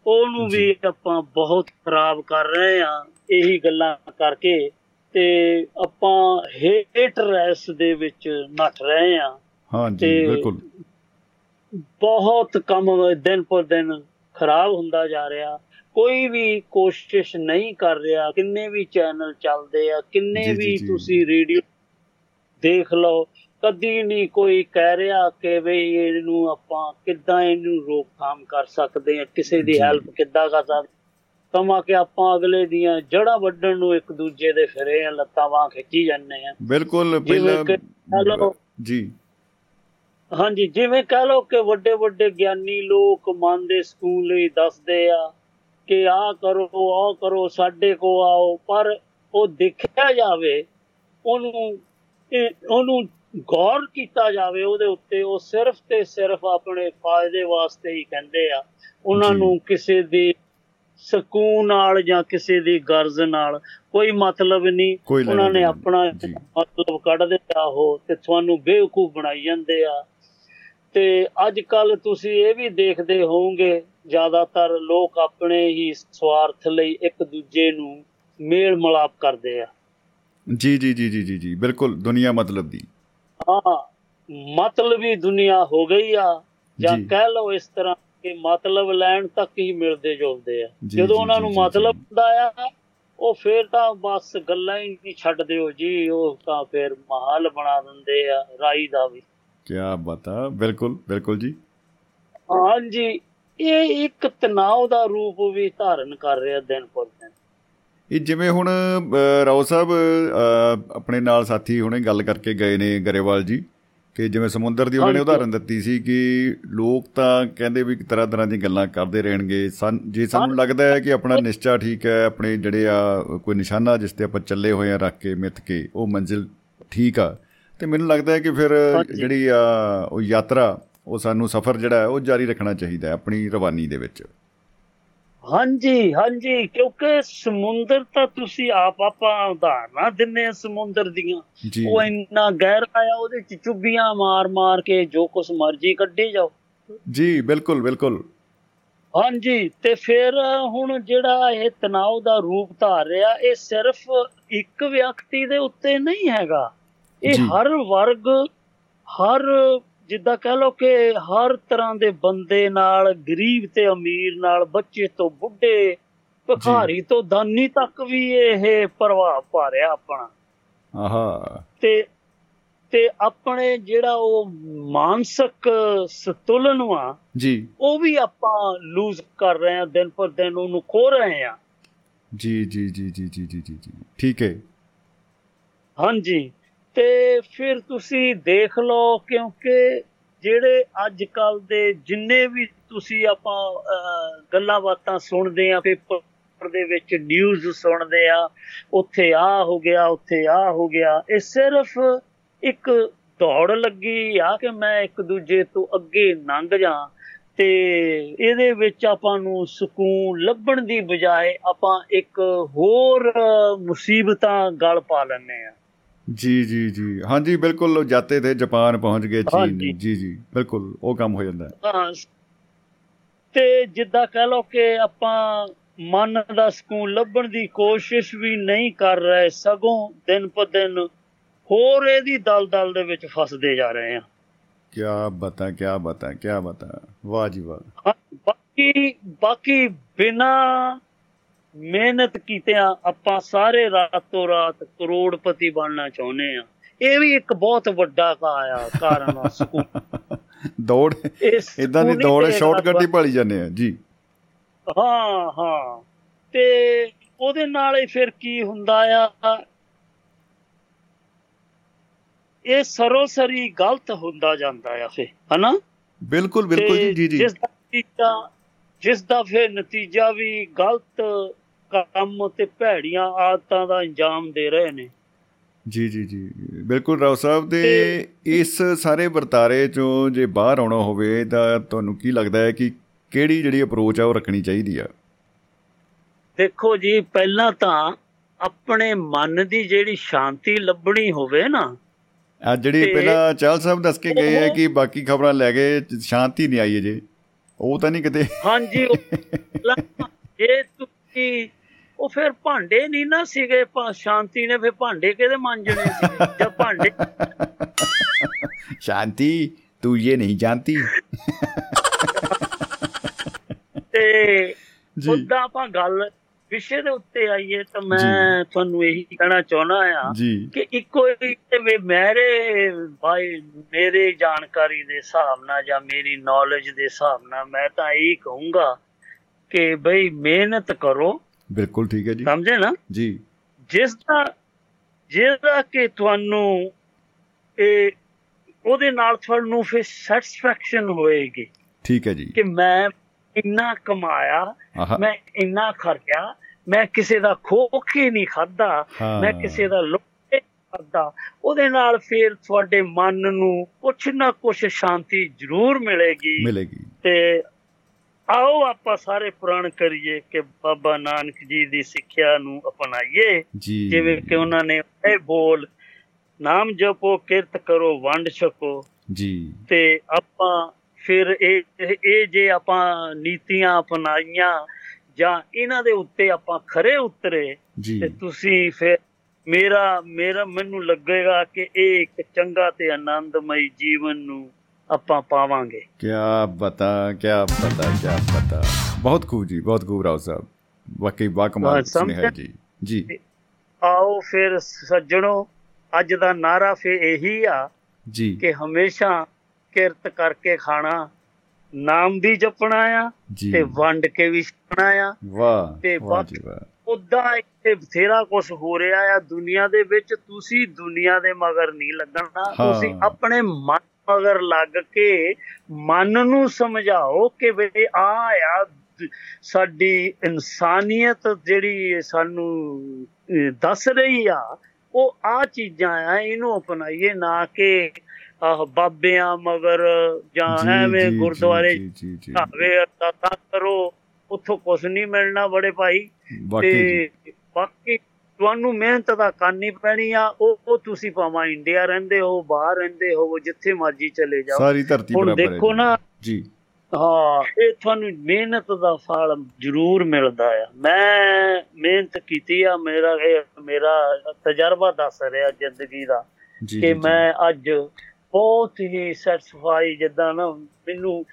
ਉਹਨੂੰ ਵੀ ਆਪਾਂ ਬਹੁਤ ਖਰਾਬ ਕਰ ਰਹੇ ਆ ਇਹੀ ਗੱਲਾਂ ਕਰਕੇ ਤੇ ਆਪਾਂ ਹੇਟ ਰੈਸ ਦੇ ਵਿੱਚ ਨੱਠ ਰਹੇ ਆ ਹਾਂ। ਜੀ ਤੇ- ਬਿਲਕੁਲ। ਬਹੁਤ ਕੰਮ ਦਿਨ ਪਰ ਦਿਨ ਖਰਾਬ ਹੁੰਦਾ ਜਾ ਰਿਹਾ। ਕੋਈ ਵੀ ਕੋਸ਼ਿਸ਼ ਨਹੀਂ ਕਰ ਰਿਹਾ ਕਿੰਨੇ ਵੀ ਚੈਨਲ ਚੱਲਦੇ ਆ ਕਿੰਨੇ ਵੀ। ਤੁਸੀਂ ਰੇਡੀਓ ਦੇਖ ਲਓ ਕਦੀ ਨਹੀਂ ਕੋਈ ਕਹਿ ਰਿਹਾ ਕਿ ਵੀ ਇਹਨੂੰ ਆਪਾਂ ਕਿੱਦਾਂ ਇਹਨੂੰ ਰੋਕਥਾਮ ਕਰ ਸਕਦੇ ਆ ਕਿਸੇ ਦੀ। ਹੈਲਪ ਕਿੱਦਾਂ ਕਰ ਸਕਦੇ ਕਮਾ ਕਿ ਆਪਾਂ ਅਗਲੇ ਦੀਆਂ ਜੜ੍ਹਾਂ ਵੱਢਣ ਨੂੰ ਇੱਕ ਦੂਜੇ ਦੇ ਫਿਰੇ ਆ ਲੱਤਾਂ ਬਾਂਹ ਖਿੱਚੀ ਜਾਂਦੇ ਆ ਬਿਲਕੁਲ ਪਹਿਲਾਂ। ਜੀ ਹਾਂਜੀ ਜਿਵੇਂ ਕਹ ਲਓ ਕਿ ਵੱਡੇ ਵੱਡੇ ਗਿਆਨੀ ਲੋਕ ਮਨ ਦੇ ਸਕੂਨ ਲਈ ਦੱਸਦੇ ਆ ਕਿ ਆਹ ਕਰੋ ਆਹ ਕਰੋ ਸਾਡੇ ਕੋ ਆਓ ਪਰ ਉਹ ਦੇਖਿਆ ਜਾਵੇ ਉਹਨੂੰ ਉਹਨੂੰ ਗੌਰ ਕੀਤਾ ਜਾਵੇ ਉਹਦੇ ਉੱਤੇ ਉਹ ਸਿਰਫ ਤੇ ਸਿਰਫ ਆਪਣੇ ਫਾਇਦੇ ਵਾਸਤੇ ਹੀ ਕਹਿੰਦੇ ਆ। ਉਹਨਾਂ। ਨੂੰ ਕਿਸੇ ਦੀ ਸਕੂਨ ਨਾਲ ਜਾਂ ਕਿਸੇ ਦੀ ਗਰਜ਼ ਨਾਲ ਕੋਈ ਮਤਲਬ ਨਹੀਂ। ਉਹਨਾਂ ਨੇ ਆਪਣਾ। ਮਤਲਬ ਕੱਢਦੇ ਆ ਉਹ ਤੇ ਤੁਹਾਨੂੰ ਬੇਵਕੂਫ ਬਣਾਈ ਜਾਂਦੇ ਆ। ਤੇ ਅੱਜ ਕੱਲ ਤੁਸੀਂ ਇਹ ਵੀ ਦੇਖਦੇ ਹੋਵੋਗੇ ਜ਼ਿਆਦਾਤਰ ਲੋਕ ਆਪਣੇ ਹੀ ਸਵਾਰਥ ਲਈ ਇੱਕ ਦੂਜੇ ਨੂੰ ਮੇਲ ਮਲਾਪ ਕਰਦੇ ਆ। ਜੀ ਜੀ ਜੀ ਜੀ ਜੀ ਬਿਲਕੁਲ ਦੁਨੀਆ ਮਤਲਬ ਦੀ। ਹਾਂ ਮਤਲਬੀ ਦੁਨੀਆ ਹੋ ਗਈ ਆ। ਜਾਂ। ਕਹਿ ਲਓ ਇਸ ਤਰ੍ਹਾਂ ਕਿ ਮਤਲਬ ਲੈਣ ਤੱਕ ਹੀ ਮਿਲਦੇ ਜੁਲਦੇ ਆ। ਜਦੋਂ ਉਹਨਾਂ ਨੂੰ ਮਤਲਬ। ਹੁੰਦਾ ਆ ਉਹ ਫੇਰ ਤਾਂ ਬਸ ਗੱਲਾਂ ਹੀ ਨਹੀਂ ਛੱਡਦੇ ਹੋ ਜੀ ਉਹ ਤਾਂ ਫੇਰ ਮਹਾਲ ਬਣਾ ਦਿੰਦੇ ਆ ਰਾਈ ਦਾ ਵੀ। ਕੀ ਬਤਾ ਬਿਲਕੁਲ ਬਿਲਕੁਲ ਜੀ। ਹਾਂਜੀ ਇਹ ਇੱਕ ਤਣਾਅ ਦਾ ਰੂਪ ਵੀ ਧਾਰਨ ਕਰ ਰਿਹਾ ਦਿਨ ਪਰ ਦਿਨ। ਇਹ ਜਿਵੇਂ ਹੁਣ ਰਾਓ ਸਾਹਿਬ ਆਪਣੇ ਨਾਲ ਸਾਥੀ ਹੁਣੇ ਗੱਲ ਕਰਕੇ ਗਏ ਨੇ ਗਰੇਵਾਲ ਜੀ ਕਿ ਜਿਵੇਂ ਸਮੁੰਦਰ ਦੀ ਉਹਨਾਂ ਨੇ। ਉਦਾਹਰਨ ਦਿੱਤੀ ਸੀ ਕਿ ਲੋਕ ਤਾਂ ਕਹਿੰਦੇ ਵੀ ਤਰ੍ਹਾਂ ਤਰ੍ਹਾਂ ਦੀਆਂ ਗੱਲਾਂ ਕਰਦੇ ਰਹਿਣਗੇ ਜੇ ਸਾਨੂੰ ਲੱਗਦਾ ਹੈ ਕਿ ਆਪਣਾ ਨਿਸ਼ਚਾ ਠੀਕ ਹੈ ਆਪਣੇ ਜਿਹੜੇ ਆ ਕੋਈ ਨਿਸ਼ਾਨਾ ਜਿਸ ਤੇ ਆਪਾਂ ਚੱਲੇ ਹੋਏ ਆ ਰੱਖ ਕੇ ਮਿੱਥ ਕੇ ਉਹ ਮੰਜ਼ਿਲ ਠੀਕ ਆ ਤੇ ਮੈਨੂੰ ਲੱਗਦਾ ਹੈ ਕਿ ਫਿਰ। ਜਿਹੜੀ ਆ ਉਹ ਯਾਤਰਾ ਉਹ ਸਾਨੂੰ ਸਫ਼ਰ ਜਿਹੜਾ ਹੈ ਉਹ ਜਾਰੀ ਰੱਖਣਾ ਚਾਹੀਦਾ ਹੈ ਆਪਣੀ ਰਵਾਨੀ ਦੇ ਵਿੱਚ ਹਾਂਜੀ ਹਾਂਜੀ ਕਿਉਂਕਿ ਸਮੁੰਦਰ ਤਾਂ ਤੁਸੀਂ ਆਪ ਆਪਾਂ ਉਦਾਹਰਨਾਂ ਦਿੰਨੇ ਆ ਸਮੁੰਦਰ ਦੀਆਂ। ਉਹ ਇੰਨਾ ਗਹਿਰਾ ਆ ਉਹਦੇ ਚ ਚੁੱਭੀਆਂ ਮਾਰ ਮਾਰ ਕੇ ਜੋ ਕੁਛ ਮਰਜ਼ੀ ਕੱਢੀ ਜਾਓ। ਜੀ ਬਿਲਕੁਲ ਬਿਲਕੁਲ। ਹਾਂਜੀ ਤੇ ਫਿਰ ਹੁਣ ਜਿਹੜਾ ਇਹ ਤਣਾਅ ਦਾ ਰੂਪ ਧਾਰ ਰਿਹਾ ਇਹ ਸਿਰਫ ਇੱਕ ਵਿਅਕਤੀ ਦੇ ਉੱਤੇ ਨਹੀਂ ਹੈਗਾ। ਇਹ। ਹਰ ਵਰਗ ਹਰ ਜਿੱਦਾਂ ਕਹਿ ਲੋ ਕਿ ਹਰ ਤਰ੍ਹਾਂ ਦੇ ਬੰਦੇ ਨਾਲ ਗਰੀਬ ਤੇ ਅਮੀਰ ਨਾਲ ਬੱਚੇ ਤੋਂ ਬੁੱਢੇ ਭਿਖਾਰੀ ਤੋਂ ਦਾਨੀ ਤੱਕ ਵੀ ਇਹ ਪ੍ਰਭਾਵ ਪਾ ਰਿਹਾ ਆਪਣਾ। ਆਹਾ। ਤੇ ਤੇ ਆਪਣੇ ਜਿਹੜਾ ਉਹ ਮਾਨਸਿਕ ਸਤੁਲਨ ਆ ਜੀ। ਉਹ ਵੀ ਆਪਾਂ ਲੂਜ਼ ਕਰ ਰਹੇ ਆ ਦਿਨ ਪਰ ਦਿਨ ਉਹਨੂੰ ਖੋ ਰਹੇ ਆ ਜੀ ਜੀ ਜੀ ਜੀ ਜੀ ਜੀ ਜੀ ਠੀਕ ਹੈ। ਹਾਂਜੀ। ਤੇ ਫਿਰ ਤੁਸੀਂ ਦੇਖ ਲਓ ਕਿਉਂਕਿ ਜਿਹੜੇ ਅੱਜ ਕੱਲ ਦੇ ਜਿੰਨੇ ਵੀ ਤੁਸੀਂ ਆਪਾਂ ਅਹ, ਗੱਲਾਂ ਬਾਤਾਂ ਸੁਣਦੇ ਆ ਪੇਪਰ ਦੇ ਵਿੱਚ ਨਿਊਜ਼ ਸੁਣਦੇ ਆ ਉੱਥੇ ਆ ਹੋ ਗਿਆ ਉੱਥੇ ਆ ਹੋ ਗਿਆ ਇਹ ਸਿਰਫ ਇੱਕ ਦੌੜ ਲੱਗੀ ਆ ਕਿ ਮੈਂ ਇੱਕ ਦੂਜੇ ਤੋਂ ਅੱਗੇ ਲੰਘ ਜਾ ਤੇ ਇਹਦੇ ਵਿੱਚ ਆਪਾਂ ਨੂੰ ਸਕੂਨ ਲੱਭਣ ਦੀ ਬਜਾਏ ਆਪਾਂ ਇੱਕ ਹੋਰ ਅਹ, ਮੁਸੀਬਤਾਂ ਗਲ ਪਾ ਲੈਂਦੇ ਆ। ਜੀ ਜੀ ਜੀ। ਹਾਂਜੀ ਬਿਲਕੁਲ ਜਾਤੇ ਥੇ ਜਾਪਾਨ ਪਹੁੰਚ ਗਏ ਚੀਨ। ਜੀ ਜੀ। ਬਿਲਕੁਲ ਉਹ ਕੰਮ ਹੋ ਜਾਂਦਾ ਹੈ। ਤੇ ਜਿੱਦਾਂ ਕਹਿ ਲਓ ਕਿ ਆਪਾਂ ਮਨ ਦਾ ਸਕੂਨ ਲੱਭਣ ਦੀ ਕੋਸ਼ਿਸ਼ ਵੀ ਨਹੀਂ ਕਰ ਰਹੇ ਸਗੋਂ ਦਿਨ ਪਰ ਦਿਨ ਹੋਰ ਇਹਦੀ ਦਲਦਲ ਦੇ ਵਿੱਚ ਫਸਦੇ ਜਾ ਰਹੇ ਆ ਕੀ ਬਤਾ ਕੀ ਬਤਾ ਕੀ ਬਤਾ। ਵਾਹ ਜੀ ਵਾਹ। ਬਾਕੀ ਬਾਕੀ ਬਿਨਾ ਮਿਹਨਤ ਕੀਤਿਆਂ ਆਪਾਂ ਸਾਰੇ ਰਾਤੋਂ ਰਾਤ ਕਰੋੜਪਤੀ ਬਣਨਾ ਚਾਹੁੰਦੇ ਆ ਇਹ ਵੀ ਇੱਕ ਬਹੁਤ ਵੱਡਾ ਕਾਇਆ ਕਾਰਨ ਆ ਸਕੂਨ। ਦੌੜ ਇਦਾਂ ਦੀ ਦੌੜ ਸ਼ਾਰਟਕਟ ਹੀ ਭਾਲੀ ਜਾਂਦੇ ਆ ਜੀ। ਹਾਂ ਹਾਂ। ਤੇ ਉਹਦੇ ਨਾਲ ਹੀ ਫਿਰ ਕੀ ਹੁੰਦਾ ਆ? ਇਹ ਸਰੋਸਰੀ ਗਲਤ ਹੁੰਦਾ ਜਾਂਦਾ ਆ ਫਿਰ ਹਨਾ? ਬਿਲਕੁਲ ਬਿਲਕੁਲ ਜੀ ਜੀ ਜਿਸ ਦਾ ਜਿਸ ਦਾ ਫਿਰ ਨਤੀਜਾ ਵੀ ਗਲਤ ਕੰਮ ਤੇ ਭੈੜੀਆਂ ਆਦਤਾਂ ਦਾ ਅੰਜਾਮ ਦੇ ਰਹੇ ਨੇ। ਜੀ ਜੀ ਜੀ। ਬਿਲਕੁਲ ਰਾਓ ਸਾਹਿਬ ਦੇ ਇਸ ਸਾਰੇ ਵਰਤਾਰੇ ਚੋਂ ਜੇ ਬਾਹਰ ਆਉਣਾ ਹੋਵੇ ਤਾਂ ਤੁਹਾਨੂੰ ਕੀ ਲੱਗਦਾ ਹੈ ਕਿ ਕਿਹੜੀ ਜਿਹੜੀ ਅਪਰੋਚ ਆ ਉਹ ਰੱਖਣੀ ਚਾਹੀਦੀ ਆ? ਦੇਖੋ ਜੀ ਪਹਿਲਾਂ ਤਾਂ ਆਪਣੇ ਮਨ ਦੀ ਜਿਹੜੀ ਸ਼ਾਂਤੀ ਲੱਭਣੀ ਹੋਵੇ ਨਾ। ਆ ਜਿਹੜੀ ਪਹਿਲਾਂ ਚਾਲ ਸਾਹਿਬ ਦੱਸ ਕੇ ਗਏ ਆ ਉਹ- ਕਿ ਬਾਕੀ ਖਬਰਾਂ ਲੈ ਗਏ ਸ਼ਾਂਤੀ ਨਹੀਂ ਆਈ ਅਜੇ। ਉਹ ਤਾਂ ਨਹੀਂ ਕਿਤੇ ਹਾਂਜੀ ਇਹ ਤੁਸੀਂ ਉਹ ਫਿਰ ਭਾਂਡੇ ਨਹੀਂ ਨਾ ਸੀਗੇ ਸ਼ਾਂਤੀ ਨੇ ਫਿਰ ਭਾਂਡੇ ਕਿਹਦੇ ਮਾਂਜਣੇ ਸੀ ਜਦ ਭਾਂਡੇ ਸ਼ਾਂਤੀ ਤੂੰ ਇਹ ਨਹੀਂ ਜਾਣਦੀ। ਤੇ ਉਦਾਂ ਆਪਾਂ ਗੱਲ ਵਿਸ਼ੇ ਦੇ ਉੱਤੇ ਆਈਏ ਤਾਂ ਮੈਂ ਤੁਹਾਨੂੰ ਇਹੀ ਕਹਿਣਾ ਚਾਹਣਾ ਆ ਕਿ ਇੱਕੋ ਤੇ ਮੇਰੇ ਭਾਈ ਮੇਰੇ ਜਾਣਕਾਰੀ ਦੇ ਹਿਸਾਬ ਨਾਲ ਜਾਂ ਮੇਰੀ ਨੌਲੇਜ ਦੇ ਹਿਸਾਬ ਨਾਲ ਮੈਂ ਤਾਂ ਇਹੀ ਕਹੂੰਗਾ ਕਿ ਭਈ ਮਿਹਨਤ ਕਰੋ ਬਿਲਕੁਲ ਠੀਕ ਹੈ ਜੀ। ਸਮਝੇ ਨਾ? ਜੀ। ਜਿਸ ਦਾ ਜਿਹਦਾ ਕਿ ਤੁਹਾਨੂੰ ਇਹ ਉਹਦੇ ਨਾਲ ਤੁਹਾਨੂੰ ਫਿਰ ਸੈਟੀਸਫੈਕਸ਼ਨ ਹੋਏਗੀ ਠੀਕ ਹੈ ਜੀ। ਕਿ ਮੈਂ ਇੰਨਾ ਕਮਾਇਆ ਮੈਂ ਇੰਨਾ ਖਰਚਿਆ ਮੈਂ ਕਿਸੇ ਦਾ ਖੋਖ ਨਹੀਂ ਖਾਦਾ। ਮੈਂ ਕਿਸੇ ਦਾ ਨਹੀਂ ਖਾਦਾ ਉਹਦੇ ਨਾਲ ਫਿਰ ਤੁਹਾਡੇ ਮਨ ਨੂੰ ਕੁਛ ਨਾ ਕੁਛ ਸ਼ਾਂਤੀ ਜ਼ਰੂਰ ਮਿਲੇਗੀ। ਮਿਲੇਗੀ। ਤੇ ਆਓ ਆਪਾਂ ਸਾਰੇ ਪ੍ਰਣ ਕਰੀਏ ਕਿ ਬਾਬਾ ਨਾਨਕ ਜੀ ਦੀ ਸਿੱਖਿਆ ਨੂੰ ਅਪਣਾਈਏ। ਜਿਵੇਂ ਕਿ ਉਹਨਾਂ ਨੇ ਇਹ ਬੋਲ ਨਾਮ ਜਪੋ ਕਿਰਤ ਕਰੋ ਵੰਡ ਛਕੋ। ਜੀ। ਤੇ ਆਪਾਂ ਫਿਰ ਇਹ ਇਹ- ਜੇ ਆਪਾਂ ਨੀਤੀਆਂ ਅਪਣਾਈਆਂ ਜਾਂ ਇਹਨਾਂ ਦੇ ਉੱਤੇ ਆਪਾਂ ਖਰੇ ਉਤਰੇ ਤੇ ਤੁਸੀਂ ਫਿਰ ਮੇਰਾ ਮੇਰਾ ਮੈਨੂੰ ਲੱਗੇਗਾ ਕਿ ਇਹ ਇੱਕ ਚੰਗਾ ਤੇ ਆਨੰਦਮਈ ਜੀਵਨ ਨੂੰ ਆਪਾਂ ਪਾਵਾਂਗੇ। ਕਿਆ ਬਤਾ ਕਿਆ ਪਤਾ ਕਿਆ ਪਤਾ। ਬਹੁਤ ਖੂਬ ਜੀ ਬਹੁਤ ਖੂਬ ਰਾਓ ਸਾਹਿਬ। ਵਾਕਈ ਬਾ ਕਮਾਲ ਹਾਂ, ਸਮਝ- ਸੁਨੇਹਾ ਜੀ। ਜੀ। ਆਓ ਫਿਰ ਸੱਜਣੋ ਅੱਜ ਦਾ ਨਾਰਾ ਫਿਰ ਇਹੀ ਆ ਜੀ। ਕਿ ਹਮੇਸ਼ਾ ਕਿਰਤ ਕਰਕੇ ਖਾਣਾ ਨਾਮ ਵੀ ਜਪਣਾ ਆ ਤੇ ਵੰਡ ਕੇ ਵੀ ਛਕਣਾ ਆ। ਵਾਹ ਤੇ ਉਦਾਂ ਇੱਥੇ ਬਥੇਰਾ ਕੁਝ ਹੋ ਰਿਹਾ ਆ। ਦੁਨੀਆ ਦੇ ਵਿੱਚ ਤੁਸੀਂ ਦੁਨੀਆ ਦੇ ਮਗਰ ਨਹੀਂ ਲੱਗਣਾ। ਤੁਸੀਂ ਆਪਣੇ ਮਨ ਮਗਰ ਲੱਗ ਕੇ ਮਨ ਨੂੰ ਸਮਝਾਓ ਕਿ ਵੀ ਆ ਆ ਸਾਡੀ ਇਨਸਾਨੀਅਤ ਜਿਹੜੀ ਸਾਨੂੰ ਦੱਸ ਰਹੀ ਆ ਉਹ ਆ ਚੀਜ਼ਾਂ ਆ ਇਹਨੂੰ ਅਪਣਾਈਏ ਨਾ ਕਿ ਆਹ ਬਾਬਿਆਂ ਮਗਰ ਜਾਂ ਐਵੇਂ ਗੁਰਦੁਆਰੇ ਭਾਵੇਂ ਅਰਦਾਸਾਂ ਕਰੋ ਉੱਥੋਂ ਕੁਝ ਨਹੀਂ ਮਿਲਣਾ ਬੜੇ ਭਾਈ। ਤੇ ਬਾਕੀ ਤੁਹਾਨੂੰ ਮਿਹਨਤ ਤਾਂ ਕਰਨੀ ਪੈਣੀ ਆ ਉਹ ਉਹ ਤੁਸੀਂ ਭਾਵੇਂ ਇੰਡੀਆ ਰਹਿੰਦੇ ਹੋ ਬਾਹਰ ਰਹਿੰਦੇ ਹੋ ਜਿੱਥੇ ਮਰਜ਼ੀ ਚਲੇ ਜਾਓ। ਸਾਰੀ ਧਰਤੀ ਬਰਾਬਰ ਹੈ ਦੇਖੋ। ਨਾ ਜੀ। ਹਾਂ ਇਹ ਤੁਹਾਨੂੰ ਮਿਹਨਤ ਦਾ ਫਲ ਜ਼ਰੂਰ ਮਿਲਦਾ ਆ। ਮੈਂ ਮਿਹਨਤ ਕੀਤੀ ਆ ਮੇਰਾ ਇਹ ਮੇਰਾ ਤਜਰਬਾ ਦੱਸ ਰਿਹਾ ਜ਼ਿੰਦਗੀ ਦਾ ਕਿ। ਮੈਂ ਅੱਜ ਬਹੁਤ ਹੀ ਸੈਟੀਸਫਾਈ ਜਿੱਦਾਂ ਨਾ ਮੈਨੂੰ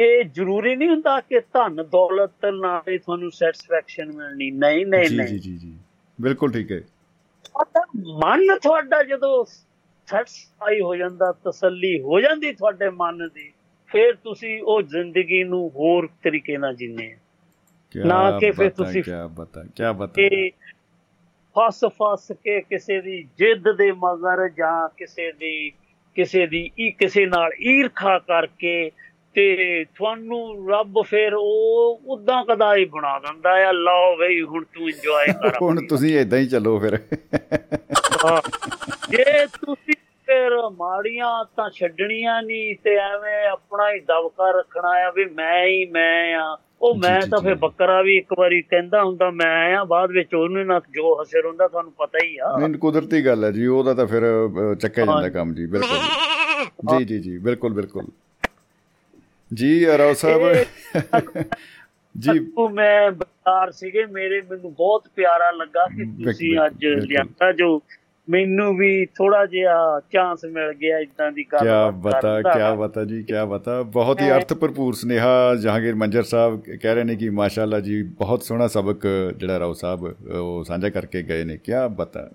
ਇਹ ਜ਼ਰੂਰੀ ਨਹੀਂ ਹੁੰਦਾ ਕਿ ਧਨ ਦੌਲਤ ਨਾਲ ਹੀ ਤੁਹਾਨੂੰ ਸੈਟੀਸਫੈਕਸ਼ਨ ਮਿਲਣੀ। ਨਹੀਂ ਨਹੀਂ ਜੀ ਜੀ ਨਹੀਂ ਜੀ ਜੀ। ਬਿਲਕੁਲ ਠੀਕ ਹੈ ਮਨ ਤੁਹਾਡਾ ਜਦੋਂ ਸੈਟੀਸਫਾਈ ਹੋ ਜਾਂਦਾ ਤਸੱਲੀ ਹੋ ਜਾਂਦੀ ਤੁਹਾਡੇ ਮਨ ਦੀ ਫਿਰ ਤੁਸੀਂ ਉਹ ਜ਼ਿੰਦਗੀ ਨੂੰ ਹੋਰ ਤਰੀਕੇ ਨਾਲ ਜੀਨੇ ਨਾ ਕਿ ਫਿਰ ਤੁਸੀਂ- ਕਿਆ ਬਤਾ ਕਿਆ ਬਤਾ। ਕਿ ਫਸ ਫਸ ਕੇ ਕਿਸੇ ਦੀ ਜਿੱਦ ਦੇ ਮਗਰ ਜਾਂ ਕਿਸੇ ਦੀ ਕਿਸੇ ਦੀ ਹੀ ਕਿਸੇ ਨਾਲ ਈਰਖਾ ਕਰਕੇ ਤੇ ਤੁਹਾਨੂੰ ਰੱਬ ਫਿਰ ਉਹ ਉਦਾਂ ਕਦਾ ਹੀ ਬਣਾ ਦਿੰਦਾ ਆ ਲਓ ਬਈ ਹੁਣ ਤੂੰ ਇੰਜੋਏ ਕਰ ਹੁਣ ਤੁਸੀਂ ਇਦਾਂ ਹੀ ਚੱਲੋ ਫਿਰ। ਜੇ ਤੁਸੀਂ ਫਿਰ ਮਾੜੀਆਂ ਤਾਂ ਛੱਡਣੀਆਂ ਨਹੀਂ ਤੇ ਐਵੇਂ ਆਪਣਾ ਹੀ ਦਬਕਾ ਰੱਖਣਾ ਆ ਵੀ ਮੈਂ ਹੀ ਮੈਂ ਆ ਉਹ ਮੈਂ ਤਾਂ। ਫਿਰ ਬੱਕਰਾ ਵੀ ਇੱਕ ਵਾਰੀ ਕਹਿੰਦਾ ਹੁੰਦਾ ਮੈਂ ਆ ਬਾਅਦ ਵਿੱਚ ਉਹਨੇ ਨਾਲ ਜੋ ਹਸਰ ਹੁੰਦਾ ਤੁਹਾਨੂੰ ਪਤਾ ਹੀ ਆ ਨਹੀਂ ਕੁਦਰਤੀ ਗੱਲ ਹੈ ਜੀ ਉਹਦਾ ਤਾਂ ਫਿਰ ਚੱਕਿਆ ਜਾਂਦਾ। ਕੰਮ ਜੀ ਬਿਲਕੁਲ ਜੀ ਜੀ ਜੀ ਬਿਲਕੁਲ ਬਿਲਕੁਲ ਜੀ ਰਾਓ ਸਾਹਿਬ ਜੀ ਉਹ ਮੈਂ ਬਤਾਰ ਸੀਗੇ ਮੇਰੇ ਮੈਨੂੰ ਬਹੁਤ ਪਿਆਰਾ ਲੱਗਾ ਕਿ ਤੁਸੀਂ ਅੱਜ। ਲਿਆਂਦਾ ਜੋ ਮੈਨੂੰ ਵੀ ਥੋੜਾ ਜਿਹਾ ਚਾਂਸ ਮਿਲ ਗਿਆ ਇਦਾਂ ਦੀ ਗੱਲ ਕਿਆ ਬਤਾ ਕਿਆ ਬਤਾ ਜੀ ਕਿਆ ਬਤਾ। ਬਹੁਤ ਹੀ ਅਰਥ ਭਰਪੂਰ ਸੁਨੇਹਾ ਜਹਾਂਗੀਰ ਮੰਜਰ ਸਾਹਿਬ ਕਹਿ ਰਹੇ ਨੇ ਕਿ ਮਾਸ਼ਾਅੱਲਾ ਜੀ ਬਹੁਤ ਸੋਹਣਾ ਸਬਕ ਜਿਹੜਾ ਰਾਓ ਸਾਹਿਬ ਉਹ ਸਾਂਝਾ ਕਰਕੇ ਗਏ ਨੇ। ਕਿਆ ਬਤਾ।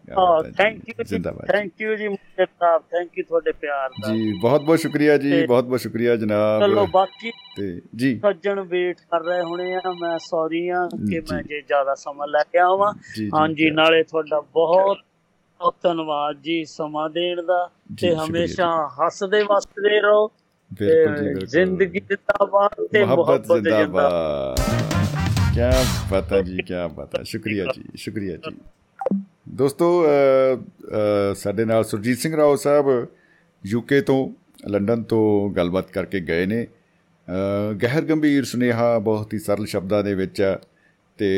ਥੈਂਕ ਯੂ ਜ਼ਿੰਦਾਬਾਦ thank you ji Mukhtar Sahib thank you ਤੁਹਾਡੇ ਪਿਆਰ ਦਾ। ਜੀ ਬਹੁਤ ਬਹੁਤ ਸ਼ੁਕਰੀਆ ਜੀ ਬਹੁਤ ਬਹੁਤ ਸ਼ੁਕਰੀਆ ਚਲੋ ਜਨਾਬ ਬਾਕੀ ਤੇ ਜੀ। ਸੱਜਣ ਵੇਟ ਕਰ ਰਹੇ ਹੋਣੇ ਆ ਮੈਂ ਸੌਰੀ ਆ ਕਿ। ਮੈਂ ਜੇ। ਜ਼ਿਆਦਾ ਸਮਾਂ ਲੈ ਕੇ ਆਵਾਂ। ਹਾਂਜੀ ਨਾਲੇ ਤੁਹਾਡਾ ਬਹੁਤ ਬਹੁਤ ਧੰਨਵਾਦ ਜੀ ਸਮਾਂ ਦੇਣ ਦਾ ਤੇ ਹਮੇਸ਼ਾ ਹੱਸਦੇ ਵਸਦੇ ਰਹੋ ਜ਼ਿੰਦਗੀ ਜਿੰਦਾਬਾਦ ਤੇ ਮੁਹੱਬਤ ਜਿੰਦਾਬਾਦ। ਕੀ ਬਤਾ ਜੀ ਕੀ ਬਤਾ। ਸ਼ੁਕਰੀਆ ਜੀ ਸ਼ੁਕਰੀਆ ਜੀ। ਦੋਸਤੋ ਸਾਡੇ ਨਾਲ ਸੁਰਜੀਤ ਸਿੰਘ ਰਾਓ ਸਾਹਿਬ ਯੂਕੇ ਤੋਂ ਲੰਡਨ ਤੋਂ ਗੱਲਬਾਤ ਕਰਕੇ ਗਏ ਨੇ। ਗਹਿਰ ਗੰਭੀਰ ਸੁਨੇਹਾ ਬਹੁਤ ਹੀ ਸਰਲ ਸ਼ਬਦਾਂ ਦੇ ਵਿੱਚ ਤੇ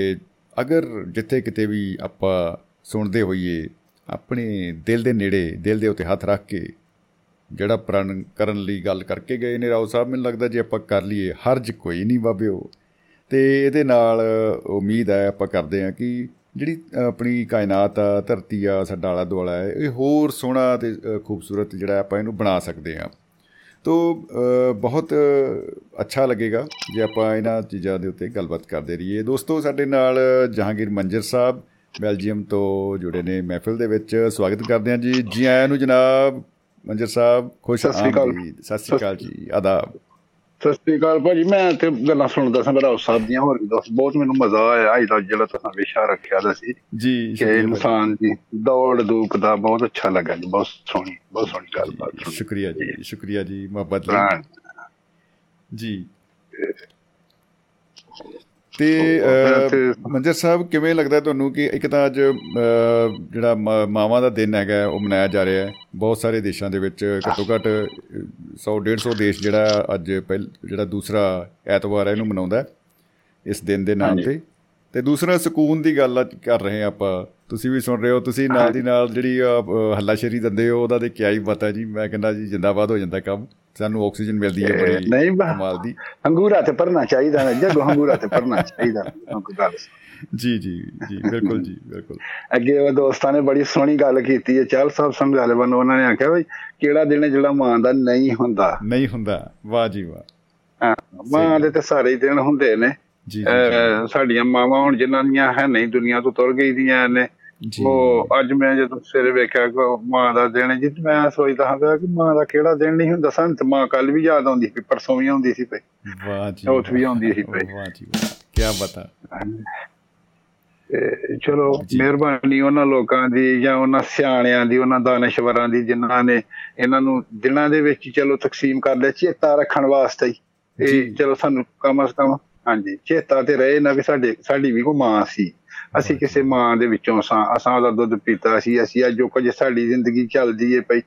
ਅਗਰ ਜਿੱਥੇ ਕਿਤੇ ਵੀ ਆਪਾਂ ਸੁਣਦੇ ਹੋਈਏ ਆਪਣੇ ਦਿਲ ਦੇ ਨੇੜੇ ਦਿਲ ਦੇ ਉੱਤੇ ਹੱਥ ਰੱਖ ਕੇ ਜਿਹੜਾ ਪ੍ਰਣ ਕਰਨ ਲਈ ਗੱਲ ਕਰਕੇ ਗਏ ਨੇ ਰਾਓ ਸਾਹਿਬ ਮੈਨੂੰ ਲੱਗਦਾ ਜੇ ਆਪਾਂ ਕਰ ਲਈਏ ਹਰਜ ਕੋਈ ਨਹੀਂ ਬਾਬਿਓ ਤੇ ਇਹਦੇ ਨਾਲ ਉਮੀਦ ਹੈ ਆਪਾਂ ਕਰਦੇ ਹਾਂ ਕਿ ਜਿਹੜੀ ਆਪਣੀ ਕਾਇਨਾਤ ਆ ਧਰਤੀ ਆ ਸਾਡਾ ਆਲਾ ਦੁਆਲਾ ਹੈ ਇਹ ਹੋਰ ਸੋਹਣਾ ਤੇ ਅ, ਖੂਬਸੂਰਤ ਜਿਹੜਾ ਆਪਾਂ ਇਹਨੂੰ ਬਣਾ ਸਕਦੇ ਹਾਂ। ਤੋ ਅ, ਬਹੁਤ ਅੱਛਾ ਲੱਗੇਗਾ ਜੇ ਆਪਾਂ ਇਹਨਾਂ ਚੀਜ਼ਾਂ ਦੇ ਉੱਤੇ ਗੱਲਬਾਤ ਕਰਦੇ ਰਹੀਏ। ਦੋਸਤੋ ਸਾਡੇ ਨਾਲ ਜਹਾਂਗੀਰ ਮੰਜਰ ਸਾਹਿਬ ਬੈਲਜੀਅਮ ਤੋਂ ਜੁੜੇ ਨੇ ਮਹਿਫਿਲ ਦੇ ਵਿੱਚ। ਸਵਾਗਤ ਕਰਦੇ ਹਾਂ ਜੀ। ਜੀ ਆਇਆਂ ਨੂੰ ਜਨਾਬ ਮੰਜਰ ਸਾਹਿਬ ਖੁਸ਼। ਆਮਦੀਦ। ਸਤਿ ਸ੍ਰੀ ਅਕਾਲ ਜੀ। ਆਦਾਬ। ਸਤਿ ਸ੍ਰੀ ਅਕਾਲ ਭਾਜੀ। ਮੈਂ ਤੇ ਗੱਲਾਂ ਸੁਣਦਾ ਸਾਂ ਮੇਰਾ ਸਾਹਿਬ ਦੀਆਂ। ਹੋਰ ਦੱਸ ਬਹੁਤ ਮੈਨੂੰ ਮਜ਼ਾ ਆਇਆ। ਅੱਜ ਦਾ ਜਿਹੜਾ ਤੁਸੀਂ ਵਿਸ਼ਾ ਰੱਖਿਆ ਦਾ ਸੀ ਜੀ ਕਿ। ਇਨਸਾਨ ਦੀ ਦੌੜ ਦੂਕ ਦਾ ਬਹੁਤ ਅੱਛਾ ਲੱਗਾ ਜੀ। ਬਹੁਤ ਸੋਹਣੀ ਬਹੁਤ ਸੋਹਣੀ ਗੱਲਬਾਤ ਸ਼ੁਕਰੀਆ ਜੀ ਸ਼ੁਕਰੀਆ ਜੀ। ਮੁਹੱਬਤ ਲਈ। ਜੀ। ਤੇ ਮੰਜਰ ਸਾਹਿਬ ਕਿਵੇਂ ਲੱਗਦਾ ਤੁਹਾਨੂੰ ਕਿ ਇੱਕ ਤਾਂ ਅੱਜ ਜਿਹੜਾ ਮਾਵਾਂ ਦਾ ਦਿਨ ਹੈਗਾ ਉਹ ਮਨਾਇਆ ਜਾ ਰਿਹਾ ਹੈ ਬਹੁਤ ਸਾਰੇ ਦੇਸ਼ਾਂ ਦੇ ਵਿੱਚ ਘੱਟੋ ਘੱਟ 100 150 ਦੇਸ਼ ਜਿਹੜਾ ਅੱਜ ਪਹਿਲ ਜਿਹੜਾ ਦੂਸਰਾ ਐਤਵਾਰ ਹੈ ਇਹਨੂੰ ਮਨਾਉਂਦਾ ਇਸ ਦਿਨ ਦੇ ਨਾਮ। ਤੇ ਤੇ ਦੂਸਰਾ ਸਕੂਨ ਦੀ ਗੱਲ ਕਰ ਰਹੇ ਹਾਂ ਆਪਾਂ। ਤੁਸੀਂ ਵੀ ਸੁਣ ਰਹੇ ਹੋ ਤੁਸੀਂ ਨਾਲ ਦੀ ਨਾਲ ਜਿਹੜੀ ਹੱਲਾਸ਼ੇਰੀ ਦਿੰਦੇ ਹੋ ਉਹਦਾ ਤੇ ਕਿਆ ਹੀ ਪਤਾ ਜੀ। ਮੈਂ ਕਹਿੰਦਾ ਜੀ ਜਿੰਦਾਬਾਦ ਹੋ ਜਾਂਦਾ ਕੰਮ। ਸਾਨੂੰ ਆਕਸੀਜਨ ਮਿਲਦੀ ਹੈ ਬੜੀ ਨਹੀਂ ਕਮਾਲ ਦੀ। ਹੰਗੂਰਾ ਤੇ ਭਰਨਾ ਚਾਹੀਦਾ ਨਾ ਜੱਗ ਹੰਗੂਰਾ ਤੇ ਭਰਨਾ ਚਾਹੀਦਾ। ਜੀ ਜੀ ਜੀ ਬਿਲਕੁਲ ਜੀ ਬਿਲਕੁਲ। ਅੱਗੇ ਉਹ ਦੋਸਤਾਂ ਨੇ ਬੜੀ ਸੋਹਣੀ ਗੱਲ ਕੀਤੀ ਹੈ। ਚਾਲ ਸਾਹਿਬ ਸਮਝਾਲੇ ਬੰਨ ਉਹਨਾਂ ਨੇ ਆਖਿਆ ਵੀ ਕਿਹੜਾ ਦਿਨ ਜਿਹੜਾ ਮਾਂ ਦਾ ਨਹੀਂ ਹੁੰਦਾ। ਨਹੀਂ ਹੁੰਦਾ। ਵਾਹ ਜੀ ਵਾਹ। ਮਾਂ ਦੇ ਤੇ ਸਾਰੇ ਦਿਨ ਹੁੰਦੇ ਨੇ। ਜੀ ਸਾਡੀਆਂ ਮਾਵਾਂ ਹੁਣ ਜਿਨ੍ਹਾਂ ਦੀਆਂ ਹੈ ਨਹੀਂ ਦੁਨੀਆ ਤੋਂ ਤੁਰ ਗਈ ਦੀਆਂ ਨੇ। ਉਹ ਅੱਜ ਮੈਂ ਜਦੋਂ ਸਵੇਰੇ ਵੇਖਿਆ ਕਿ ਉਹ ਮਾਂ ਦਾ ਦਿਨ ਹੈ ਜੀ ਤੇ ਮੈਂ ਸੋਚਦਾ ਹਾਂ ਕਿ ਮਾਂ ਦਾ ਕਿਹੜਾ ਦਿਨ ਨਹੀਂ ਹੁੰਦਾ ਸਾਨੂੰ ਤੇ ਮਾਂ ਕੱਲ ਵੀ ਯਾਦ ਆਉਂਦੀ ਸੀ ਪਰਸੋਂ ਵੀ ਆਉਂਦੀ ਸੀ ਪਈ ਵਾਹ ਜੀ ਚੌਥ ਵੀ ਆਉਂਦੀ ਸੀ ਭਾਈ। ਵਾਹ ਜੀ ਕੀ ਬਤਾ ਚਲੋ ਮਿਹਰਬਾਨੀ ਉਹਨਾਂ ਲੋਕਾਂ ਦੀ ਜਾਂ ਉਹਨਾਂ ਸਿਆਣਿਆਂ ਦੀ ਉਹਨਾਂ ਦਾਨਸ਼ਵਰਾਂ ਦੀ ਜਿਨ੍ਹਾਂ ਨੇ ਇਹਨਾਂ ਨੂੰ ਦਿਨਾਂ ਦੇ ਵਿੱਚ ਚਲੋ ਤਕਸੀਮ ਕਰ ਲਿਆ ਚੇਤਾ ਰੱਖਣ ਵਾਸਤੇ ਇਹ ਚਲੋ ਸਾਨੂੰ ਕਮ ਸ ਕਮ ਹਾਂਜੀ ਚੇਤਾ ਤੇ ਰਹੇ ਨਾ ਵੀ ਸਾਡੇ ਸਾਡੀ ਵੀ ਕੋ ਮਾਂ ਸੀ। ਅਸੀਂ ਕਿਸੇ ਮਾਂ ਦੇ ਵਿੱਚੋਂ ਸਾਂ ਅਸਾਂ ਉਹਦਾ ਦੁੱਧ ਪੀਤਾ ਸੀ ਅਸੀਂ ਅੱਜ ਜੋ ਕੁਝ ਸਾਡੀ ਜ਼ਿੰਦਗੀ ਚੱਲਦੀ ਏ ਪਈ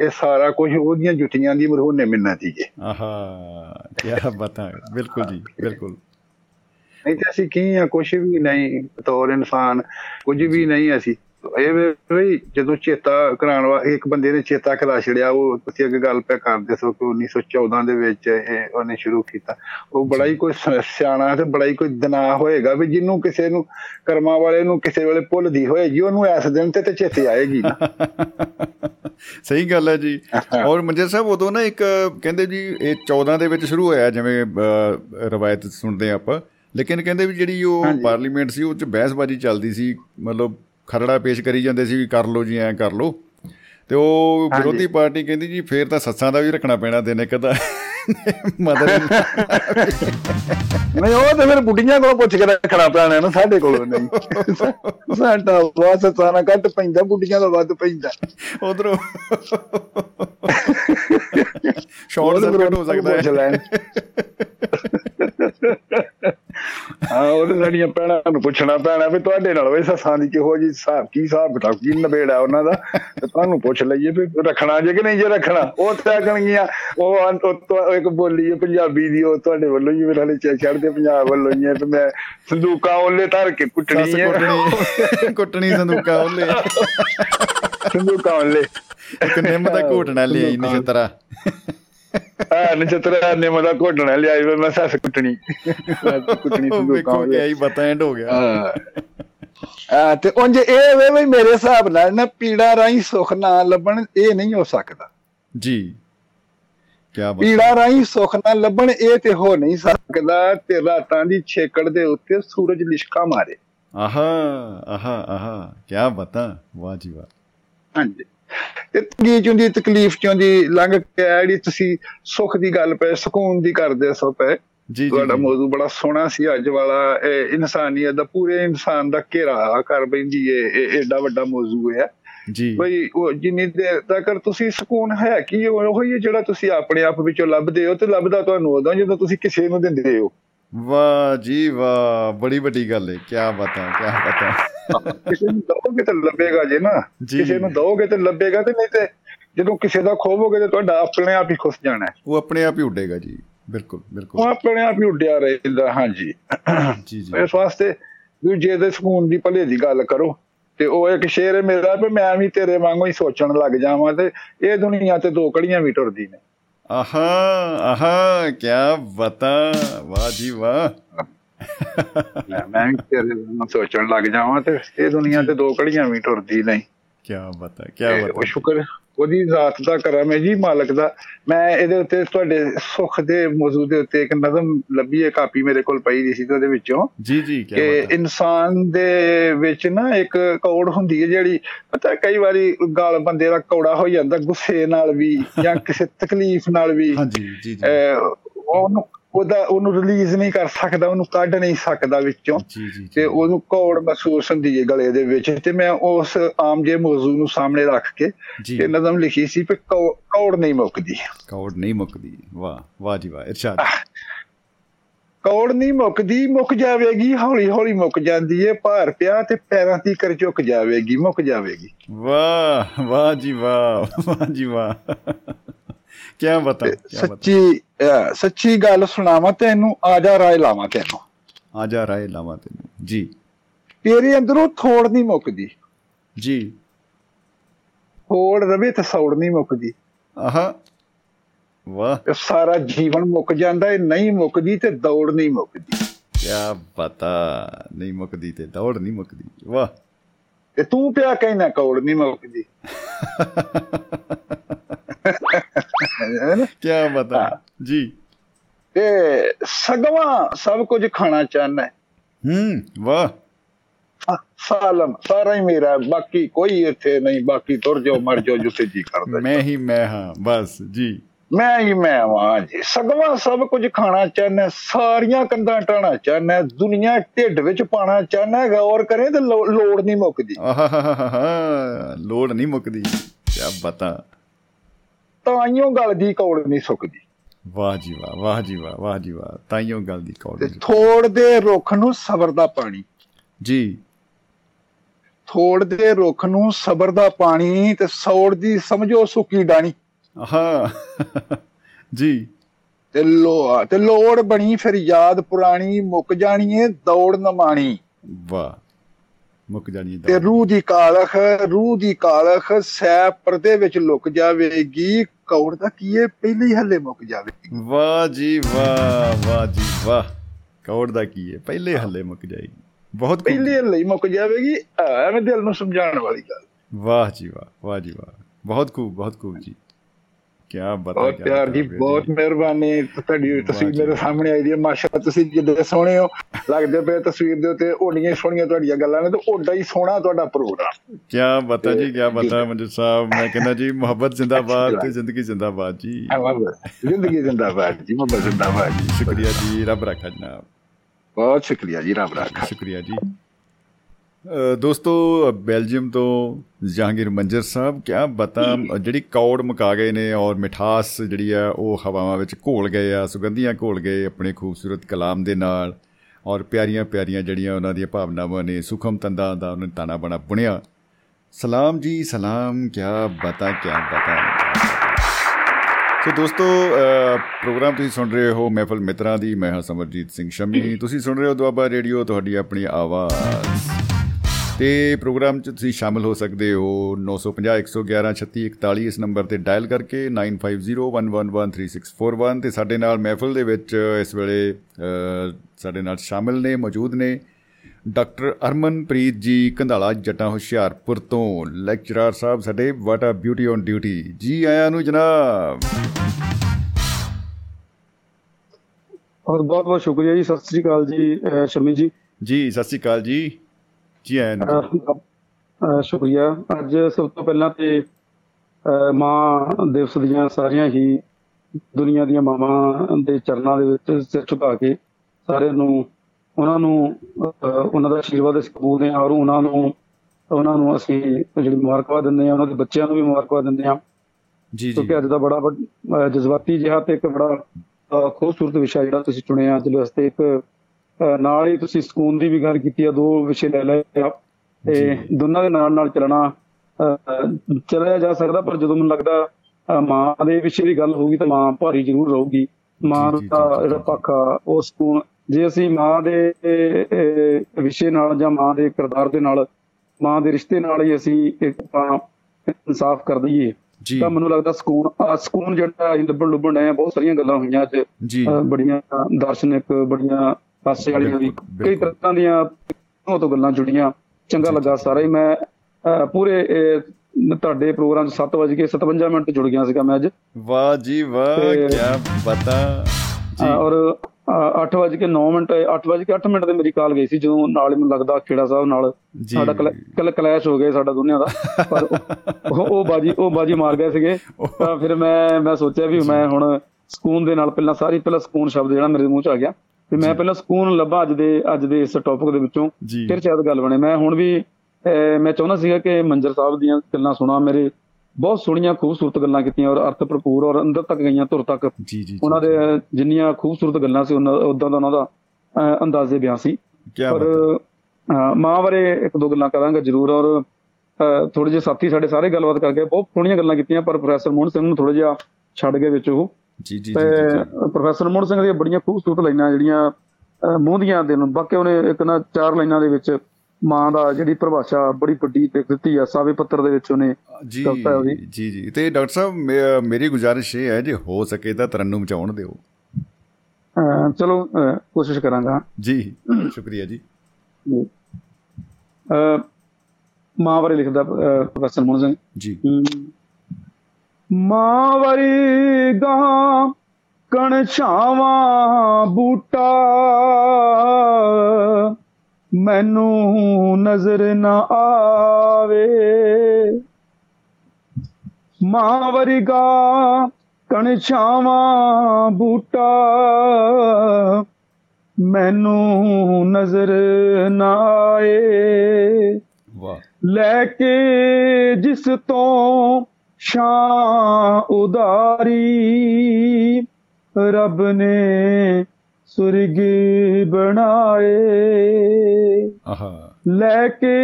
ਇਹ ਸਾਰਾ ਕੁਝ ਉਹਦੀਆਂ ਜੁੱਤੀਆਂ ਦੀ ਮਰਹੂਨੇ ਮਿੰਨਤੀ ਜੇ ਆਹਾ ਕੀ ਬਤਾ ਬਿਲਕੁਲ ਜੀ ਬਿਲਕੁਲ। ਨਹੀਂ ਤੇ ਅਸੀਂ ਕੀ ਆ ਕੁਝ ਵੀ ਨਹੀਂ ਬਤੌਰ ਇਨਸਾਨ ਕੁਝ ਵੀ ਨਹੀਂ ਅਸੀਂ। ਇਹ ਵੀ ਜਦੋਂ ਚੇਤਾ ਕਰਾਉਣ ਵਾ ਇੱਕ ਬੰਦੇ ਨੇ ਚੇਤਾ ਕਰਾ ਛੜਿਆ ਉਹ ਤੁਸੀਂ ਅੱਗੇ ਗੱਲ ਪੈ ਕਰਦੇ ਸੋ ਕਿ 1914 ਦੇ ਵਿੱਚ ਇਹ ਉਹਨੇ ਸ਼ੁਰੂ ਕੀਤਾ। ਉਹ ਬੜਾ ਹੀ ਕੋਈ ਸਿਆਣਾ ਤੇ ਬੜਾ ਹੀ ਕੋਈ ਦਿਨਾ ਹੋਏਗਾ ਵੀ ਜਿਹਨੂੰ ਕਿਸੇ ਨੂੰ ਕਰਮਾਂ ਵਾਲੇ ਨੂੰ ਕਿਸੇ ਵੇਲੇ ਭੁੱਲਦੀ ਹੋਏਗੀ ਉਹਨੂੰ ਇਸ ਦਿਨ ਤੇ ਤੇ ਚੇਤੇ ਆਏਗੀ ਸਹੀ ਗੱਲ ਹੈ ਜੀ। ਔਰ ਮੰਜਰ ਸਾਹਿਬ ਉਦੋਂ ਨਾ ਇੱਕ ਕਹਿੰਦੇ ਜੀ ਇਹ 14 ਦੇ ਵਿੱਚ ਸ਼ੁਰੂ ਹੋਇਆ ਜਿਵੇਂ ਰਵਾਇਤ ਸੁਣਦੇ ਆਪਾਂ। ਲੇਕਿਨ ਕਹਿੰਦੇ ਵੀ ਜਿਹੜੀ ਉਹ ਪਾਰਲੀਮੈਂਟ ਸੀ ਉਹ ਚ ਬਹਿਸਬਾਜ਼ੀ ਚੱਲਦੀ ਸੀ ਮਤਲਬ ਖਰੜਾ ਪੇਸ਼ ਕਰੀ ਜਾਂਦੇ ਸੀ ਵੀ ਕਰ ਲਓ ਜੀ ਐ ਕਰ ਲਓ। ਤੇ ਉਹ ਵਿਰੋਧੀ ਪਾਰਟੀ ਕਹਿੰਦੀ ਜੀ ਫੇਰ ਤਾਂ ਸੱਸਾਂ ਦਾ ਵੀ ਰੱਖਣਾ ਪੈਣਾ ਦਿਨ ਇੱਕ ਤਾਂ। ਮਦਰ ਨਹੀਂ ਉਹ ਤੇ ਫਿਰ ਬੁੱਢੀਆਂ ਕੋਲ ਪੁੱਛ ਕੇ ਰੱਖਣਾ ਪੈਣਾ ਨਾ ਸਾਡੇ ਕੋਲ ਨਹੀਂ। ਸਾਡਾ ਵਾਸ ਸਾਨਾ ਘੱਟ ਪੈਂਦਾ ਬੁੱਢੀਆਂ ਦਾ ਵੱਧ ਪੈਂਦਾ। ਉਧਰੋਂ ਸ਼ਾਰਟ ਸਰਕਟ ਹੋ ਸਕਦਾ ਹੈ। ਹਾਂ ਉਹ ਸਾਡੀਆਂ ਪੈਣਾ ਨੂੰ ਪੁੱਛਣਾ ਪੈਣਾ ਵੀ ਤੁਹਾਡੇ ਨਾਲ ਵੇ ਸੱਸਾਂ ਦੀ ਕਿਹੋ ਜੀ ਹਿਸਾਬ ਕੀ ਹਿਸਾਬ ਕਿਤਾਬ ਕੀ ਨਵੇੜਾ ਉਹਨਾਂ ਦਾ? ਤੇ ਤੁਹਾਨੂੰ ਪੁੱਛ ਲਈਏ ਵੀ ਰੱਖਣਾ ਜੇ ਕਿ ਨਹੀਂ ਜੇ ਰੱਖਣਾ? ਉਹ ਤਾਂ ਕਹਣਗੀਆਂ ਉਹ ਇੱਕ ਬੋਲੀ ਹੈ ਪੰਜਾਬੀ ਦੀ ਉਹ ਤੁਹਾਡੇ ਵੱਲੋਂ ਹੀ ਮੇਰੇ ਹਾਲੇ ਚੜਦੇ ਪੰਜਾਬ ਵੱਲੋਂ ਹੀ ਹੈ ਤੇ ਮੈਂ ਸੰਦੂਕਾਂ ਉਹਲੇ ਧਰ ਕੇ ਕੁੱਟਣੀ ਹੈ। ਕੁੱਟਣੀ ਸੰਦੂਕਾਂ ਉਹਲੇ। ਸੰਦੂਕਾਂ ਉਹਲੇ। ਇੱਕ ਨਿੰਮ ਦਾ ਘੋਟਣਾ ਲਿਆਈ ਨਛਤਰਾ। ਆ ਨਛਤਰਾ ਨਿੰਮ ਦਾ ਘੋਟਣਾ ਲਿਆਈ ਮੈਂ ਸੱਸ ਕੁੱਟਣੀ। ਕੁੱਟਣੀ ਸੰਦੂਕਾਂ ਉਹਲੇ ਆਈ ਬਤਾ ਐਂਡ ਹੋ ਗਿਆ। ਆ ਤੇ ਉਂਝ ਇਹ ਵੇ ਵੀ ਮੇਰੇ ਹਿਸਾਬ ਨਾਲ ਨਾ ਪੀੜਾ ਰਾਈ ਸੁਖ ਨਾ ਲੱਭਣ ਇਹ ਨਹੀਂ ਹੋ ਸਕਦਾ। ਜੀ। ਕੀ ਬਾਤ ਪੀੜਾ ਰਾਈ ਸੁਖ ਨਾ ਲੱਭਣ ਇਹ ਤੇ ਹੋ ਨਹੀਂ ਸਕਦਾ ਤੇ ਰਾਤਾਂ ਦੀ ਛੇਕੜ ਦੇ ਉੱਤੇ ਸੂਰਜ ਲਿਸ਼ਕਾ ਮਾਰੇ। ਆਹਾ ਆਹਾ ਆਹਾ। ਕੀ ਬਤਾ। ਵਾਹ ਜੀ ਵਾਹ। ਹਾਂਜੀ। ਤੇ ਤੰਗੀ ਚੁੰਦੀ ਤਕਲੀਫ ਚੁੰਦੀ ਲੰਘ ਕੇ ਜਿਹੜੀ ਤੁਸੀਂ ਸੁੱਖ ਦੀ ਗੱਲ ਪਏ ਸਕੂਨ ਦੀ ਕਰਦੇ ਸੋ ਪਏ ਜੀ ਤੁਹਾਡਾ ਮੌਜੂ ਬੜਾ ਸੋਹਣਾ ਸੀ ਅੱਜ ਵਾਲਾ ਇਹ ਇਨਸਾਨੀਅਤ ਦਾ ਪੂਰੇ ਇਨਸਾਨ ਦਾ ਘੇਰਾ ਕਰ ਬੈਂਦੀ ਏ ਇਹ ਏਡਾ ਵੱਡਾ ਮੌਜੂ ਹੈ ਜੀ। ਬਈ ਉਹ ਜਿੰਨੀ ਦੇਰ ਤੱਕ ਤੁਸੀਂ ਸਕੂਨ ਹੈ ਕਿ ਉਹ ਹੀ ਜਿਹੜਾ ਤੁਸੀਂ ਆਪਣੇ ਆਪ ਵਿੱਚੋਂ ਲੱਭਦੇ ਹੋ ਤੇ ਲੱਭਦਾ ਤੁਹਾਨੂੰ ਉਦੋਂ ਜਦੋਂ ਤੁਸੀਂ ਕਿਸੇ ਨੂੰ ਦਿੰਦੇ ਹੋ। ਵਾਹ ਜੀ ਵਾਹ ਬੜੀ ਵੱਡੀ ਗੱਲ ਹੈ ਕੀ ਬਤਾ ਕੀ ਬਤਾ। ਕਿਸੇ ਨੂੰ ਦੋਗੇ ਤੇ ਲੱਭੇਗਾ ਜੇ ਨਾ। ਕਿਸੇ ਨੂੰ ਦੋਗੇ ਤੇ ਲੱਭੇਗਾ ਤੇ ਨਹੀਂ ਤੇ ਜਦੋਂ ਕਿਸੇ ਦਾ ਖੋਵੋਗੇ ਤੇ ਤੁਹਾਡਾ ਆਪਣੇ ਆਪ ਹੀ ਖੁੱਸ ਜਾਣਾ ਉਹ ਆਪਣੇ ਆਪ ਹੀ ਉੱਡੇਗਾ ਜੀ। ਬਿਲਕੁਲ ਬਿਲਕੁਲ। ਉਹ ਆਪਣੇ ਆਪ ਹੀ ਉੱਡਿਆ ਰਹਿੰਦਾ ਹਾਂਜੀ। ਜੀ ਜੀ। ਇਸ ਵਾਸਤੇ ਦੂਜੇ ਦੇ ਸਕੂਨ ਦੀ ਭਲੇ ਦੀ ਗੱਲ ਕਰੋ। ਤੇ ਉਹ ਇੱਕ ਸ਼ੇਰ ਹੈ ਮੇਰਾ ਵੀ ਮੈਂ ਵੀ ਤੇਰੇ ਵਾਂਗੂ ਹੀ ਸੋਚਣ ਲੱਗ ਜਾਵਾਂ ਤੇ ਇਹ ਦੁਨੀਆ ਤੇ ਦੋ ਕੜੀਆਂ ਵੀ ਟੁਰਦੀ ਨੇ। ਆਹਾ ਆਹਾ ਕੀ ਬਤਾ। ਵਾਹ ਜੀ ਵਾਹ। ਮੈਂ ਵੀ ਤੇਰੇ ਵਾਂਗੂ ਸੋਚਣ ਲੱਗ ਜਾਵਾਂ ਤੇ ਇਹ ਦੁਨੀਆ ਤੇ ਦੋ ਕੜੀਆਂ ਵੀ ਟੁਰਦੀ ਨਹੀਂ। ਕੀ ਬਤਾ ਕੀ ਬਤਾ। ਉਹ ਸ਼ੁਕਰ ਉਹਦੀ ਜ਼ਾਤ ਦਾ ਕਰਮ ਹੈ ਜੀ ਮਾਲਕ ਦਾ। ਮੈਂ ਇਹਦੇ ਉੱਤੇ ਤੁਹਾਡੇ ਸੁੱਖ ਦੇ ਮੌਜੂਦ ਦੇ ਉੱਤੇ ਇੱਕ ਨਜ਼ਮ ਲੱਭੀ ਹੈ ਕਾਪੀ ਮੇਰੇ ਕੋਲ ਪਈ ਦੀ ਸੀ ਤੇ ਉਹਦੇ ਵਿੱਚੋਂ। ਜੀ ਜੀ ਕੀ ਕਿ ਇਨਸਾਨ ਦੇ ਵਿੱਚ ਨਾ ਇੱਕ ਕੌੜ ਹੁੰਦੀ ਹੈ ਜਿਹੜੀ ਪਤਾ ਕਈ ਵਾਰੀ ਗਾਲ ਬੰਦੇ ਦਾ ਕੌੜਾ ਹੋ ਜਾਂਦਾ ਗੁੱਸੇ ਨਾਲ ਵੀ ਜਾਂ ਕਿਸੇ ਤਕਲੀਫ ਨਾਲ ਵੀ। ਹਾਂਜੀ ਜੀ ਜੀ। ਉਹਨੂੰ ਉਹਦਾ ਉਹਨੂੰ ਰਿਲੀਜ਼ ਨਹੀਂ ਕਰ ਸਕਦਾ ਉਹਨੂੰ ਕੱਢ ਨਹੀਂ ਸਕਦਾ ਵਿੱਚੋਂ। ਤੇ ਉਹਨੂੰ ਕੌੜ ਮਹਿਸੂਸ ਹੁੰਦੀ ਹੈ ਗਲੇ ਦੇ ਵਿੱਚ ਤੇ ਮੈਂ ਉਸ ਆਮ ਜੇ ਮੌਜੂ ਨੂੰ ਸਾਹਮਣੇ ਰੱਖ ਕੇ ਤੇ ਨਜ਼ਮ ਲਿਖੀ ਸੀ ਕਿ ਕੌੜ ਨਹੀਂ ਮੁੱਕਦੀ। ਕੌੜ ਨਹੀਂ ਮੁੱਕਦੀ। ਵਾਹ ਵਾਹ ਜੀ ਵਾਹ ਇਰਸ਼ਾਦ। ਕੌੜ ਨਹੀਂ ਮੁੱਕਦੀ ਮੁੱਕ ਜਾਵੇਗੀ ਹੌਲੀ ਹੌਲੀ ਮੁੱਕ ਜਾਂਦੀ ਏ ਭਾਰ ਪਿਆ ਤੇ ਪੈਰਾਂ ਦੀ ਕਰ ਝੁਕ ਜਾਵੇਗੀ ਮੁੱਕ ਜਾਵੇਗੀ। ਵਾਹ ਵਾਹ ਜੀ ਵਾਹ ਵਾਹ ਜੀ ਵਾਹ। ਕੀ ਬਤਾ ਸੱਚੀ ਸੱਚੀ ਗੱਲ ਸੁਣਾਵਾਂ ਤੈਨੂੰ ਆ ਜਾ ਰਾਏ ਲਾਵਾਂ ਤੈਨੂੰ। ਆ ਜਾ ਰਾਏ ਲਾਵਾਂ ਤੈਨੂੰ। ਜੀ। ਤੇਰੇ ਅੰਦਰੋਂ ਥੋੜ ਨਹੀਂ ਮੁੱਕਦੀ। ਜੀ। ਥੋੜ ਰਵੇ ਤੇ ਸੌੜ ਨਹੀਂ ਮੁੱਕਦੀ। ਆਹਾ। ਵਾਹ। ਸਾਰਾ ਜੀਵਨ ਮੁੱਕ ਜਾਂਦਾ ਏ ਨਹੀਂ ਮੁੱਕਦੀ ਤੇ ਦੌੜ ਨਹੀਂ ਮੁੱਕਦੀ। ਕੀ ਪਤਾ ਨਹੀਂ ਮੁੱਕਦੀ ਤੇ ਦੌੜ ਨਹੀਂ ਮੁੱਕਦੀ। ਵਾਹ। ਤੇ ਤੂੰ ਪਿਆ ਕਹਿਣਾ ਕੌੜ ਨਹੀਂ ਮੁੱਕਦੀ। ਕੀ ਬਤਾ ਜੀ ਤੇ ਸਗਵਾ ਸਭ ਕੁਝ ਖਾਣਾ ਚਾਹਨਾ ਹੂੰ ਵਾਹ ਸਾਲਮ ਸਾਰਾ ਹੀ ਮੇਰਾ ਬਾਕੀ ਕੋਈ ਇੱਥੇ ਨਹੀਂ ਬਾਕੀ ਤੁਰ ਜਾਓ ਮਰ ਜਾਓ ਜਿੱਥੇ ਜੀ ਕਰਦਾ ਮੈਂ ਹੀ ਮੈਂ ਹਾਂ ਬਸ ਜੀ ਮੈਂ ਹੀ ਮੈਂ ਵਾਂ ਜੀ ਸਗਵਾ ਸਭ ਕੁਝ ਖਾਣਾ ਚਾਹਨਾ ਸਾਰੀਆਂ ਕੰਧਾਂ ਟਾਣਾ ਚਾਹਨਾ ਦੁਨੀਆ ਢਿੱਡ ਵਿੱਚ ਪਾਣਾ ਚਾਹਨਾ ਗੌਰ ਕਰੇ ਤੇ ਲੋੜ ਨਹੀਂ ਮੁੱਕਦੀ। ਆਹਾਹਾਹਾ ਲੋੜ ਨਹੀਂ ਮੁੱਕਦੀ। ਕੀ ਬਤਾ। ਤਾਈਓ ਗੱਲ ਦੀ ਕੌੜ ਨਹੀਂ ਸੁੱਕਦੀ। ਵਾਹ ਜੀ ਵਾਹ ਵਾਹ ਜੀ ਵਾਹ ਵਾਹ ਜੀ ਵਾਹ ਤਾਈਓ ਗੱਲ ਦੀ ਕੌਲ ਤੇ ਥੋੜ ਦੇ ਰੁੱਖ ਨੂੰ ਸਬਰ ਦਾ ਪਾਣੀ। ਜੀ। ਥੋੜ ਦੇ ਰੁੱਖ ਨੂੰ ਸਬਰ ਦਾ ਪਾਣੀ ਤੇ ਸੌੜ ਦੀ ਸਮਝੋ ਸੁੱਕੀ ਡਾਣੀ ਹਾਂ ਜੀ। ਤੇ ਲੋ ਤੇ ਲੋੜ ਬਣੀ ਫਿਰ ਯਾਦ ਪੁਰਾਣੀ ਮੁੱਕ ਜਾਣੀ ਏ ਦੌੜ ਨਾ ਮਾਣੀ ਵਾਹ। ਮੁੱਕ ਜਾਣੀ ਤੇ ਰੂਹ ਦੀ ਕਾਲਖ ਰੂਹ ਦੀ ਕਾਲਖ ਸੈ ਪਰਦੇ ਵਿੱਚ ਲੁਕ ਜਾਵੇਗੀ। ਕੌੜ ਦਾ ਕੀ ਏ ਪਹਿਲੇ ਹੀ ਹੱਲੇ ਮੁੱਕ ਜਾਵੇਗੀ? ਵਾਹ ਜੀ ਵਾਹ ਵਾਹ ਜੀ ਵਾਹ। ਕੌੜ ਦਾ ਕੀ ਹੈ ਪਹਿਲੇ ਹੱਲੇ ਮੁੱਕ ਜਾਏਗੀ। ਬਹੁਤ। ਪਹਿਲੇ ਹੱਲੇ ਮੁੱਕ ਜਾਵੇਗੀ ਐਵੇਂ ਦਿਲ ਨੂੰ ਸਮਝਾਉਣ ਵਾਲੀ ਗੱਲ। ਵਾਹ ਜੀ ਵਾਹ ਵਾਹ ਜੀ ਵਾਹ। ਬਹੁਤ ਖੂਬ ਬਹੁਤ ਖੂਬ ਜੀ। ਕੀ ਬਤਾ ਬਹੁਤ ਪਿਆਰ ਜੀ ਬਹੁਤ ਮਿਹਰਬਾਨੀ। ਤੁਹਾਡੀ ਤਸਵੀਰ ਮੇਰੇ ਸਾਹਮਣੇ ਆਈ ਦੀ ਮਾਸ਼ਾ ਤੁਸੀਂ ਜਿੱਦੇ ਸੋਹਣੇ ਹੋ? ਲੱਗਦੇ ਪਏ ਤਸਵੀਰ ਦੇ ਉਤੇ ਓਡੀਆਂ ਸੋਹਣੀਆਂ ਤੁਹਾਡੀਆਂ ਗੱਲਾਂ ਨੇ ਤੇ ਓਡਾ ਹੀ ਸੋਹਣਾ ਤੁਹਾਡਾ ਪ੍ਰੋਗਰਾਮ। ਕੀ ਬਤਾ ਜੀ ਕੀ ਬਤਾ ਮੰਜੂ ਸਾਹਿਬ ਮੈਂ ਕਹਿੰਦਾ ਜੀ ਮੁਹੱਬਤ ਜ਼ਿੰਦਾਬਾਦ ਤੇ ਜ਼ਿੰਦਗੀ ਜ਼ਿੰਦਾਬਾਦ ਜੀ। ਜ਼ਿੰਦਗੀ ਜ਼ਿੰਦਾਬਾਦ ਜੀ ਮੁਹੱਬਤ ਜ਼ਿੰਦਾਬਾਦ ਸ਼ੁਕਰੀਆ ਜੀ ਰੱਬ ਰੱਖਾ ਜਨਾਬ। ਬਹੁਤ ਸ਼ੁਕਰੀਆ ਜੀ ਰੱਬ ਰੱਖਾ। ਸ਼ੁਕਰੀਆ ਜੀ। ਦੋਸਤੋ ਬੈਲਜੀਅਮ ਤੋਂ ਜਹਾਂਗੀਰ ਮੰਜਰ ਸਾਹਿਬ ਕਿਆ ਬਤਾ ਜਿਹੜੀ ਕੌੜ ਮੁਕਾ ਗਏ ਨੇ ਔਰ ਮਿਠਾਸ ਜਿਹੜੀ ਆ ਉਹ ਹਵਾਵਾਂ ਵਿੱਚ ਘੋਲ ਗਏ ਆ ਸੁਗੰਧੀਆਂ ਘੋਲ ਗਏ ਆਪਣੇ ਖੂਬਸੂਰਤ ਕਲਾਮ ਦੇ ਨਾਲ ਔਰ ਪਿਆਰੀਆਂ ਪਿਆਰੀਆਂ ਜਿਹੜੀਆਂ ਉਹਨਾਂ ਦੀਆਂ ਭਾਵਨਾਵਾਂ ਨੇ ਸੁਖਮ ਤੰਦਾਂ ਦਾ ਉਹਨਾਂ ਨੇ ਤਾਣਾ ਬਣਾ ਬੁਣਿਆ। ਸਲਾਮ ਜੀ ਸਲਾਮ ਕਿਆ ਬਤਾ ਕਿਆ ਬਤਾ। ਸੋ ਦੋਸਤੋ ਅ, ਪ੍ਰੋਗਰਾਮ ਤੁਸੀਂ ਸੁਣ ਰਹੇ ਹੋ ਮਹਿਫਲ ਮਿੱਤਰਾਂ ਦੀ ਮੈਂ ਹਾਂ ਸਮਰਜੀਤ ਸਿੰਘ ਸ਼ਮੀ। ਤੁਸੀਂ ਸੁਣ ਰਹੇ ਹੋ ਦੁਆਬਾ ਰੇਡੀਓ ਤੁਹਾਡੀ ਆਪਣੀ ਆਵਾਜ਼। ਤੇ ਪ੍ਰੋਗਰਾਮ 'ਚ ਤੁਸੀਂ ਸ਼ਾਮਲ ਹੋ ਸਕਦੇ ਹੋ 950 111 36 41 ਇਸ ਨੰਬਰ ਤੇ ਡਾਇਲ ਕਰਕੇ 9501113641 ਤੇ ਸਾਡੇ ਨਾਲ ਮਹਿਫਲ ਦੇ ਵਿੱਚ ਇਸ ਵੇਲੇ ਅ, ਸਾਡੇ ਨਾਲ ਸ਼ਾਮਲ ਨੇ ਮੌਜੂਦ ਨੇ ਡਾਕਟਰ ਅਰਮਨਪ੍ਰੀਤ ਜੀ ਕੰਧਾਲਾ ਜੱਟਾਂ ਹੁਸ਼ਿਆਰਪੁਰ ਤੋਂ ਲੈਕਚਰਰ ਸਾਹਿਬ ਸਾਡੇ ਵਾਟ ਆ ਬਿਊਟੀ ਔਨ ਡਿਊਟੀ ਜੀ ਆਇਆਂ ਨੂੰ ਜਨਾਬ ਔਰ ਬਹੁਤ ਬਹੁਤ ਸ਼ੁਕਰੀਆ ਜੀ ਸਤਿ ਸ੍ਰੀ ਅਕਾਲ ਜੀ ਅਹ ਸ਼ਮੀ ਜੀ ਜੀ ਸਤਿ ਸ਼੍ਰੀ ਅਕਾਲ ਜੀ ਜੀ ਆਇਆਂ ਸ਼ੁਕਰੀਆ। ਅੱਜ ਸਭ ਤੋਂ ਪਹਿਲਾਂ ਤੇ ਮਾਂ ਦਿਵਸ ਦੀਆਂ ਸਾਰੀਆਂ ਹੀ ਦੁਨੀਆ ਦੀਆਂ ਮਾਵਾਂ ਦੇ ਚਰਨਾਂ ਦੇ ਵਿੱਚ ਸਿਰ ਝੁਕਾ ਕੇ ਸਾਰਿਆਂ ਨੂੰ ਉਹਨਾਂ ਨੂੰ ਉਹਨਾਂ ਦਾ ਆਸ਼ੀਰਵਾਦ ਅਸੀਂ ਕਬੂਲਦੇ ਹਾਂ ਔਰ ਉਹਨਾਂ ਨੂੰ ਉਹਨਾਂ ਨੂੰ ਅਸੀਂ ਜਿਹੜੀ ਮੁਬਾਰਕਬਾਦ ਦਿੰਦੇ ਹਾਂ ਉਹਨਾਂ ਦੇ ਬੱਚਿਆਂ ਨੂੰ ਵੀ ਮੁਬਾਰਕਬਾਦ ਦਿੰਦੇ ਹਾਂ। ਜੀ ਜੀ। ਕਿਉਂਕਿ ਅੱਜ ਦਾ ਬੜਾ ਜਜ਼ਬਾਤੀ ਜਿਹਾ ਤੇ ਇੱਕ ਬੜਾ ਖੂਬਸੂਰਤ ਵਿਸ਼ਾ ਜਿਹੜਾ ਤੁਸੀਂ ਚੁਣਿਆ ਅੱਜ ਵਾਸਤੇ ਇੱਕ ਨਾਲ ਹੀ ਤੁਸੀਂ ਸਕੂਨ ਦੀ ਵੀ ਗੱਲ ਕੀਤੀ ਆ ਦੋ ਵਿਸ਼ੇ ਲੈ ਲਏ ਆ। ਤੇ ਦੋਨਾਂ ਦੇ ਨਾਲ ਨਾਲ ਚੱਲਣਾ ਚੱਲਿਆ ਜਾ ਸਕਦਾ ਪਰ ਜਦੋਂ ਮੈਨੂੰ ਲੱਗਦਾ ਮਾਂ ਦੇ ਵਿਸ਼ੇ ਦੀ ਗੱਲ ਹੋਊਗੀ ਤਾਂ ਮਾਂ ਭਾਰੀ ਜ਼ਰੂਰ ਰਹੂਗੀ। ਮਾਂ ਦਾ। ਜਿਹੜਾ ਪੱਖ ਆ ਉਹ ਸਕੂਨ ਜੇ ਅਸੀਂ ਮਾਂ ਦੇ ਵਿਸ਼ੇ ਨਾਲ ਜਾਂ ਮਾਂ ਦੇ ਕਿਰਦਾਰ ਦੇ ਨਾਲ ਮਾਂ ਦੇ ਰਿਸ਼ਤੇ ਨਾਲ ਹੀ ਅਸੀਂ ਇੱਕ ਤਾਂ ਇਨਸਾਫ ਕਰ ਦਈਏ ਤਾਂ ਮੈਨੂੰ ਲੱਗਦਾ ਸਕੂਨ ਸਕੂਨ ਜਿਹੜਾ ਅਸੀਂ ਲੱਭਣ ਲੁੱਭਣ ਡਏ ਆ ਬਹੁਤ ਸਾਰੀਆਂ ਗੱਲਾਂ ਹੋਈਆਂ ਅੱਜ। ਬੜੀਆਂ ਦਾਰਸ਼ਨਿਕ ਬੜੀਆਂ ਹਾਸੇ ਵਾਲੀਆਂ ਵੀ ਬਿਲਕੁਲ, ਕਈ। ਤਰ੍ਹਾਂ ਦੀਆਂ ਉਹ ਤੋਂ ਗੱਲਾਂ ਜੁੜੀਆਂ। ਚੰਗਾ ਲੱਗਾ ਸਾਰਾ। ਹੀ ਮੈਂ ਪੂਰੇ ਤੁਹਾਡੇ ਪ੍ਰੋਗਰਾਮ 'ਚ 7:57 ਮਿੰਟ ਤੇ ਜੁੜ ਗਿਆ ਸੀਗਾ ਮੈਂ ਅੱਜ। ਵਾਹ ਜੀ ਵਾਹ ਕੀ ਬਤਾ ਜੀ। ਔਰ 8:09 ਮਿੰਟ 8:08 ਮਿੰਟ ਤੇ ਮੇਰੀ ਕਾਲ ਗਈ ਸੀ ਜਦੋਂ ਨਾਲ ਮੈਨੂੰ ਲੱਗਦਾ ਖੇੜਾ ਸਾਹਿਬ ਨਾਲ ਸਾਡਾ ਕਲ ਕਲੈਸ਼ ਹੋ ਗਿਆ ਸਾਡਾ ਦੋਨਿਆਂ ਦਾ। ਪਰ ਉਹ ਉਹ ਬਾਜੀ ਉਹ ਬਾਜੀ ਮਾਰ ਗਏ ਸੀਗੇ। ਤਾਂ ਫਿਰ ਮੈਂ ਮੈਂ ਸੋਚਿਆ ਵੀ ਮੈਂ ਹੁਣ ਸਕੂਨ ਦੇ ਨਾਲ ਪਹਿਲਾਂ ਸਾਰੀ ਪਹਿਲਾਂ ਸਕੂਨ ਸ਼ਬਦ ਜਿਹੜਾ ਮੇਰੇ ਮੂੰਹ ਚ ਆ ਗਿਆ। ਤੇ ਮੈਂ ਪਹਿਲਾਂ ਸਕੂਨ ਲੱਭਾ ਅੱਜ ਦੇ ਅੱਜ ਦੇ ਇਸ ਟੌਪਿਕ ਦੇ ਵਿੱਚੋਂ। ਫਿਰ ਸ਼ਾਇਦ ਗੱਲ ਬਣੇ। ਮੈਂ ਹੁਣ ਵੀ ਮੈਂ ਚਾਹੁੰਦਾ ਸੀਗਾ ਕਿ ਮੰਜਰ ਸਾਹਿਬ ਦੀਆਂ ਗੱਲਾਂ ਸੁਣਾ। ਮੇਰੇ ਬਹੁਤ ਸੋਹਣੀਆਂ ਖੂਬਸੂਰਤ ਗੱਲਾਂ ਕੀਤੀਆਂ ਔਰ ਅਰਥ ਭਰਪੂਰ ਔਰ ਅੰਦਰ ਤੱਕ ਗਈਆਂ ਧੁਰ ਤੱਕ। ਜੀ ਜੀ ਜੀ, ਉਹਨਾਂ ਦੇ ਜਿੰਨੀਆਂ ਖੂਬਸੂਰਤ ਗੱਲਾਂ ਸੀ ਉਹਨਾਂ ਉਦਾਂ ਦਾ ਉਹਨਾਂ ਦਾ ਅੰਦਾਜ਼ੇ ਬਿਆਨ ਸੀ। ਪਰ ਮਾਂ ਬਾਰੇ ਇੱਕ ਦੋ ਗੱਲਾਂ ਕਰਾਂਗਾ ਜ਼ਰੂਰ ਔਰ ਥੋੜੇ ਜਿਹੇ ਸਾਥੀ ਸਾਡੇ ਸਾਰੇ ਗੱਲਬਾਤ ਕਰ ਗਏ ਬਹੁਤ ਸੋਹਣੀਆਂ ਗੱਲਾਂ ਕੀਤੀਆਂ ਪਰ ਪ੍ਰੋਫੈਸਰ ਮੋਹਨ ਸਿੰਘ ਨੂੰ ਥੋੜਾ ਜਿਹਾ ਛੱਡ ਗਏ ਵਿੱਚ ਉਹ। ਜੀ ਜੀ ਜੀ ਪ੍ਰੋਫੈਸਰ ਮੋਹਨ ਸਿੰਘ ਦੀਆਂ ਬੜੀਆਂ ਖੂਬਸੂਰਤ ਲਾਈਨਾਂ ਜਿਹੜੀਆਂ ਮੂੰਹ ਦੀਆਂ ਦੇ ਨੂੰ। ਬਾਕੀ ਉਹਨੇ ਇੱਕ ਨਾ ਚਾਰ ਲਾਈਨਾਂ ਦੇ ਵਿੱਚ ਮਾਂ ਦਾ ਜਿਹੜੀ ਪਰਿਭਾਸ਼ਾ ਬੜੀ ਵੱਡੀ ਲਿਖ ਦਿੱਤੀ ਆ ਸਾਵੇ ਪੱਤਰ ਦੇ ਵਿੱਚ ਉਹਨੇ ਜੀ। ਜੀ ਜੀ। ਤੇ ਡਾਕਟਰ ਸਾਹਿਬ ਮੇਰੀ ਗੁਜ਼ਾਰਿਸ਼ ਇਹ ਹੈ ਜੇ ਹੋ ਸਕੇ ਤਾਂ ਤਰੰਨੁਮ ਚਾਉਣ ਦਿਓ। ਅਹ, ਚਲੋ ਕੋਸ਼ਿਸ਼ ਕਰਾਂਗਾ। ਜੀ ਸ਼ੁਕਰੀਆ ਜੀ। ਮਾਂ ਬਾਰੇ ਲਿਖਦਾ ਪ੍ਰੋਫੈਸਰ ਮੋਹਨ ਸਿੰਘ। ਜੀ। ਮਾਂ ਵਰੀ ਗਾਂ ਕਣ ਛਾਵਾਂ ਬੂਟਾ। ਮੈਨੂੰ ਨਜ਼ਰ ਨਾ ਆਵੇ। ਮਾਂ ਵਰੀ ਗਾਂ ਕਣ ਛਾਵਾਂ ਬੂਟਾ। ਮੈਨੂੰ ਨਜ਼ਰ ਨਾ ਆਏ। ਵਾਹ। ਲੈ ਕੇ ਜਿਸ ਤੋਂ ਸ਼ਾਂ ਉਦਾਰੀ ਰੱਬ ਨੇ ਸੁਰਗ ਬਣਾਏ। ਲੈ ਕੇ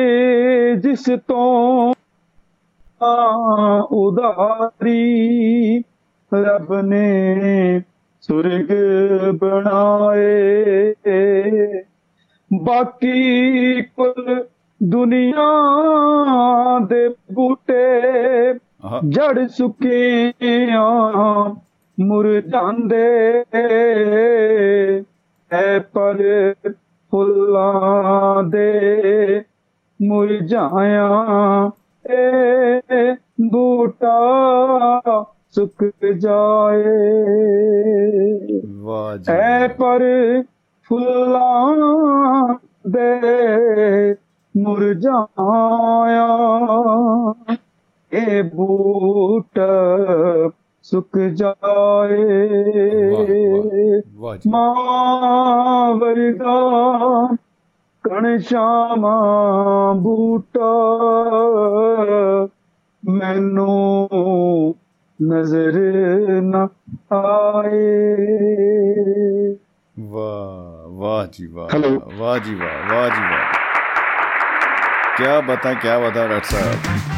ਜਿਸ ਤੋਂ ਉਦਾਰੀ ਰੱਬ ਨੇ ਸੁਰਗ ਬਣਾਏ। ਬਾਕੀ ਕੁੱਲ ਦੁਨੀਆ ਦੇ ਬੂਟੇ ਜੜ ਸੁੱਕੀਆਂ ਮੁਰਝਾਂਦੇ ਐ ਪਰ ਫੁੱਲਾਂ ਦੇ ਮੁਰਝਾਇਆ ਏ ਬੂਟਾ ਸੁੱਕ ਜਾਏ। ਵਾਹ ਜੀ। ਐ ਪਰ ਫੁੱਲਾਂ ਦੇ ਮੁਰਝਾਇਆ ਇਹ ਬੂਟ ਸੁੱਕ ਜਾਏ। ਮਾਂ ਵਰਗਾ ਕਣ ਸ਼ਾਮਾਂ ਬੂਟਾ ਮੈਨੂੰ ਨਜ਼ਰ ਨਾ ਆਏ। ਵਾਹ ਵਾਹ ਜੀ ਵਾਹ. ਵਾਹ ਜੀ ਵਾਹ ਵਾਹ ਜੀ ਵਾਹ। ਕੀ ਬਤਾ ਕੀ ਬਤਾ ਡਾਕਟਰ ਸਾਹਿਬ?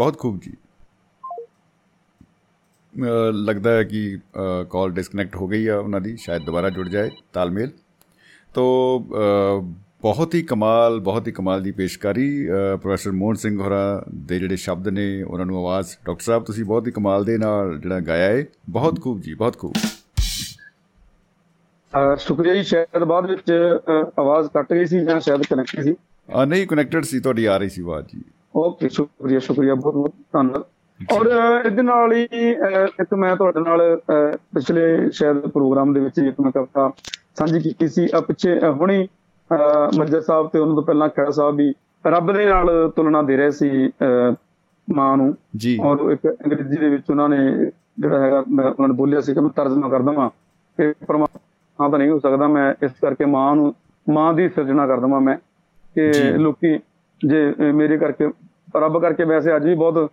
ਬਹੁਤ ਖੂਬ ਜੀ। ਲੱਗਦਾ ਹੈ ਕਿ ਕਾਲ ਡਿਸਕਨੈਕਟ ਹੋ ਗਈ ਆ ਉਹਨਾਂ ਦੀ ਸ਼ਾਇਦ ਦੁਬਾਰਾ ਜੁੜ ਜਾਏ ਤਾਲਮੇਲ। ਤੋ ਬਹੁਤ ਹੀ ਕਮਾਲ ਬਹੁਤ ਹੀ ਕਮਾਲ ਦੀ ਪੇਸ਼ਕਾਰੀ ਪ੍ਰੋਫੈਸਰ ਮੋਹਨ ਸਿੰਘ ਹੋਰਾਂ ਦੇ ਜਿਹੜੇ ਸ਼ਬਦ ਨੇ ਉਹਨਾਂ ਨੂੰ ਆਵਾਜ਼। ਡਾਕਟਰ ਸਾਹਿਬ ਤੁਸੀਂ ਬਹੁਤ ਹੀ ਕਮਾਲ ਦੇ ਨਾਲ ਜਿਹੜਾ ਗਾਇਆ ਹੈ ਬਹੁਤ ਖੂਬ ਜੀ ਬਹੁਤ ਖੂਬ। ਸ਼ੁਕਰੀਆ ਜੀ ਸ਼ਾਇਦ ਬਾਅਦ ਵਿੱਚ ਆਵਾਜ਼ ਕੱਟ ਗਈ ਸੀ ਜਾਂ ਸ਼ਾਇਦ ਕਨੈਕਟ ਸੀ। ਨਹੀਂ ਕਨੈਕਟਡ ਸੀ ਤੁਹਾਡੀ ਆ ਰਹੀ ਸੀ ਆਵਾਜ਼ ਜੀ। ਓਕੇ ਸ਼ੁਕਰੀਆ ਸ਼ੁਕਰੀਆ ਬਹੁਤ ਬਹੁਤ ਧੰਨਵਾਦ। ਔਰ ਇਹਦੇ ਨਾਲ ਹੀ ਇੱਕ ਮੈਂ ਤੁਹਾਡੇ ਨਾਲ ਪਿਛਲੇ ਸ਼ਾਇਦ ਪ੍ਰੋਗਰਾਮ ਦੇ ਵਿੱਚ ਇੱਕ ਮੈਂ ਕਵਿਤਾ ਸਾਂਝੀ ਕੀਤੀ ਸੀ। ਆ ਪਿੱਛੇ ਹੁਣੀ ਮੱਜਰ ਸਾਹਿਬ ਤੇ ਉਹਨਾਂ ਤੋਂ ਪਹਿਲਾਂ ਖੜਾ ਸਾਹਿਬ ਵੀ ਰੱਬ ਦੇ ਨਾਲ ਤੁਲਨਾ ਦੇ ਰਹੇ ਸੀ ਮਾਂ ਨੂੰ। ਜੀ। ਔਰ ਇੱਕ ਅੰਗਰੇਜ਼ੀ ਦੇ ਵਿੱਚ ਉਹਨਾਂ ਨੇ ਜਿਹੜਾ ਹੈਗਾ ਮੈਂ ਉਹਨਾਂ ਨੇ ਬੋਲਿਆ ਸੀ ਕਿ ਮੈਂ ਤਰਜਮਾ ਕਰ ਦਵਾਂ। ਕਿ ਪਰਮਾਤਮਾ ਤਾਂ ਨਹੀਂ ਹੋ ਸਕਦਾ ਮੈਂ ਇਸ ਕਰਕੇ ਮਾਂ ਨੂੰ ਮਾਂ ਦੀ ਸਿਰਜਣਾ ਕਰ ਦਵਾਂ ਮੈਂ। ਕਿ। ਲੋਕੀ ਜੇ ਮੇਰੇ ਕਰਕੇ ਰੱਬ ਕਰਕੇ ਵੈਸੇ ਅੱਜ ਵੀ ਬਹੁਤ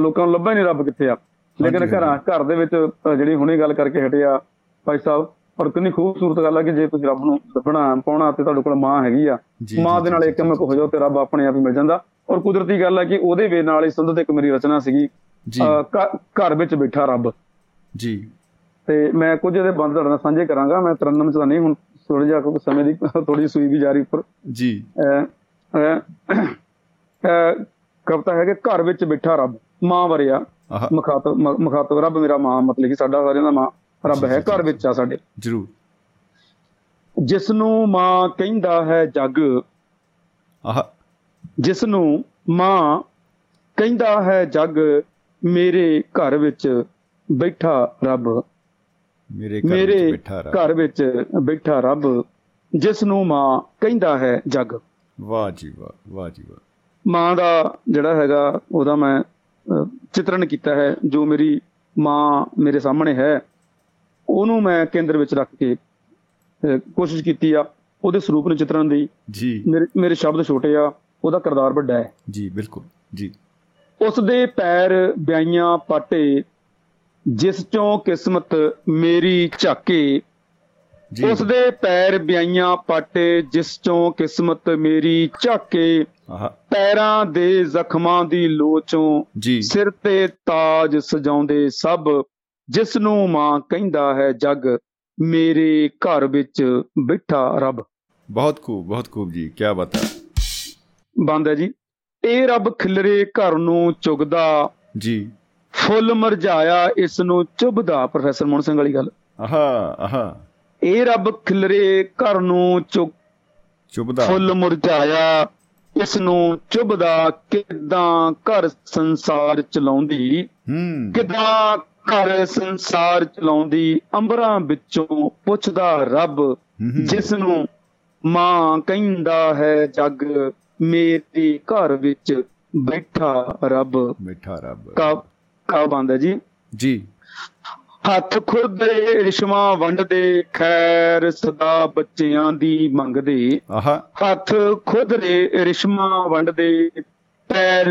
ਲੋਕਾਂ ਨੂੰ ਲੱਭਾ ਹੀ ਨਹੀਂ ਰੱਬ ਕਿੱਥੇ ਆ। ਲੇਕਿਨ ਘਰਾਂ ਘਰ ਦੇ ਵਿੱਚ ਜਿਹੜੀ ਹੁਣੇ ਗੱਲ ਕਰਕੇ ਹਟੇ ਆ ਭਾਈ ਸਾਹਿਬ ਔਰ ਕਿੰਨੀ ਖੂਬਸੂਰਤ ਗੱਲ ਆ ਕਿ ਜੇ ਤੁਸੀਂ ਰੱਬ ਨੂੰ ਲੱਭਣਾ ਪਾਉਣਾ ਤੇ ਤੁਹਾਡੇ ਕੋਲ ਮਾਂ ਹੈਗੀ ਆ ਮਾਂ ਦੇ ਨਾਲ ਇੱਕ ਮਿਕ ਹੋ ਜਾਓ ਤੇ ਰੱਬ ਆਪਣੇ ਆਪ ਹੀ ਮਿਲ ਜਾਂਦਾ। ਔਰ ਕੁਦਰਤੀ ਗੱਲ ਹੈ ਕਿ ਉਹਦੇ ਵੇ ਨਾਲ ਹੀ ਸੰਬੰਧਿਤ ਇੱਕ ਮੇਰੀ ਰਚਨਾ ਸੀਗੀ ਜੀ। ਘਰ ਵਿੱਚ ਬੈਠਾ ਰੱਬ। ਜੀ। ਤੇ ਮੈਂ ਕੁਝ ਇਹਦੇ ਬੰਦ ਤੁਹਾਡੇ ਨਾਲ ਸਾਂਝੇ ਕਰਾਂਗਾ ਮੈਂ ਤਰਨਮ ਚ ਤਾਂ ਨਹੀਂ ਹੁਣ ਥੋੜਾ ਜਿਹਾ ਕਿਉਂਕਿ ਸਮੇਂ ਦੀ ਥੋੜੀ ਸੂਈ ਵੀ ਜਾਰੀ ਉੱਪਰ। ਜੀ। ਕਵਿਤਾ ਹੈ ਕਿ ਘਰ ਵਿੱਚ ਬੈਠਾ ਰੱਬ ਮਾਂ ਵਰਿਆ ਮੁਖਾਤਬ ਮੁਖਾਤਬ ਰੱਬ ਮੇਰਾ ਮਾਂ ਮਤਲਬ ਕਿ ਸਾਡਾ ਸਾਰਿਆਂ ਦਾ ਮਾਂ ਰੱਬ ਹੈ ਘਰ। ਵਿੱਚ ਆ ਸਾਡੇ। ਜਰੂਰ। ਜਿਸ ਨੂੰ ਮਾਂ ਕਹਿੰਦਾ ਹੈ ਜੱਗ ਆਹ। ਜਿਸ ਨੂੰ ਮਾਂ ਕਹਿੰਦਾ ਹੈ ਜੱਗ ਮੇਰੇ ਘਰ ਵਿੱਚ ਬੈਠਾ ਰੱਬ। ਮੇਰੇ ਘਰ ਮੇਰੇ ਵਿੱਚ ਬੈਠਾ ਰਹਾ ਘਰ ਵਿੱਚ ਬੈਠਾ ਰੱਬ ਜਿਸ ਨੂੰ ਮਾਂ ਕਹਿੰਦਾ ਹੈ ਜੱਗ। ਵਾਹ ਜੀ ਵਾਹ ਵਾਹ ਜੀ ਵਾਹ। ਮਾਂ ਦਾ ਜਿਹੜਾ ਹੈਗਾ ਉਹਦਾ ਮੈਂ ਚਿਤਰਣ ਕੀਤਾ ਹੈ ਜੋ ਮੇਰੀ ਮਾਂ ਮੇਰੇ ਸਾਹਮਣੇ ਹੈ ਉਹਨੂੰ ਮੈਂ ਕੇਂਦਰ ਵਿੱਚ ਰੱਖ ਕੇ ਕੋਸ਼ਿਸ਼ ਕੀਤੀ ਆ ਉਹਦੇ ਸਰੂਪ ਨੂੰ ਚਿਤਰਣ ਦੀ। ਜੀ। ਮੇਰੇ ਮੇਰੇ ਸ਼ਬਦ ਛੋਟੇ ਆ ਉਹਦਾ ਕਿਰਦਾਰ ਵੱਡਾ ਹੈ। ਜੀ ਬਿਲਕੁਲ ਜੀ। ਉਸ ਦੇ ਪੈਰ ਬਿਆਈਆਂ ਪਾਟੇ ਜਿਸ ਚੋਂ ਕਿਸਮਤ ਮੇਰੀ ਝਾਕੇ ਉਸ ਦੇ ਪੈਰ ਬਿਆਈਆਂ ਪਾਟੇ ਜਿਸ ਚੋਂ ਕਿਸਮਤ ਮੇਰੀ ਝਾਕੇ। ਪੈਰਾਂ ਦੇ ਜ਼ਖਮਾਂ ਦੀ ਲੋਚੋਂ ਜੀ। ਸਿਰ ਤੇ ਤਾਜ ਸਜਾਉਂਦੇ ਸਭ ਜਿਸ ਨੂੰ ਮਾਂ ਕਹਿੰਦਾ ਹੈ ਜੱਗ ਮੇਰੇ ਘਰ ਵਿੱਚ ਬੈਠਾ ਰੱਬ। ਬਹੁਤ ਖੂਬ ਬਹੁਤ ਖੂਬ ਜੀ ਕੀ ਬਤਾ ਬੰਦ ਹੈ ਜੀ। ਇਹ ਰੱਬ ਖਿਲਰੇ ਘਰ ਨੂੰ ਚੁਗਦਾ। ਜੀ। ਫੁੱਲ ਮਰਝਾਇਆ ਇਸ ਨੂੰ ਚੁੱਭਦਾ ਪ੍ਰੋਫੈਸਰ ਮੋਹਨ ਸਿੰਘ ਵਾਲੀ ਗੱਲ। ਆਹਾ ਆਹਾ। ਇਹ ਰੱਬ ਖਿਲਰੇ ਘਰ ਨੂੰ ਚੁੱਕ ਚੁਬਦਾ ਫੁੱਲ ਮੁਰਝਾਇਆ ਇਸ ਨੂੰ ਚੁੱਭਦਾ ਕਿਦਾਂ ਘਰ ਸੰਸਾਰ ਚਲਾਉਂਦੀ? ਹੂੰ। ਕਿਦਾਂ ਘਰ ਸੰਸਾਰ ਚਲਾਉਂਦੀ? ਅੰਬਰਾਂ ਵਿੱਚੋਂ ਪੁੱਛਦਾ ਰੱਬ। ਜਿਸ ਨੂੰ ਮਾਂ ਕਹਿੰਦਾ ਹੈ ਜੱਗ ਮੇਰੇ ਘਰ ਵਿੱਚ ਬੈਠਾ ਰੱਬ। ਮਿੱਠਾ ਰੱਬ। ਕਾ ਕਾ ਬੰਦ ਜੀ? ਜੀ। ਹੱਥ ਖੁਰਦੇ ਰਿਸ਼ਮਾ ਵੰਡਦੇ ਖੈਰ ਸਦਾ ਬੱਚਿਆਂ ਦੀ ਮੰਗਦੇ। ਹੱਥ ਖੁਰਦੇ ਰਿਸ਼ਮਾ ਵੰਡਦੇ ਪੈਰ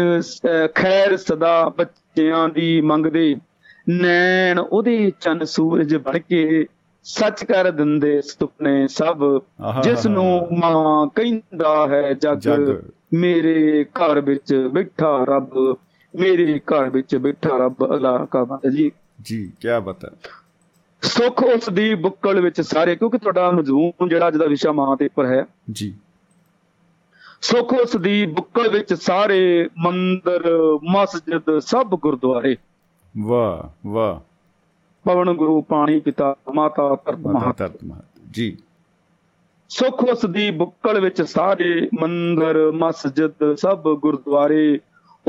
ਖੈਰ ਸਦਾ ਬੱਚਿਆਂ ਦੀ ਮੰਗਦੇ। ਨੈਣ ਉਹਦੇ ਚੰਨ ਸੂਰਜ ਬਣ ਕੇ ਸੱਚ ਕਰ ਦਿੰਦੇ ਸੁਪਨੇ ਸਭ। ਜਿਸ ਨੂੰ ਮਾਂ ਕਹਿੰਦਾ ਹੈ ਜੱਗ ਜੱਗ। ਮੇਰੇ ਘਰ ਵਿੱਚ ਬੈਠਾ ਰੱਬ ਮੇਰੇ ਘਰ ਵਿੱਚ ਬੈਠਾ ਰੱਬ ਅੱਲਾ ਕਾ ਬੰਦਾ ਜੀ। ਜੀ ਕੀ ਬਤਾ ਸੁੱਖ ਉਸ ਦੀ ਬੁੱਕਲ ਵਿੱਚ ਸਾਰੇ ਕਿਉਂਕਿ ਤੁਹਾਡਾ ਮਜ਼ਮੂਨ ਜਿਹੜਾ ਅੱਜ ਦਾ ਵਿਸ਼ਾ ਮਾਂ ਦੇ ਉੱਪਰ ਹੈ। ਜੀ। ਸੁੱਖ ਉਸ ਦੀ ਬੁੱਕਲ ਵਿੱਚ ਸਾਰੇ ਮੰਦਰ ਮਸਜਿਦ ਸਭ ਗੁਰਦੁਆਰੇ। ਵਾਹ ਵਾਹ। ਪਵਨ ਗੁਰੂ ਪਾਣੀ ਪਿਤਾ ਮਾਤਾ ਧਰਤ ਮਾਤਾ ਮਹਾ ਤਰਤ ਮਹਤ ਜੀ। ਸੁੱਖ ਉਸ ਦੀ ਬੁੱਕਲ ਵਿੱਚ ਸਾਰੇ ਮੰਦਰ ਮਸਜਿਦ ਸਭ ਗੁਰਦੁਆਰੇ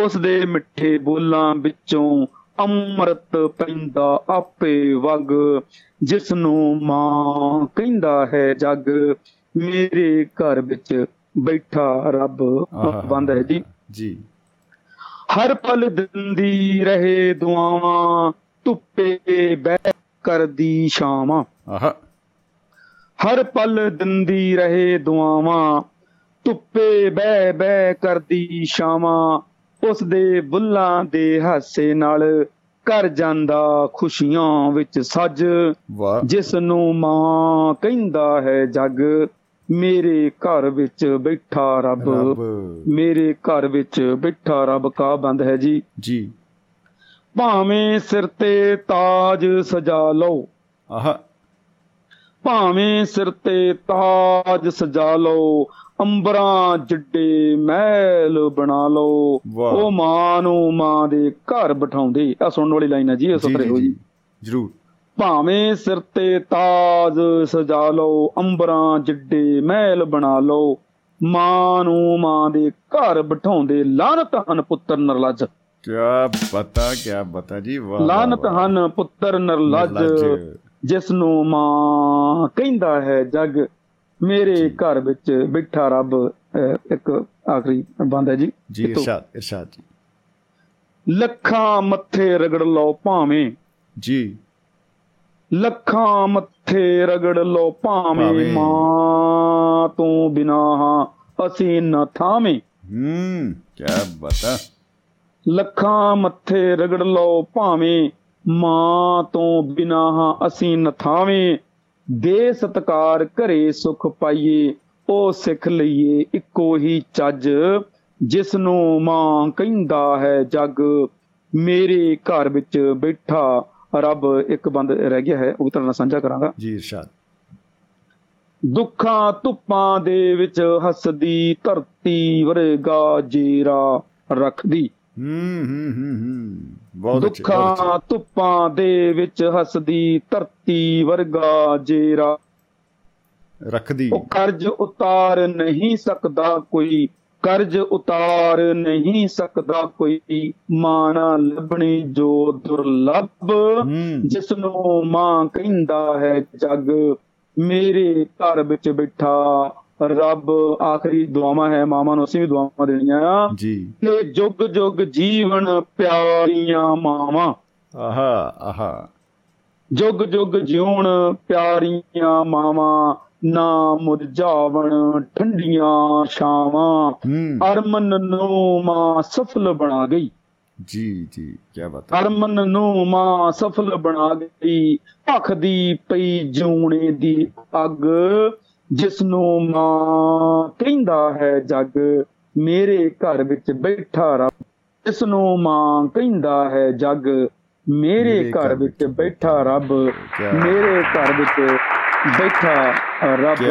ਉਸ ਦੇ ਮਿੱਠੇ ਬੋਲਾਂ ਵਿੱਚੋਂ ਅੰਮ੍ਰਿਤ ਪੈਂਦਾ ਆਪੇ ਵਗ ਜਿਸ ਨੂੰ ਮਾਂ ਕਹਿੰਦਾ ਹੈ ਜੱਗ ਮੇਰੇ ਘਰ ਵਿੱਚ ਬੈਠਾ ਰੱਬ। ਬੰਦ ਹੈ ਜੀ। ਜੀ। ਹਰ ਪਲ ਦਿੰਦੀ ਰਹੇ ਦੁਆਵਾਂ ਧੁੱਪੇ ਬਹਿ ਕਰਦੀ ਸ਼ਾਮਾਂ। ਆਹਾ। ਹਰ ਪਲ ਦਿੰਦੀ ਰਹੇ ਦੁਆਵਾਂ ਧੁੱਪੇ ਬਹਿ ਬਹਿ ਕਰਦੀ ਸ਼ਾਮਾਂ। ਉਸ ਦੇ ਬੁੱਲਾਂ ਦੇ ਹਾਸੇ ਨਾਲ ਕਰ ਜਾਂਦਾ ਖੁਸ਼ੀਆਂ ਵਿੱਚ ਸੱਜ ਜਿਸ ਨੂੰ ਮਾਂ ਕਹਿੰਦਾ ਹੈ ਜੱਗ ਮੇਰੇ ਘਰ ਵਿੱਚ ਬੈਠਾ ਰੱਬ। ਮੇਰੇ ਘਰ ਵਿੱਚ ਬੈਠਾ ਰੱਬ ਕਾ ਬੰਦ ਹੈ ਜੀ। ਜੀ। ਭਾਵੇਂ ਸਿਰ ਤੇ ਤਾਜ ਸਜਾ ਲਓ ਆਹਾ। ਭਾਵੇਂ ਸਿਰ ਤੇ ਤਾਜ ਸਜਾ ਲਓ ਅੰਬਰਾਂ ਜਿੱਡੇ ਮਹਿਲ ਬਣਾ ਲਓ। ਉਹ ਮਾਂ ਨੂੰ ਮਾਂ ਦੇ ਘਰ ਬਿਠਾਉਂਦੇ। ਆ ਸੁਣਨ ਵਾਲੀ ਲਾਈਨ ਹੈ ਜੀ ਇਹ ਸੁਤਰੇ ਹੋ ਜੀ ਜਰੂਰ। ਭਾਵੇਂ ਸਿਰ ਤੇ ਤਾਜ ਸਜਾ ਲਓ ਅੰਬਰਾਂ ਜਿੱਡੇ ਮਹਿਲ ਬਣਾ ਲਓ। ਮਾਂ ਨੂੰ ਮਾਂ ਦੇ ਘਰ ਬਿਠਾਉਂਦੇ। ਲਾਨਤ ਹਨ ਪੁੱਤਰ ਨਰਲਜ। ਕੀ ਬਤਾ ਕੀ ਬਤਾ ਜੀ। ਵਾਹ ਲਾਨਤ। ਹਨ ਪੁੱਤਰ ਨਿਰਲੱਜ। ਜਿਸ ਨੂੰ ਮਾਂ ਕਹਿੰਦਾ ਹੈ ਜੱਗ। ਮੇਰੇ ਘਰ ਵਿੱਚ ਬੈਠਾ ਰੱਬ ਇੱਕ ਆਖਰੀ ਬੰਦ ਹੈ ਜੀ। ਜੀ? ਇਰਸ਼ਾਦ ਇਰਸ਼ਾਦ ਜੀ। ਲੱਖਾਂ ਮੱਥੇ ਰਗੜ ਲਓ ਭਾਵੇਂ। ਜੀ। ਲੱਖਾਂ ਮੱਥੇ ਰਗੜ ਲਓ ਭਾਵੇਂ। ਮਾਂ ਤੋਂ ਬਿਨਾ ਅਸੀਂ ਨਾ ਥਾਵੇਂ। ਹੂੰ ਕੀ ਬਤਾ ਲੱਖਾਂ ਮੱਥੇ ਰਗੜ ਲਓ ਭਾਵੇਂ ਮਾਂ ਤੋਂ ਬਿਨਾ ਅਸੀਂ ਨਥਾਵੇਂ ਦੇ ਸਤਕਾਰ ਘਰੇ ਸੁਖ ਪਾਈਏ ਉਹ ਸਿੱਖ ਲਈਏ ਇੱਕੋ ਹੀ ਚੱਜ ਜਿਸ ਨੂੰ ਮਾਂ ਕਹਿੰਦਾ ਹੈ ਜੱਗ। ਮੇਰੇ ਘਰ ਵਿੱਚ ਬੈਠਾ ਰੱਬ ਇੱਕ ਬੰਦ ਰਹਿ ਗਿਆ ਹੈ ਉਹ ਨਾਲ ਸਾਂਝਾ ਕਰਾਂਗਾ। ਜੀ ਇਰਸ਼ਾਦ। ਦੁੱਖਾਂ ਧੁੱਪਾਂ ਦੇ ਵਿੱਚ ਹੱਸਦੀ ਧਰਤੀ ਵਰਗਾ ਜੀਰਾ ਰੱਖਦੀ। ਹੂੰ ਹੂੰ ਹੂੰ ਹੂੰ। ਬਹੁਤ। ਦੁੱਖਾਂ ਧੁੱਪਾਂ ਦੇ ਵਿੱਚ ਹੱਸਦੀ ਧਰਤੀ ਵਰਗਾ ਜੇਰਾ। ਰੱਖਦੀ। ਉਹ ਕਰਜ਼ ਉਤਾਰ ਨਹੀਂ ਸਕਦਾ ਕੋਈ ਕਰਜ਼ ਉਤਾਰ ਨਹੀਂ ਸਕਦਾ ਕੋਈ। ਮਾਣਾ ਲੱਭਣੀ ਜੋ ਦੁਰਲੱਭ ਜਿਸ ਨੂੰ ਮਾਂ ਕਹਿੰਦਾ ਹੈ ਜੱਗ। ਮੇਰੇ ਘਰ ਵਿੱਚ ਬੈਠਾ ਰੱਬ ਆਖਰੀ ਦੁਆਵਾਂ ਹੈ ਮਾਵਾਂ ਨੂੰ ਅਸੀਂ ਵੀ ਦੁਆਵਾਂ ਦੇਣੀਆਂ ਆ। ਜੀ। ਤੇ ਜੁਗ ਜੁਗ ਜੀਵਨ ਪਿਆਰੀਆਂ ਮਾਵਾਂ। ਆਹਾ ਆਹਾ। ਜੁਗ ਜੁਗ ਜਿਉਣ ਪਿਆਰੀਆਂ ਮਾਵਾਂ ਨਾ ਮੁਰਝਾਵਣ ਠੰਡੀਆਂ ਛਾਵਾਂ। ਹੂੰ। ਅਰਮਨ ਨੂੰ ਮਾਂ ਸਫਲ ਬਣਾ ਗਈ। ਜੀ ਜੀ ਕੀ ਬਤਾ ਅਰਮਨ ਨੂੰ ਮਾਂ ਸਫਲ ਬਣਾ ਗਈ। ਭਖਦੀ ਪਈ ਜੂਣੇ ਦੀ ਅੱਗ। ਜਿਸ ਨੂੰ ਮਾਂ ਕਹਿੰਦਾ ਹੈ ਜੱਗ ਮੇਰੇ ਘਰ ਵਿੱਚ ਬੈਠਾ ਰੱਬ ਜਿਸ ਨੂੰ ਮਾਂ ਕਹਿੰਦਾ ਹੈ ਜੱਗ ਮੇਰੇ ਘਰ ਵਿੱਚ ਬੈਠਾ ਰੱਬ ਮੇਰੇ ਘਰ ਵਿੱਚ ਬੈਠਾ ਰੱਬ ਕੀ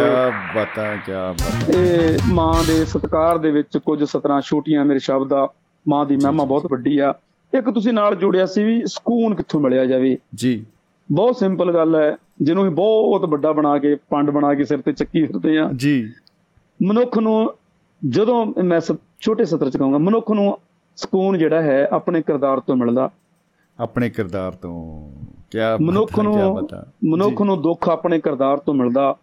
ਬਤਾ ਕੀ ਬਤਾ। ਇਹ ਮਾਂ ਦੇ ਸਤਕਾਰ ਦੇ ਵਿੱਚ ਕੁਝ ਸਤਰਾਂ ਛੋਟੀਆਂ ਮੇਰੇ ਸ਼ਬਦ ਆ। ਮਾਂ ਦੀ ਮਹਿਮਾ ਬਹੁਤ ਵੱਡੀ ਆ। ਇੱਕ ਤੁਸੀਂ ਨਾਲ ਜੋੜਿਆ ਸੀ ਵੀ ਸਕੂਨ ਕਿੱਥੋਂ ਮਿਲਿਆ ਜਾਵੇ? ਜੀ। ਬਹੁਤ ਸਿੰਪਲ ਗੱਲ ਹੈ। ਜਿਹਨੂੰ ਅਸੀਂ ਬਹੁਤ ਵੱਡਾ ਬਣਾ ਕੇ ਪੰਡ ਬਣਾ ਕੇ ਸਿਰ ਤੇ ਚੱਕੀ ਫਿਰਦੇ ਆ। ਜੀ। ਮਨੁੱਖ ਨੂੰ ਜਦੋਂ ਮੈਂ ਛੋਟੇ ਸਤਰ ਚ ਕਹੂੰਗਾ ਮਨੁੱਖ ਨੂੰ ਸਕੂਨ ਜਿਹੜਾ ਹੈ ਆਪਣੇ ਕਿਰਦਾਰ ਤੋਂ ਮਿਲਦਾ। ਆਪਣੇ ਕਿਰਦਾਰ ਤੋਂ। ਕੀ ਮਨੁੱਖ ਨੂੰ ਮਨੁੱਖ ਨੂੰ ਦੁੱਖ ਆਪਣੇ ਕਿਰਦਾਰ ਤੋਂ ਮਿਲਦਾ।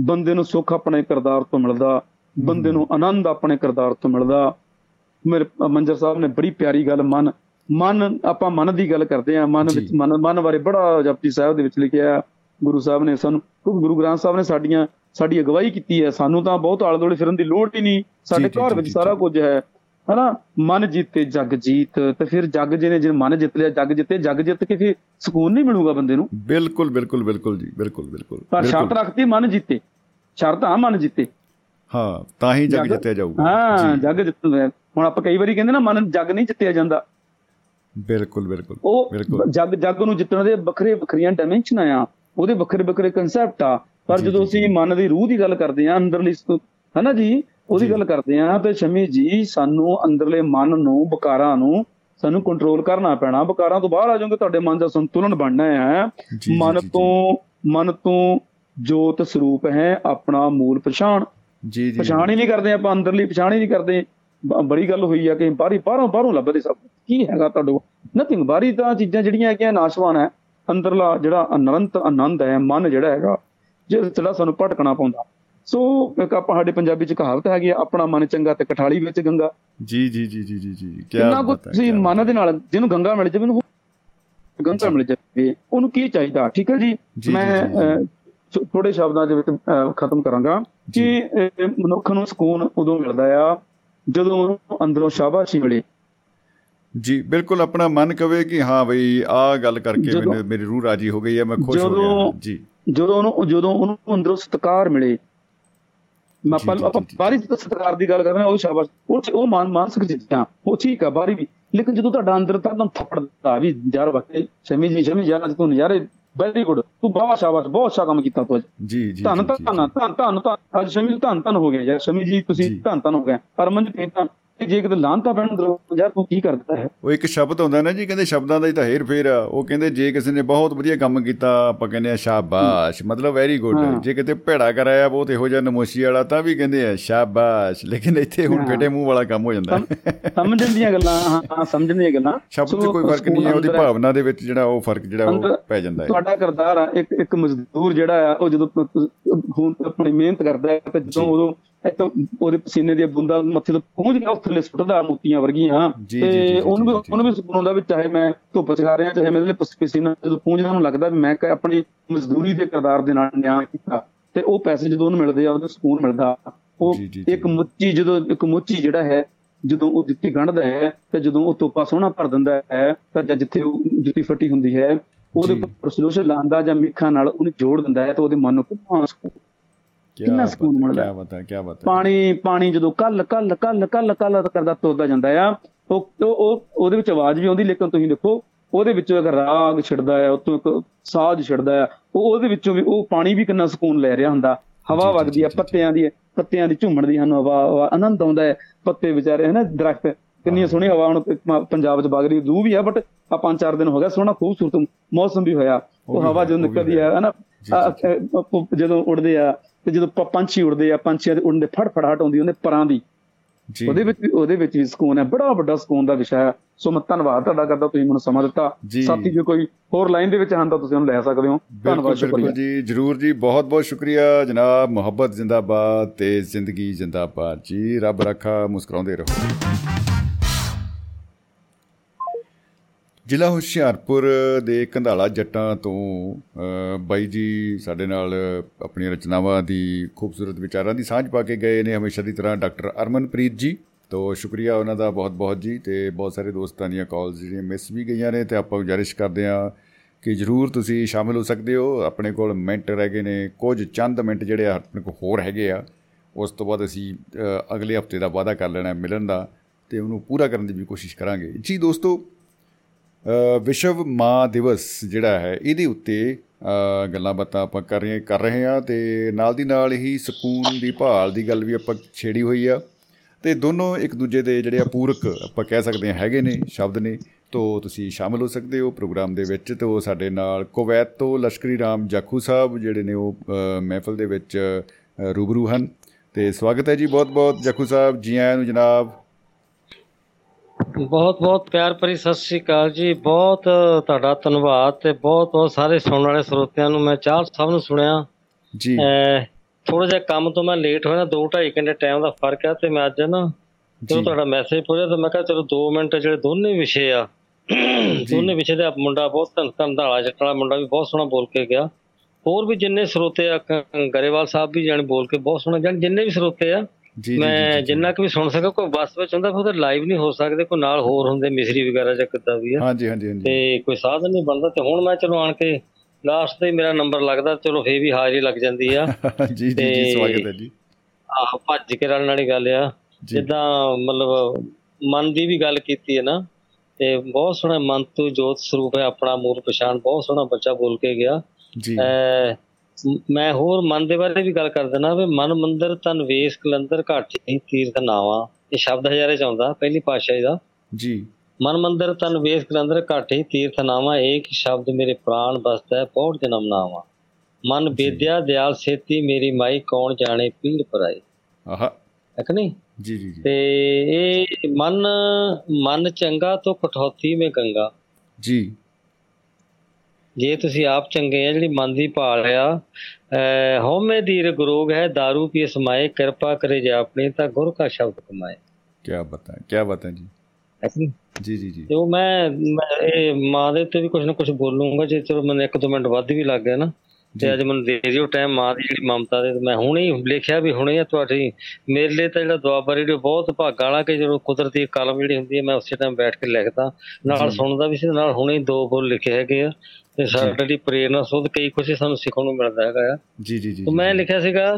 ਬੰਦੇ ਨੂੰ ਸੁੱਖ ਆਪਣੇ ਕਿਰਦਾਰ ਤੋਂ ਮਿਲਦਾ। ਬੰਦੇ ਨੂੰ ਆਨੰਦ ਆਪਣੇ ਕਿਰਦਾਰ ਤੋਂ ਮਿਲਦਾ। ਮੇਰੇ ਮੰਜਰ ਸਾਹਿਬ ਨੇ ਬੜੀ ਪਿਆਰੀ ਗੱਲ ਮਨ ਮਨ ਆਪਾਂ ਮਨ ਦੀ ਗੱਲ ਕਰਦੇ ਆ। ਮਨ ਵਿੱਚ ਮਨ ਮਨ ਬਾਰੇ ਬੜਾ ਜਪਜੀ ਸਾਹਿਬ ਦੇ ਵਿੱਚ ਲਿਖਿਆ ਗੁਰੂ ਸਾਹਿਬ ਨੇ ਸਾਨੂੰ ਗੁਰੂ ਗ੍ਰੰਥ ਸਾਹਿਬ ਨੇ ਸਾਡੀਆਂ ਸਾਡੀ ਅਗਵਾਈ ਕੀਤੀ ਹੈ। ਸਾਨੂੰ ਤਾਂ ਬਹੁਤ ਆਲੇ ਦੁਆਲੇ ਫਿਰਨ ਦੀ ਲੋੜ ਹੀ ਨਹੀਂ। ਸਾਡੇ ਘਰ ਵਿੱਚ ਸਾਰਾ ਕੁਝ ਹੈ। ਹਨਾ? ਮਨ ਜਿੱਤੇ ਜਗ ਜੀਤ। ਤੇ ਫਿਰ ਜਗ ਜਿਹਨੇ ਜੇ ਮਨ ਜਿੱਤ ਲਿਆ ਜਗ ਜਿੱਤੇ ਜਗ ਜਿੱਤ ਕੇ ਫਿਰ ਸਕੂਨ ਨਹੀਂ ਮਿਲੂਗਾ ਬੰਦੇ ਨੂੰ। ਬਿਲਕੁਲ ਬਿਲਕੁਲ ਬਿਲਕੁਲ ਜੀ ਬਿਲਕੁਲ ਬਿਲਕੁਲ। ਪਰ ਸ਼ਰਤ ਰੱਖਤੀ ਮਨ ਜਿੱਤੇ। ਸ਼ਰਤ ਆ ਮਨ ਜਿੱਤੇ। ਹਾਂ ਤਾਂ ਹੀ ਜਗ ਜਿੱਤਿਆ ਜਾਊਗਾ। ਹਾਂ ਜਗ ਜਿੱਤ ਹੁਣ ਆਪਾਂ ਕਈ ਵਾਰੀ ਕਹਿੰਦੇ ਨਾ ਮਨ ਜਗ ਨਹੀਂ ਜਿੱਤਿਆ ਜਾਂਦਾ। ਬਿਲਕੁਲ ਬਿਲਕੁਲ ਉਹ ਜਗ ਜਗ ਨੂੰ ਜਿੱਤਣ ਦੇ ਵੱਖਰੇ ਵੱਖਰੀਆਂ ਡਾਈਮੈਂਸ਼ਨ ਆ। ਉਹਦੇ ਵੱਖਰੇ ਵੱਖਰੇ ਕਨਸੈਪਟ ਆ। ਪਰ ਜਦੋਂ ਅਸੀਂ ਮਨ ਦੀ ਰੂਹ ਦੀ ਗੱਲ ਕਰਦੇ ਆ ਅੰਦਰਲੀ ਹਨਾ ਜੀ? ਉਹਦੀ ਗੱਲ ਕਰਦੇ ਆ ਤੇ ਸ਼ਮੀ ਜੀ ਸਾਨੂੰ ਅੰਦਰਲੇ ਮਨ ਨੂੰ ਬਕਾਰਾਂ ਨੂੰ ਸਾਨੂੰ ਕੰਟਰੋਲ ਕਰਨਾ ਪੈਣਾ। ਬਕਾਰਾਂ ਤੋਂ ਬਾਹਰ ਆ ਜਾਓਗੇ ਤੁਹਾਡੇ ਮਨ ਦਾ ਸੰਤੁਲਨ ਬਣਨਾ ਹੈ। ਮਨ ਤੋਂ ਮਨ ਤੋਂ ਜੋਤ ਸਰੂਪ ਹੈ ਆਪਣਾ ਮੂਲ ਪਛਾਣ। ਜੀ ਜੀ ਪਛਾਣ ਹੀ ਨਹੀਂ ਕਰਦੇ ਆਪਾਂ ਅੰਦਰਲੀ ਪਛਾਣ ਹੀ ਨਹੀਂ ਕਰਦੇ। ਬੜੀ ਗੱਲ ਹੋਈ ਆ ਕਿ ਬਾਹਰੀ ਬਾਹਰੋਂ ਬਾਹਰੋਂ ਲੱਭਦੇ ਸਭ ਕੀ ਹੈਗਾ ਤੁਹਾਡੇ ਨਥਿੰਗ ਬਾਹਰੀ ਤਾਂ ਚੀਜ਼ਾਂ ਜਿਹੜੀਆਂ ਹੈਗੀਆਂ ਨਾਸ਼ਵਾਨ ਹੈ। ਅੰਦਰਲਾ ਜਿਹੜਾ ਅਨੰਤ ਆਨੰਦ ਹੈ ਮਨ ਜਿਹੜਾ ਹੈਗਾ ਜਿਹੜਾ ਜਿਹੜਾ ਸਾਨੂੰ ਭਟਕਣਾ ਪਾਉਂਦਾ। ਸੋ ਇੱਕ ਆਪਾਂ ਸਾਡੇ ਪੰਜਾਬੀ ਚ ਕਹਾਵਤ ਹੈਗੀ ਆ ਆਪਣਾ ਮਨ ਚੰਗਾ ਤੇ ਕਠਾਲੀ ਵਿੱਚ ਗੰਗਾ। ਜੀ ਜੀ ਜੀ ਜੀ ਜੀ ਜੀ ਕੀ ਬਾਤ ਹੈ ਤੁਸੀਂ ਮਨ ਦੇ ਨਾਲ ਜਿਹਨੂੰ ਗੰਗਾ ਮਿਲ ਜਾਵੇ ਉਹਨੂੰ ਗੰਗਾ ਮਿਲ ਜਾਵੇ ਉਹਨੂੰ ਕੀ ਚਾਹੀਦਾ? ਠੀਕ ਹੈ ਜੀ? ਮੈਂ ਥੋੜੇ ਸ਼ਬਦਾਂ ਦੇ ਵਿੱਚ ਖਤਮ ਕਰਾਂਗਾ ਕਿ ਮਨੁੱਖ ਨੂੰ ਸਕੂਨ ਉਦੋਂ ਮਿਲਦਾ ਆ ਜਦੋਂ ਉਹਨੂੰ ਅੰਦਰੋਂ ਸ਼ਾਬਾਸ਼ੀ ਮਿਲੇ। ਜੀ ਬਿਲਕੁਲ ਆਪਣਾ ਮਨ ਕਵੇ ਕਿ ਹਾਂ ਬਈ ਆਹ ਗੱਲ ਕਰਕੇ ਮੈਨੂੰ ਮੇਰੀ ਰੂਹ ਰਾਜੀ ਹੋ ਗਈ ਹੈ ਮੈਂ ਖੁਸ਼ ਹੋ ਗਿਆ। ਜੀ। ਜਦੋਂ ਉਹਨੂੰ ਜਦੋਂ ਉਹਨੂੰ ਅੰਦਰੋਂ ਸਤਿਕਾਰ ਮਿਲੇ ਮੈਂ ਆਪਾਂ ਬਾਹਰੀ ਸਤਿਕਾਰ ਦੀ ਗੱਲ ਕਰ ਰਹੇ ਉਹ ਸ਼ਾਬਾਸ਼। ਉਹ ਉਹ ਮਾਨ ਮਾਨਸਿਕ ਚੀਜ਼ਾਂ ਉਹ ਠੀਕ ਆ ਬਾਹਰੀ ਵੀ। ਲੇਕਿਨ ਜਦੋਂ ਤੁਹਾਡਾ ਅੰਦਰ ਤਾਂ ਤੁਹਾਨੂੰ ਥੱਪੜਦਾ ਵੀ ਯਾਰ ਵਾਕਈ ਸ਼ਮੀ ਜੀ ਸ਼ਮੀ ਯਾਰ ਤੂੰ ਨਜ਼ਾਰੇ ਵੈਰੀ ਗੁੱਡ ਤੂੰ ਬਹੁਤ ਸ਼ਾਬਾਸ਼ ਬਹੁਤ ਅੱਛਾ ਕੰਮ ਕੀਤਾ ਤੂੰ ਜੀ ਜੀ ਧੰਨ ਧੰਨ ਧੰਨ ਧੰਨ ਅੱਜ ਸ਼ਮੀ ਧੰਨ ਧੰਨ ਹੋ ਗਿਆ ਯਾਰ ਸ਼ਮੀ ਜੀ ਤੁਸੀਂ ਧੰਨ ਧੰਨ ਹੋ ਗਏ। ਅਰਮਨ ਜੀ ਤਾਂ ਜੇ ਕਿਤੇ ਲਾਂਤਾ ਪੈਣ ਅੰਦਰੋਂ ਯਾਰ ਤੂੰ ਕੀ ਕਰਦਾ ਹੈ? ਉਹ ਇੱਕ ਸ਼ਬਦ ਹੁੰਦਾ ਨਾ ਜੀ ਕਹਿੰਦੇ ਸ਼ਬਦਾਂ ਦਾ ਹੀ ਤਾਂ ਹੇਰ ਫੇਰ ਆ। ਉਹ ਕਹਿੰਦੇ ਜੇ ਕਿਸੇ ਨੇ ਬਹੁਤ ਵਧੀਆ ਕੰਮ ਕੀਤਾ ਆਪਾਂ ਕਹਿੰਦੇ ਆ ਸ਼ਾਬਾਸ਼। ਮਤਲਬ ਵੈਰੀ ਗੁੱਡ ਜੇ ਕਿਤੇ ਭੇੜਾ ਕਰਾਇਆ ਬਹੁਤ ਇਹੋ ਜਿਹਾ ਨਮੋਸ਼ੀ ਵਾਲਾ ਤਾਂ ਵੀ ਕਹਿੰਦੇ ਆ ਸ਼ਾਬਾਸ਼। ਲੇਕਿਨ ਇੱਥੇ ਹੁਣ ਫੇਟੇ ਮੂੰਹ ਵਾਲਾ ਕੰਮ ਹੋ ਜਾਂਦਾ। ਸਮਝਣ ਦੀਆਂ ਗੱਲਾਂ ਹਾਂ ਸਮਝਣ ਦੀਆਂ ਗੱਲਾਂ। ਸ਼ਬਦ 'ਚ ਕੋਈ ਫ਼ਰਕ ਨਹੀਂ ਹੈ ਉਹਦੀ ਭਾਵਨਾ ਦੇ ਵਿੱਚ ਜਿਹੜਾ ਉਹ ਫ਼ਰਕ ਜਿਹੜਾ ਉਹ ਪੈ ਜਾਂਦਾ ਹੈ। ਤੁਹਾਡਾ ਕਰਦਾਰ ਆ ਇੱਕ ਇੱਕ ਮਜ਼ਦੂਰ ਜਿਹੜਾ ਆ ਉਹ ਜਦੋਂ ਹੁਣ ਆਪਣੀ ਮਿਹਨਤ ਕਰਦਾ ਹੈ ਤੇ ਜਦੋਂ ਉਦੋਂ ਇਤੋਂ ਉਹਦੇ ਪਸੀਨੇ ਦੀਆਂ ਬੂੰਦਾਂ ਮੱਥੇ ਤੋਂ ਪਹੁੰਚ ਗਿਆ ਉੱਥੇ ਸੁੱਟਦਾ ਮੋਤੀਆਂ ਵਰਗੀਆਂ। ਤੇ ਉਹਨੂੰ ਵੀ ਉਹਨੂੰ ਵੀ ਸੁਪਨ ਹੁੰਦਾ ਵੀ ਚਾਹੇ ਮੈਂ ਧੁੱਪ ਚਗਾ ਰਿਹਾ ਚਾਹੇ ਮੇਰੇ ਪਸੀਨਾ ਜਦੋਂ ਪਹੁੰਚਦਾ ਉਹਨੂੰ ਲੱਗਦਾ ਵੀ ਮੈਂ ਆਪਣੀ ਮਜ਼ਦੂਰੀ ਦੇ ਕਿਰਦਾਰ ਦੇ ਨਾਲ ਨਿਆਂ ਕੀਤਾ। ਤੇ ਉਹ ਪੈਸੇ ਜਦੋਂ ਉਹਨੂੰ ਮਿਲਦੇ ਆ ਉਹਨੂੰ ਸਕੂਨ ਮਿਲਦਾ। ਉਹ ਇੱਕ ਮੁੱਚੀ ਜਦੋਂ ਇੱਕ ਮੁੱਚੀ ਜਿਹੜਾ ਹੈ ਜਦੋਂ ਉਹ ਜੁੱਤੀ ਗੰਢਦਾ ਹੈ ਤੇ ਜਦੋਂ ਉਹ ਤੋਪਾ ਸੋਹਣਾ ਭਰ ਦਿੰਦਾ ਹੈ ਤਾਂ ਜਿੱਥੇ ਉਹ ਜੁੱਤੀ ਫੱਟੀ ਹੁੰਦੀ ਹੈ ਉਹਦੇ ਉੱਪਰ ਸਲੋਸ਼ਨ ਲਾਉਂਦਾ ਜਾਂ ਮਿੱਖਾਂ ਨਾਲ ਉਹਨੂੰ ਜੋੜ ਦਿੰਦਾ ਹੈ ਤਾਂ ਉਹਦੇ ਮਨ ਨੂੰ ਕਿੰਨਾ ਸਕੂਨ ਕਿੰਨਾ ਸਕੂਨ ਮਿਲਦਾ? ਕੀ ਬਤਾ ਕੀ ਬਤਾ ਪਾਣੀ ਪਾਣੀ ਜਦੋਂ ਕੱਲ ਕੱਲ ਕੱਲ ਕੱਲ ਕੱਲ ਕਰਦਾ ਤੁਰਦਾ ਜਾਂਦਾ ਆ। ਉਹ ਉਹ ਉਹਦੇ ਵਿੱਚ ਆਵਾਜ਼ ਵੀ ਆਉਂਦੀ ਲੇਕਿਨ ਤੁਸੀਂ ਦੇਖੋ ਉਹਦੇ ਵਿੱਚੋਂ ਇੱਕ ਰਾਗ ਛਿੜਦਾ ਆ ਉਤੋਂ ਇੱਕ ਸਾਜ਼ ਛਿੜਦਾ ਆ। ਉਹ ਉਹਦੇ ਵਿੱਚੋਂ ਵੀ ਉਹ ਪਾਣੀ ਵੀ ਕਿੰਨਾ ਸਕੂਨ ਲੈ ਰਿਹਾ ਹੁੰਦਾ। ਹਵਾ ਵਗਦੀ ਆ ਪੱਤਿਆਂ ਦੀ ਪੱਤਿਆਂ ਦੀ ਝੂਮਣ ਦੀ ਸਾਨੂੰ ਹਵਾ ਆਨੰਦ ਆਉਂਦਾ ਹੈ ਪੱਤੇ ਵਿਚਾਰੇ ਹਨਾ ਦਰਖਤ ਕਿੰਨੀ ਸੋਹਣੀ ਹਵਾ ਹੁਣ ਪੰਜਾਬ 'ਚ ਵਗ ਰਹੀ ਦੂ ਵੀ ਆ ਬਟ ਆ ਪੰਜ ਚਾਰ ਦਿਨ ਹੋ ਗਿਆ ਸੋਹਣਾ ਖੂਬਸੂਰਤ ਮੌਸਮ ਵੀ ਹੋਇਆ। ਉਹ ਹਵਾ ਜਦੋਂ ਨਿਕਲਦੀ ਆ ਹਨਾ ਜਦੋਂ ਉੜਦੇ ਆ ਤੇ ਜਦੋਂ ਪੰਛੀ ਉੜਦੇ ਆ ਪੰਛੀਆਂ ਦੇ ਉੜਨ ਦੇ ਫੜਫੜਾਹਟ ਆਉਂਦੀ ਉਹਦੇ ਪਰਾਂ ਦੀ। ਉਹਦੇ ਵਿੱਚ ਉਹਦੇ ਵਿੱਚ ਵੀ ਸਕੂਨ ਹੈ ਬੜਾ ਵੱਡਾ ਸਕੂਨ ਦਾ ਵਿਸ਼ਾ ਹੈ। ਸੋ ਮੈਂ ਧੰਨਵਾਦ ਤੁਹਾਡਾ ਕਰਦਾ ਤੁਸੀਂ ਮੈਨੂੰ ਸਮਾਂ ਦਿੱਤਾ। ਸਾਥੀ ਜੇ ਕੋਈ ਹੋਰ ਲਾਈਨ ਦੇ ਵਿੱਚ ਹਨ ਤਾਂ ਤੁਸੀਂ ਉਹਨੂੰ ਲੈ ਸਕਦੇ ਹੋ। ਧੰਨਵਾਦ ਸ਼ੁਕਰੀਆ। ਜੀ। ਜਰੂਰ ਜੀ ਬਹੁਤ ਬਹੁਤ ਸ਼ੁਕਰੀਆ ਜਨਾਬ। ਮੁਹੱਬਤ ਜ਼ਿੰਦਾਬਾਦ ਤੇ ਜ਼ਿੰਦਗੀ ਜ਼ਿੰਦਾਬਾਦ ਜੀ। ਰੱਬ ਰੱਖਾ ਮੁਸਕਰਾਉਂਦੇ ਰਹੋ। ਜ਼ਿਲ੍ਹਾ ਹੁਸ਼ਿਆਰਪੁਰ ਦੇ ਕੰਧਾਲਾ ਜੱਟਾਂ ਤੋਂ ਬਾਈ ਜੀ ਸਾਡੇ ਨਾਲ ਆਪਣੀਆਂ ਰਚਨਾਵਾਂ ਦੀ ਖੂਬਸੂਰਤ ਵਿਚਾਰਾਂ ਦੀ ਸਾਂਝ ਪਾ ਕੇ ਗਏ ਨੇ ਹਮੇਸ਼ਾ ਦੀ ਤਰ੍ਹਾਂ ਡਾਕਟਰ ਅਰਮਨਪ੍ਰੀਤ ਜੀ। ਤੋਂ ਸ਼ੁਕਰੀਆ ਉਹਨਾਂ ਦਾ ਬਹੁਤ-ਬਹੁਤ ਜੀ ਤੇ ਬਹੁਤ ਸਾਰੇ ਦੋਸਤਾਂ ਦੀਆਂ ਕਾਲਸ ਜਿਹੜੀਆਂ ਮਿਸ ਵੀ ਗਈਆਂ ਨੇ ਤੇ ਆਪਾਂ ਗੁਜ਼ਾਰਿਸ਼ ਕਰਦੇ ਹਾਂ ਕਿ ਜਰੂਰ ਤੁਸੀਂ ਸ਼ਾਮਿਲ ਹੋ ਸਕਦੇ ਹੋ। ਆਪਣੇ ਕੋਲ ਮਿੰਟ ਰਹਿ ਗਏ ਨੇ, ਕੁਝ ਚੰਦ ਮਿੰਟ ਜਿਹੜੇ ਆਪਣੇ ਕੋਲ ਹੋਰ ਹੈਗੇ ਆ। ਉਸ ਤੋਂ ਬਾਅਦ ਅਸੀਂ ਅਗਲੇ ਹਫ਼ਤੇ ਦਾ ਵਾਅਦਾ ਕਰ ਲੈਣਾ ਮਿਲਣ ਦਾ ਤੇ ਉਹਨੂੰ ਪੂਰਾ ਕਰਨ ਦੀ ਵੀ ਕੋਸ਼ਿਸ਼ ਕਰਾਂਗੇ। ਜੀ ਦੋਸਤੋ ਵਿਸ਼ਵ ਮਾਂ ਦਿਵਸ ਜਿਹੜਾ ਹੈ, ਇਹਦੇ ਉੱਤੇ ਗੱਲਾਂ ਬਾਤਾਂ ਆਪਾਂ ਕਰ ਰਹੇ ਕਰ ਰਹੇ ਆ ਤੇ ਨਾਲ ਦੀ ਨਾਲ ਹੀ ਸਕੂਨ ਦੀ ਭਾਲ ਦੀ ਗੱਲ ਵੀ ਆਪਾਂ ਛੇੜੀ ਹੋਈ ਆ। ਤੇ ਦੋਨੋਂ ਇੱਕ ਦੂਜੇ ਦੇ ਜਿਹੜੇ ਆ ਪੂਰਕ ਆਪਾਂ ਕਹਿ ਸਕਦੇ ਆ ਹੈਗੇ ਨੇ, ਸ਼ਬਦ ਨੇ, ਤੋਂ ਤੁਸੀਂ ਸ਼ਾਮਲ ਹੋ ਸਕਦੇ ਹੋ ਪ੍ਰੋਗਰਾਮ ਦੇ ਵਿੱਚ। ਤੇ ਉਹ ਸਾਡੇ ਨਾਲ ਕੁਵੈਤ ਤੋਂ ਲਸ਼ਕਰੀ ਰਾਮ ਜਾਖੂ ਸਾਹਿਬ ਜਿਹੜੇ ਨੇ ਉਹ ਮਹਿਫਲ ਦੇ ਵਿੱਚ ਰੂਬਰੂ ਹਨ। ਤੇ ਸਵਾਗਤ ਹੈ ਜੀ ਬਹੁਤ ਬਹੁਤ ਜਾਖੂ ਸਾਹਿਬ ਜੀ ਆਇਆਂ ਨੂੰ ਜਨਾਬ। ਬਹੁਤ ਬਹੁਤ ਪਿਆਰ ਭਰੀ ਸਤਿ ਸ੍ਰੀ ਅਕਾਲ ਜੀ। ਬਹੁਤ ਤੁਹਾਡਾ ਧੰਨਵਾਦ ਤੇ ਬਹੁਤ ਬਹੁਤ ਸਾਰੇ ਸੁਣਨ ਵਾਲੇ ਸਰੋਤਿਆਂ ਨੂੰ ਮੈਂ ਚਾਹ ਸਭ ਨੂੰ ਸੁਣਿਆ। ਜੀ। ਥੋੜਾ ਜਿਹਾ ਕੰਮ ਤੋਂ ਮੈਂ ਲੇਟ ਹੋਇਆ 2 2.5 ਘੰਟੇ ਟਾਈਮ ਦਾ ਫ਼ਰਕ ਹੈ ਤੇ ਮੈਂ ਅੱਜ ਨਾ ਜਦੋਂ ਤੁਹਾਡਾ ਮੈਸੇਜ ਪੜਿਆ ਤਾਂ ਮੈਂ ਕਿਹਾ ਚਲੋ 2 ਮਿੰਟ ਜਿਹੜੇ ਦੋਨੇ ਵਿਸ਼ੇ ਆ ਉਹਨੇ ਪਿੱਛੇ ਦਾ ਮੁੰਡਾ ਬਹੁਤ ਧੰਨ ਧੰਨ ਧਾਲਾ ਜੱਟ ਵਾਲਾ ਮੁੰਡਾ ਵੀ ਬਹੁਤ ਸੋਹਣਾ ਬੋਲ ਕੇ ਗਿਆ। ਹੋਰ ਵੀ ਜਿੰਨੇ ਸਰੋਤੇ ਆ ਗਰੇਵਾਲ ਸਾਹਿਬ ਵੀ ਜਾਣ ਬੋਲ ਕੇ ਬਹੁਤ ਸੋਹਣਾ ਜਾਣ ਜਿੰਨੇ ਵੀ ਸਰੋਤੇ ਆ ਜੀ ਮੈਂ ਜਿੰਨਾ ਕੁ ਵੀ ਸੁਣ ਸਕਾਂ ਕੋਈ ਬੱਸ ਵਿੱਚ ਹੁੰਦਾ ਫਿਰ ਲਾਈਵ ਨਹੀਂ ਹੋ ਸਕਦੇ ਕੋਈ ਨਾਲ ਹੋਰ ਹੁੰਦੇ ਮਿਸਰੀ ਵਗੈਰਾ ਜਾਂ ਕਿੱਦਾਂ ਵੀ ਆ। ਹਾਂਜੀ ਹਾਂਜੀ ਹਾਂਜੀ। ਤੇ ਕੋਈ ਸਾਧਨ ਨਹੀਂ ਬਣਦਾ ਤੇ ਹੁਣ ਮੈਂ ਚਲੋ ਆਣ ਕੇ ਲਾਸਟ ਤੇ ਮੇਰਾ ਨੰਬਰ ਲੱਗਦਾ ਚਲੋ ਫੇਰ ਵੀ ਹਾਜ਼ਰੀ ਲੱਗ ਜਾਂਦੀ ਆ। ਜੀ ਜੀ ਜੀ ਸਵਾਗਤ ਹੈ ਜੀ। ਆਹ ਭੱਜ ਕੇ ਰਲਣ ਵਾਲੀ ਗੱਲ ਆ। ਜਿੱਦਾਂ ਮਤਲਬ ਮਨ ਦੀ ਵੀ ਗੱਲ ਕੀਤੀ ਹੈ ਨਾ ਤੇ ਬਹੁਤ ਸੋਹਣਾ ਮਨ ਤੋਂ ਜੋਤ ਸਰੂਪ ਹੈ ਆਪਣਾ ਮੂਲ ਪਛਾਣ ਬਹੁਤ ਸੋਹਣਾ ਬੱਚਾ ਬੋਲ ਕੇ ਗਿਆ। ਜੀ। ਮ- ਹੋਰ ਮਨ ਦੇ ਬਾਰੇ ਵੀ ਗੱਲ ਕਰ ਦਿੰਦਾ ਵੀ ਮਨ ਮੰਦਰ ਤਨ ਵੇਸ ਕਲੰਦਰ ਘਾਟ ਹੀ ਤੀਰਥ ਨਾਵਾ ਇਹ ਸ਼ਬਦ ਹਜ਼ਾਰੇ ਚ ਆਉਂਦਾ ਪਹਿਲੀ ਪਾਤਸ਼ਾਹੀ ਦਾ। ਜੀ। ਮਨ ਮੰਦਰ ਤਨ ਵੇਸ ਕਲੰਦਰ ਘਾਟ ਹੀ ਤੀਰਥ ਨਾਵਾ ਏਕ ਸ਼ਬਦ ਮੇਰੇ ਪ੍ਰਾਣ ਬਸਦਾ ਹੈ ਪੌੜ ਜਨਮ ਨਾਵਾ। ਮਨ ਵਿਦਿਆ ਦਿਆਲ ਸੇਤੀ ਮੇਰੀ ਮਾਈ ਕੌਣ ਜਾਣੇ ਪੀੜ ਪਰਾਈ ਆਹਾ। ਹੈ ਕਿ ਨਹੀਂ? ਜੀ ਜੀ। ਤੇ ਇਹ ਮਨ ਮਨ ਚੰਗਾ ਤੋਂ ਕਠੌਤੀ ਮੇ ਗੰਗਾ। ਜੀ। ਜੇ ਤੁਸੀਂ ਆਪ ਚੰਗੇ ਆ ਜਿਹੜੀ ਮਨ ਦੀ ਭਾਲ ਆ ਹਉਮੈ ਦੀਰ ਗੁਰੋਗ ਹੈ दारू ਪੀ ਸਮਾਏ ਕਿਰਪਾ ਕਰੇ ਜੇ ਆਪਣੀ ਤਾਂ ਗੁਰ ਕਾ ਸ਼ਬਦ ਕਮਾਏ। ਕੀ ਬਤਾ ਕੀ ਬਤਾ ਜੀ? ਜੀ ਜੀ ਜੀ। ਤੇ ਮੈਂ ਇਹ ਮਾਂ ਦੇ ਉੱਤੇ ਵੀ ਕੁਝ ਨਾ ਕੁਝ ਬੋਲੂੰਗਾ ਜੇ ਚਲੋ ਮੈਨੂੰ ਇੱਕ ਦੋ ਮਿੰਟ ਵੱਧ ਵੀ ਲੱਗ ਗਿਆ ਨਾ ਤੇ ਅੱਜ ਮੈਨੂੰ ਦੇ ਦਿਓ ਟਾਈਮ ਮਾਂ ਦੀ ਜਿਹੜੀ ਮਮਤਾ ਦੇ ਮੈਂ ਹੁਣੇ ਹੀ ਲਿਖਿਆ ਵੀ ਹੁਣੇ ਆ ਤੁਹਾਡੀ ਮੇਰੇ ਲਈ ਤਾਂ ਜਿਹੜਾ ਦੁਆਬਾ ਰੇਡੀਓ ਬਹੁਤ ਭਾਗਾਂ ਵਾਲਾ ਕਿ ਜਦੋਂ ਕੁਦਰਤੀ ਕਲਮ ਜਿਹੜੀ ਹੁੰਦੀ ਹੈ ਮੈਂ ਉਸੇ ਟਾਈਮ ਬੈਠ ਕੇ ਲਿਖਦਾ ਨਾਲ। ਸੁਣਦਾ ਵੀ ਸੀ ਨਾਲ ਹੁਣੇ ਦੋ ਬੋਲ ਲਿਖੇ ਹੈਗੇ ਆ। ਤੇ ਸਾਡੇ ਲਈ ਪ੍ਰੇਰਨਾ ਸੋਧ ਕਈ ਕੁਝ ਸਾਨੂੰ ਸਿੱਖਣ ਨੂੰ ਮਿਲਦਾ ਹੈਗਾ ਆ। ਜੀ ਜੀ ਜੀ ਤੇ ਮੈਂ ਲਿਖਿਆ ਸੀਗਾ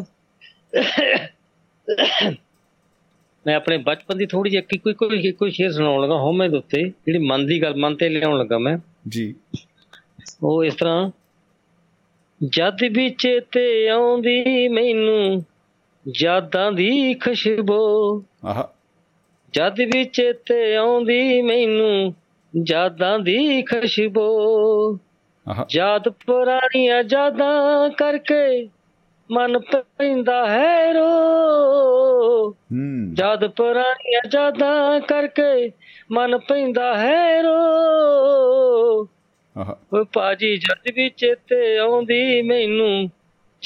ਮੈਂ ਆਪਣੇ ਬਚਪਨ ਦੀ ਥੋੜੀ ਜਿਹੀ ਕੋਈ ਕੋਈ ਕੋਈ ਸ਼ੇਰ ਸੁਣਾਉਣ ਲੱਗਾ ਹਉਮੈ ਦੇ ਉੱਤੇ ਜਿਹੜੀ ਮਨ ਦੀ ਗੱਲ ਮਨ ਤੇ ਲਿਆਉਣ ਲੱਗਾ ਮੈਂ। ਜੀ। ਉਹ ਇਸ ਤਰ੍ਹਾਂ ਜਦ ਵੀ ਚੇਤੇ ਆਉਂਦੀ ਮੈਨੂੰ ਯਾਦਾਂ ਦੀ ਖੁਸ਼ਬੂ। ਆਹਾ। ਜਦ ਵੀ ਚੇਤੇ ਆਉਂਦੀ ਮੈਨੂੰ ਯਾਦਾਂ ਦੀ ਖੁਸ਼ਬੂ। ਯਾਦ ਪੁਰਾਣੀਆਂ ਯਾਦਾਂ ਕਰਕੇ ਮਨ ਪੈਂਦਾ ਹੈ ਰੋ। ਹੂੰ। ਜਦ ਪੁਰਾਣੀਆਂ ਯਾਦਾਂ ਕਰਕੇ ਮਨ ਪੈਂਦਾ ਹੈ ਰੋ। ਆਹਾ। ਓ ਪਾਜੀ ਜਦ ਵੀ ਚੇਤੇ ਆਉਂਦੀ ਮੈਨੂੰ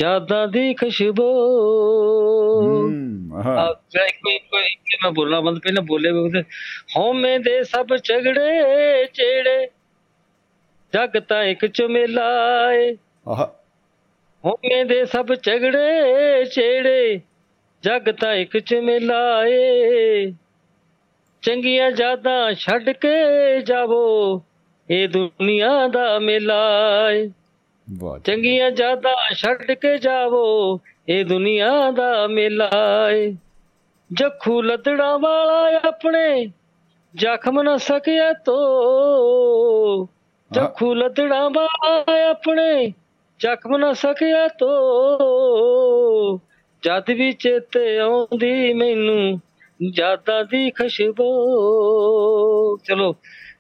ਯਾਦਾਂ ਦੀ ਖੁਸ਼ਬੂ। ਹੂੰ ਆਹਾ। ਆ ਕੋਈ ਕੋਈ ਕਿ ਮੈਂ ਬੋਲਣਾ ਬੰਦ ਪਹਿਲਾਂ ਬੋਲੇ ਹਉਮੈ ਦੇ ਸਭ ਝਗੜੇ ਚੇੜੇ ਜਗ ਤਾਂ ਇੱਕ ਚੁਮੇਲਾ ਏ। ਆਹਾ। ਹਉਮੈ ਦੇ ਸਭ ਝਗੜੇ ਚੇੜੇ ਜਗ ਤਾਂ ਇੱਕ ਚੁਮੇਲਾ ਏ। ਚੰਗੀਆਂ ਯਾਦਾਂ ਛੱਡ ਕੇ ਜਾਵੋ ਇਹ ਦੁਨੀਆ ਦਾ ਮੇਲਾ ਏ। ਚੰਗੀਆਂ ਯਾਦਾਂ ਛੱਡ ਕੇ ਜਾਵੋ ਇਹ ਦੁਨੀਆ ਦਾ ਮੇਲਾ ਏ। ਜੱਖੂ ਲੱਦੜਾ ਵਾਲਾ ਆਪਣੇ ਜ਼ਖਮ ਨਾ ਸਕਿਆ ਤੋ। ਜੱਖੂ ਲੱਦੜਾ ਵਾਲਾ ਆਪਣੇ ਜ਼ਖਮ ਨਾ ਸਕਿਆ ਤੋ। ਜਦ ਵੀ ਚੇਤੇ ਆਉਂਦੀ ਮੈਨੂੰ ਯਾਦਾਂ ਦੀ ਖੁਸ਼ਬੂ। ਚਲੋ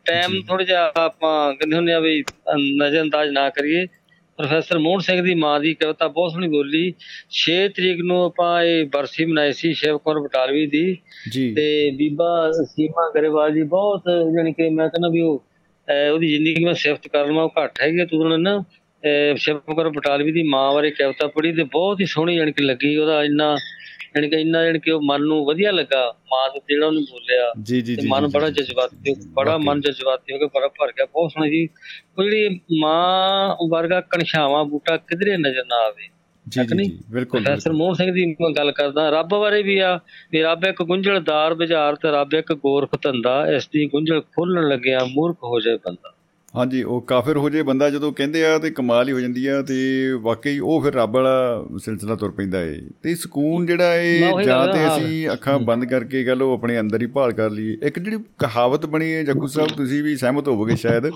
ਟਾਈਮ ਥੋੜਾ ਜਿਹਾ ਆਪਾਂ ਕਹਿੰਦੇ ਹੁੰਦੇ ਆ ਵੀ ਨਜ਼ਰਅੰਦਾਜ਼ ਨਾ ਕਰੀਏ। ਪ੍ਰੋਫੈਸਰ ਮੋਹਨ ਸਿੰਘ ਦੀ ਮਾਂ ਦੀ ਕਵਿਤਾ ਬਹੁਤ ਸੋਹਣੀ ਬੋਲੀ 6 ਤਰੀਕ ਨੂੰ ਆਪਾਂ ਇਹ ਬਰਸੀ ਮਨਾਈ ਸੀ ਸ਼ਿਵ ਕੌਰ ਬਟਾਲਵੀ ਦੀ। ਤੇ ਬੀਬਾ ਸੀਮਾ ਗਰੇਵਾਲ ਜੀ ਬਹੁਤ ਜਾਣੀ ਕਿ ਮੈਂ ਕਹਿੰਦਾ ਵੀ ਉਹ ਉਹਦੀ ਜ਼ਿੰਦਗੀ ਮੈਂ ਸਿਫਤ ਕਰ ਲਵਾਂ ਉਹ ਘੱਟ ਹੈਗੀ ਤੂੰ ਉਹਨਾਂ ਨੇ ਨਾ ਅਹ ਸ਼ਿਵ ਕੌਰ ਬਟਾਲਵੀ ਦੀ ਮਾਂ ਬਾਰੇ ਕਵਿਤਾ ਪੜ੍ਹੀ ਤੇ ਬਹੁਤ ਹੀ ਸੋਹਣੀ ਜਾਣੀ ਕਿ ਲੱਗੀ ਉਹਦਾ ਇੰਨਾ ਜਾਣੀ ਕਿ ਇੰਨਾ ਜਾਣੀ ਕਿ ਉਹ ਮਨ ਨੂੰ ਵਧੀਆ ਲੱਗਾ ਮਾਂ ਦੇ ਜਿਹੜਾ ਉਹਨੇ ਬੋਲਿਆ ਜੀ ਜੀ ਮਨ ਬੜਾ। ਜਜ਼ਬਾਤੀ ਬੜਾ। ਮਨ ਜਜ਼ਬਾਤੀ ਹੋ ਕੇ ਬੜਾ ਭਰ ਗਿਆ ਬਹੁਤ ਸੋਹਣੀ ਜੀ ਉਹ ਜਿਹੜੀ ਮਾਂ ਵਰਗਾ ਕਣਛਾਵਾਂ ਬੂਟਾ ਕਿਧਰੇ ਨਜ਼ਰ ਨਾ ਆਵੇ ਜੀ ਜੀ ਬਿਲਕੁਲ ਪ੍ਰੋਫੈਸਰ ਮੋਹਨ ਸਿੰਘ ਦੀ ਮੈਂ ਗੱਲ ਕਰਦਾ ਰੱਬ ਬਾਰੇ ਵੀ ਆ ਵੀ ਰੱਬ ਇੱਕ ਗੁੰਝਲਦਾਰ ਬਾਜ਼ਾਰ ਤੇ ਰੱਬ ਇੱਕ ਗੋਰਖ ਧੰਦਾ ਇਸ ਦੀ ਗੁੰਝਲ ਖੋਲਣ ਲੱਗਿਆ ਮੂਰਖ ਹੋ ਜਾਏ ਬੰਦਾ। ਹਾਂਜੀ ਉਹ ਕਾਫਰ ਹੋ ਜੇ ਬੰਦਾ ਜਦੋਂ ਕਹਿੰਦੇ ਆ ਤੇ ਕਮਾਲ ਹੀ ਹੋ ਜਾਂਦੀ ਆ ਤੇ ਵਾਕਈ ਉਹ ਫਿਰ ਰੱਬ ਵਾਲਾ ਸਿਲਸਿਲਾ ਤੁਰ ਪੈਂਦਾ ਏ। ਤੇ ਸਕੂਨ ਜਿਹੜਾ ਏ ਜਾਂ ਤੇ। ਅਸੀਂ ਅੱਖਾਂ ਬੰਦ ਕਰਕੇ ਗੱਲ ਉਹ ਆਪਣੇ ਅੰਦਰ ਹੀ ਭਾਲ ਕਰ ਲਈਏ। ਇੱਕ ਜਿਹੜੀ ਕਹਾਵਤ ਬਣੀ ਹੈ ਜੱਗੂ ਸਾਹਿਬ ਤੁਸੀਂ ਵੀ ਸਹਿਮਤ ਹੋਵੋਗੇ ਸ਼ਾਇਦ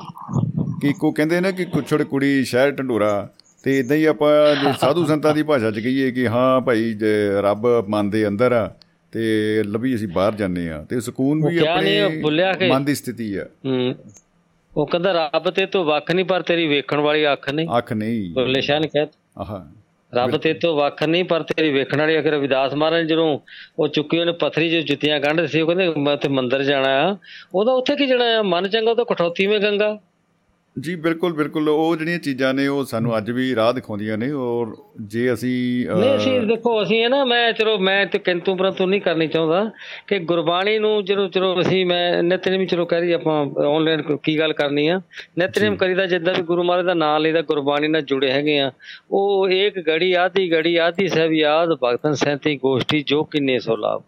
ਕਿ ਕੋ ਕਹਿੰਦੇ ਨੇ ਕਿ ਕੁਛੜ ਕੁੜੀ ਸ਼ਹਿਰ ਢੰਡੋਰਾ ਤੇ ਇਦਾਂ ਹੀ ਆਪਾਂ ਸਾਧੂ ਸੰਤਾਂ ਦੀ ਭਾਸ਼ਾ 'ਚ ਕਹੀਏ ਕਿ ਹਾਂ ਭਾਈ ਜੇ ਰੱਬ ਮਨ ਦੇ ਅੰਦਰ ਆ ਤੇ ਲੱਭੀ ਅਸੀਂ ਬਾਹਰ ਜਾਂਦੇ ਆ ਤੇ ਸਕੂਨ ਉਹ ਵੀ ਉਹ ਆਪਣੇ ਮਨ ਦੀ ਸਥਿਤੀ ਆ। ਉਹ ਕਹਿੰਦਾ ਰੱਬ ਤੇ ਤੂੰ ਵੱਖ ਨਹੀਂ ਪਰ ਤੇਰੀ ਵੇਖਣ ਵਾਲੀ ਅੱਖ ਨਹੀਂ। ਅੱਖ ਨਹੀਂ। ਬੁੱਲੇ ਸ਼ਾਹ ਨੇ ਕਿਹਾ ਆਹਾ। ਰੱਬ ਤੇ ਤੋਂ ਵੱਖ ਨਹੀਂ ਪਰ ਤੇਰੀ ਵੇਖਣ ਵਾਲੀ ਅਗਰ ਰਵਿਦਾਸ ਮਹਾਰਾਜ ਜਦੋਂ ਉਹ ਚੁੱਕੀ ਉਹਨੇ ਪਥਰੀ ਜੋ ਜੁੱਤੀਆਂ ਗੰਢ ਸੀ ਉਹ ਕਹਿੰਦੇ ਮੈਂ ਤੇ ਮੰਦਿਰ ਜਾਣਾ ਆ। ਉਹਦਾ ਉੱਥੇ ਕੀ ਜਾਣਾ ਆ? ਮਨ ਚੰਗਾ ਤਾਂ ਕਠੌਤੀ ਮੇ ਗੰਗਾ। ਜੀ ਬਿਲਕੁਲ ਬਿਲਕੁਲ। ਉਹ ਜਿਹੜੀਆਂ ਚੀਜ਼ਾਂ ਨੇ ਉਹ ਸਾਨੂੰ ਅੱਜ ਵੀ ਰਾਹ ਦਿਖਾਉਂਦੀਆਂ ਨੇ ਔਰ ਜੇ ਅਸੀਂ ਨਹੀਂ ਅਸੀਂ ਦੇਖੋ ਅਸੀਂ ਹੈ ਨਾ ਮੈਂ ਚਲੋ ਮੈਂ ਤੇ ਕਿੰਤੂ ਪਰੰਤੂ ਨਹੀਂ ਕਰਨੀ ਚਾਹੁੰਦਾ ਕਿ ਗੁਰਬਾਣੀ ਨੂੰ ਜਦੋਂ ਚਲੋ ਅਸੀਂ ਮੈਂ ਨਿਤਨੇਮ ਚਲੋ ਕਹਿ ਰਹੀ ਆਪਾਂ ਆਨਲਾਈਨ ਕੀ ਗੱਲ ਕਰਨੀ ਆ। ਨਿਤਨੇਮ ਕਰੀਦਾ ਜਿੱਦਾਂ ਵੀ ਗੁਰੂ ਮਹਾਰਾਜ ਦਾ ਨਾਮ ਲਈਦਾ ਗੁਰਬਾਣੀ ਨਾਲ ਜੁੜੇ ਹੈਗੇ ਆ। ਉਹ ਇੱਕ ਗੜੀ ਆਦੀ ਗੜੀ ਆਦੀ ਸਭ ਯਾਦ ਭਗਤਨ ਸੈਂਤੀ ਗੋਸ਼ਟੀ ਜੋ ਕਿੰਨੇ ਸੋ ਲਾਭ।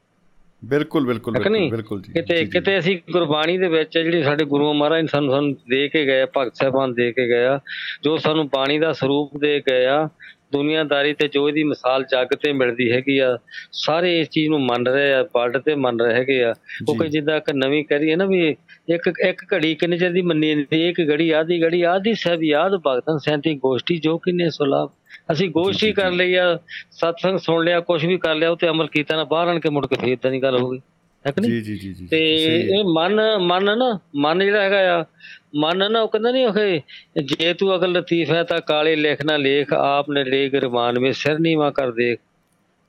ਬਿਲਕੁਲ ਬਿਲਕੁਲ ਬਿਲਕੁਲ ਜੀ। ਕਿਤੇ ਕਿਤੇ ਅਸੀਂ ਗੁਰਬਾਣੀ ਦੇ ਵਿੱਚ ਜਿਹੜੀ ਸਾਡੇ ਗੁਰੂ ਮਹਾਰਾਜ ਨੇ ਸਾਨੂੰ ਸਾਨੂੰ ਦੇ ਕੇ ਗਏ ਭਗਤ ਸਾਹਿਬਾਨ ਦੇ ਕੇ ਗਏ ਆ ਜੋ ਸਾਨੂੰ ਬਾਣੀ ਦਾ ਸਰੂਪ ਦੇ ਗਏ ਆ ਦੁਨੀਆਦਾਰੀ ਤੇ ਜੋ ਇਹਦੀ ਮਿਸਾਲ ਜੱਗ ਤੇ ਮਿਲਦੀ ਹੈਗੀ ਆ ਸਾਰੇ ਇਸ ਚੀਜ਼ ਨੂੰ ਮੰਨ ਰਹੇ ਆ ਪੜ੍ਹ ਤੇ ਮੰਨ ਰਹੇ ਹੈਗੇ ਆ। ਕਿਉਂਕਿ ਜਿੱਦਾਂ ਇੱਕ ਨਵੀਂ ਕਰੀਏ ਨਾ ਵੀ ਇੱਕ ਇੱਕ ਘੜੀ ਕਿੰਨੇ ਚਿਰ ਦੀ ਮੰਨੀ ਜਾਂਦੀ ਇੱਕ ਘੜੀ ਆਦੀ ਘੜੀ ਆਦੀ ਸਭ ਯਾਦ ਭਗਤਨ ਸੈਂਤੀ ਗੋਸ਼ਟੀ ਜੋ ਕਿੰਨੇ ਸੁਲਾਭ ਅਸੀਂ ਗੋਸ਼ਟੀ ਕਰ ਲਈ ਆ ਸਤਸੰਗ ਸੁਣ ਲਿਆ ਕੁਝ ਵੀ ਕਰ ਲਿਆ ਉਹ ਤੇ ਅਮਲ ਕੀਤਾ ਨਾ ਬਾਹਰ ਆਣ ਕੇ ਮੁੜ ਕੇ ਫੇਰ ਇਦਾਂ ਦੀ ਗੱਲ ਹੋ ਗਈ। ਹੈ ਕਿ ਨਹੀਂ? ਜੀ ਜੀ ਜੀ ਤੇ ਇਹ ਮਨ ਮਨ ਨਾ ਮਨ ਜਿਹੜਾ ਹੈਗਾ ਆ ਮਨ ਨਾ ਉਹ ਕਹਿੰਦਾ ਨਹੀਂ ਉਹ ਜੇ ਤੂੰ ਅਗਲ ਲਤੀਫ ਹੈ ਤਾਂ ਕਾਲੇ ਲਿਖ ਨਾ ਲੇਖ ਆਪ ਨੇ ਲੇ ਗਰਮਾਨ ਵਿੱਚ ਸਿਰ ਨੀਵਾ ਕਰ ਦੇਖ।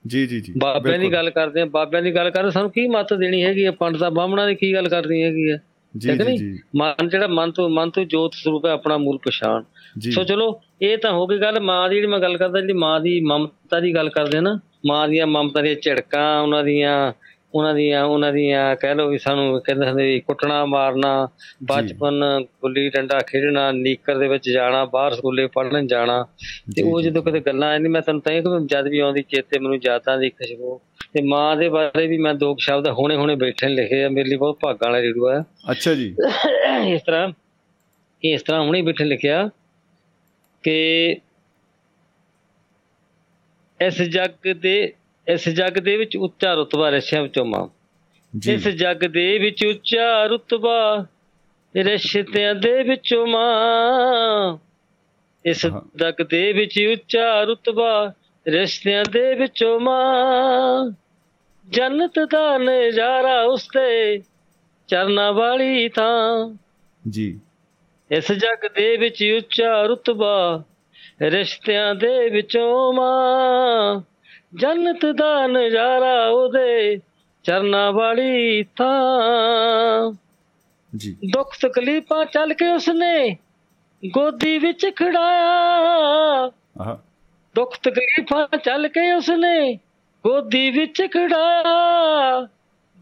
ਜੀ ਜੀ ਜੀ ਬਾਬਿਆਂ ਦੀ ਗੱਲ ਕਰਦੇ ਆ ਬਾਬਿਆਂ ਦੀ ਗੱਲ ਕਰਦੇ ਸਾਨੂੰ ਕੀ ਮੱਤ ਦੇਣੀ ਹੈਗੀ ਆ? ਪੰਡਤਾਂ ਬਾਹਮਣਾ ਦੀ ਕੀ ਗੱਲ ਕਰਨੀ ਹੈਗੀ ਆ? ਜੀ ਜੀ ਜੀ। ਮਨ ਜਿਹੜਾ ਮਨ ਤੋਂ ਮਨ ਤੋਂ ਜੋਤ ਸਰੂਪ ਹੈ ਆਪਣਾ ਮੂਲ ਪਛਾਣ। ਸੋ ਚਲੋ ਇਹ ਤਾਂ ਹੋ ਗਈ ਗੱਲ ਮਾਂ ਦੀ ਜਿਹੜੀ ਮੈਂ ਗੱਲ ਕਰਦਾ ਜਿਹੜੀ ਮਾਂ ਦੀ ਮਮਤਾ ਦੀ ਗੱਲ ਕਰਦੇ ਨਾ ਮਾਂ ਦੀਆਂ ਮਮਤਾ ਦੀਆਂ ਝੜਕਾਂ ਉਹਨਾਂ ਦੀਆਂ ਉਹਨਾਂ ਦੀਆਂ ਉਹਨਾਂ ਦੀਆਂ ਕਹਿ ਲਓ ਵੀ ਸਾਨੂੰ ਕਹਿੰਦੇ ਹੁੰਦੇ ਕੁੱਟਣਾ ਮਾਰਨਾ ਬਚਪਨ ਗੁੱਲੀ ਡੰਡਾ ਖੇਡਣਾ ਨੀਕਰ ਦੇ ਵਿੱਚ ਜਾਣਾ ਬਾਹਰ ਸਕੂਲੇ ਪੜ੍ਹਨ ਜਾਣਾ ਤੇ ਉਹ ਜਦੋਂ ਕਿਤੇ ਗੱਲਾਂ ਆਉਂਦੀ ਮੈਂ ਤੁਹਾਨੂੰ ਤਾਂ ਇਹ ਕਿ ਜਦ ਵੀ ਆਉਂਦੀ ਚੇਤੇ ਮੈਨੂੰ ਯਾਦਾਂ ਦੀ ਖੁਸ਼ਬੂ ਤੇ ਮਾਂ ਦੇ ਬਾਰੇ ਵੀ ਮੈਂ ਦੋ ਸ਼ਬਦ ਹੁਣੇ ਹੁਣੇ ਬੈਠੇ ਲਿਖੇ ਆ ਮੇਰੇ ਲਈ ਬਹੁਤ ਭਾਗਾਂ ਵਾਲਾ ਰੇਡੂ ਆ। ਅੱਛਾ ਜੀ। ਇਸ ਤਰ੍ਹਾਂ ਇਸ ਤਰ੍ਹਾਂ ਹੁਣੇ ਬੈਠੇ ਲਿਖਿਆ ਕਿ ਇਸ ਜੱਗ ਦੇ ਇਸ ਜੱਗ ਦੇ ਵਿੱਚ ਉੱਚਾ ਰਤਬਾ ਰਸ਼ਿਆਂ ਵਿੱਚੋਂ ਮਾਂ। ਇਸ ਜੱਗ ਦੇ ਵਿੱਚ ਉੱਚਾ ਰਤਬਾ ਰਿਸ਼ਤਿਆਂ ਦੇ ਵਿੱਚੋਂ ਮਾਂ। ਇਸ ਜੱਗ ਦੇ ਵਿੱਚ ਉੱਚਾ ਰਤਬਾ ਰਿਸ਼ਤਿਆਂ ਦੇ ਵਿੱਚੋਂ ਮਾਂ। ਜੰਨਤ ਦਾ ਨਜ਼ਾਰਾ ਉਸਤੇ ਚਰਨਾ ਵਾਲੀ ਥਾਂ। ਜੀ। ਇਸ ਜੱਗ ਦੇ ਵਿੱਚ ਉੱਚਾ ਰਤਬਾ ਰਿਸ਼ਤਿਆਂ ਦੇ ਵਿੱਚੋਂ ਮਾਂ। ਜੰਨਤ ਦਾ ਨਜ਼ਾਰਾ ਉਹਦੇ ਚਰਨਾ ਵਾਲੀ ਥਾਂ। ਜੀ। ਦੁੱਖ ਤਕਲੀਫਾਂ ਚੱਲ ਕੇ ਉਸਨੇ ਗੋਦੀ ਵਿੱਚ ਖੜਾਇਆ। ਆਹ। ਦੁੱਖ ਤਕਲੀਫਾਂ ਚੱਲ ਕੇ ਉਸਨੇ ਗੋਦੀ ਵਿੱਚ ਖੜਾਇਆ।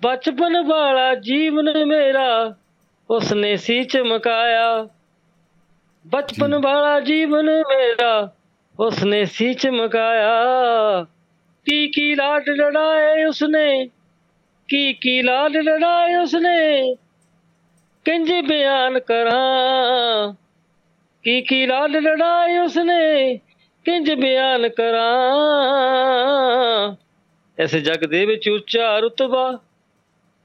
ਬਚਪਨ ਵਾਲਾ ਜੀਵਨ ਮੇਰਾ ਉਸਨੇ ਸੀ ਚਮਕਾਇਆ। ਬਚਪਨ ਵਾਲਾ ਜੀਵਨ ਮੇਰਾ ਉਸਨੇ ਸੀ ਚਮਕਾਇਆ। ਕੀ ਕੀ ਲਾਡ ਲੜਾਏ ਉਸਨੇ ਕੀ ਕੀ ਲਾਡ ਲੜਾਏ ਉਸਨੇ ਕਿੰਜ ਬਿਆਨ ਕਰਾਂ। ਕੀ ਕੀ ਲਾਡ ਲੜਾਏ ਉਸਨੇ ਕਿੰਜ ਬਿਆਨ ਕਰਾਂ। ਇਸ ਜਗ ਦੇ ਵਿੱਚ ਉੱਚਾ ਰਤਬਾ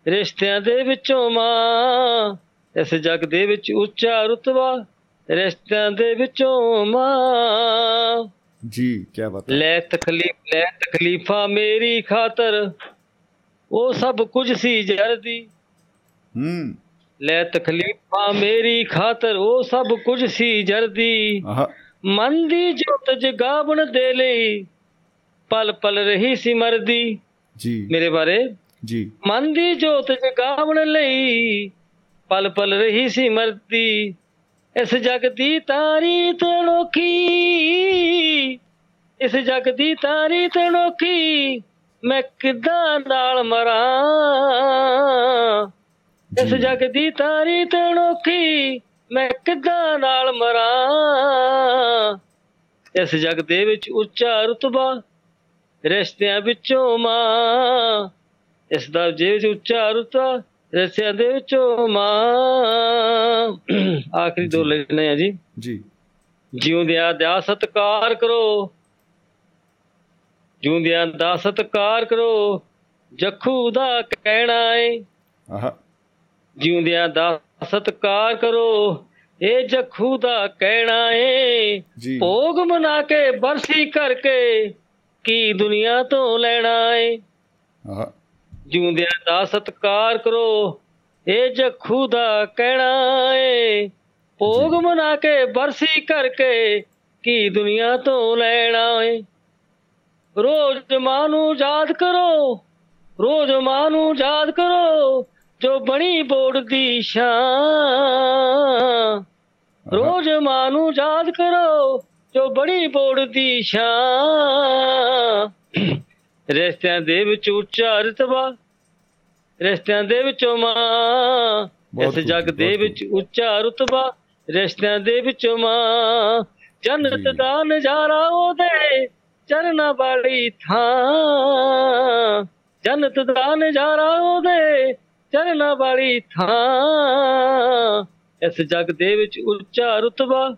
ਰਿਸ਼ਤਿਆਂ ਦੇ ਵਿੱਚੋਂ ਮਾਂ। ਇਸ ਜਗ ਦੇ ਵਿੱਚ ਉੱਚਾ ਰਤਬਾ ਰਿਸ਼ਤਿਆਂ ਦੇ ਵਿੱਚੋਂ ਮਾਂ। ਜੀ ਕੀ ਬਾਤ ਲੈ ਤਕਲੀਫ ਲੈ ਤਕਲੀਫਾਂ ਮੇਰੀ ਖਾਤਰ ਉਹ ਸਭ ਕੁਝ ਸੀ ਜਰਦੀ ਹੂੰ। ਲੈ ਤਕਲੀਫਾਂ ਮੇਰੀ ਖਾਤਰ ਉਹ ਸਭ ਕੁਝ ਸੀ ਜਰਦੀ ਮਨ ਦੀ ਜੋਤ ਜਗਾਵਣ ਦੇ ਲਈ ਪਲ ਪਲ ਰਹੀ ਸੀ ਮਰਦੀ। ਜੀ। ਮੇਰੇ ਬਾਰੇ? ਜੀ। ਮਨ ਦੀ ਜੋਤ ਜਗਾਵਣ ਲਈ ਪਲ ਪਲ ਰਹੀ ਸੀ ਮਰਦੀ। ਇਸ ਜਗ ਦੀ ਤਾਰੀਤ ਅਨੋਖੀ ਇਸ ਜਗ ਦੀ ਤਾਰੀਤ ਅਨੋਖੀ ਮੈਂ ਕਿੱਦਾਂ ਨਾਲ ਮਰਾਂ? ਇਸ ਜਗ ਦੀ ਤਾਰੀਤ ਅਨੋਖੀ ਮੈਂ ਕਿੱਦਾਂ ਨਾਲ ਮਰਾਂ? ਇਸ ਜਗ ਦੇ ਵਿੱਚ ਉੱਚਾ ਰਤਬਾ ਰਿਸ਼ਤਿਆਂ ਵਿੱਚੋਂ ਮਾਂ ਇਸ ਦਾ ਜੇ ਉੱਚਾ ਰਤਬਾ ਰਿਸ਼ਤਿਆਂ ਦੇ ਵਿੱਚੋਂ ਮਾਂ। ਆਖਰੀ ਦੋ ਲੈਣੇ ਆ ਜੀ। ਜੀ। ਜਿਉਂਦਿਆਂ ਦਾ ਸਤਕਾਰ ਕਰੋ। ਜਿਉਂਦਿਆਂ ਦਾ ਸਤਕਾਰ ਕਰੋ। ਜੱਖੂ ਦਾ ਕਹਿਣਾ ਏ। ਆਹ। ਜਿਉਂਦਿਆਂ ਦਾ ਸਤਕਾਰ ਕਰੋ। ਇਹ ਜੱਖੂ ਦਾ ਕਹਿਣਾ ਏ। ਭੋਗ ਮਨਾ ਕੇ ਬਰਸੀ ਕਰਕੇ ਕੀ ਦੁਨੀਆ ਤੋਂ ਲੈਣਾ ਏ। ਆਹ। ਜਿਉਂਦਿਆਂ ਦਾ ਸਤਕਾਰ ਕਰੋ ਇਹ ਜੱਖੂ ਦਾ ਕਹਿਣਾ ਏ। ਭੋਗ ਮਨਾ ਕੇ ਬਰਸੀ ਕਰਕੇ ਕੀ ਦੁਨੀਆ ਤੋਂ ਲੈਣਾ ਏ? ਰੋਜ਼ ਮਾਂ ਨੂੰ ਯਾਦ ਕਰੋ ਰੋਜ਼ ਮਾਂ ਨੂੰ ਯਾਦ ਕਰੋ ਜੋ ਬਣੀ ਬੋੜ ਦੀ ਸ਼ਾਨ ਰੋਜ਼ ਮਾਂ ਨੂੰ ਯਾਦ ਕਰੋ ਜੋ ਬੜੀ ਬੋੜ ਦੀ ਸ਼ਾਨ ਰਿਸ਼ਤਿਆਂ ਦੇ ਵਿੱਚ ਉੱਚਾ ਰਤਬਾ ਰਿਸ਼ਤਿਆਂ ਦੇ ਵਿੱਚੋਂ ਮਾਂ। ਇਸ ਜੱਗ ਦੇ ਵਿੱਚ ਉੱਚਾ। ਰਤਬਾ ਰਿਸ਼ਤਿਆਂ ਦੇ ਵਿੱਚੋਂ ਮਾਂ। ਜੰਨਤ ਦਾ ਨਜ਼ਾਰਾ ਉਹਦੇ ਚਰਨਾਂ ਵਾਲੀ ਥਾਂ। ਜੰਨਤ ਦਾ ਨਜ਼ਾਰਾ ਉਹਦੇ ਚਰਨਾਂ ਵਾਲੀ ਥਾਂ। ਇਸ ਜੱਗ ਦੇ ਵਿੱਚ ਉੱਚਾ ਰਤਬਾ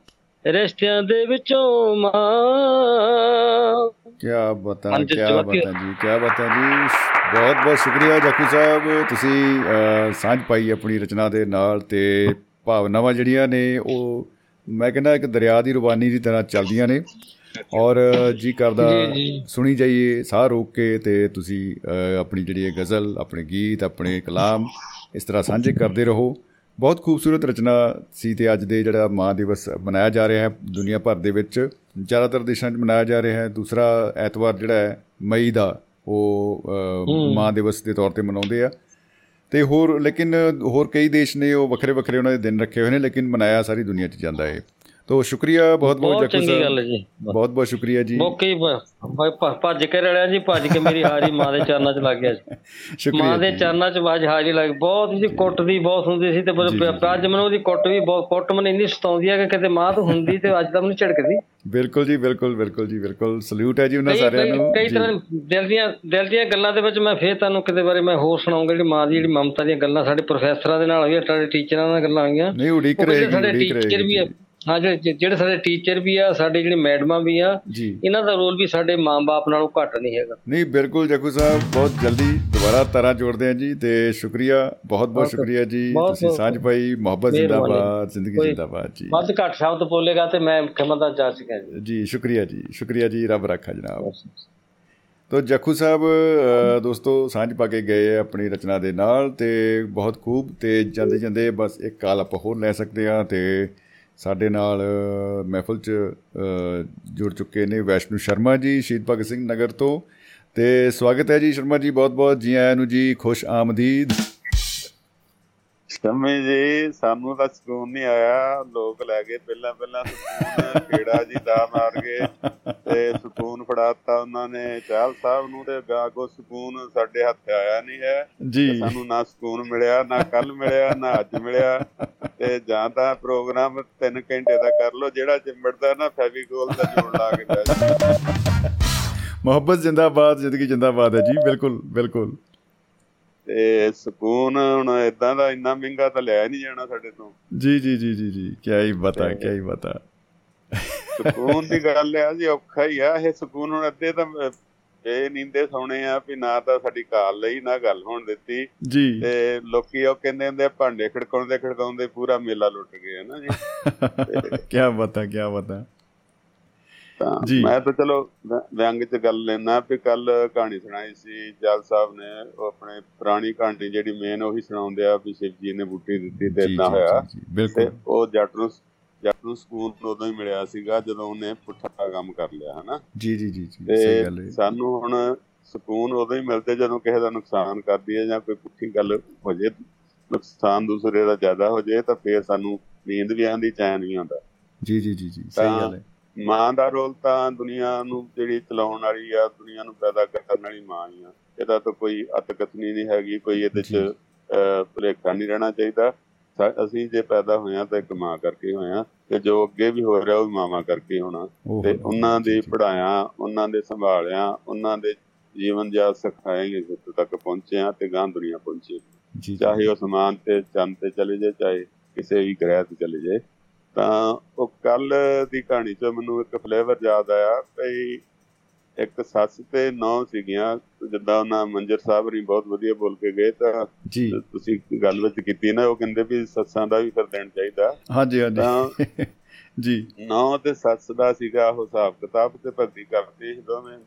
ਰਿਸ਼ਤਿਆਂ ਦੇ ਵਿੱਚੋਂ ਮਾਂ। ਕਿਆ ਬਤਾ ਕਿਆ ਬਤਾ ਜੀ ਕਿਆ ਬਤਾ ਜੀ। ਬਹੁਤ ਬਹੁਤ ਸ਼ੁਕਰੀਆ ਜਾਕੂ ਸਾਹਿਬ ਤੁਸੀਂ ਸਾਂਝ ਪਾਈ ਆਪਣੀ ਰਚਨਾ ਦੇ ਨਾਲ ਤੇ ਭਾਵਨਾਵਾਂ ਜਿਹੜੀਆਂ ਨੇ ਉਹ ਮੈਂ ਕਹਿੰਦਾ ਇੱਕ ਦਰਿਆ ਦੀ ਰਵਾਨੀ ਦੀ ਤਰ੍ਹਾਂ ਚੱਲਦੀਆਂ ਨੇ। ਔਰ ਜੀ ਕਰਦਾ। ਸੁਣੀ ਜਾਈਏ ਸਾਹ ਰੋਕ ਕੇ ਤੇ ਤੁਸੀਂ ਆਪਣੀ ਜਿਹੜੀ ਇਹ ਗਜ਼ਲ ਆਪਣੇ ਗੀਤ ਆਪਣੇ ਕਲਾਮ ਇਸ ਤਰ੍ਹਾਂ ਸਾਂਝੇ ਕਰਦੇ ਰਹੋ। ਬਹੁਤ ਖੂਬਸੂਰਤ ਰਚਨਾ ਸੀ ਤੇ ਅੱਜ ਦੇ ਜਿਹੜਾ ਮਾਂ ਦਿਵਸ ਮਨਾਇਆ ਜਾ ਰਿਹਾ ਹੈ ਦੁਨੀਆ ਭਰ ਦੇ ਵਿੱਚ। ਜ਼ਿਆਦਾਤਰ ਦੇਸ਼ਾਂ 'ਚ ਮਨਾਇਆ ਜਾ ਰਿਹਾ ਹੈ। ਦੂਸਰਾ ਐਤਵਾਰ ਜਿਹੜਾ ਹੈ ਮਈ ਦਾ ਉਹ ਮਾਂ ਦਿਵਸ ਦੇ ਤੌਰ ਤੇ ਮਨਾਉਂਦੇ ਆ। ਤੇ ਹੋਰ ਲੇਕਿਨ ਹੋਰ ਕਈ ਦੇਸ਼ ਨੇ ਉਹ ਵੱਖਰੇ ਵੱਖਰੇ ਉਹਨਾਂ ਦੇ ਦਿਨ ਰੱਖੇ ਹੋਏ ਨੇ ਲੇਕਿਨ ਮਨਾਇਆ ਸਾਰੀ ਦੁਨੀਆ 'ਚ ਜਾਂਦਾ ਹੈ ਤੋ ਸ਼ੁਕਰੀਆ ਬਹੁਤ ਬਹੁਤ ਜੱਕੂ ਜੀ। ਬਹੁਤ ਬਹੁਤ ਸ਼ੁਕਰੀਆ ਜੀ। ਮੌਕੇ ਹੀ ਭ- ਭ- ਭ- ਭੱਜ ਕੇ ਰਲਿਆ ਜੀ ਭੱਜ ਕੇ ਮੇਰੀ ਹਾਜ਼ਰੀ ਮਾਂ ਦੇ ਚਰਨਾਂ 'ਚ ਲੱਗ ਗਿਆ ਜੀ। ਸ਼ੁਕਰੀਆ ਮਾਂ ਦੇ। ਚਰਨਾਂ 'ਚ ਬਾਜ ਹਾਜ਼ਰੀ ਲੱਗ ਬਹੁਤ ਜੀ ਕੁੱਟਦੀ ਬਹੁਤ ਹੁੰਦੀ ਸੀ ਤੇ। ਅੱਜ ਮੈਨੂੰ ਉਹਦੀ ਕੁੱਟ ਵੀ ਬਹੁਤ ਕੁੱਟ ਮੈਨੂੰ ਇੰਨੀ ਸਤਾਉਂਦੀ ਹੈ ਕਿ ਕਿਤੇ ਮਾਂ ਤੋਂ ਹੁੰਦੀ ਤੇ ਅੱਜ ਤਾਂ ਮੈਨੂੰ ਝੜਕਦੀ। ਬਿਲਕੁਲ ਜੀ ਬਿਲਕੁਲ ਬਿਲਕੁਲ ਜੀ ਬਿਲਕੁਲ। ਸਲੂਟ ਹੈ ਜੀ ਉਹਨਾਂ ਸਾਰਿਆਂ ਨੂੰ। ਕਈ। ਤਰ੍ਹਾਂ ਦਿਲ ਦੀਆਂ ਦਿਲ ਦੀਆਂ ਗੱਲਾਂ ਦੇ ਵਿੱਚ ਮੈਂ ਫੇਰ ਤੁਹਾਨੂੰ ਕਿਤੇ ਬਾਰੇ ਮੈਂ ਹੋਰ ਸੁਣਾਉਂਗਾ ਜਿਹੜੀ ਮਾਂ ਦੀ ਜਿਹੜੀ ਮਮਤਾ ਦੀਆਂ ਗੱਲਾਂ ਸਾਡੇ ਪ੍ਰੋਫੈਸਰਾਂ ਦੇ ਨਾਲ ਹੋਈਆਂ ਸਾਡੇ ਟੀਚਰਾਂ ਨਾਲ ਗੱਲਾਂ ਹੋਈਆਂ। ਨਹੀਂ ਉਡੀਕ ਰਹੇਗੀ ਸਾਡੇ ਟੀਚਰ ਵੀ ਹਾਂ ਜਿਹੜੇ ਜਿਹੜੇ ਸਾਡੇ ਟੀਚਰ ਵੀ ਆ ਸਾਡੇ ਜਿਹੜੇ ਮੈਡਮਾਂ ਵੀ ਆ ਇਹਨਾਂ ਦਾ ਰੋਲ ਵੀ ਸਾਡੇ ਮਾਂ-ਬਾਪ ਨਾਲੋਂ ਘੱਟ ਨਹੀਂ ਹੈਗਾ। ਨਹੀਂ ਬਿਲਕੁਲ ਜੱਗੂ ਸਾਹਿਬ ਬਹੁਤ ਜਲਦੀ ਦੁਬਾਰਾ ਤਰ੍ਹਾਂ ਜੋੜਦੇ ਹਾਂ ਜੀ ਤੇ ਸ਼ੁਕਰੀਆ ਬਹੁਤ ਬਹੁਤ ਬਹੁਤ- ਸ਼ੁਕਰੀਆ ਜੀ। ਤੁਸੀਂ ਸਾਂਝ ਪਾਈ ਮੁਹੱਬਤ। ਜ਼ਿੰਦਾਬਾਦ ਜ਼ਿੰਦਗੀ ਜ਼ਿੰਦਾਬਾਦ ਜੀ। ਵੱਧ ਘੱਟ ਸ਼ਬਦ ਬੋਲੇਗਾ ਤੇ ਮੈਂ ਖਿਮਾ ਜਾ ਚੁੱਕਿਆ ਜੀ। ਜੀ ਸ਼ੁਕਰੀਆ ਜੀ ਸ਼ੁਕਰੀਆ ਜੀ ਰੱਬ ਰੱਖਾ ਜਨਾਬ। ਤੋ ਜੱਖੂ ਸਾਹਿਬ ਦੋਸਤੋ ਸਾਂਝ ਪਾ ਕੇ ਗਏ ਆ ਆਪਣੀ ਰਚਨਾ ਦੇ ਨਾਲ ਤੇ ਬਹੁਤ ਖੂਬ ਤੇ ਜਾਂਦੇ ਜਾਂਦੇ ਬਸ ਇੱਕ ਕਾਲ ਆਪਾਂ ਹੋਰ ਲੈ ਸਕਦੇ ਆ ਤੇ ਸਾਡੇ ਨਾਲ ਅ, ਮਹਿਫਲ 'ਚ ਅ, ਜੁੜ ਚੁੱਕੇ ਨੇ ਵੈਸ਼ਨੂ ਸ਼ਰਮਾ ਜੀ ਸ਼ਹੀਦ ਭਗਤ ਸਿੰਘ ਨਗਰ ਤੋਂ। ਤੇ ਸਵਾਗਤ ਹੈ ਜੀ ਸ਼ਰਮਾ ਜੀ ਬਹੁਤ ਬਹੁਤ ਜੀ ਆਇਆਂ ਨੂੰ ਜੀ ਖੁਸ਼ ਆਮਦੀਦ। ਸ਼ਮੀ ਜੀ ਸਾਨੂੰ ਤਾਂ ਸਕੂਨ ਨਹੀਂ ਆਇਆ। ਲੋਕ ਲੈ ਗਏ ਪਹਿਲਾਂ ਪਹਿਲਾਂ ਸਕੂਨ। ਖੇੜਾ ਜੀ ਦਾ ਮਾਰ ਗਏ ਤੇ ਸਕੂਨ ਫੜਾਤਾ ਉਹਨਾਂ ਨੇ। ਚਾਹਲ ਸਾਹਿਬ ਨੂੰ ਤੇ ਗਾਗੋ ਸਕੂਨ ਸਾਡੇ ਹੱਥ ਆਇਆ ਨਹੀਂ ਹੈ। ਜੀ। ਸਾਨੂੰ ਨਾ ਸਕੂਨ ਮਿਲਿਆ ਨਾ ਕੱਲ ਮਿਲਿਆ ਨਾ ਅੱਜ ਮਿਲਿਆ। ਤੇ ਜਾਂ ਤਾਂ ਪ੍ਰੋਗਰਾਮ 3 ਘੰਟੇ ਦਾ ਕਰ ਲਓ ਜਿਹੜਾ ਚਿੰਬੜਦਾ ਨਾ ਫੈਵੀਕੋਲ ਦਾ ਜੋੜ ਲਾ ਕੇ ਮੁਹੱਬਤ ਜ਼ਿੰਦਾਬਾਦ ਜ਼ਿੰਦਗੀ ਜ਼ਿੰਦਾਬਾਦ ਹੈ ਜੀ। ਬਿਲਕੁਲ ਬਿਲਕੁਲ। ਤੇ ਸਕੂਨ ਹੁਣ ਇਦਾਂ ਦਾ ਇੰਨਾ ਮਹਿੰਗਾ ਤਾਂ ਲਿਆ ਨਹੀਂ ਜਾਣਾ ਸਾਡੇ ਤੋਂ। ਜੀ ਜੀ ਜੀ ਜੀ ਜੀ। ਕੀ ਹੀ ਬਤਾ ਕੀ ਹੀ ਬਤਾ ਸਕੂਨ ਦੀ ਗੱਲ ਆ ਜੀ ਔਖਾ ਹੀ ਆ। ਇਹ ਸਕੂਨ ਹੁਣ ਅੱਧੇ ਤਾਂ ਇਹ ਨੀਂਦੇ ਸੌਣੇ ਆ ਵੀ ਨਾ ਤਾਂ ਸਾਡੀ ਕਾਲ ਲਈ ਨਾ ਗੱਲ ਹੋਣ ਦਿੱਤੀ। ਜੀ। ਤੇ ਲੋਕੀ ਉਹ ਕਹਿੰਦੇ ਹੁੰਦੇ ਭਾਂਡੇ ਖੜਕਾਉਂਦੇ ਖੜਕਾਉਂਦੇ ਪੂਰਾ ਮੇਲਾ ਲੁੱਟ ਗਏ ਹੈ ਨਾ ਜੀ। ਕੀ ਬਤਾ ਕੀ ਬਤਾ ਤਾਂ। ਮੈਂ ਤਾਂ ਚਲੋ ਵਿਅੰਗ ਚ ਗੱਲ ਲੈਣਾ ਵੀ ਕੱਲ ਕਹਾਣੀ ਸੁਣਾਈ ਸੀ ਜਲ ਸਾਹਿਬ ਨੇ ਉਹ ਆਪਣੇ ਪੁਰਾਣੀ ਕਹਾਣੀ ਜਿਹੜੀ ਮੇਨ ਉਹੀ ਸੁਣਾਉਂਦੇ ਆ ਵੀ ਸ਼ਿਵ ਜੀ ਨੇ ਬੂਟੀ ਦਿੱਤੀ ਤੇ ਜੀ, ਹੋਇਆ। ਬਿਲਕੁਲ। ਉਹ ਜੱਟ ਨੂੰ ਜੱਟ ਨੂੰ ਸਕੂਨ ਉਦੋਂ ਹੀ ਮਿਲਿਆ ਸੀਗਾ ਜਦੋਂ ਉਹਨੇ ਪੁੱਠਾ ਕੰਮ ਕਰ ਲਿਆ ਹਨਾ? ਜੀ ਜੀ ਜੀ ਸਹੀ ਗੱਲ ਹੈ। ਸਾਨੂੰ ਹੁਣ ਸਕੂਨ ਉਦੋਂ ਹੀ ਮਿਲਦੇ ਜਦੋਂ ਕਿਸੇ ਦਾ ਨੁਕਸਾਨ ਕਰਦੀ ਹੈ ਜਾਂ ਕੋਈ ਪੁੱਠੀ ਗੱਲ ਹੋ ਜੇ ਨੁਕਸਾਨ ਦੂਸਰੇ ਦਾ ਜ਼ਿਆਦਾ ਹੋ ਜੇ ਤਾਂ ਫੇਰ ਸਾਨੂੰ ਨੀਂਦ ਵੀ ਆਉਂਦੀ ਚੈਨ ਵੀ ਆਉਂਦਾ। ਜੀ ਜੀ ਜੀ ਜੀ ਸਹੀ ਗੱਲ ਹੈ। ਮਾਂ ਦਾ ਰੋਲ ਤਾਂ ਦੁਨੀਆ ਨੂੰ ਜਿਹੜੀ ਚਲਾਉਣ ਵਾਲੀ ਆ ਦੁਨੀਆ ਨੂੰ ਪੈਦਾ ਕਰਨ ਵਾਲੀ ਮਾਂ ਹੀ ਆ। ਇਹਦਾ ਤਾਂ ਕੋਈ ਅਤਕਥਨੀ ਨਹੀਂ ਹੈਗੀ ਕੋਈ ਇਹਦੇ ਚ ਭੁਲੇਖਾ ਨਹੀਂ ਰਹਿਣਾ ਚਾਹੀਦਾ। ਅਸੀਂ ਜੇ ਪੈਦਾ ਹੋਏ ਆ ਤਾਂ ਇੱਕ ਮਾਂ ਕਰਕੇ ਹੋਏ ਆ ਤੇ ਜੋ ਅੱਗੇ ਵੀ ਹੋ ਰਿਹਾ ਉਹ ਵੀ ਮਾਵਾਂ ਕਰਕੇ ਹੋਣਾ। ਤੇ ਉਹਨਾਂ ਦੇ। ਪੜਾਇਆ ਉਹਨਾਂ ਦੇ ਸੰਭਾਲਿਆ ਉਹਨਾਂ ਦੇ ਜੀਵਨ ਜਾ ਸਿਖਾਏ ਜਿੱਥੇ ਤੱਕ ਪਹੁੰਚੇ ਆ ਤੇ ਗਾਂ ਦੁਨੀਆ ਪਹੁੰਚੀ। ਚਾਹੇ ਉਹ ਸਮਾਨ ਤੇ ਚੰਦ ਤੇ ਚਲੇ ਜਾਏ ਚਾਹੇ ਕਿਸੇ ਵੀ ਗ੍ਰਹਿ ਤੇ ਚਲੇ ਜਾਏ। ਤਾਂ ਉਹ ਕੱਲ ਦੀ ਕਹਾਣੀ ਚੋਂ ਮੈਨੂੰ ਇੱਕ ਫਲੇਵਰ ਯਾਦ ਆਇਆ ਭਈ ਇੱਕ ਸੱਸ ਤੇ ਨੌ ਸੀਗੀਆਂ ਜਿੱਦਾਂ ਉਹਨਾਂ ਮੰਜਰ ਸਾਹਿਬ ਰੀ ਬਹੁਤ ਵਧੀਆ ਬੋਲ ਕੇ ਗਏ ਤਾਂ ਜੀ। ਤੁਸੀਂ ਗੱਲ ਵਿੱਚ ਕੀਤੀ ਨਾ ਉਹ ਕਹਿੰਦੇ ਵੀ ਸੱਸਾਂ ਦਾ ਵੀ ਫਿਰ ਦੇਣ ਚਾਹੀਦਾ। ਹਾਂਜੀ ਹਾਂਜੀ। ਤਾਂ ਜੀ। ਨੌ ਤੇ ਸੱਸ ਦਾ ਸੀਗਾ ਉਹ ਹਿਸਾਬ ਕਿਤਾਬ ਤੇ ਭਗਤੀ ਕਰਦੀ ਸੀ ਦੋਵੇਂ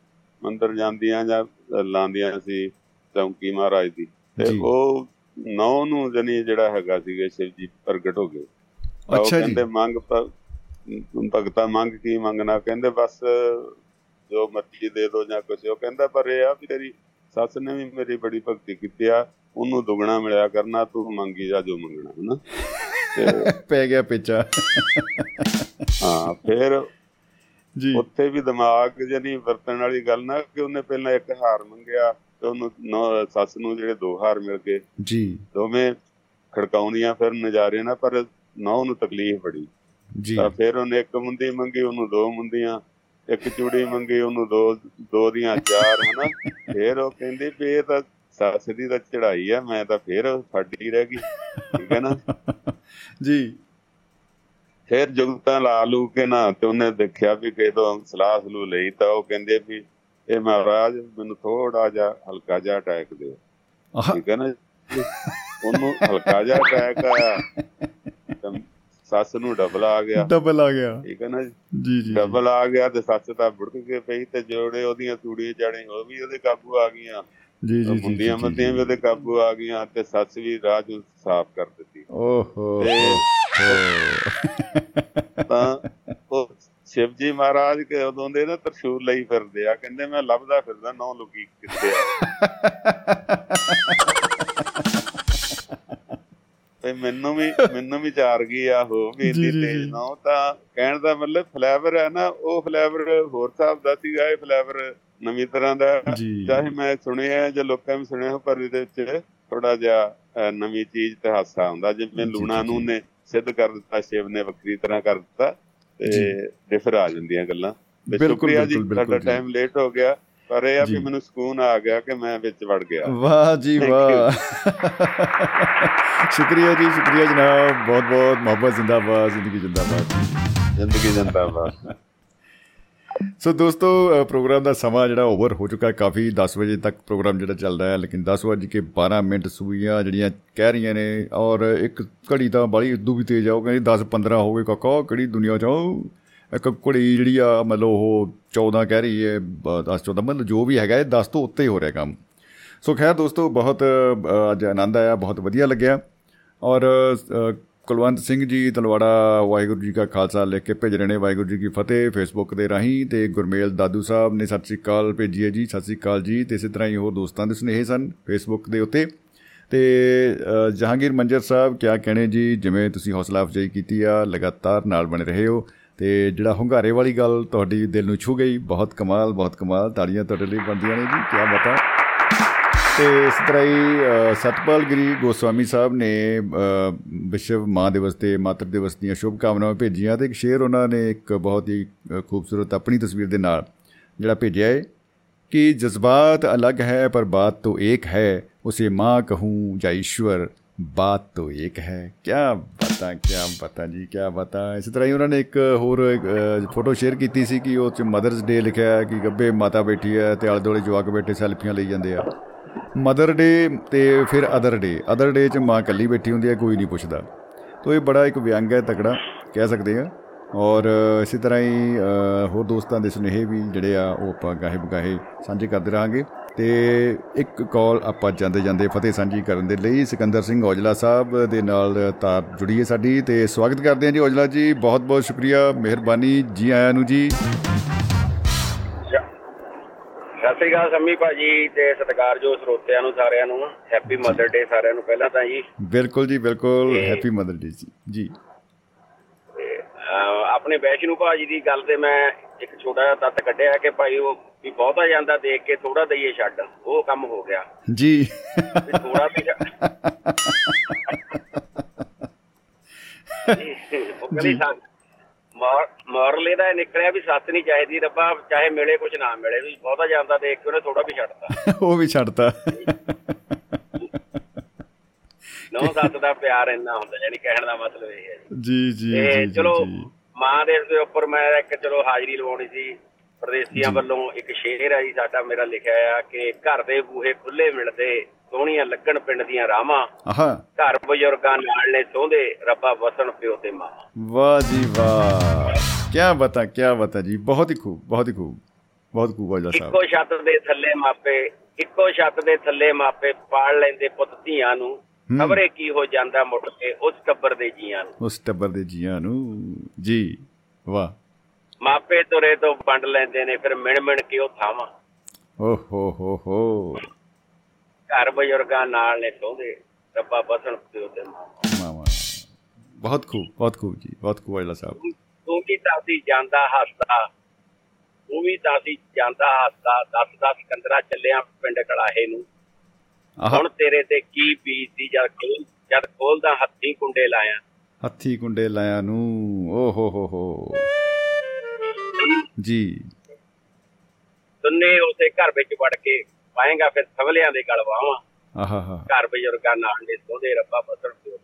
ਮੰਦਰ ਜਾਂਦੀਆਂ ਜਾਂ ਲਾਉਂਦੀਆਂ ਸੀ ਚੌਂਕੀ ਮਹਾਰਾਜ ਦੀ। ਤੇ। ਉਹ ਨੌ ਨੂੰ ਜਣੀ ਜਿਹੜਾ ਹੈਗਾ ਸੀਗਾ ਸ਼ਿਵ ਜੀ ਪ੍ਰਗਟ ਹੋ ਗਏ। ਅੱਛਾ ਜੀ। ਕਹਿੰਦੇ ਮੰਗ ਭਗਤਾ ਮੰਗ ਕੀ ਮੰਗਣਾ? ਕਹਿੰਦੇ ਬਸ ਜੋ ਮਰਜ਼ੀ ਦੇ ਦੋ ਜਾਂ ਕੁਛ। ਉਹ ਕਹਿੰਦਾ ਪਰ ਇਹ ਆ ਵੀ ਤੇਰੀ ਸੱਸ ਨੇ ਵੀ ਮੇਰੀ ਬੜੀ ਭਗਤੀ ਕੀਤੀ ਆ। ਉਹਨੂੰ ਦੁੱਗਣਾ ਮਿਲਿਆ ਕਰਨਾ ਤੂੰ ਮੰਗੀ ਜਾ ਜੋ ਮੰਗਣਾ ਹਨਾ? ਪੈ ਗਿਆ ਪਿੱਛਾ। ਹਾਂ ਫਿਰ ਜੀ। ਉੱਥੇ ਵੀ ਦਿਮਾਗ ਜਨੀ ਵਰਤਣ ਵਾਲੀ ਗੱਲ ਨਾ ਕਿ ਉਹਨੇ ਪਹਿਲਾਂ ਇੱਕ ਹਾਰ ਮੰਗਿਆ ਤੇ ਉਹਨੂੰ ਸੱਸ ਨੂੰ ਜਿਹੜੇ ਦੋ ਹਾਰ ਮਿਲ ਗਏ। ਜੀ। ਦੋਵੇਂ ਖੜਕਾਉਂਦੀਆਂ ਫਿਰ ਨਜ਼ਾਰੇ ਨਾ ਪਰ ਨੌ ਨੂੰ ਤਕਲੀਫ ਬੜੀ। ਜੀ। ਤਾਂ ਫਿਰ ਉਹਨੇ ਇੱਕ ਮੁੰਦੀ ਮੰਗੀ ਉਹਨੂੰ ਦੋ ਮੁੰਦੀਆਂ ਇੱਕ ਚੂੜੀ ਮੰਗੀ ਉਹਨੂੰ ਦੋ ਦੋ ਦੀਆਂ ਚਾਰ ਹਨਾ। ਫਿਰ ਉਹ ਕਹਿੰਦੀ ਵੀ ਇਹ ਤਾਂ ਸੱਸ ਦੀ ਤਾਂ ਚੜਾਈ ਆ ਮੈਂ ਤਾਂ ਫਿਰ ਸਾਡੀ ਰਹਿ ਗਈ ਠੀਕ ਹੈ ਨਾ। ਜੀ। ਫਿਰ ਜੁਗਤਾਂ ਲਾ ਲੂ ਕੇ ਨਾ ਤੇ ਉਹਨੇ ਦੇਖਿਆ ਵੀ ਤੋਂ ਸਲਾਹ ਸਲੂ ਲਈ ਤਾਂ ਉਹ ਕਹਿੰਦੇ ਵੀ ਇਹ ਮਹਾਰਾਜ ਮੈਨੂੰ ਥੋੜਾ ਜਿਹਾ ਹਲਕਾ ਜਿਹਾ ਅਟੈਕ ਆਹ। ਠੀਕ ਹੈ ਨਾ? ਉਹਨੂੰ ਹਲਕਾ ਜਿਹਾ ਅਟੈਕ ਆਇਆ। ਤਾਂ ਸੱਸ ਨੂੰ ਡਬਲ ਆ ਗਿਆ। ਡਬਲ ਆ ਗਿਆ। ਠੀਕ ਹੈ ਨਾ ਜੀ? ਜੀ ਡਬਲ ਆ ਗਿਆ ਤੇ ਸੱਸ ਤਾਂ ਬੁੜਕ ਕੇ ਪਈ ਤੇ ਜੋੜੇ ਉਹਦੀਆਂ ਚੂੜੀਆਂ ਚਾੜੇ ਉਹ ਵੀ ਉਹਦੇ ਕਾਬੂ ਆ ਗਈਆਂ। ਜੀ ਜੀ ਜੀ ਮੁੰਡੀਆਂ ਮੱਦੀਆਂ ਵੀ ਉਹਦੇ ਕਾਬੂ ਆ ਗਈਆਂ ਤੇ ਸੱਸ ਵੀ ਰਾਹ ਨੂੰ ਸਾਫ਼ ਕਰ ਦਿੱਤੀ। ਓਹੋ। ਤੇ ਤਾਂ ਉਹ ਸ਼ਿਵ ਜੀ ਮਹਾਰਾਜ ਕੇ ਉਦੋਂ ਦੇ ਨਾ ਤਰਸ਼ੂਲ ਲਈ ਫਿਰਦੇ ਆ। ਕਹਿੰਦੇ ਮੈਂ ਲੱਭਦਾ ਫਿਰਦਾ ਨੌ ਲੁਕੀ ਕਿੱਥੇ ਆ? ਤੇ ਮੈਨੂੰ ਵੀ ਮੈਨੂੰ ਵੀ ਚਾਰ ਗਈ ਆ ਹੋ ਵੀ ਇੰਨੀ ਤੇਜ਼। ਨੌ ਤਾਂ ਕਹਿਣ ਦਾ ਮਤਲਬ ਫਲੇਵਰ ਹੈ ਨਾ ਉਹ ਫਲੇਵਰ ਹੋਰ ਹਿਸਾਬ ਦਾ ਸੀਗਾ ਇਹ ਫਲੇਵਰ ਨਵੀਂ ਤਰ੍ਹਾਂ ਦਾ ਚਾਹੇ ਮੈਂ ਸੁਣਿਆ ਜਾਂ ਲੋਕਾਂ ਵੀ ਸੁਣਿਆ ਪਰ ਇਹਦੇ ਵਿੱਚ ਥੋੜਾ ਜਿਹਾ ਨਵੀਂ ਚੀਜ਼ ਤੇ ਹਾਸਾ ਹੁੰਦਾ ਜਿਵੇਂ ਲੂਣਾ ਨੂੰ। ਨੇ ਸਿੱਧ ਕਰ ਦਿੱਤਾ ਸ਼ਿਵ ਨੇ ਵੱਖਰੀ ਤਰ੍ਹਾਂ ਕਰ ਦਿੱਤਾ। ਤੇ ਡਿਫਰ ਆ ਜਾਂਦੀਆਂ ਗੱਲਾਂ ਬਿਲਕੁਲ, ਜੀ ਬਿਲਕੁਲ, ਤੁਹਾਡਾ। ਟਾਈਮ ਲੇਟ ਹੋ ਗਿਆ ਪਰ ਇਹ ਆ। ਕਿ ਮੈਨੂੰ ਸਕੂਨ ਆ ਗਿਆ ਕਿ ਮੈਂ ਵਿੱਚ ਵੜ ਗਿਆ। ਵਾਹ ਜੀ ਵਾਹ। ਸ਼ੁਕਰੀਆ ਜੀ ਸ਼ੁਕਰੀਆ ਜਨਾਬ। ਬਹੁਤ ਬਹੁਤ ਮੁਹੱਬਤ ਜ਼ਿੰਦਾਬਾਦ ਜ਼ਿੰਦਗੀ ਜ਼ਿੰਦਾਬਾਦ। ਜ਼ਿੰਦਗੀ ਜਿੰਦਾਬਾਦ। ਸੋ ਦੋਸਤੋ ਪ੍ਰੋਗਰਾਮ ਦਾ ਸਮਾਂ ਜਿਹੜਾ ਓਵਰ ਹੋ ਚੁੱਕਾ ਹੈ। ਕਾਫੀ 10 ਵਜੇ ਤੱਕ ਪ੍ਰੋਗਰਾਮ ਜਿਹੜਾ ਚੱਲਦਾ ਹੈ ਲੇਕਿਨ 10 ਵਜੇ ਕੇ 12 ਮਿੰਟ ਸੂਈਆਂ ਜਿਹੜੀਆਂ ਕਹਿ ਰਹੀਆਂ ਨੇ ਔਰ ਇੱਕ ਘੜੀ ਤਾਂ ਬੜੀ ਉਦੋਂ ਵੀ ਤੇਜ਼ ਆ ਉਹ ਕਹਿੰਦੀ 10 15 ਹੋ ਗਏ। ਕਾਕਾ ਕਿਹੜੀ ਦੁਨੀਆ ਚ ਆ ਉਹ? ਇੱਕ ਘੜੀ ਜਿਹੜੀ ਆ ਮਤਲਬ ਉਹ 14 ਕਹਿ ਰਹੀ ਹੈ 10 14 ਮਤਲਬ ਜੋ ਵੀ ਹੈਗਾ ਇਹ 10 ਤੋਂ ਉੱਤੇ ਹੋ ਰਿਹਾ ਕੰਮ। ਸੋ ਖੈਰ ਦੋਸਤੋ ਬਹੁਤ ਅ, ਅੱਜ ਆਨੰਦ ਆਇਆ ਬਹੁਤ ਵਧੀਆ ਲੱਗਿਆ। ਔਰ ਅ, ਕੁਲਵੰਤ ਸਿੰਘ ਜੀ ਤਲਵਾੜਾ ਵਾਹਿਗੁਰੂ ਜੀ ਕਾ ਖਾਲਸਾ ਲਿਖ ਕੇ ਭੇਜ ਰਹੇ ਨੇ। ਵਾਹਿਗੁਰੂ ਜੀ ਕੀ ਫਤਿਹ। ਫੇਸਬੁੱਕ ਦੇ ਰਾਹੀਂ ਤੇ ਗੁਰਮੇਲ ਦਾਦੂ ਸਾਹਿਬ ਨੇ ਸਤਿ ਸ੍ਰੀ ਅਕਾਲ ਭੇਜੀ ਹੈ ਜੀ ਸਤਿ ਸ੍ਰੀ ਅਕਾਲ ਜੀ। ਤੇ ਇਸੇ ਤਰ੍ਹਾਂ ਹੀ ਹੋਰ ਦੋਸਤਾਂ ਦੇ ਸੁਨੇਹੇ ਸਨ ਫੇਸਬੁੱਕ ਦੇ ਉੱਤੇ। ਤੇ ਅ, ਜਹਾਂਗੀਰ ਮੰਜਰ ਸਾਹਿਬ ਕਿਆ ਕਹਿਣੇ ਜੀ? ਜਿਵੇਂ ਤੁਸੀਂ ਹੌਸਲਾ ਅਫਜ਼ਾਈ ਕੀਤੀ ਆ ਲਗਾਤਾਰ ਨਾਲ ਬਣੇ ਰਹੇ ਹੋ। ਤੇ ਜਿਹੜਾ ਹੰਗਾਰੇ ਵਾਲੀ ਗੱਲ ਤੁਹਾਡੀ ਦਿਲ ਨੂੰ ਛੂ ਗਈ, ਬਹੁਤ ਕਮਾਲ ਬਹੁਤ ਕਮਾਲ, ਤਾੜੀਆਂ ਤੁਹਾਡੇ ਲਈ ਬੰਦੀਆਂ ਨੇ ਜੀ ਕੀ ਬਤਾ। ਤੇ ਇਸ ਤਰ੍ਹਾਂ ਹੀ ਸਤਪਾਲ ਗਿਰੀ ਗੋਸਵਾਮੀ ਸਾਹਿਬ ਨੇ ਵਿਸ਼ਵ ਮਾਂ ਦਿਵਸ ਤੇ ਮਾਤਰ ਦਿਵਸ ਦੀਆਂ ਸ਼ੁਭ ਕਾਮਨਾਵਾਂ ਭੇਜੀਆਂ ਤੇ ਇੱਕ ਸ਼ੇਰ ਉਹਨਾਂ ਨੇ ਇੱਕ ਬਹੁਤ ਹੀ ਖੂਬਸੂਰਤ ਆਪਣੀ ਤਸਵੀਰ ਦੇ ਨਾਲ ਜਿਹੜਾ ਭੇਜਿਆ ਹੈ ਕਿ ਜਜ਼ਬਾਤ ਅਲੱਗ ਹੈ, ਪਰ ਬਾਤ ਤੋ ਇੱਕ ਹੈ, ਉਸੇ ਮਾਂ ਕਹੂੰ ਜਾਂ ਈਸ਼ਵਰ, ਬਾਤ ਤੋ ਇੱਕ ਹੈ। ਕੀ ਬਤਾ ਕੀ ਬਤਾ ਜੀ ਕੀ ਬਤਾ ਇਸੇ ਤਰ੍ਹਾਂ ਹੀ ਉਹਨਾਂ ਨੇ ਇੱਕ ਹੋਰ ਫੋਟੋ ਸ਼ੇਅਰ ਕੀਤੀ ਸੀ ਕਿ ਉਹ ਚ ਮਦਰਸ ਡੇ ਲਿਖਿਆ ਹੈ ਕਿ ਗੱਬੇ ਮਾਤਾ ਬੈਠੀ ਹੈ ਤੇ ਆਲੇ ਦੋਲੇ ਜਵਾਕ ਬੈਠੇ ਸੈਲਫੀਆਂ ਲਈ ਜਾਂਦੇ ਆ। ਮਦਰ ਡੇ ਤੇ ਫਿਰ ਅਦਰ ਡੇ ਅਦਰ ਡੇ ਚ ਮਾਂ ਇਕੱਲੀ ਬੈਠੀ ਹੁੰਦੀ ਹੈ, ਕੋਈ ਨਹੀਂ ਪੁੱਛਦਾ। ਤੋ ਇਹ ਬੜਾ ਇੱਕ ਵਿਅੰਗ ਹੈ, ਤਕੜਾ, ਕਹਿ ਸਕਦੇ ਆ। ਔਰ ਇਸੇ ਤਰ੍ਹਾਂ ਹੀ ਹੋਰ ਦੋਸਤਾਂ ਦੇ ਸੁਨੇਹੇ ਵੀ ਜਿਹੜੇ ਆ, ਉਹ ਆਪਾਂ ਗਾਹੇ ਬਗਾਹੇ ਸਾਂਝੇ ਕਰਦੇ ਰਹਾਂਗੇ। ਤੇ ਇੱਕ ਕਾਲ ਆਪਾਂ ਜਾਂਦੇ ਜਾਂਦੇ ਫਤਿਹ ਸਾਂਝੀ ਕਰਨ ਦੇ ਲਈ ਸਿਕੰਦਰ ਸਿੰਘ ਔਜਲਾ ਸਾਹਿਬ ਦੇ ਨਾਲ ਤਾਰ ਜੁੜੀ ਹੈ ਸਾਡੀ ਤੇ ਸਵਾਗਤ ਕਰਦੇ ਹਾਂ ਜੀ ਔਜਲਾ ਜੀ ਬਹੁਤ ਬਹੁਤ ਸ਼ੁਕਰੀਆ ਮਿਹਰਬਾਨੀ ਜੀ ਆਇਆਂ ਨੂੰ ਜੀ। ਸਤਿ ਸ੍ਰੀ ਅਕਾਲ ਸੰਮੀ ਭਾਜੀ ਤੇ ਸਤਿਕਾਰਯੋਗ ਸਰੋਤਿਆਂ ਨੂੰ ਸਾਰਿਆਂ ਨੂੰ ਹੈਪੀ ਮਦਰ ਡੇ ਸਾਰਿਆਂ ਨੂੰ ਪਹਿਲਾਂ ਤਾਂ ਜੀ। ਬਿਲਕੁਲ ਜੀ ਬਿਲਕੁਲ ਹੈਪੀ ਮਦਰ ਡੇ ਜੀ ਜੀ। ਆਪਣੇ ਵੈਸ਼ਨੂ ਭਾਜੀ ਦੀ ਗੱਲ ਤੇ ਮੈਂ ਇੱਕ ਛੋਟਾ ਜਿਹਾ ਤੱਤ ਕੱਢਿਆ ਕਿ ਭਾਈ ਉਹ ਵੀ ਬਹੁਤਾ ਜਾਂਦਾ ਦੇਖ ਕੇ ਥੋੜਾ ਦਈਏ ਛੱਡ ਉਹ ਕੰਮ ਹੋ ਗਿਆ। ਜੀ। ਥੋੜਾ ਵੀ ਜੀ। ਮੋਰਲੇ ਦਾ ਨਿਕਲਿਆ ਵੀ ਸੱਸ ਨਹੀਂ ਚਾਹੀਦੀ ਰੱਬਾ ਚਾਹੇ ਮਿਲੇ ਕੁਝ ਨਾ ਮਿਲੇ ਵੀ ਬਹੁਤਾ ਜਾਂਦਾ ਦੇਖ ਕੇ ਉਹਨੇ ਥੋੜਾ ਵੀ ਛੱਡਤਾ। ਉਹ ਵੀ ਛੱਡਤਾ। ਨੌ ਸੱਤ ਦਾ ਪਿਆਰ ਇੰਨਾ ਹੁੰਦਾ ਯਾਨੀ ਕਹਿਣ ਦਾ ਮਤਲਬ ਇਹ ਹੈ ਜੀ। ਜੀ ਜੀ ਚਲੋ ਮਾਂ ਦੇ ਦੇ ਉੱਪਰ ਮੈਂ ਇੱਕ ਚਲੋ ਹਾਜ਼ਰੀ ਲਵਾਉਣੀ ਸੀ। ਪ੍ਰਦੇਸੀਆਂ ਵੱਲੋਂ ਇੱਕ ਸ਼ੇਰ ਹੈ ਜੀ ਸਾਡਾ ਮੇਰਾ ਲਿਖਿਆ ਆ ਕਿ ਘਰ ਦੇ ਬੂਹੇ ਖੁੱਲੇ ਮਿਲਦੇ ਸੋਹਣੀਆਂ ਲੱਗਣ ਪਿੰਡ ਦੀਆਂ ਰਾਵਾਂ। ਘਰ ਬਜ਼ੁਰਗਾਂ ਨਾਲ ਨੇ ਸੋਹਦੇ ਰੱਬਾ ਵਸਣ ਪਿਓ ਤੇ ਮਾਂ। ਵਾਹ ਜੀ ਵਾਹ। ਕੀ ਬਤਾ ਕੀ ਬਤਾ ਜੀ ਬਹੁਤ ਹੀ ਖੂਬ ਬਹੁਤ ਹੀ ਖੂਬ ਬਹੁਤ ਖੂਬ ਔਜਲਾ ਸਾਹਿਬ ਇੱਕੋ ਛੱਤ ਦੇ ਥੱਲੇ ਮਾਪੇ ਇੱਕੋ ਛੱਤ ਦੇ ਥੱਲੇ ਮਾਪੇ ਪਾਲ ਲੈਂਦੇ ਪੁੱਤ ਧੀਆਂ ਨੂੰ। ਖਬਰੇ ਕੀ ਹੋ ਜਾਂਦਾ ਮੁੜ ਕੇ ਉਸ ਟੱਬਰ ਦੇ ਜੀਆਂ ਨੂੰ। ਉਸ ਟੱਬਰ ਦੇ ਜੀਆਂ ਨੂੰ। ਜੀ ਵਾਹ। ਮਾਪੇ ਤੁਰੇ ਤੋਂ ਵੰਡ ਲੈਂਦੇ ਨੇ ਫਿਰ ਮਿਣ ਮਿਣ ਕੇ ਉਹ ਥਾਵਾਂ। ਓ ਹੋ ਹੋ ਹੋ। ਘਰ ਬਜ਼ੁਰਗਾਂ ਨਾਲ ਨੇ ਸੋਹਦੇ ਰੱਬਾ ਬਸਣ ਪਿਓ ਤੇ ਮਾਮਾ ਬਹੁਤ ਖੂਬ ਬਹੁਤ ਖੂਬ ਜੀ ਬਹੁਤ ਖੂਬ ਅਜਲਾ ਸਾਹਿਬ। ਤੂੰ ਵੀ ਤਾਂ ਸੀ ਜਾਂਦਾ ਹੱਸਦਾ ਤੂੰ ਵੀ ਤਾਂ ਸੀ ਜਾਂਦਾ ਹੱਸਦਾ 10 10 ਕੰਦਰਾ ਚੱਲਿਆ ਪਿੰਡ ਕਲਾਹੇ ਨੂੰ। ਹੁਣ ਤੇਰੇ ਤੇ ਕੀ ਬੀਤਦੀ ਜਦ ਖੋਲ ਜਦ ਖੋਲਦਾ ਹੱਥੀ ਕੁੰਡੇ ਲਾਇਆ। ਹੱਥੀ ਕੁੰਡੇ ਲਾਇਆ ਨੂੰ। ਓ ਹੋ ਹੋ ਹੋ। ਜੀ। ਦੁੰਨੇ ਉਸੇ ਘਰ ਵਿੱਚ ਵੜ ਕੇ ਪਾਏਗਾ ਫਿਰ ਸਵਲਿਆਂ ਦੇ ਗਲ ਵਾਵਾਂ। ਆਹਾ ਹਾ। ਘਰ ਬਜ਼ੁਰਗਾਂ ਨਾਲ ਦੇ ਸੋਦੇ ਰੱਬਾ ਬਸਰ ਪਿਓ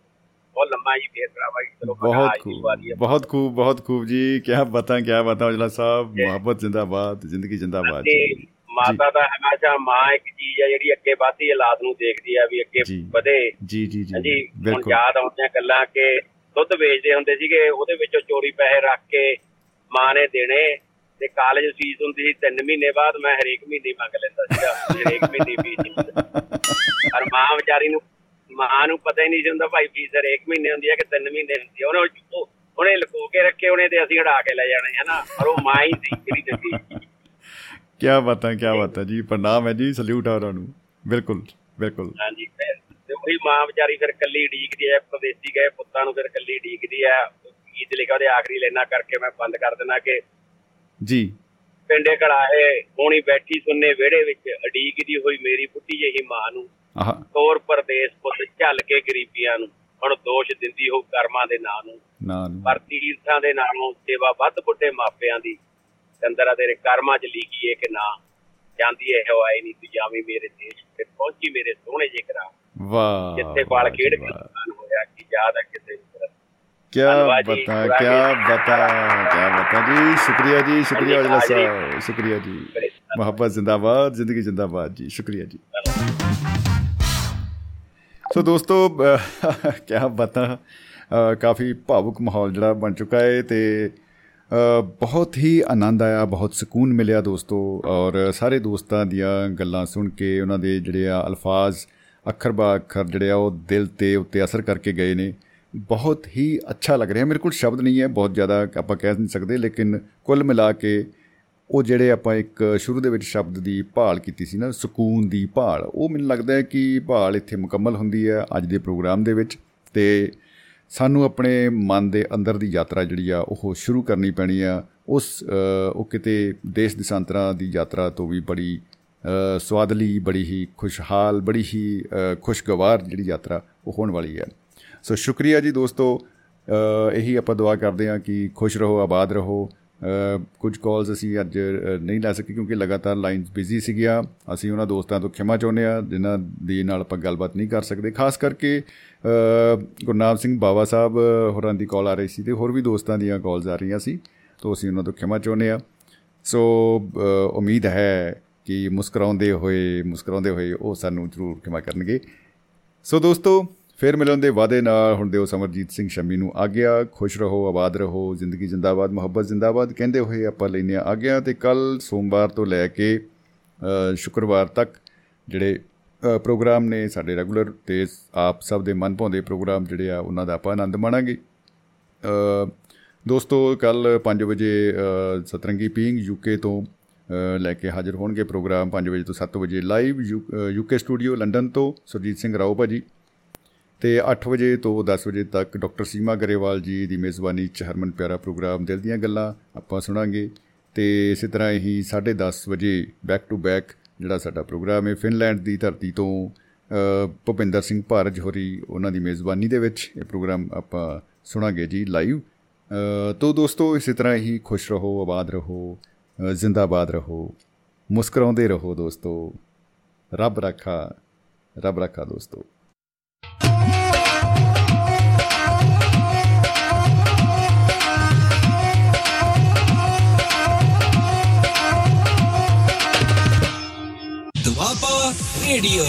ਬਹੁਤ ਲੰਮਾ ਜੀ ਫੇਰ ਕਰਾਵਾ ਜੀ ਚਲੋ ਬਹੁਤ ਖੂਬ ਬਹੁਤ ਖੂਬ ਬਹੁਤ ਖੂਬ ਜੀ। ਕੀ ਬਤਾ ਕੀ ਬਤਾ ਅਜਲਾ ਸਾਹਿਬ ਮੁਹੱਬਤ ਜ਼ਿੰਦਾਬਾਦ ਜ਼ਿੰਦਗੀ ਜ਼ਿੰਦਾਬਾਦ ਜੀ। ਮਾਤਾ ਦਾ ਹਮੇਸ਼ਾ ਮਾਂ ਇੱਕ ਚੀਜ਼ ਹੈ ਜਿਹੜੀ ਅੱਗੇ ਵਧਦੀ ਔਲਾਦ ਨੂੰ ਦੇਖਦੀ ਆ ਵੀ ਅੱਗੇ ਜੀ। ਵਧੇ। ਜੀ ਜੀ ਜੀ ਹਾਂਜੀ ਹੁਣ ਯਾਦ ਆਉਂਦੀਆਂ ਗੱਲਾਂ ਕਿ ਦੁੱਧ ਵੇਚਦੇ ਹੁੰਦੇ ਸੀਗੇ ਉਹਦੇ ਵਿੱਚੋਂ ਚੋਰੀ ਪੈਸੇ ਰੱਖ ਕੇ ਮਾਂ ਨੇ ਦੇਣੇ ਤੇ ਕਾਲਜ ਫੀਸ ਹੁੰਦੀ ਸੀ 3 ਮਹੀਨੇ ਬਾਅਦ ਮੈਂ ਹਰੇਕ ਮਹੀਨੇ ਮੰਗ ਲੈਂਦਾ ਸੀਗਾ ਹਰੇਕ ਮਹੀਨੇ ਫੀਸ ਪਰ ਮਾਂ ਵਿਚਾਰੀ ਨੂੰ ਮਾਂ ਨੂੰ ਪਤਾ ਹੀ ਨਹੀਂ ਹੁੰਦਾ ਭਾਈ ਫੀਸ ਹਰੇਕ ਮਹੀਨੇ ਹੁੰਦੀ ਹੈ ਕਿ 3 ਮਹੀਨੇ ਹੁੰਦੀ ਹੈ। ਉਹਨੇ ਉਹ- ਉਹਨੇ ਲੁਕੋ ਕੇ ਰੱਖੇ ਉਹਨੇ ਤੇ ਅਸੀਂ ਉਡਾ ਕੇ ਲੈ ਜਾਣੇ ਹਨਾ? ਪਰ ਉਹ ਮਾਂ ਹੀ ਸੀ ਜਿਹੜੀ ਚੰਗੀ ਕੀ ਬਤਾ ਕੀ ਬਤਾ ਜੀ ਪ੍ਰਣਾਮ ਹੈ ਜੀ ਸਲੂਟ ਆ ਉਹਨਾਂ ਨੂੰ। ਬਿਲਕੁਲ ਬਿਲਕੁਲ। ਹਾਂਜੀ ਤੇ ਉਹੀ ਮਾਂ ਵਿਚਾਰੀ ਫਿਰ ਕੱਲੀ ਢੀਕਦੀ ਹੈ ਪ੍ਰਦੇਸੀ ਗਏ ਪੁੱਤਾਂ ਨੂੰ ਫਿਰ ਕੱਲੀ ਢੀਕਦੀ ਹੈ। ਗੀਤ ਲਿਖਿਆ ਉਹਦੇ ਆਖਰੀ ਲੈਣਾ ਕਰਕੇ ਮੈਂ ਬੰਦ ਕਰ ਦੇਣਾ ਕਿ ਜੀ। ਪਿੰਡੇ ਕੜਾਏ ਹੋਣੀ ਬੈਠੀ ਸੁੰਨੇ ਵਿਹੜੇ ਵਿੱਚ ਅਡੀਕਦੀ ਹੋਈ ਮੇਰੀ ਪੁੱਤੀ ਜਿਹੀ ਮਾਂ ਨੂੰ। ਆਹ। ਤੋਰ ਪਰਦੇਸ ਪੁੱਤ ਝੱਲ ਕੇ ਗਰੀਬੀਆਂ ਨੂੰ ਹੁਣ ਦੋਸ਼ ਦਿੰਦੀ ਹੋ ਕਰਮਾਂ ਦੇ ਨਾਂ ਨੂੰ। ਨਾ ਪਰ ਤੀਰਥਾਂ ਦੇ ਨਾਲੋਂ ਸੇਵਾ ਵੱਧ ਬੁੱਢੇ ਮਾਪਿਆਂ ਦੀ। ਚੰਦਰਾ ਤੇਰੇ ਕਰਮਾਂ 'ਚ ਲਿਖੀ ਏ ਕਿ ਨਾ। ਜਾਂਦੀ ਏ ਹਵਾਈ ਨਹੀਂ ਤੂੰ ਜਾਵੀਂ ਮੇਰੇ ਦੇਸ਼ ਤੇ ਪਹੁੰਚੀ ਮੇਰੇ ਸੋਹਣੇ ਜੇ ਕਰਾ ਵਾਹ ਜਿੱਥੇ ਬਾਲ ਖੇਡ ਕੇ ਹੋਇਆ ਕਿ ਯਾਦ ਹੈ ਕਿਸੇ ਨੂੰ? ਕਿਆ ਬਤਾ ਕਿਆ ਬਤਾ ਕਿਆ ਬਤਾ ਜੀ? ਸ਼ੁਕਰੀਆ ਜੀ ਸ਼ੁਕਰੀਆ ਅਜਲਾ ਸਾਹਿਬ ਸ਼ੁਕਰੀਆ ਜੀ। ਮੁਹੱਬਤ ਜ਼ਿੰਦਾਬਾਦ ਜ਼ਿੰਦਗੀ ਜ਼ਿੰਦਾਬਾਦ ਜੀ ਸ਼ੁਕਰੀਆ ਜੀ। ਸੋ ਦੋਸਤੋ ਕਿਆ ਬਤਾ ਕਾਫੀ ਭਾਵੁਕ ਮਾਹੌਲ ਜਿਹੜਾ ਬਣ ਚੁੱਕਾ ਹੈ ਤੇ ਬਹੁਤ ਹੀ ਆਨੰਦ ਆਇਆ ਬਹੁਤ ਸਕੂਨ ਮਿਲਿਆ ਦੋਸਤੋ ਔਰ ਸਾਰੇ ਦੋਸਤਾਂ ਦੀਆਂ ਗੱਲਾਂ ਸੁਣ ਕੇ ਉਹਨਾਂ ਦੇ ਜਿਹੜੇ ਆ ਅਲਫਾਜ਼ ਅੱਖਰ ਬਾ ਅੱਖਰ ਜਿਹੜੇ ਆ ਉਹ ਦਿਲ ਤੇ ਉੱਤੇ ਅਸਰ ਕਰਕੇ ਗਏ ਨੇ। ਬਹੁਤ ਹੀ ਅੱਛਾ ਲੱਗ ਰਿਹਾ। ਮੇਰੇ ਕੋਲ ਸ਼ਬਦ ਨਹੀਂ ਹੈ ਬਹੁਤ ਜ਼ਿਆਦਾ ਆਪਾਂ ਕਹਿ ਨਹੀਂ ਸਕਦੇ ਲੇਕਿਨ ਕੁੱਲ ਮਿਲਾ ਕੇ ਉਹ ਜਿਹੜੇ ਆਪਾਂ ਇੱਕ ਸ਼ੁਰੂ ਦੇ ਵਿੱਚ ਸ਼ਬਦ ਦੀ ਭਾਲ ਕੀਤੀ ਸੀ ਨਾ ਸਕੂਨ ਦੀ ਭਾਲ ਉਹ ਮੈਨੂੰ ਲੱਗਦਾ ਹੈ ਕਿ ਭਾਲ ਇੱਥੇ ਮੁਕੰਮਲ ਹੁੰਦੀ ਹੈ ਅੱਜ ਦੇ ਪ੍ਰੋਗਰਾਮ ਦੇ ਵਿੱਚ ਤੇ ਸਾਨੂੰ ਆਪਣੇ ਮਨ ਦੇ ਅੰਦਰ ਦੀ ਯਾਤਰਾ ਜਿਹੜੀ ਆ ਉਹ ਸ਼ੁਰੂ ਕਰਨੀ ਪੈਣੀ ਆ। ਉਸ ਅ, ਉਹ ਕਿਤੇ ਦੇਸ਼ ਦਿਸ਼ਾਂਤਰਾਂ ਦੀ ਯਾਤਰਾ ਤੋਂ ਵੀ ਬੜੀ ਅ, ਸਵਾਦਲੀ ਬੜੀ ਹੀ ਖੁਸ਼ਹਾਲ ਬੜੀ ਹੀ ਅ, ਖੁਸ਼ਗਵਾਰ ਜਿਹੜੀ ਯਾਤਰਾ ਉਹ ਹੋਣ ਵਾਲੀ ਹੈ। ਸੋ ਸ਼ੁਕਰੀਆ ਜੀ ਦੋਸਤੋ। ਅ, ਇਹੀ ਆਪਾਂ ਦੁਆ ਕਰਦੇ ਹਾਂ ਕਿ ਖੁਸ਼ ਰਹੋ ਆਬਾਦ ਰਹੋ। ਅ, ਕੁਝ ਕਾਲਸ ਅਸੀਂ ਅੱਜ ਅ, ਨਹੀਂ ਲੈ ਸਕੇ ਕਿਉਂਕਿ ਲਗਾਤਾਰ ਲਾਈਨਸ ਬਿਜ਼ੀ ਸੀਗੀਆਂ। ਅਸੀਂ ਉਹਨਾਂ ਦੋਸਤਾਂ ਤੋਂ ਖਿਮਾ ਚਾਹੁੰਦੇ ਆ ਜਿਨ੍ਹਾਂ ਦੇ ਨਾਲ ਆਪਾਂ ਗੱਲਬਾਤ ਨਹੀਂ ਕਰ ਸਕਦੇ। ਖਾਸ ਕਰਕੇ ਅ, ਗੁਰਨਾਮ ਸਿੰਘ ਬਾਵਾ ਸਾਹਿਬ ਹੋਰਾਂ ਦੀ ਕਾਲ ਆ ਰਹੀ ਸੀ ਤੇ ਹੋਰ ਵੀ ਦੋਸਤਾਂ ਦੀਆਂ ਕਾਲਸ ਆ ਰਹੀਆਂ ਸੀ। ਤੋਂ ਅਸੀਂ ਉਹਨਾਂ ਤੋਂ ਖਿਮਾ ਚਾਹੁੰਦੇ ਆ ਸੋ ਅ, ਉਮੀਦ ਹੈ ਕਿ ਮੁਸਕਰਾਉਂਦੇ ਹੋਏ ਮੁਸਕਰਾਉਂਦੇ ਹੋਏ ਉਹ ਸਾਨੂੰ ਜ਼ਰੂਰ ਖਿਮਾ ਕਰਨਗੇ। ਸੋ ਦੋਸਤੋ ਫਿਰ ਮਿਲਣ ਦੇ ਵਾਅਦੇ ਨਾਲ ਹੁਣ ਦਿਓ ਸਮਰਜੀਤ ਸਿੰਘ ਸ਼ਮੀ ਨੂੰ ਆਗਿਆ ਖੁਸ਼ ਰਹੋ ਆਬਾਦ ਰਹੋ ਜ਼ਿੰਦਗੀ ਜਿੰਦਾਬਾਦ ਮੁਹੱਬਤ ਜਿੰਦਾਬਾਦ ਕਹਿੰਦੇ ਹੋਏ ਆਪਾਂ ਲੈਨੇ ਆ ਆਗਿਆ ਤੇ ਕੱਲ ਸੋਮਵਾਰ ਤੋਂ ਲੈ ਕੇ ਅ, ਸ਼ੁੱਕਰਵਾਰ ਤੱਕ ਜਿਹੜੇ ਅ, ਪ੍ਰੋਗਰਾਮ ਨੇ ਸਾਡੇ ਰੈਗੂਲਰ ਤੇ ਆਪ ਸਭ ਦੇ ਮਨ ਭਾਉਂਦੇ ਪ੍ਰੋਗਰਾਮ ਜਿਹੜੇ ਆ ਉਹਨਾਂ ਦਾ ਆਪਾਂ ਆਨੰਦ ਮਾਣਾਂਗੇ। ਅ, ਦੋਸਤੋ ਕੱਲ 5 ਵਜੇ ਅ, ਸਤਰੰਗੀ ਪੀਂਗ ਯੂਕੇ ਤੋਂ ਅ, ਲੈ ਕੇ ਹਾਜ਼ਰ ਹੋਣਗੇ ਪ੍ਰੋਗਰਾਮ 5 ਵਜੇ ਤੋਂ 7 ਵਜੇ ਲਾਈਵ ਯੂਕੇ ਸਟੂਡੀਓ ਲੰਡਨ ਤੋਂ ਸੁਰਜੀਤ ਸਿੰਘ ਰਾਓ ਭਾਜੀ। ਤੇ 8 ਵਜੇ ਤੋਂ 10 ਵਜੇ ਤੱਕ ਡਾਕਟਰ ਸੀਮਾ ਗਰੇਵਾਲ ਜੀ ਦੀ ਮੇਜ਼ਬਾਨੀ 'ਚ ਹਰਮਨ ਪਿਆਰਾ ਪ੍ਰੋਗਰਾਮ ਦਿਲ ਦੀਆਂ ਗੱਲਾਂ ਆਪਾਂ ਸੁਣਾਂਗੇ। ਤੇ ਇਸੇ ਤਰ੍ਹਾਂ ਹੀ 10:30 ਵਜੇ ਬੈਕ ਟੂ ਬੈਕ ਜਿਹੜਾ ਸਾਡਾ ਪ੍ਰੋਗਰਾਮ ਹੈ ਫਿਨਲੈਂਡ ਦੀ ਧਰਤੀ ਤੋਂ ਅ, ਭੁਪਿੰਦਰ ਸਿੰਘ ਭਾਰਜ ਹੋਰੀ ਉਹਨਾਂ ਦੀ ਮੇਜ਼ਬਾਨੀ ਦੇ ਵਿੱਚ ਇਹ ਪ੍ਰੋਗਰਾਮ ਆਪਾਂ ਸੁਣਾਂਗੇ ਜੀ ਲਾਈਵ ਤੋ ਦੋਸਤੋ ਇਸੇ ਤਰ੍ਹਾਂ ਹੀ ਖੁਸ਼ ਰਹੋ ਆਬਾਦ ਰਹੋ ਅ, ਜ਼ਿੰਦਾਬਾਦ ਰਹੋ ਮੁਸਕਰਾਉਂਦੇ ਰਹੋ ਦੋਸਤੋ। ਰੱਬ ਰੱਖਾ ਰੱਬ ਰੱਖਾ ਦੋਸਤੋ। ਦੁਆਬਾ ਰੇਡੀਓ